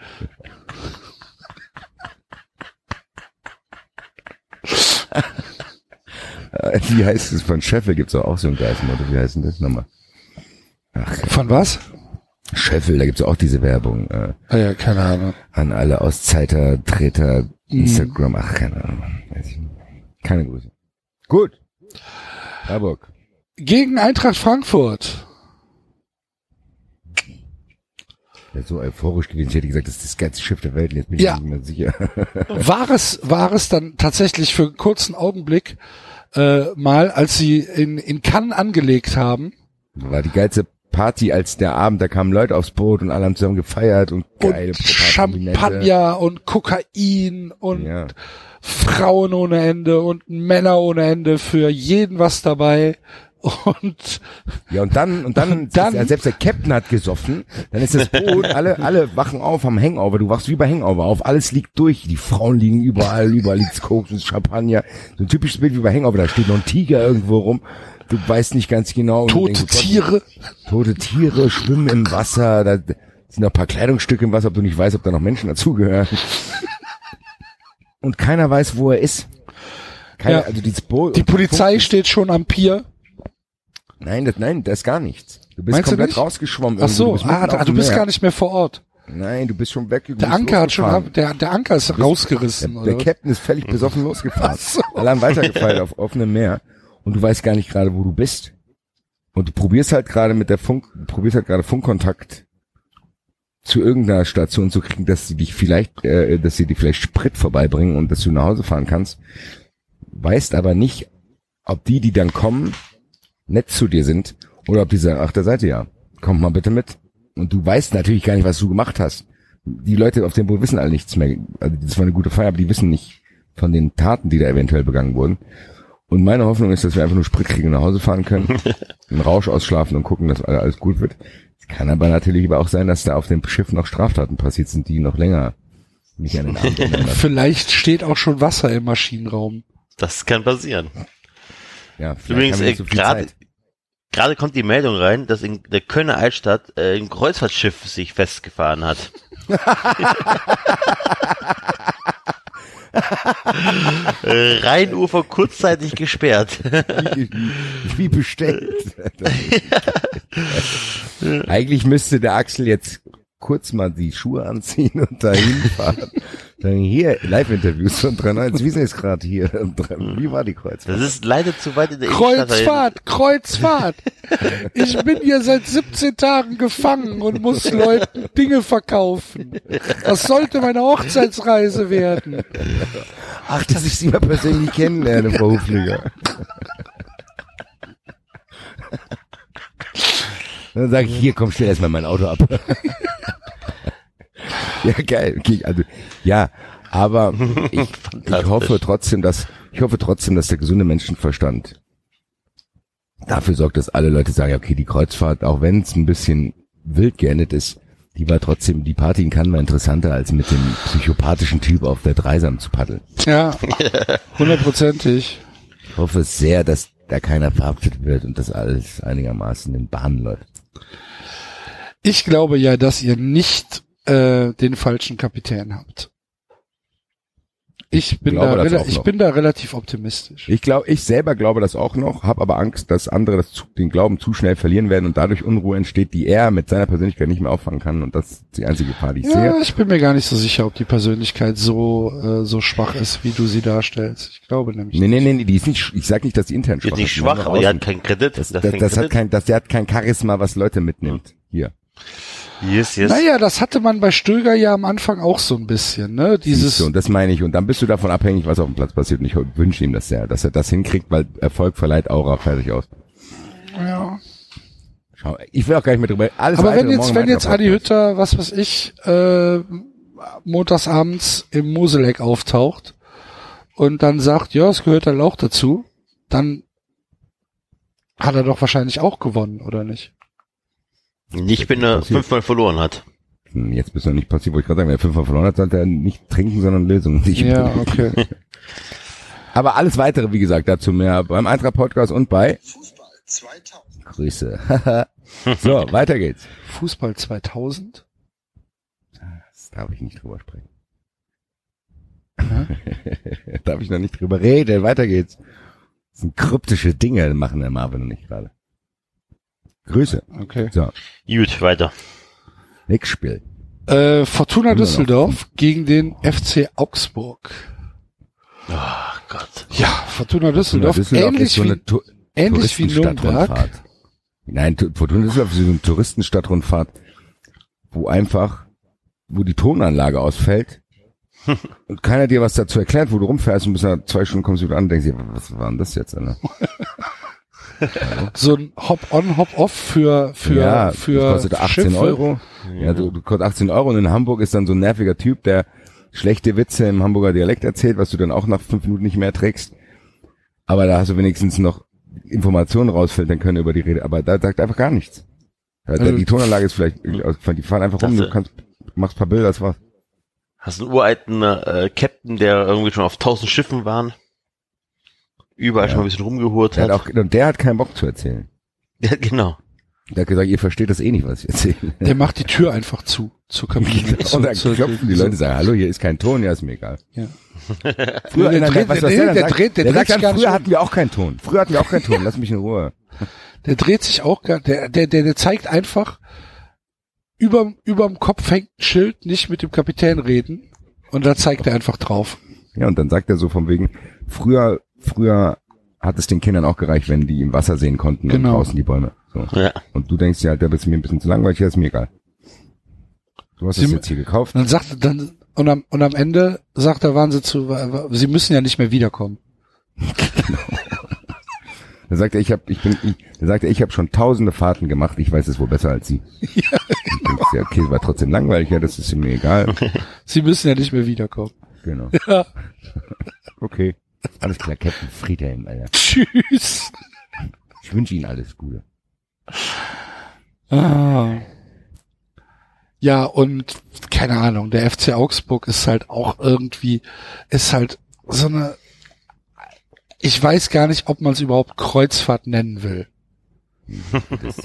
Äh, Wie heißt es von Scheffel? Gibt's auch, auch so ein geiles Motto. Wie heißt denn das nochmal? Ach, Von was? Scheffel, da gibt's auch diese Werbung. Äh, Ah ja, keine Ahnung. an alle Auszeiter, Treter, Mhm. Instagram, ach, keine Ahnung. Keine Grüße. Gut. Harburg. Gegen Eintracht Frankfurt. So euphorisch gewesen. Ich hätte gesagt, das ist das geilste Schiff der Welt. Jetzt bin ich Ja. nicht mehr sicher. War es, war es dann tatsächlich für einen kurzen Augenblick äh, mal, als sie in, in Cannes angelegt haben War die geilste Party, als der Abend, da kamen Leute aufs Boot und alle haben zusammen gefeiert und geile und Champagner und Kokain und Ja. Frauen ohne Ende und Männer ohne Ende, für jeden was dabei. Und Ja, und dann, und dann, Dann- ja, selbst der Captain hat gesoffen, dann ist das Boot, alle, alle wachen auf am Hangover, du wachst wie bei Hangover auf, alles liegt durch, die Frauen liegen überall, überall liegt Koks und Champagner, so ein typisches Bild wie bei Hangover, da steht noch ein Tiger irgendwo rum, du weißt nicht ganz genau. und tote denkst, Gott, Tiere. Tote Tiere schwimmen im Wasser, da sind noch ein paar Kleidungsstücke im Wasser, ob du nicht weißt, ob da noch Menschen dazugehören. Und keiner weiß, wo er ist. Keiner, Ja. also dieses Boot. Die Polizei steht schon am Pier. Nein, das, nein, das ist gar nichts. Du bist Meinst du komplett nicht? rausgeschwommen. Ach so, du bist ah, ah, du bist gar nicht mehr vor Ort. Nein, du bist schon weg. du Der bist Anker hat schon, der, der Anker ist rausgerissen, Der, oder? der Captain ist völlig besoffen losgefahren. So. Alle haben weitergefeiert auf offenem Meer und du weißt gar nicht gerade, wo du bist. Und du probierst halt gerade mit der Funk, du probierst halt gerade Funkkontakt zu irgendeiner Station zu kriegen, dass sie dich vielleicht, äh, dass sie dir vielleicht Sprit vorbeibringen und dass du nach Hause fahren kannst. Weißt aber nicht, ob die, die dann kommen, nett zu dir sind oder ob die sagen, ach, da seid ihr ja. Kommt mal bitte mit. Und du weißt natürlich gar nicht, was du gemacht hast. Die Leute auf dem Boot wissen alle nichts mehr. Also das war eine gute Feier, aber die wissen nicht von den Taten, die da eventuell begangen wurden. Und meine Hoffnung ist, dass wir einfach nur Sprit kriegen und nach Hause fahren können, einen Rausch ausschlafen und gucken, dass alles gut wird. Es kann aber natürlich aber auch sein, dass da auf dem Schiff noch Straftaten passiert sind, die noch länger nicht an den Abend erinnern. Vielleicht steht auch schon Wasser im Maschinenraum. Das kann passieren. Ja, vielleicht Übrigens, haben wir äh, nicht so viel gerade Zeit. Gerade kommt die Meldung rein, dass in der Kölner Altstadt äh, ein Kreuzfahrtschiff sich festgefahren hat. äh, Rheinufer kurzzeitig gesperrt. wie, wie bestellt. Eigentlich müsste der Axel jetzt kurz mal die Schuhe anziehen und dahin fahren. Dann hier Live-Interviews von 390. Wie ist es gerade hier? Wie war die Kreuzfahrt? Das ist leider zu weit in der. Kreuzfahrt, Kreuzfahrt. Ich bin hier seit 17 Tagen gefangen und muss Leuten Dinge verkaufen. Das sollte meine Hochzeitsreise werden. Ach, dass ich sie mal persönlich kennenlerne, Frau Hufliger. Dann sage ich, hier, komm, stell erstmal mein Auto ab. ja, geil. Okay, also, ja, aber ich, ich hoffe trotzdem, dass, ich hoffe trotzdem, dass der gesunde Menschenverstand dafür sorgt, dass alle Leute sagen, ja, okay, die Kreuzfahrt, auch wenn es ein bisschen wild geendet ist, die war trotzdem, die Party in Cannes war interessanter, als mit dem psychopathischen Typ auf der Dreisam zu paddeln. Ja, hundertprozentig. Ich hoffe sehr, dass da keiner verhaftet wird und dass alles einigermaßen in Bahn läuft. Ich glaube ja, dass ihr nicht äh, den falschen Kapitän habt. Ich bin, glaube da, das ich bin da relativ optimistisch. Ich glaube, ich selber glaube das auch noch, habe aber Angst, dass andere das zu, den Glauben zu schnell verlieren werden und dadurch Unruhe entsteht, die er mit seiner Persönlichkeit nicht mehr auffangen kann. Und das ist die einzige Gefahr, die ich Ja, sehe. ich bin mir gar nicht so sicher, ob die Persönlichkeit so äh, so schwach ist, wie du sie darstellst. Ich glaube nämlich. Nee, nee, nee, nee, die ist nicht, ich sag nicht, dass die intern Die schwach ist nicht ist. die haben schwach, aber die hat keinen Kredit. das, Die hat das, keinen das hat kein, das, der hat kein Charisma, was Leute mitnimmt. Hier. Yes, yes. Naja, das hatte man bei Stöger ja am Anfang auch so ein bisschen, ne? Dieses, und das meine ich. Und dann bist du davon abhängig, was auf dem Platz passiert. Und ich wünsche ihm das sehr, dass er das hinkriegt, weil Erfolg verleiht Aura fertig aus. ja. Schau, ich will auch gar nicht mehr drüber. Alles Aber wenn jetzt, wenn jetzt. Adi Hütter, was weiß ich, äh, montagsabends im Moseleck auftaucht und dann sagt, ja, es gehört halt auch dazu, dann hat er doch wahrscheinlich auch gewonnen, oder nicht? Nicht, wenn er fünfmal verloren hat. Hm, Jetzt bist du noch nicht passiv, wollte ich gerade sagen, wer fünfmal verloren hat, sollte er nicht trinken, sondern Lösungen. Ja, okay. Aber alles weitere, wie gesagt, dazu mehr beim Eintracht Podcast und bei Fußball 2000. Grüße. so, weiter geht's. Fußball 2000? Das darf ich nicht drüber sprechen. darf ich noch nicht drüber reden. Weiter geht's. Das sind kryptische Dinge, machen der Marvin und ich gerade. Grüße. Okay. So, Gut, weiter. nächstes Spiel. Äh, Fortuna. Düsseldorf gegen den FC Augsburg. Oh Gott. Ja, Fortuna Düsseldorf, Düsseldorf ähnlich ist so wie, Tu- ähnlich wie Nürnberg. Touristenstadtrundfahrt. Nein, Tu- Fortuna Düsseldorf ist so eine Touristenstadtrundfahrt, wo einfach, wo die Tonanlage ausfällt und keiner dir was dazu erklärt, wo du rumfährst und bis nach zwei Stunden kommst du wieder an und denkst dir, was war denn das jetzt, Alter? So ein Hop-on, Hop-off für, für, ja, für das kostet 18 Schiffe. Euro. Ja, du, du kostet 18 Euro und in Hamburg ist dann so ein nerviger Typ, der schlechte Witze im Hamburger Dialekt erzählt, was du dann auch nach fünf Minuten nicht mehr trägst. Aber da hast du wenigstens noch Informationen rausfiltern können über die Rede. Aber da sagt einfach gar nichts. Also- die Tonanlage ist vielleicht, die fahren einfach rum, du kannst, machst ein paar Bilder, das war's. Hast einen uralten äh, Captain, der irgendwie schon auf tausend Schiffen waren. Überall Ja. schon mal ein bisschen rumgehurt Der hat. hat auch, und der hat keinen Bock zu erzählen. Ja, genau. Der hat gesagt, ihr versteht das eh nicht, was ich erzähle. Der macht die Tür einfach zu, zur Kabine. zu, und dann zu- klopfen die. Leute sagen, hallo, hier ist kein Ton, ja, ist mir egal. Ja. Früher, Der dreht- was der- dreht- der der dreht sich früher hatten wir auch keinen Ton. Früher hatten wir auch keinen Ton, lass mich in Ruhe. Der dreht sich auch gar, der, der, der, der zeigt einfach, überm, überm Kopf hängt ein Schild, nicht mit dem Kapitän reden. Und da zeigt er einfach drauf. Ja, und dann sagt er so von wegen, früher, früher hat es den Kindern auch gereicht, wenn die im Wasser sehen konnten Genau. und draußen die Bäume. So. Ja. Und du denkst halt, da bist mir ein bisschen zu langweilig, ja, ist mir egal. Du hast es Sie- jetzt hier gekauft. Und dann sagt er dann, und am, und am Ende sagt er, waren sie zu, sie müssen ja nicht mehr wiederkommen. Dann sagt er, ich habe, ich bin, ich, dann sagt er, ich habe schon tausende Fahrten gemacht, ich weiß es wohl besser als sie. Ja. Denkst dir, okay, es war trotzdem langweilig, ja, das ist mir egal. Sie müssen ja nicht mehr wiederkommen. Genau. Ja. Okay. Alles klar, Captain Friedhelm, Alter. Tschüss. Ich wünsche Ihnen alles Gute. Ah. Ja, und keine Ahnung, der FC Augsburg ist halt auch irgendwie, ist halt so eine, ich weiß gar nicht, ob man es überhaupt Kreuzfahrt nennen will.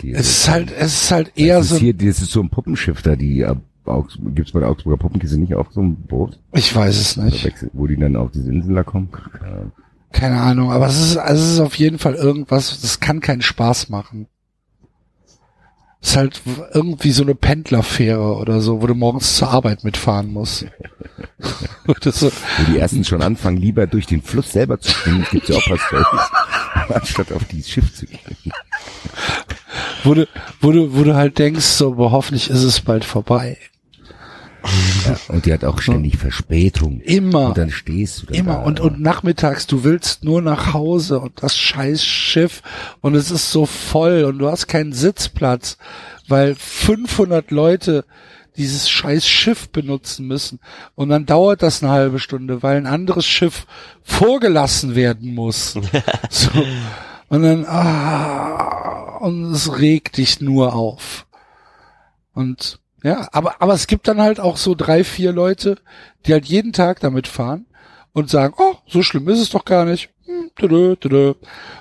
Hier, Es ist halt, es ist halt eher das so, ist hier, das ist so ein Puppenschiff da, die Augs gibt's bei der Augsburger Puppenkiste nicht auch so ein Boot, ich weiß es nicht. wechsel- wo die dann auf diese Insel da kommen? Keine Ahnung. Keine Ahnung, aber es ist, also es ist auf jeden Fall irgendwas, das kann keinen Spaß machen. Es ist halt irgendwie so eine Pendlerfähre oder so, wo du morgens zur Arbeit mitfahren musst. so, Wo die ersten schon anfangen, lieber durch den Fluss selber zu schwimmen, gibt's ja auch was Stories, anstatt auf dieses Schiff zu gehen. wo du, wo du, wo du halt denkst, so, boah, hoffentlich ist es bald vorbei. Ja, und die hat auch ständig Verspätung. Immer. Und dann stehst du da. Immer und, und nachmittags, du willst nur nach Hause und das scheiß Schiff und es ist so voll und du hast keinen Sitzplatz, weil 500 Leute dieses scheiß Schiff benutzen müssen und dann dauert das eine halbe Stunde, weil ein anderes Schiff vorgelassen werden muss. so. Und dann, ah, und es regt dich nur auf. Und ja, aber, aber es gibt dann halt auch so drei, vier Leute, die halt jeden Tag damit fahren und sagen, oh, so schlimm ist es doch gar nicht. Hm.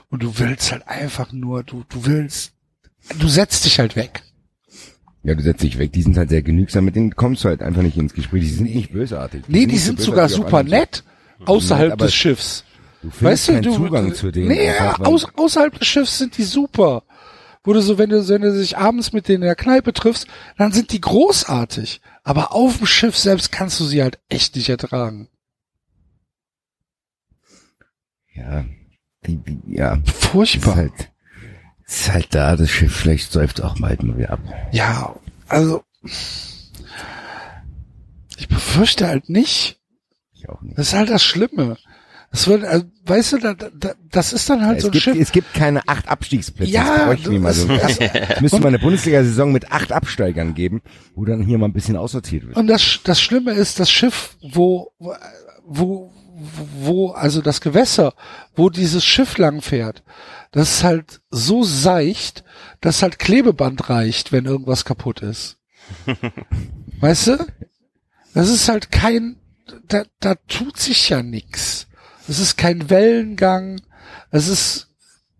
Und du willst halt einfach nur, du, du willst, du setzt dich halt weg. Ja, du setzt dich weg. Die sind halt sehr genügsam. Mit denen kommst du halt einfach nicht ins Gespräch. Die sind nicht bösartig. Nee, die so sind sogar super nett außerhalb Nett, des Schiffs. Du findest Weißt du, keinen du, Zugang du, zu denen. Nee, weil- aus, außerhalb des Schiffs sind die super. Wo du so, wenn du, wenn du dich abends mit denen in der Kneipe triffst, dann sind die großartig. Aber auf dem Schiff selbst kannst du sie halt echt nicht ertragen. ja, die, die, ja, ist Furchtbar. halt, ist halt da, das Schiff vielleicht säuft auch mal wieder ab. Ja, also ich befürchte halt nicht. Ich auch nicht. Das ist halt das Schlimme. Das wird, also, weißt du, da, da, das ist dann halt es, so ein gibt, Schiff. es gibt keine acht Abstiegsplätze. Ja, das bräuchten wir mal so. müsste mal eine Bundesliga-Saison mit acht Absteigern geben, wo dann hier mal ein bisschen aussortiert wird. Und das, das Schlimme ist, das Schiff, wo, wo, wo, also das Gewässer, wo dieses Schiff lang fährt, das ist halt so seicht, dass halt Klebeband reicht, wenn irgendwas kaputt ist. Weißt du? Das ist halt kein, da, da tut sich ja nix. Es ist kein Wellengang, es ist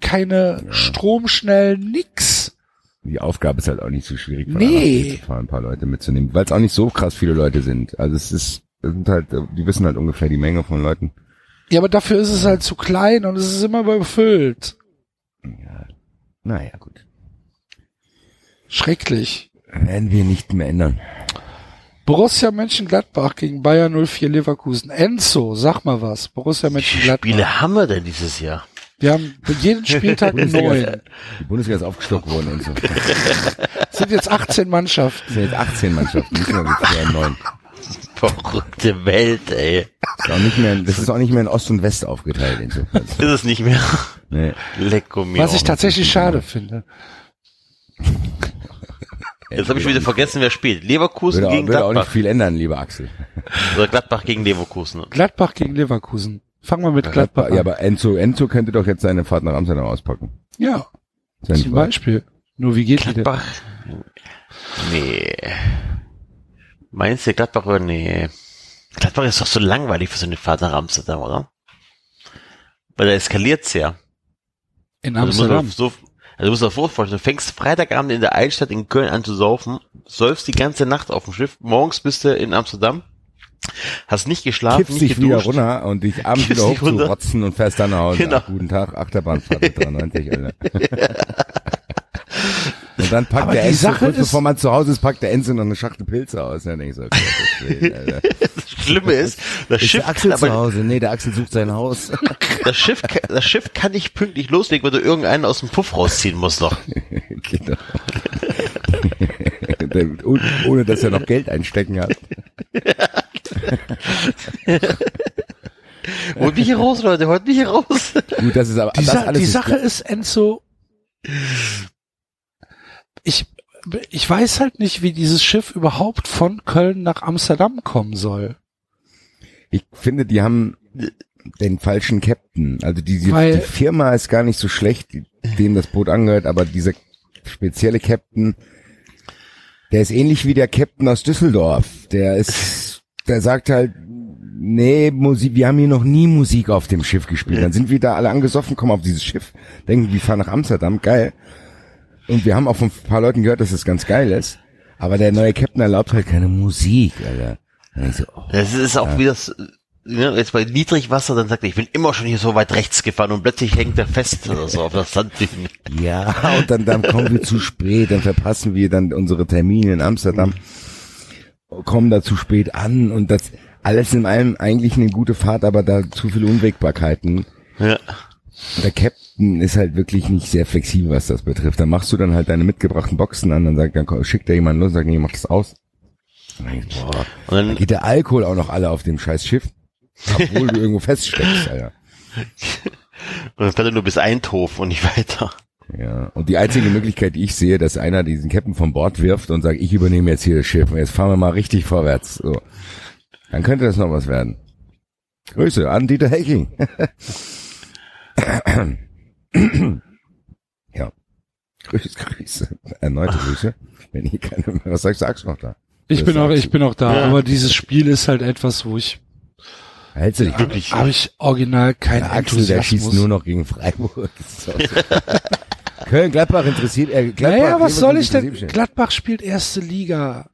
keine Stromschnell, nix. Die Aufgabe ist halt auch nicht so schwierig, von Nee. Zu fahren, ein paar Leute mitzunehmen, weil es auch nicht so krass viele Leute sind. Also es ist, es sind halt, die wissen halt ungefähr die Menge von Leuten. Ja, aber dafür ist es halt zu klein und es ist immer überfüllt. Ja. Naja, gut. Schrecklich. Werden wir nicht mehr ändern. Borussia Mönchengladbach gegen Bayern 04 Leverkusen. Enzo, sag mal was. Borussia Wie viele Mönchengladbach. Spiele haben wir denn dieses Jahr? Wir haben jeden Spieltag neun. Die Bundesliga ist aufgestockt worden und so. Es sind jetzt 18 Mannschaften. Es sind jetzt 18 Mannschaften, nicht mehr neun. Verrückte Welt, ey. Das ist auch nicht mehr, das ist auch nicht mehr in Ost und West aufgeteilt insofern. Ist es nicht mehr. Nee. Lecko mir. Was ich tatsächlich schade finde. Jetzt habe ich wieder vergessen, wer spielt. Leverkusen Würde, gegen würde auch nicht Gladbach. viel ändern, lieber Axel. Oder Gladbach gegen Leverkusen. Gladbach gegen Leverkusen. Fangen wir mit Gladbach Ja, an. aber Enzo, Enzo könnte doch jetzt seine Fahrt nach Amsterdam auspacken. Ja, Sein zum Beispiel. Nur wie geht? Gladbach. Nee. Meinst du Gladbach oder nee? Gladbach ist doch so langweilig für so eine Fahrt nach Amsterdam, oder? Weil da eskaliert's ja. In Also Amsterdam. musst dir so, also du musst dir vorstellen, du fängst Freitagabend in der Altstadt in Köln an zu saufen, säufst die ganze Nacht auf dem Schiff, morgens bist du in Amsterdam, hast nicht geschlafen, Kippst nicht dich wieder geduscht. runter und dich abends Kippst wieder dich runter. hochzurotzen und fährst dann nach Hause. Genau. Ach, guten Tag, Achterbahnfahrt mit 93, Alter. Und dann packt Aber der die Enzo, Sache kurz ist- bevor man zu Hause ist, packt der Enzo noch eine Schachtel Pilze aus. Dann denk ich so, okay, das Schlimme ist, das Ist Schiff der Axel kann zu Hause? Nee, der Axel sucht sein Haus. das Schiff, kann- das Schiff kann nicht pünktlich loslegen, weil du irgendeinen aus dem Puff rausziehen musst noch. genau. Ohne, ohne dass er noch Geld einstecken hat. Holt mich hier raus, Leute, holt mich hier raus. Gut, das ist aber Die, das Sa alles die ist Sache ist, Enzo, ich, ich weiß halt nicht, wie dieses Schiff überhaupt von Köln nach Amsterdam kommen soll. Ich finde, die haben den falschen Captain. Also die, die, Weil- die Firma ist gar nicht so schlecht, die- dem das Boot angehört, aber dieser spezielle Captain, der ist ähnlich wie der Captain aus Düsseldorf. Der ist, der sagt halt, nee, Musik, wir haben hier noch nie Musik auf dem Schiff gespielt. Dann sind wir da alle angesoffen, kommen auf dieses Schiff, denken, wir fahren nach Amsterdam, geil. Und wir haben auch von ein paar Leuten gehört, dass es ganz geil ist. Aber der neue Captain erlaubt halt keine Musik, Alter. So, oh. Das ist auch wie das, ne, jetzt bei Niedrigwasser, dann sagt er, ich bin immer schon hier so weit rechts gefahren und plötzlich hängt er fest oder so auf der Sanddüne. Ja, und dann, dann kommen wir zu spät, dann verpassen wir dann unsere Termine in Amsterdam, kommen da zu spät an und das alles in allem eigentlich eine gute Fahrt, aber da zu viele Unwägbarkeiten. Ja. Der Captain ist halt wirklich nicht sehr flexibel, was das betrifft. Dann machst du dann halt deine mitgebrachten Boxen an, dann sagt, dann schickt da jemand los, sagt, nee, mach das aus. Und dann, boah, Und dann dann, geht der Alkohol auch noch alle auf dem scheiß Schiff, obwohl du irgendwo feststeckst, Alter. und dann fährt er nur bis Eindhoven und nicht weiter. Ja, und die einzige Möglichkeit, die ich sehe, dass einer diesen Captain vom Bord wirft und sagt, ich übernehme jetzt hier das Schiff und jetzt fahren wir mal richtig vorwärts. So. Dann könnte das noch was werden. Grüße an Dieter Hecking. ja. Grüße, Grüße. Erneute Grüße. Wenn hier keine mehr was sagst, sagst du noch da. Ich Das bin auch, ich bin auch da, Ja. aber dieses Spiel ist halt etwas, wo ich Hältst du dich wirklich? habe ich original kein Der Axel, der schießt nur noch gegen Freiburg. So. Köln, Gladbach interessiert, äh, Gladbach. naja, was soll ich denn? Gladbach spielt erste Liga.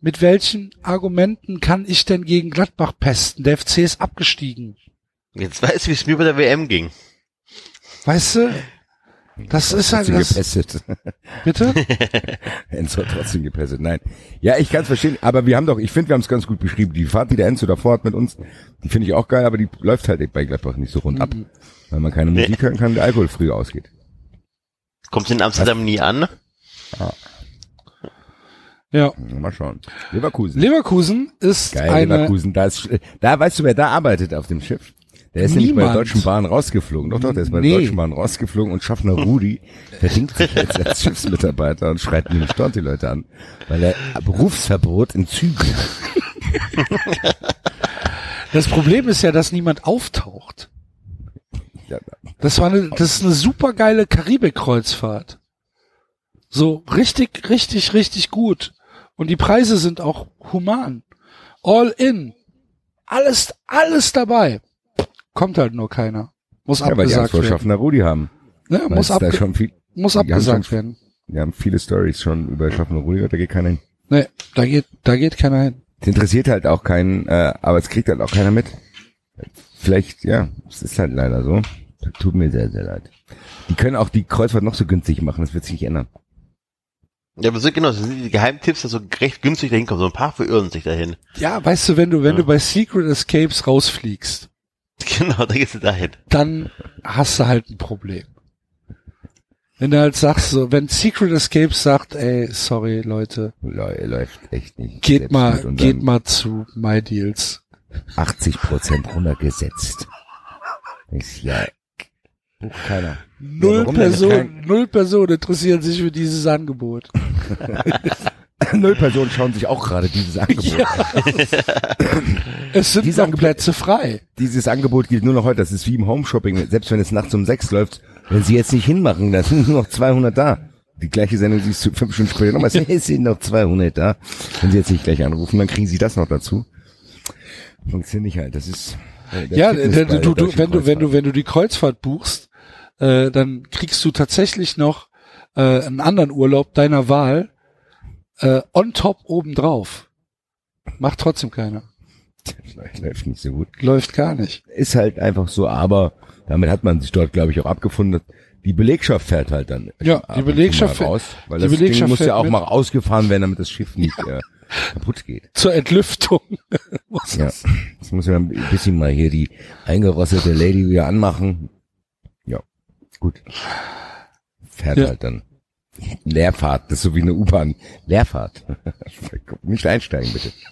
Mit welchen Argumenten kann ich denn gegen Gladbach pesten? Der FC ist abgestiegen. Jetzt weißt du, wie es mir bei der WM ging. Weißt du? Das ist halt Trotzdem das. gepestet. Bitte? Enzo hat trotzdem gepestet. Nein. Ja, ich kann es verstehen, aber wir haben doch, ich finde, wir haben es ganz gut beschrieben. Die Fahrt, die der Enzo davor hat mit uns, die finde ich auch geil, aber die läuft halt bei Gladbach nicht so rund ab. Weil man keine Musik hören kann, der Alkohol früher ausgeht. Kommt in Amsterdam nie an. Ja. Mal schauen. Leverkusen. Leverkusen ist Geil, eine. Leverkusen. Da, ist, da weißt du, wer da arbeitet auf dem Schiff? Der ist nämlich bei der. Deutschen Bahn rausgeflogen. Doch, doch, der ist bei Nee. der Deutschen Bahn rausgeflogen und Schaffner Rudi verdingt sich jetzt als Schiffsmitarbeiter und schreit nämlich dort die Leute an, weil er Berufsverbot in Zügen hat. Das Problem ist ja, dass niemand auftaucht. Das war eine, das ist eine super geile Karibik-Kreuzfahrt. So richtig, richtig, richtig gut. Und die Preise sind auch human. All in. Alles, alles dabei. Kommt halt nur keiner. Muss ja, weil die Angst abgesagt vor werden. Schaffner Rudi haben. Ne, Weil muss, abge schon viel, muss abgesagt schon- werden. wir haben viele Stories schon über Schaffner Rudi, da geht keiner hin. Ne, da geht, da geht keiner hin. Es interessiert halt auch keinen, äh, aber es kriegt halt auch keiner mit. Vielleicht, ja, es ist halt leider so. Tut mir sehr, sehr leid. Die können auch die Kreuzfahrt noch so günstig machen, das wird sich nicht ändern. Ja, aber so genau, das sind die Geheimtipps, dass so recht günstig dahin kommen. So ein paar verirren sich dahin. Ja, weißt du, wenn du, wenn Ja. du bei Secret Escapes rausfliegst, Genau, da gehst du dahin. dann hast du halt ein Problem. Wenn du halt sagst, so, wenn Secret Escapes sagt, ey, sorry, Leute, Leu- Läuft echt nicht. geht mal, geht mal zu My Deals. 80 Prozent runtergesetzt. Ist ja, bucht keiner. Null denn? Personen, null Personen interessieren sich für dieses Angebot. Null Personen schauen sich auch gerade dieses Angebot. Es sind Dieses Angebot- Plätze frei. Dieses Angebot gilt nur noch heute. Das ist wie im Home-Shopping. Selbst wenn es nachts um sechs läuft, wenn sie jetzt nicht hinmachen, dann sind nur noch 200 da. Die gleiche Sendung siehst du fünf Stunden später nochmal. Es sind noch 200 da. Wenn sie jetzt nicht gleich anrufen, dann kriegen sie das noch dazu. Funktioniert nicht halt. Das ist, äh, Ja, Fitnessball du, du, wenn du, wenn du, wenn du die Kreuzfahrt buchst, äh, dann kriegst du tatsächlich noch äh, einen anderen Urlaub deiner Wahl äh, on top obendrauf. Macht trotzdem keiner. Läuft nicht so gut. Läuft gar nicht. Ist halt einfach so, aber damit hat man sich dort, glaube ich, auch abgefunden. Die Belegschaft fährt halt dann. Ja, die Belegschaft fährt- raus, weil die das Belegschaft Ding muss ja auch mit. mal ausgefahren werden, damit das Schiff nicht äh, kaputt geht. Zur Entlüftung. Muss Ja, das- das muss ja ein bisschen mal hier die eingerossete Lady wieder anmachen. Ja, gut. Fährt Ja. halt dann. Leerfahrt, das ist so wie eine U-Bahn. Leerfahrt. Nicht einsteigen, bitte.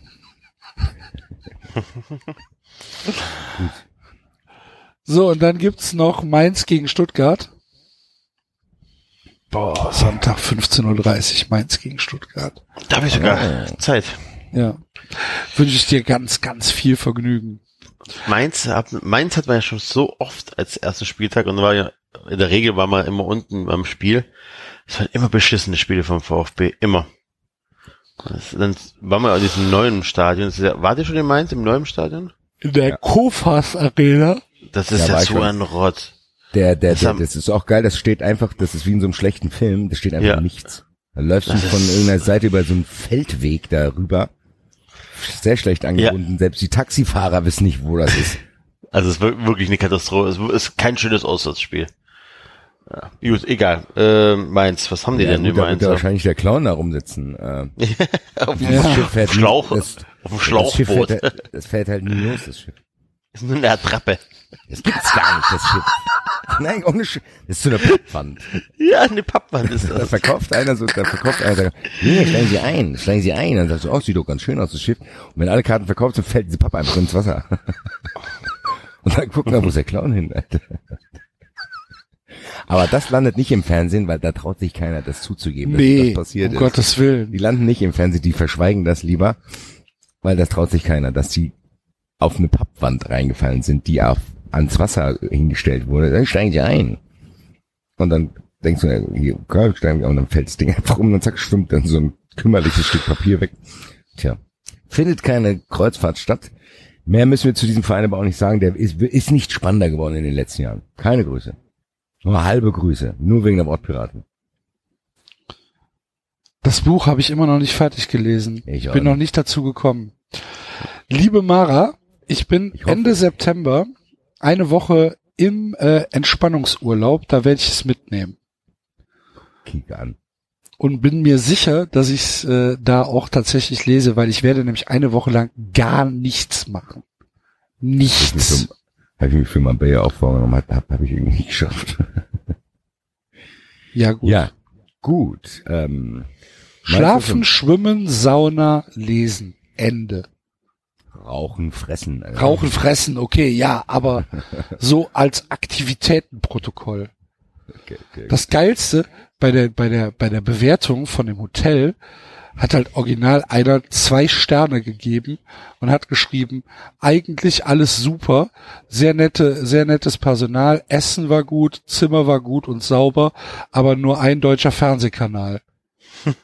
So, und dann gibt's noch Mainz gegen Stuttgart. Boah, Sonntag 15.30 Uhr, Mainz gegen Stuttgart. Da habe ich sogar Zeit. Ja. Wünsche ich dir ganz, ganz viel Vergnügen. Mainz, hat, Mainz hat man ja schon so oft als ersten Spieltag und war ja, in der Regel war man immer unten beim Spiel. Es waren immer beschissene Spiele vom VfB, immer. Das, dann war man in diesem neuen Stadion. Ja, wart ihr schon in Mainz im neuen Stadion? In der Kofas Arena. Das ist Ja, ja, so schon. ein Rott. Der, der, Das der, haben- das ist auch geil, das steht einfach, das ist wie in so einem schlechten Film, das steht einfach Ja. nichts. Da läufst du Das von ist- irgendeiner Seite über so einen Feldweg darüber. Sehr schlecht angebunden. Selbst die Taxifahrer wissen nicht, wo das ist. Also es ist wir- wirklich eine Katastrophe. Es ist kein schönes Auswärtsspiel. Ja, gut, egal. Äh, Mainz, was haben die Ja, denn gut, in da wird wahrscheinlich der Clown da rumsitzen. Äh, auf dem Ja. das Schiff fährt Schlauch, das, auf dem das Schlauchboot. fährt, halt- das fährt halt nie los, das Schiff. ist nur eine Attrappe. Das gibt's gar nicht, das Schiff. Nein, ohne Schiff. Das ist so eine Pappwand. Ja, eine Pappwand ist Da das. verkauft einer so, da verkauft einer, sagt, nee, steigen Sie ein, steigen Sie ein. Dann sagst du, oh, sieht doch ganz schön aus, das Schiff. Und wenn alle Karten verkauft sind, fällt diese Pappe einfach ins Wasser. Und dann gucken wir, wo ist der Clown hin, Alter. Aber das landet nicht im Fernsehen, weil da traut sich keiner, das zuzugeben, dass Nee, das passiert um ist. Gottes Willen. Die landen nicht im Fernsehen, die verschweigen das lieber, weil das traut sich keiner, dass die auf eine Pappwand reingefallen sind, die auf, ans Wasser hingestellt wurde. Dann steigen die ein. Und dann denkst du, hier, okay, steigen und dann fällt das Ding einfach um und zack, schwimmt dann so ein kümmerliches Stück Papier weg. Tja, findet keine Kreuzfahrt statt. Mehr müssen wir zu diesem Verein aber auch nicht sagen. Der ist, ist nicht spannender geworden in den letzten Jahren. Keine Grüße. Nur halbe Grüße. Nur wegen der Wortpiraten. Das Buch habe ich immer noch nicht fertig gelesen. Ich auch bin noch nicht. dazu gekommen. Liebe Mara, ich bin Ich. Ende September eine Woche im äh, Entspannungsurlaub. Da werde ich es mitnehmen. Kick an. Und bin mir sicher, dass ich es äh, da auch tatsächlich lese, weil ich werde nämlich eine Woche lang gar nichts machen. Nichts. Für, hab ich mir für Marbella auch vorgenommen, hab, hab, hab ich irgendwie nicht geschafft. Ja gut. Ja, gut. Ähm, Schlafen, schwimmen, Sauna, lesen. Ende. Rauchen, fressen. äh, Rauchen, fressen, okay, ja, aber so als Aktivitätenprotokoll. Okay, okay. Das Geilste bei der, bei der, bei der Bewertung von dem Hotel hat halt original einer zwei Sterne gegeben und hat geschrieben, eigentlich alles super, sehr nette, sehr nettes Personal, Essen war gut, Zimmer war gut und sauber, aber nur ein deutscher Fernsehkanal.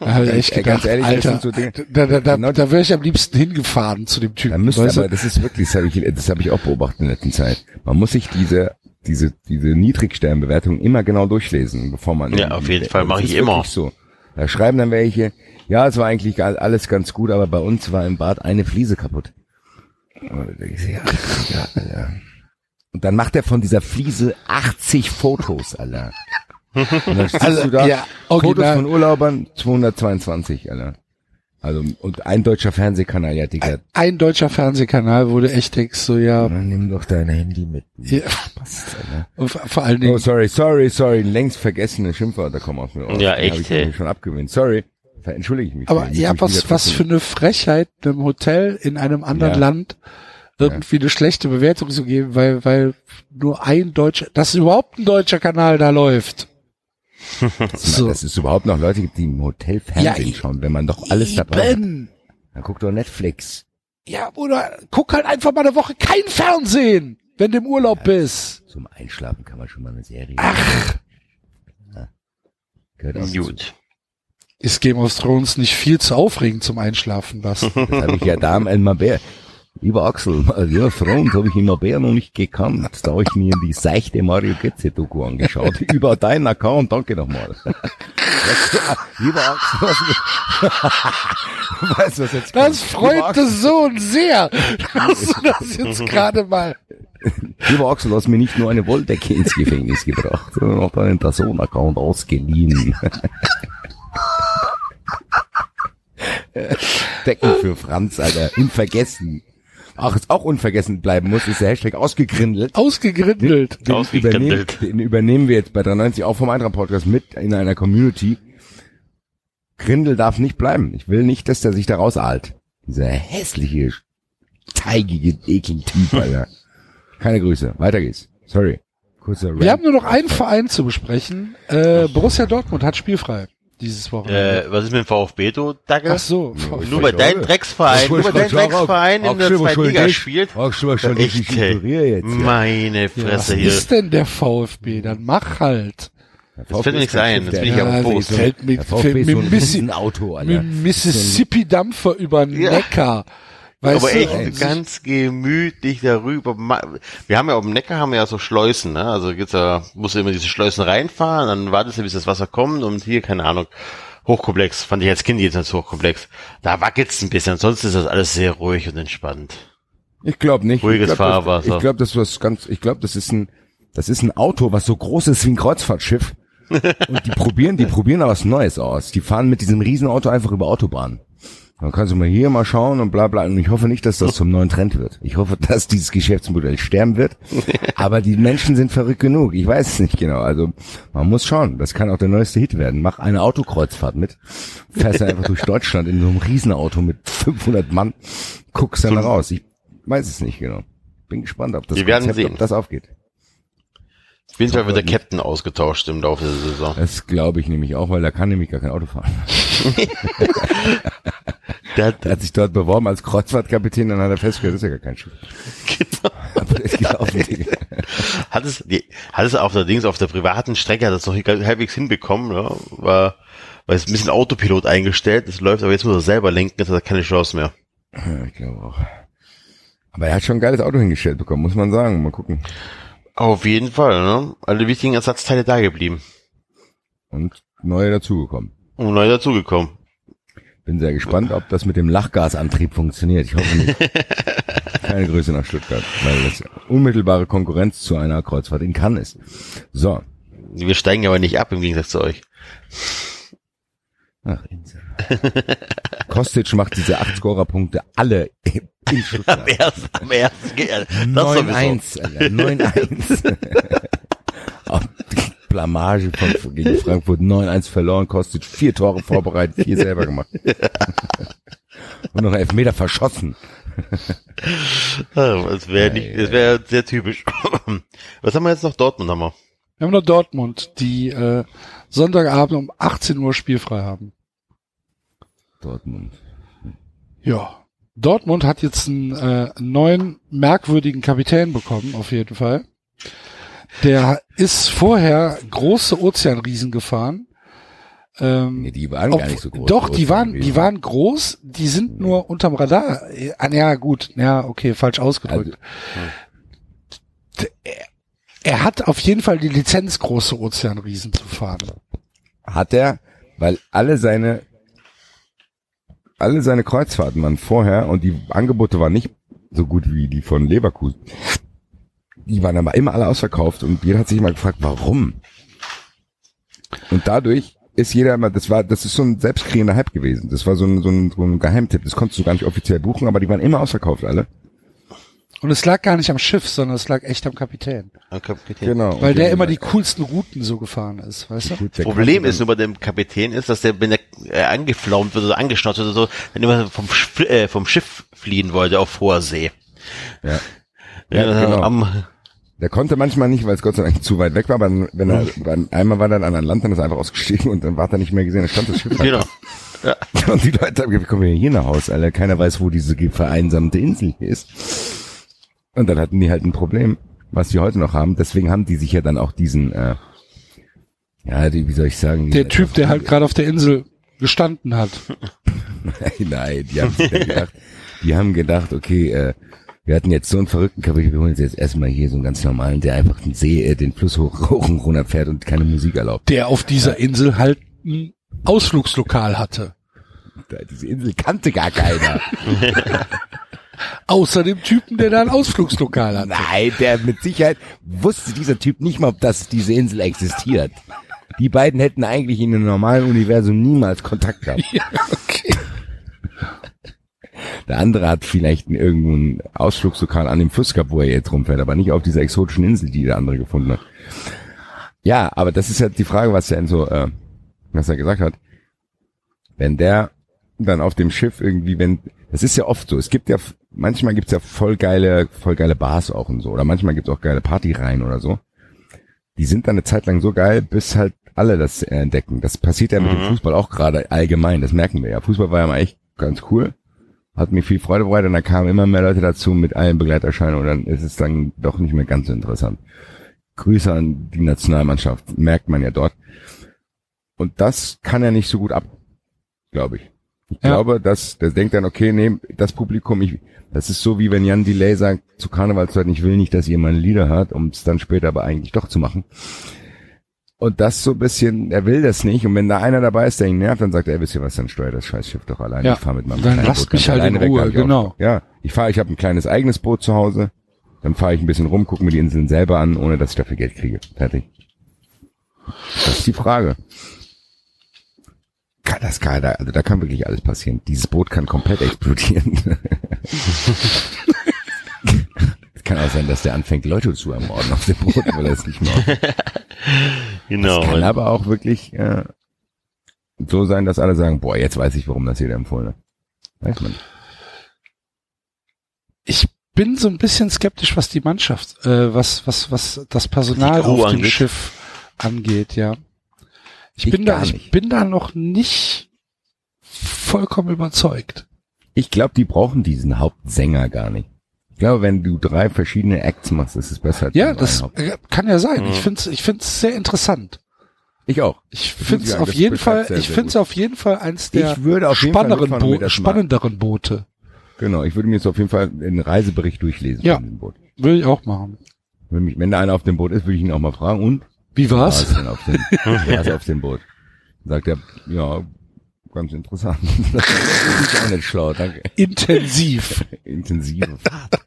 Da hab ich echt gedacht, ehrlich, Alter, so Dinge- da, da, da, Genau da wäre ich am liebsten hingefahren zu dem Typen. Man müsste weißt du? aber, das ist wirklich, das habe ich, das hab ich auch beobachtet in der letzten Zeit. Man muss sich diese, diese, diese Niedrigsternbewertung immer genau durchlesen, bevor man. Ja, auf jeden Fall, Das mache ich immer. So. Da schreiben dann welche, ja, es war eigentlich all- alles ganz gut, aber bei uns war im Bad eine Fliese kaputt. Und ja, ja, Alter. Und dann macht er von dieser Fliese 80 Fotos, Alter. Und dann siehst Also, du da ja, Fotos original. von Urlaubern 222, Alter. Also, und ein deutscher Fernsehkanal, ja, Digga. Ein deutscher Fernsehkanal, du echt denkst, so ja, Dann nimm doch dein Handy mit. ja Was, Alter? und vor vor allen Oh, Dingen, sorry, sorry, sorry. Längst vergessene Schimpfwörter kommen aus mir raus. Ja, echt, Hab ich ey. mir schon abgewöhnt. Sorry. Entschuldige ich mich. aber ja, was, was für eine Frechheit, einem Hotel in einem anderen Ja. Land irgendwie eine schlechte Bewertung zu geben, weil, weil nur ein deutscher, dass überhaupt ein deutscher Kanal da läuft. So. Dass es überhaupt noch Leute gibt, die im Hotel Fernsehen Ja, schauen, wenn man doch alles dabei hat. Eben. Dann guck doch Netflix. Ja, oder guck halt einfach mal eine Woche kein Fernsehen, wenn du im Urlaub bist. Zum Einschlafen kann man schon mal eine Serie. Ach. Ja. Gehört auch dazu. Gut. Ist Game of Thrones nicht viel zu aufregend zum Einschlafen lassen? Das habe ich ja da am Elmar Bär. Lieber Axel, ja, Front habe ich Elmar Bär noch nicht gekannt. Da habe ich mir die seichte Mario Götze Doku angeschaut. Über deinen Account, danke nochmal. Lieber Axel, was, weißt du, was jetzt Das freut den Sohn sehr, dass du das jetzt gerade mal. Lieber Axel, du hast mir nicht nur eine Wolldecke ins Gefängnis gebracht, sondern auch deinen Person-Account ausgeliehen. Decken für Franz, Alter. Unvergessen. Ach, was auch unvergessen bleiben muss, ist der Hashtag ausgegrindelt. Ausgegrindelt. Den Ausgegrindelt. übernehmen, den übernehmen wir jetzt bei 93 auch vom Eintracht Podcast mit in einer Community. Grindel darf nicht bleiben. Ich will nicht, dass der sich da rausahlt. Dieser hässliche, teigige Ekeltyp, Alter. Keine Grüße. Weiter geht's. Sorry. Kurzer Rant. Wir haben nur noch einen Verein zu besprechen. Äh, Borussia Dortmund hat spielfrei dieses Wochenende. Äh, was ist mit dem VfB, du Dackel? Ach so. Nur weil dein Drecksverein, nur weil dein Drecksverein in der zweiten Liga spielt. Ach, schon, schon Echt, jetzt. Ja. Meine Ja, was Fresse hier. ist denn der VfB? Dann mach halt. Jetzt fällt mir nichts ein, jetzt bin ich Ja, Post. fällt mir, fällt mir ein Mississippi-Dampfer über den Ja. Neckar. Weißt aber du? echt Und- ganz gemütlich darüber. Wir haben ja auf dem Neckar haben wir ja so Schleusen, ne? Also gibt's ja, musst du immer diese Schleusen reinfahren, dann wartest du, bis das Wasser kommt und hier, keine Ahnung, hochkomplex, fand ich als Kind jetzt als hochkomplex. Da wackelt's ein bisschen, ansonsten ist das alles sehr ruhig und entspannt. Ich glaube nicht. Ruhiges ich glaub, Fahrwasser. Das, ich glaube, das ist was ganz, ich glaube, das ist ein, das ist ein Auto, was so groß ist wie ein Kreuzfahrtschiff. Und die probieren, die probieren da was Neues aus. Die fahren mit diesem Riesenauto einfach über Autobahn. Dann kannst du mal hier mal schauen und bla bla. Und ich hoffe nicht, dass das zum neuen Trend wird. Ich hoffe, dass dieses Geschäftsmodell sterben wird. Aber die Menschen sind verrückt genug. Ich weiß es nicht genau. Also man muss schauen. Das kann auch der neueste Hit werden. Mach eine Autokreuzfahrt mit. Fährst dann einfach durch Deutschland in so einem Riesenauto mit 500 Mann. Guckst dann raus. Ich weiß es nicht genau. Bin gespannt, ob das, Wir Konzept, ob das aufgeht. Auf jeden Fall wird der Captain ausgetauscht im Laufe der Saison. Das glaube ich nämlich auch, weil da kann nämlich gar kein Auto fahren. Der Der hat sich dort beworben als Kreuzfahrtkapitän, dann hat er festgestellt, das ist ja gar kein Schiff. genau. Aber hat es, die, hat es auf der Dings, auf der privaten Strecke, hat es noch halbwegs hinbekommen, ja, war, war jetzt ein bisschen Autopilot eingestellt, das läuft, aber jetzt muss er selber lenken, jetzt hat er keine Chance mehr. Ja, ich glaube auch. Aber er hat schon ein geiles Auto hingestellt bekommen, muss man sagen. Mal gucken. Auf jeden Fall, ne? Alle wichtigen Ersatzteile da geblieben. Und neue dazugekommen. Und neu dazugekommen. Bin sehr gespannt, ob das mit dem Lachgasantrieb funktioniert. Ich hoffe nicht. Keine Grüße nach Stuttgart, weil das unmittelbare Konkurrenz zu einer Kreuzfahrt in Cannes ist. So. Wir steigen aber nicht ab im Gegensatz zu euch. Ach, Insel. Kostic macht diese 8 Scorer-Punkte alle in Stuttgart. Am ersten, am ersten, Ge- das sowieso. 9-1, Alter. 9-1. Auch die Blamage von, gegen Frankfurt 9-1 verloren, kostet vier Tore vorbereitet, vier selber gemacht. Und noch elf Meter verschossen. Ja, Das wäre nicht, das wäre sehr typisch. Was haben wir jetzt noch? Dortmund haben wir. Wir haben noch Dortmund, die äh, Sonntagabend um 18 Uhr spielfrei haben. Dortmund. Ja. Dortmund hat jetzt einen äh, neuen merkwürdigen Kapitän bekommen, auf jeden Fall. Der ist vorher große Ozeanriesen gefahren. Ähm, Nee, die waren Ob- gar nicht so groß. Doch, die waren, die waren groß, die sind nur unterm Radar. Ah, Ja, gut, ja, okay, falsch ausgedrückt. Er, er hat auf jeden Fall die Lizenz, große Ozeanriesen zu fahren. Hat er, weil alle seine, alle seine Kreuzfahrten waren vorher und die Angebote waren nicht so gut wie die von Leverkusen. Die waren aber immer alle ausverkauft und jeder hat sich immer gefragt, warum? Und dadurch ist jeder immer, das war, das ist so ein selbstkriegender Hype gewesen. Das war so ein, so ein, so ein Geheimtipp. Das konntest du gar nicht offiziell buchen, aber die waren immer ausverkauft alle. Und es lag gar nicht am Schiff, sondern es lag echt am Kapitän. Ein Kapitän. Genau. Weil der immer die coolsten Routen so gefahren ist, weißt du? Gut, der Problem ist nur bei dem Kapitän ist, dass der, wenn er äh, angeflaumt wird oder angeschnauzt wird oder so, dann immer vom, Sch äh, vom Schiff fliehen wollte auf hoher See. dann- Ja, Ja, genau. am, Der konnte manchmal nicht, weil es Gott sei Dank zu weit weg war, aber wenn er, wenn einmal war er dann an Land, dann ist er einfach ausgestiegen und dann war er nicht mehr gesehen, dann stand das Schiff halt genau. da. Und die Leute haben gesagt, wie kommen wir hier nach Hause, Alter? Keiner weiß, wo diese vereinsamte Insel hier ist. Und dann hatten die halt ein Problem, was die heute noch haben. Deswegen haben die sich ja dann auch diesen, äh, ja, die, wie soll ich sagen? Der Typ, der halt gerade auf der Insel gestanden hat. Nein, nein, die haben sich dann gedacht, die haben gedacht, okay, äh, wir hatten jetzt so einen verrückten Kapitän, wir holen uns jetzt erstmal hier so einen ganz normalen, der einfach den See, äh, den Fluss hoch, hoch und runter fährt und keine Musik erlaubt. Der auf dieser Insel halt ein Ausflugslokal hatte. Diese Insel kannte gar keiner. Außer dem Typen, der da ein Ausflugslokal hatte. Nein, der mit Sicherheit wusste dieser Typ nicht mal, ob das diese Insel existiert. Die beiden hätten eigentlich in einem normalen Universum niemals Kontakt gehabt. Ja, okay. Der andere hat vielleicht irgendwo ein Ausflugslokal an dem Fluss gehabt, wo er jetzt rumfährt, aber nicht auf dieser exotischen Insel, die der andere gefunden hat. Ja, aber das ist ja die Frage, was der Enzo, äh, was er gesagt hat. Wenn der dann auf dem Schiff irgendwie, wenn, das ist ja oft so, es gibt ja, manchmal gibt's ja voll geile, voll geile Bars auch und so, oder manchmal gibt's auch geile Partyreihen oder so. Die sind dann eine Zeit lang so geil, bis halt alle das entdecken. Das passiert ja mit dem Fußball auch gerade allgemein, das merken wir ja. Fußball war ja mal echt ganz cool, hat mir viel Freude bereitet und da kamen immer mehr Leute dazu mit allen Begleiterscheinungen und dann ist es dann doch nicht mehr ganz so interessant. Grüße an die Nationalmannschaft, merkt man ja dort. Und das kann er nicht so gut ab, glaube ich. Ich Ja. glaube, dass der denkt dann, okay, nee, das Publikum, ich, das ist so wie wenn Jan Delay sagt zu Karnevalszeit, ich will nicht, dass ihr meine Lieder hört, um es dann später aber eigentlich doch zu machen. Und das so ein bisschen, er will das nicht. Und wenn da einer dabei ist, der ihn nervt, dann sagt er, ey, wisst ihr was, dann steuert das Scheißschiff doch alleine. Ja, Ich fahr mit meinem dann kleinen lasst Boot mich halt in Ruhe, ich auch. genau. Ja, ich fahre, ich habe ein kleines eigenes Boot zu Hause. Dann fahre ich ein bisschen rum, gucke mir die Inseln selber an, ohne dass ich dafür Geld kriege. Fertig. Das ist die Frage. Kann das kann da, also da kann wirklich alles passieren. Dieses Boot kann komplett explodieren. Es kann auch sein, dass der anfängt, Leute zu ermorden auf dem Boot, weil er es nicht mehr. Genau. Kann aber auch wirklich äh, so sein, dass alle sagen, boah, jetzt weiß ich, warum das jeder empfohlen hat. Weiß man. Ich bin so ein bisschen skeptisch, was die Mannschaft, äh, was, was, was das Personal auf dem angeht. Schiff angeht, ja. Ich, Ich bin da, ich nicht. bin da noch nicht vollkommen überzeugt. Ich glaube, die brauchen diesen Hauptsänger gar nicht. Ich glaube, wenn du drei verschiedene Acts machst, ist es besser. als Ja, das äh, kann ja sein. Mhm. Ich find's, ich find's sehr interessant. Ich auch. Ich muss ich auf jeden Fall, sehr, ich find's gut. auf jeden Fall eins der Ich würde auf jeden Fall spannenderen, Bo spannenderen Boote. Genau, ich würde mir jetzt auf jeden Fall einen Reisebericht durchlesen Ja. von dem Boot. Würde ich auch machen. Wenn, mich, wenn da einer auf dem Boot ist, würde ich ihn auch mal fragen, und? Wie War war's? es denn auf dem, ist auf dem Boot? Sagt er, ja, ganz interessant. ist auch nicht schlau, danke. Intensiv. Intensive Fahrt.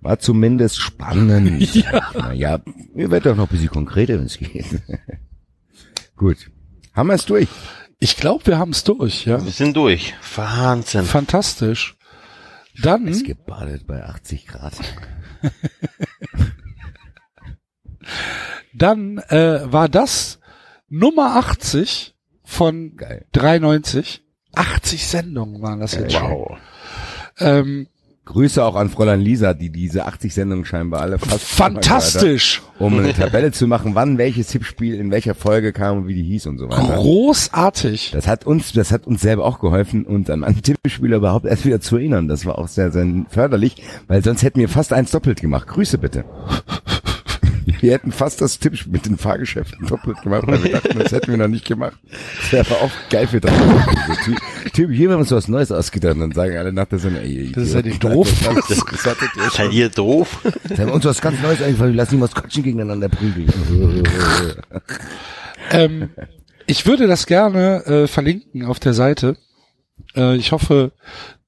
War zumindest spannend. Ja. Naja, ihr werdet doch noch ein bisschen konkreter, wenn es geht. Gut. Haben wir es durch? Ich glaube, wir haben's durch, ja. Wir sind durch. Wahnsinn. Fantastisch. Dann, Es gebadet bei 80 Grad. Dann äh, war das Nummer 80 von Geil. 93. 80 Sendungen waren das jetzt schon. Wow. Ähm, Grüße auch an Fräulein Lisa, die diese 80 Sendungen scheinbar alle fast fantastisch. um eine Tabelle zu machen, wann welches Tippspiel in welcher Folge kam und wie die hieß und so weiter. Großartig. Das hat uns, das hat uns selber auch geholfen, uns an manche Tippspiele überhaupt erst wieder zu erinnern. Das war auch sehr, sehr förderlich, weil sonst hätten wir fast eins doppelt gemacht. Grüße bitte. Wir hätten fast das Tippspiel mit den Fahrgeschäften doppelt gemacht, weil wir dachten, das hätten wir noch nicht gemacht. Das wäre aber auch geil für. So, Typ, hier haben wir uns was Neues ausgedacht und dann sagen alle nach der Sendung, ey, Das ist ja nicht doof. Das, das, das Seid ihr doof? Da haben wir uns was ganz Neues eingefallen, wir lassen die Maskottchen gegeneinander prügeln. Ähm, ich würde das gerne äh, verlinken auf der Seite. Äh, ich hoffe,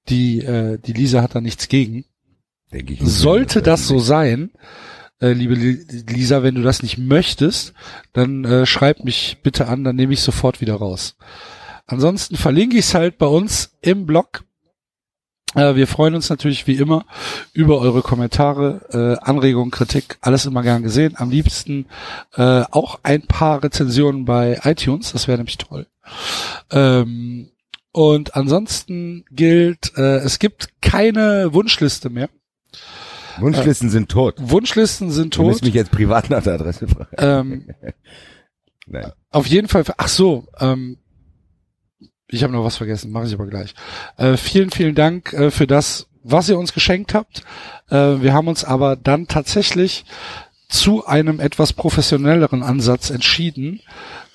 die, äh, die Lisa hat da nichts gegen. Denke ich. Sollte das so sein, äh, liebe Li- Lisa, wenn du das nicht möchtest, dann äh, schreib mich bitte an, dann nehme ich sofort wieder raus. Ansonsten verlinke ich es halt bei uns im Blog. Äh, wir freuen uns natürlich wie immer über eure Kommentare, äh, Anregungen, Kritik, alles immer gern gesehen. Am liebsten äh, auch ein paar Rezensionen bei iTunes, das wäre nämlich toll. Ähm, und ansonsten gilt, äh, es gibt keine Wunschliste mehr. Wunschlisten sind tot. Wunschlisten sind Du musst tot. mich jetzt privat nach der Adresse fragen. Ähm, Nein. auf jeden Fall, ach so, ähm, ich habe noch was vergessen, mache ich aber gleich. Äh, vielen, vielen Dank äh, für das, was ihr uns geschenkt habt. Äh, wir haben uns aber dann tatsächlich zu einem etwas professionelleren Ansatz entschieden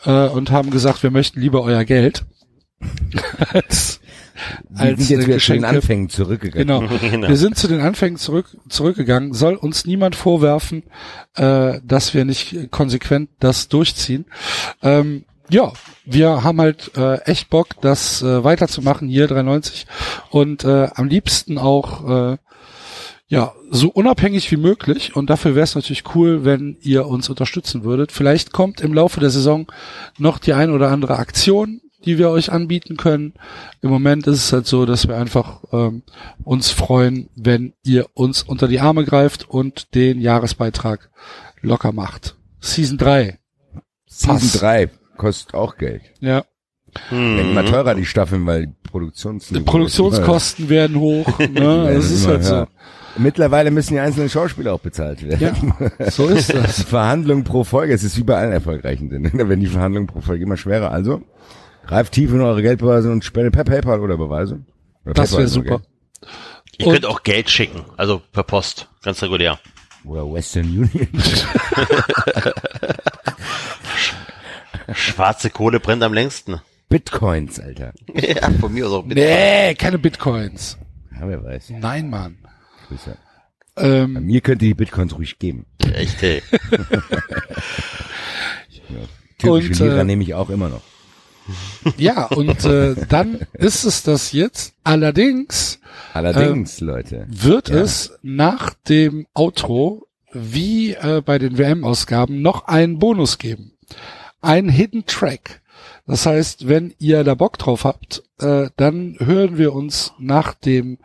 äh, und haben gesagt, wir möchten lieber euer Geld. als, Wir als sind jetzt wieder zu den. Anfängen zurückgegangen. Genau. Genau. Wir sind zu den Anfängen zurück, zurückgegangen. Soll uns niemand vorwerfen, äh, dass wir nicht konsequent das durchziehen. Ähm, ja, wir haben halt äh, echt Bock, das äh, weiterzumachen hier 93 und äh, am liebsten auch äh, ja so unabhängig wie möglich. Und dafür wäre es natürlich cool, wenn ihr uns unterstützen würdet. Vielleicht kommt im Laufe der Saison noch die ein oder andere Aktion, die wir euch anbieten können. Im Moment ist es halt so, dass wir einfach ähm, uns freuen, wenn ihr uns unter die Arme greift und den Jahresbeitrag locker macht. Season 3. Season Pass. 3 kostet auch Geld. Ja. Werden Mhm. immer teurer die Staffeln, weil die Produktions Die Produktionskosten werden hoch. Ne? Das ist halt so. Mittlerweile müssen die einzelnen Schauspieler auch bezahlt werden. Ja, so ist das. Verhandlungen pro Folge, es ist wie bei allen erfolgreichen Dingen. Da werden die Verhandlungen pro Folge immer schwerer. Also, greift tief in eure Geldbeweise und spendet per PayPal oder Beweise. Oder Das wäre super. Ihr könnt auch Geld schicken, also per Post, ganz regulär. Oder Western Union. Schwarze Kohle brennt am längsten. Bitcoins, Alter. ja, von mir aus auch bitte. Nee, keine Bitcoins. Ja, wer weiß. Nein, Mann. Grüße. Ähm, Mir könnt ihr die Bitcoins ruhig geben. Echt, hey. Türkische Und, Lira äh, nehme ich auch immer noch. Ja, und äh, dann ist es das jetzt. Allerdings Allerdings, Leute. wird Ja. es nach dem Outro wie äh, bei den WM-Ausgaben noch einen Bonus geben. Ein Hidden Track. Das heißt, wenn ihr da Bock drauf habt, äh, dann hören wir uns nach dem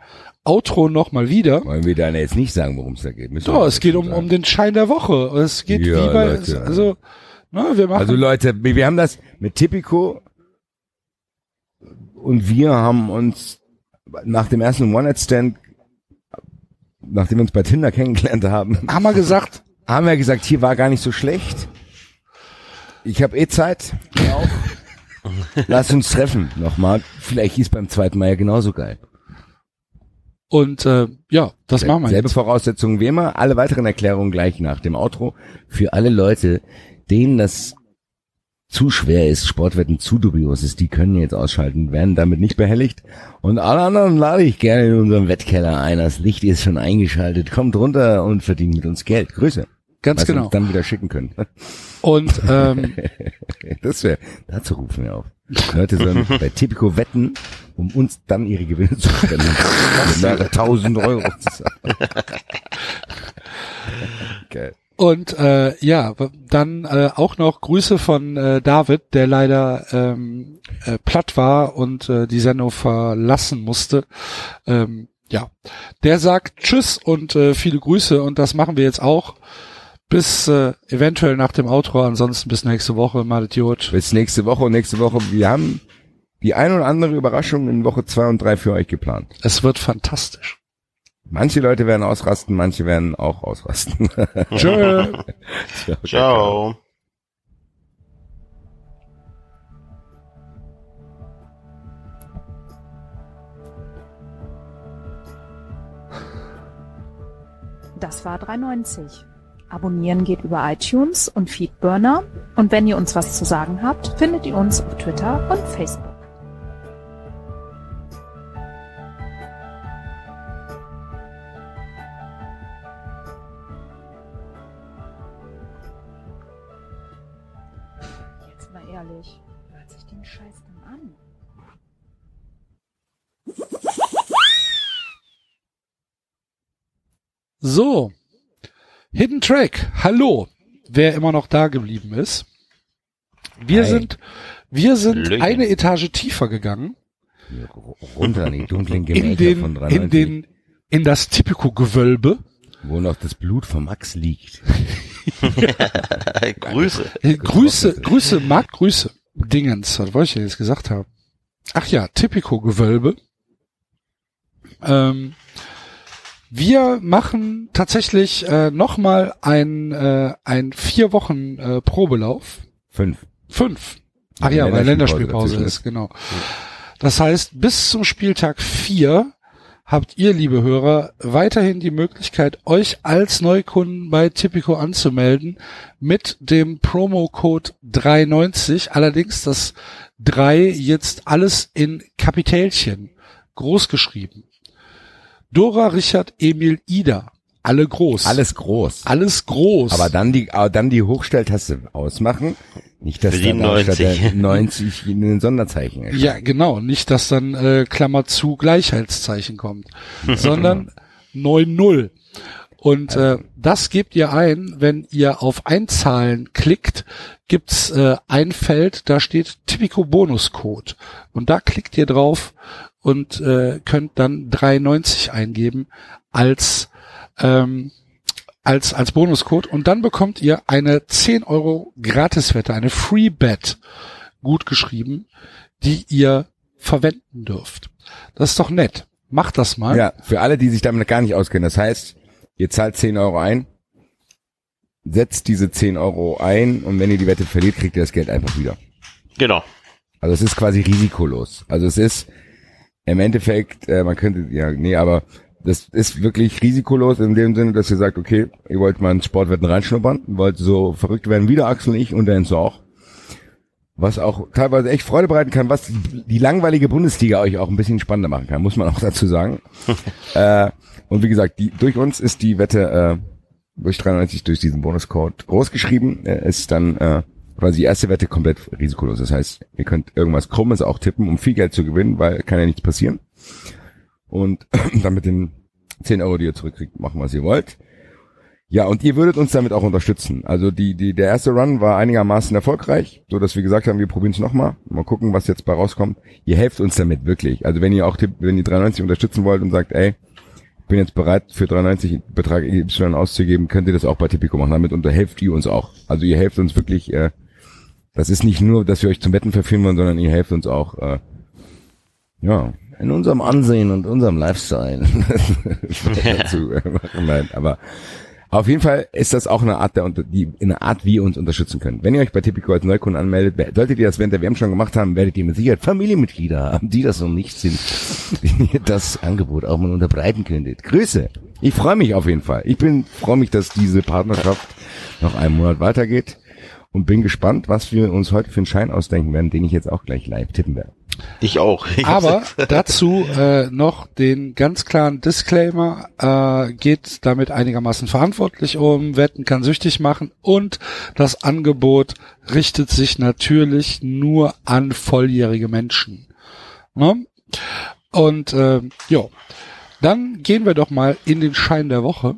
Outro nochmal wieder. Wollen wir dann jetzt nicht sagen, worum es da geht? Müssen das es geht um, sagen. um den Schein der Woche. Es geht Ja, wie bei, Leute. also, na, wir machen, Also Leute, wir wir haben das mit Tipico und wir haben uns nach dem ersten One-Night-Stand, nachdem wir uns bei Tinder kennengelernt haben, haben wir gesagt, haben wir gesagt, hier war gar nicht so schlecht. Ich habe eh Zeit. Lass uns treffen nochmal. Vielleicht ist beim zweiten Mal ja genauso geil. und äh, ja, das machen wir Selbe jetzt. Voraussetzungen wie immer. Alle weiteren Erklärungen gleich nach dem Outro. Für alle Leute, denen das zu schwer ist, Sportwetten zu dubios ist, die können jetzt ausschalten, werden damit nicht behelligt. Und alle anderen lade ich gerne in unserem Wettkeller ein. Das Licht ist schon eingeschaltet. Kommt runter und verdient mit uns Geld. Grüße. Ganz was genau. uns dann wieder schicken können. Und ähm, Das wäre, dazu rufen wir auf. Leute sollen bei Tipico wetten, um uns dann ihre Gewinne zu spenden. mehrere tausend Euro zu zahlen. Geil. Und äh, ja, dann äh, auch noch Grüße von äh, David, der leider ähm, äh, platt war und äh, die Sendung verlassen musste. Ähm, ja, der sagt Tschüss und äh, viele Grüße und das machen wir jetzt auch. Bis äh, eventuell nach dem Outro, ansonsten bis nächste Woche, mal Idiot. Bis nächste Woche und nächste Woche. Wir haben die ein oder andere Überraschung in Woche zwei und drei für euch geplant. Es wird fantastisch. Manche Leute werden ausrasten, manche werden auch ausrasten. Tschö. Ciao. Das war 3,90. Abonnieren geht über iTunes und Feedburner. Und wenn ihr uns was zu sagen habt, findet ihr uns auf Twitter und Facebook. So. Hidden Track, hallo, wer immer noch da geblieben ist. Wir Hi. sind, wir sind Hallöchen. eine Etage tiefer gegangen runter in die dunklen in Gemächer den, von in 93, den, in das Typico-Gewölbe. wo noch das Blut vom Max liegt. Grüße. Äh, Grüße, Grüße, Marc, Grüße. Dingens, was wollte ich denn jetzt gesagt haben? Ach ja, Typico-Gewölbe. Ähm, wir machen tatsächlich äh, nochmal ein, äh, ein vier Wochen äh, Probelauf. Fünf. Fünf. Ach Ja, weil Länderspielpause ist, genau. Das heißt, bis zum Spieltag vier habt ihr, liebe Hörer, weiterhin die Möglichkeit, euch als Neukunden bei Tipico anzumelden mit dem Promocode 390. Allerdings das 3 jetzt alles in Kapitälchen groß geschrieben. Dora, Richard, Emil, Ida. Alle groß. Alles groß. Alles groß. Aber dann die, aber dann die Hochstelltaste ausmachen. Nicht, dass dann auch statt 97. der 90 in den Sonderzeichen erscheint. Ja, genau. Nicht, dass dann äh, Klammer zu Gleichheitszeichen kommt, sondern 9-0. Und äh, das gebt ihr ein, wenn ihr auf Einzahlen klickt, gibt's äh, ein Feld, da steht Typico Bonuscode. Und da klickt ihr drauf und äh, könnt dann 3,90 eingeben als ähm, als, als Bonuscode und dann bekommt ihr eine 10 Euro Gratiswette, eine Free Bet, gut geschrieben, die ihr verwenden dürft. Das ist doch nett. Macht das mal. Ja, für alle, die sich damit gar nicht auskennen. Das heißt, ihr zahlt 10 Euro ein, setzt diese 10 Euro ein und wenn ihr die Wette verliert, kriegt ihr das Geld einfach wieder. Genau. Also es ist quasi risikolos. Also es ist im Endeffekt, äh, man könnte, ja, nee, aber das ist wirklich risikolos in dem Sinne, dass ihr sagt, okay, ihr wollt mal in Sportwetten reinschnuppern, wollt so verrückt werden wie der Axel und ich und der Enzo auch. Was auch teilweise echt Freude bereiten kann, was die langweilige Bundesliga euch auch ein bisschen spannender machen kann, muss man auch dazu sagen. äh, und wie gesagt, die, durch uns ist die Wette äh, durch 93 durch diesen Bonuscode großgeschrieben, äh, ist dann äh, quasi die erste Wette komplett risikolos. Das heißt, ihr könnt irgendwas Krummes auch tippen, um viel Geld zu gewinnen, weil kann ja nichts passieren. Und dann mit den 10 Euro, die ihr zurückkriegt, machen, was ihr wollt. Ja, und ihr würdet uns damit auch unterstützen. Also die, die, der erste Run war einigermaßen erfolgreich, so dass wir gesagt haben, wir probieren es nochmal. Mal gucken, was jetzt bei rauskommt. Ihr helft uns damit wirklich. Also wenn ihr auch, tippt, wenn ihr 93 unterstützen wollt und sagt, ey, bin jetzt bereit für 93 Betrag Y auszugeben, könnt ihr das auch bei Tipico machen. Damit unterhelft ihr uns auch. Also ihr helft uns wirklich, äh, das ist nicht nur, dass wir euch zum Wetten verführen wollen, sondern ihr helft uns auch, äh, ja, in unserem Ansehen und unserem Lifestyle dazu äh, machen. Nein, aber auf jeden Fall ist das auch eine Art der die eine Art, wie ihr uns unterstützen könnt. Wenn ihr euch bei Tipico als Neukunden anmeldet, solltet ihr das während der WM schon gemacht haben, werdet ihr mit Sicherheit Familienmitglieder haben, die das noch nicht sind, wenn ihr das Angebot auch mal unterbreiten könntet. Grüße. Ich freue mich auf jeden Fall. Ich bin freue mich, dass diese Partnerschaft noch einen Monat weitergeht und bin gespannt, was wir uns heute für einen Schein ausdenken werden, den ich jetzt auch gleich live tippen werde. Ich auch. Ich Aber dazu äh, noch den ganz klaren Disclaimer, äh, geht damit einigermaßen verantwortlich um, Wetten kann süchtig machen und das Angebot richtet sich natürlich nur an volljährige Menschen. Ne? Und äh, ja, dann gehen wir doch mal in den Schein der Woche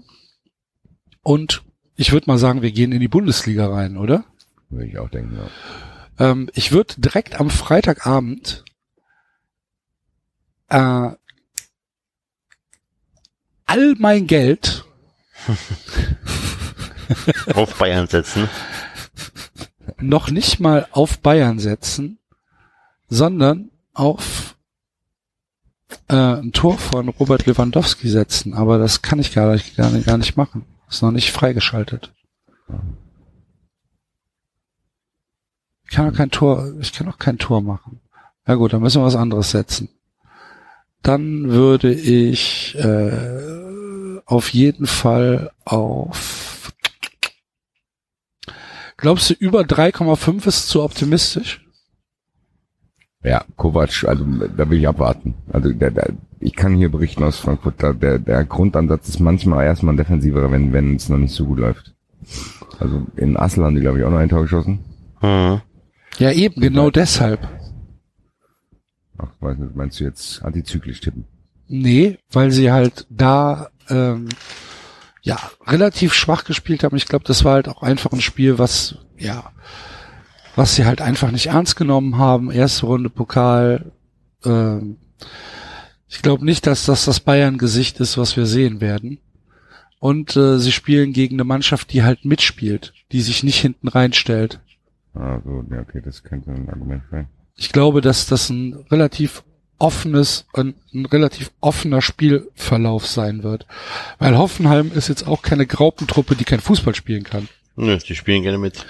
und ich würde mal sagen, wir gehen in die Bundesliga rein, oder? Würde ich auch denken, ja. Ähm, ich würde direkt am Freitagabend äh, all mein Geld auf Bayern setzen. noch nicht mal auf Bayern setzen, sondern auf äh, ein Tor von Robert Lewandowski setzen. Aber das kann ich gar nicht, gar nicht, gar nicht machen. Ist noch nicht freigeschaltet. Ich kann auch kein Tor, ich kann auch kein Tor machen. Ja gut, dann müssen wir was anderes setzen. Dann würde ich äh, auf jeden Fall auf Glaubst du, über 3,5 ist zu optimistisch? Ja, Kovac, also da will ich abwarten. Also der, der, ich kann hier berichten aus Frankfurt, da, der, der Grundansatz ist manchmal erstmal ein defensiverer, wenn wenn es noch nicht so gut läuft. Also in Assel haben die, glaube ich, auch noch ein Tor geschossen. Mhm. Ja, eben, genau deshalb. Ach, weiß nicht, meinst du jetzt antizyklisch tippen? Nee, weil sie halt da ähm, ja relativ schwach gespielt haben. Ich glaube, das war halt auch einfach ein Spiel, was ja was sie halt einfach nicht ernst genommen haben. Erste Runde Pokal. Ähm, ich glaube nicht, dass das das Bayern-Gesicht ist, was wir sehen werden. Und äh, sie spielen gegen eine Mannschaft, die halt mitspielt, die sich nicht hinten reinstellt. Ah, so, ja, okay, das könnte ein Argument sein. Ich glaube, dass das ein relativ offenes, ein, ein relativ offener Spielverlauf sein wird. Weil Hoffenheim ist jetzt auch keine Graupentruppe, die kein Fußball spielen kann. Nö, die spielen gerne mit.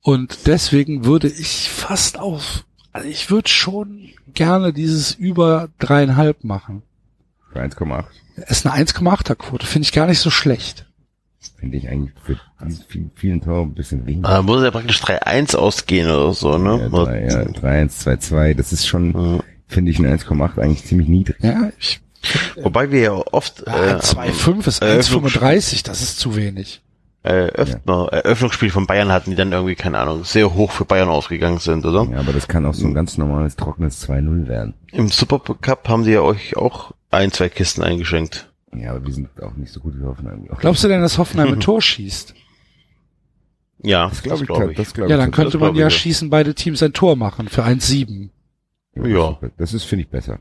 Und deswegen würde ich fast auf, also ich würde schon gerne dieses über dreieinhalb machen. Für 1,8 Es ist eine 1,8er Quote, finde ich gar nicht so schlecht. Finde ich eigentlich für diese vielen, vielen Tore ein bisschen wenig. Da muss ja praktisch 3-1 ausgehen oder so, ne? Ja, drei, ja, 3-1, 2-2, das ist schon, finde ich, ein 1,8 eigentlich ziemlich niedrig. Ja, ich, Wobei wir ja oft äh, äh, 2,5 ist Eröffnungsspiel- 1,35, das ist zu wenig. äh, öfter Eröffnungsspiel von Bayern hatten, die dann irgendwie, keine Ahnung, sehr hoch für Bayern ausgegangen sind, oder? Ja, aber das kann auch so ein ganz normales, trockenes 2-0 werden. Im Supercup haben die ja euch auch ein, zwei Kisten eingeschenkt. Ja, aber wir sind auch nicht so gut wie Hoffenheim. Glaubst du denn, dass Hoffenheim ein Tor schießt? Ja, Das glaube ich, glaub das glaube Ja, ich. dann könnte man glaub ja ich, ja. schießen beide Teams ein Tor machen für 1,7. Ja. Das ist, finde ich, besser.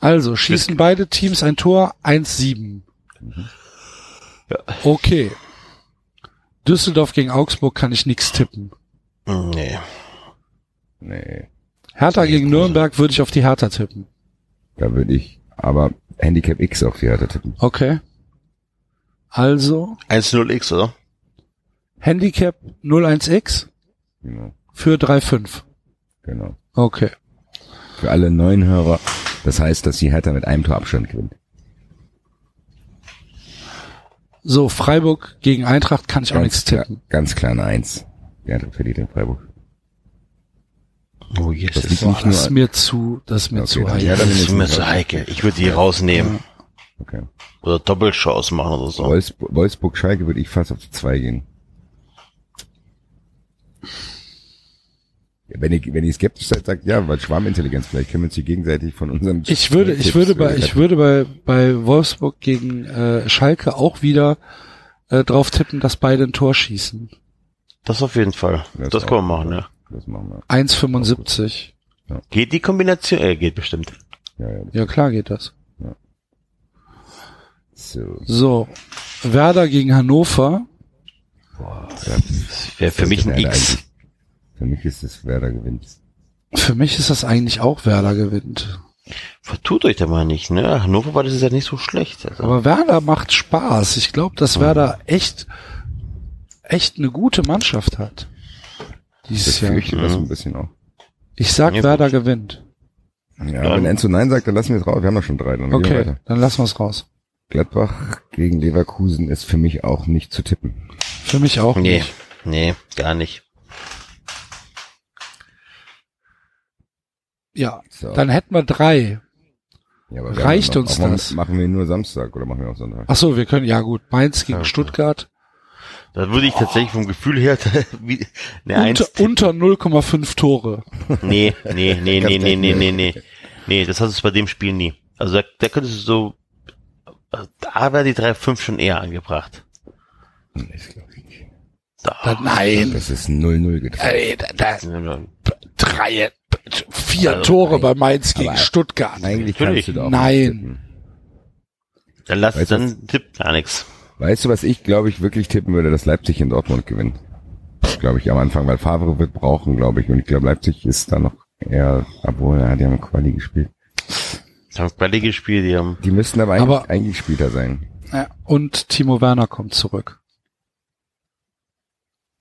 Also schießen beide Teams ein Tor 1,7. Ja. Okay. Düsseldorf gegen Augsburg kann ich nix tippen. Nee. Nee, Hertha gegen Nürnberg würde ich auf die Hertha tippen. da würde ich aber Handicap X auf die Hertha tippen. Okay. Also 1-0x, oder? Handicap 01x Genau, für 3,5. genau. Okay. Für alle neuen Hörer, das heißt, dass die Hertha mit einem Tor Abstand gewinnt. So, Freiburg gegen Eintracht kann ich auch nichts klar, tippen. ganz klar eine Eins. Die Hertha verliert in Freiburg. Oh, yes. Das liegt Boah, nicht das ist nur, mir zu, das ist mir Okay, zu heikel. ja, dann- Das ist mir zu heikel. Ich würde die rausnehmen. okay. Oder Doppelchance machen oder so. Wolfsburg, Wolfsburg Schalke würde ich fast auf die zwei gehen. Ja, wenn ihr, wenn ihr skeptisch seid, sagt ja, weil Schwarmintelligenz, vielleicht können wir uns hier gegenseitig von unserem Ich würde, ich Tipps würde bei, ich würde bei, bei Wolfsburg gegen äh, Schalke auch wieder äh, drauf tippen, dass beide ein Tor schießen. Das auf jeden Fall. Das Das, kann man machen, ja. Das machen wir. 1,75. Geht die Kombination? Äh, geht bestimmt. Ja, ja. Ja, klar geht das. So. So. Werder gegen Hannover. Das wäre für mich ein Werder X. eigentlich. Für mich ist es Werder gewinnt. Für mich ist das eigentlich auch Werder gewinnt. Vertut euch da mal nicht, ne? Hannover war das ja nicht so schlecht. Also. Aber Werder macht Spaß. Ich glaube, dass Werder echt, echt eine gute Mannschaft hat. Dieses Jahr. fürchte das ein bisschen auch. Ich sag, Ja, Werder gut. gewinnt. Ja, wenn Enzo Nein sagt, dann lassen wir es raus. Wir haben doch schon drei. Dann gehen wir Okay, weiter. dann lassen wir es raus. Gladbach gegen Leverkusen ist für mich auch nicht zu tippen. Für mich auch nee, nicht. nee, gar nicht. Ja, So. dann hätten wir drei. Ja, aber wir reicht uns das? Machen wir nur Samstag oder machen wir auch Sonntag? Ach so, wir können, ja gut, Mainz gegen Ja. Stuttgart. Da würde ich tatsächlich vom Gefühl her wie eine Eins. Unter, unter 0,5 Tore. Nee, nee, nee, nee, nee, nee, nee, nee. Nee, das hast du bei dem Spiel nie. Also da, da könntest du so, da wäre die 3-5 schon eher angebracht. Das glaube ich nicht. Da, nein, Das ist 0-0 getroffen. ey, da, da, Da, drei, vier Also, Tore bei Mainz gegen aber- Stuttgart. Eigentlich Natürlich. kannst du da auch Nein. tippen. dann lass, Weißt du dann tippt gar nichts. Weißt du, was ich glaube ich wirklich tippen würde, dass Leipzig in Dortmund gewinnt? Glaube ich am Anfang, weil Favre wird brauchen, glaube ich. Und ich glaube, Leipzig ist da noch eher, obwohl er ja im Quali gespielt. Die haben Quali gespielt, die haben, Die müssten aber eigentlich, Aber- eigentlich Spieler sein. Ja, und Timo Werner kommt zurück.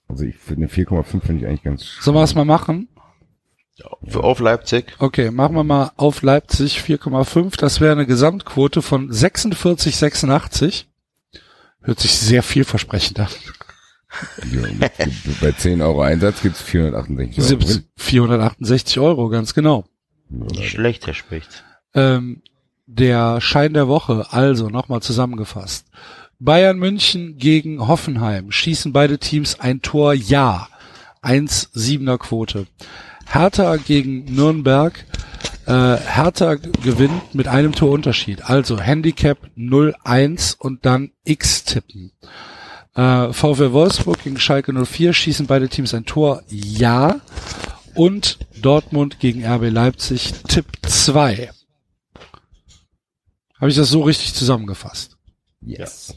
Also ich finde eine 4,5 finde ich eigentlich ganz Sollen wir es mal machen? für auf Leipzig. Okay, machen wir mal auf Leipzig 4,5. Das wäre eine Gesamtquote von 46, 86. Hört sich sehr vielversprechend an. Ja, bei 10 Euro Einsatz gibt's 468 Euro. 17 468 Euro, ganz genau. Nicht schlecht, Herr Specht. Ähm, der Schein der Woche, also nochmal zusammengefasst. Bayern München gegen Hoffenheim. Schießen beide Teams ein Tor? Ja. 1,7er Quote. Hertha gegen Nürnberg. Äh, Hertha gewinnt mit einem Torunterschied. Also Handicap 0-1 und dann X tippen. Äh, VfL Wolfsburg gegen Schalke 04 schießen beide Teams ein Tor. Ja. Und Dortmund gegen RB Leipzig Tipp 2. Habe ich das so richtig zusammengefasst? Yes.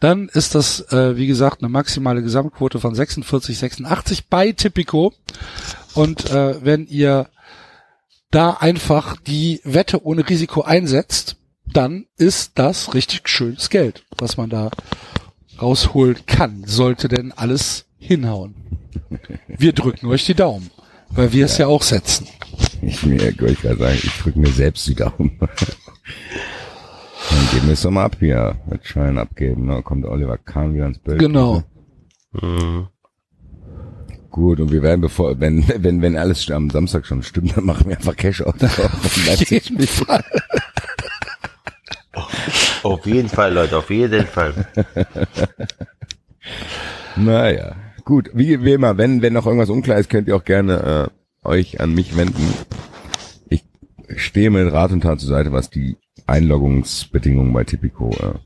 Dann ist das, äh, wie gesagt, eine maximale Gesamtquote von 46, 86 bei Tipico. Und äh, wenn ihr da einfach die Wette ohne Risiko einsetzt, dann ist das richtig schönes Geld, was man da rausholen kann. Sollte denn alles hinhauen. Wir drücken euch die Daumen, weil wir es ja auch setzen. Ich mir, ich sagen, ich drücke mir selbst die Daumen. Dann geben wir es doch mal ab hier. Mit Schein abgeben, ne? Kommt Oliver Kahn wieder ins Bild. Genau. Mhm. Gut, und wir werden bevor, wenn, wenn, wenn alles am Samstag schon stimmt, dann machen wir einfach Cash out. Auf jeden Fall. Auf jeden Fall, Leute, auf jeden Fall. Naja. Gut, wie, wie immer, wenn, wenn noch irgendwas unklar ist, könnt ihr auch gerne äh, euch an mich wenden. Ich stehe mit Rat und Tat zur Seite, was die Einloggungsbedingungen bei Tipico. Äh,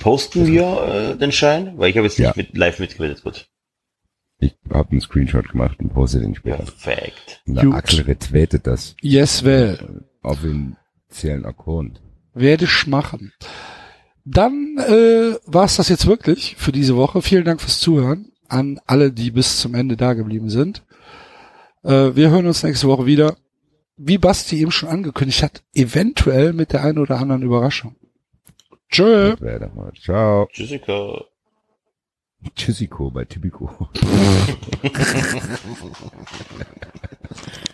Posten wir äh, den Schein? Weil ich habe jetzt Ja. nicht mit live mitgemeldet. Gut. Ich habe einen Screenshot gemacht und poste den später. Perfekt. Und der. Axel retweetet das Yes, well. auf den zählen Account. Werde ich machen. Dann äh, war es das jetzt wirklich für diese Woche. Vielen Dank fürs Zuhören an alle, die bis zum Ende da geblieben sind. Äh, wir hören uns nächste Woche wieder. Wie Basti eben schon angekündigt hat, eventuell mit der einen oder anderen Überraschung. Tschö. Ciao. Tschüssika. Tschüssiko bei Tipico.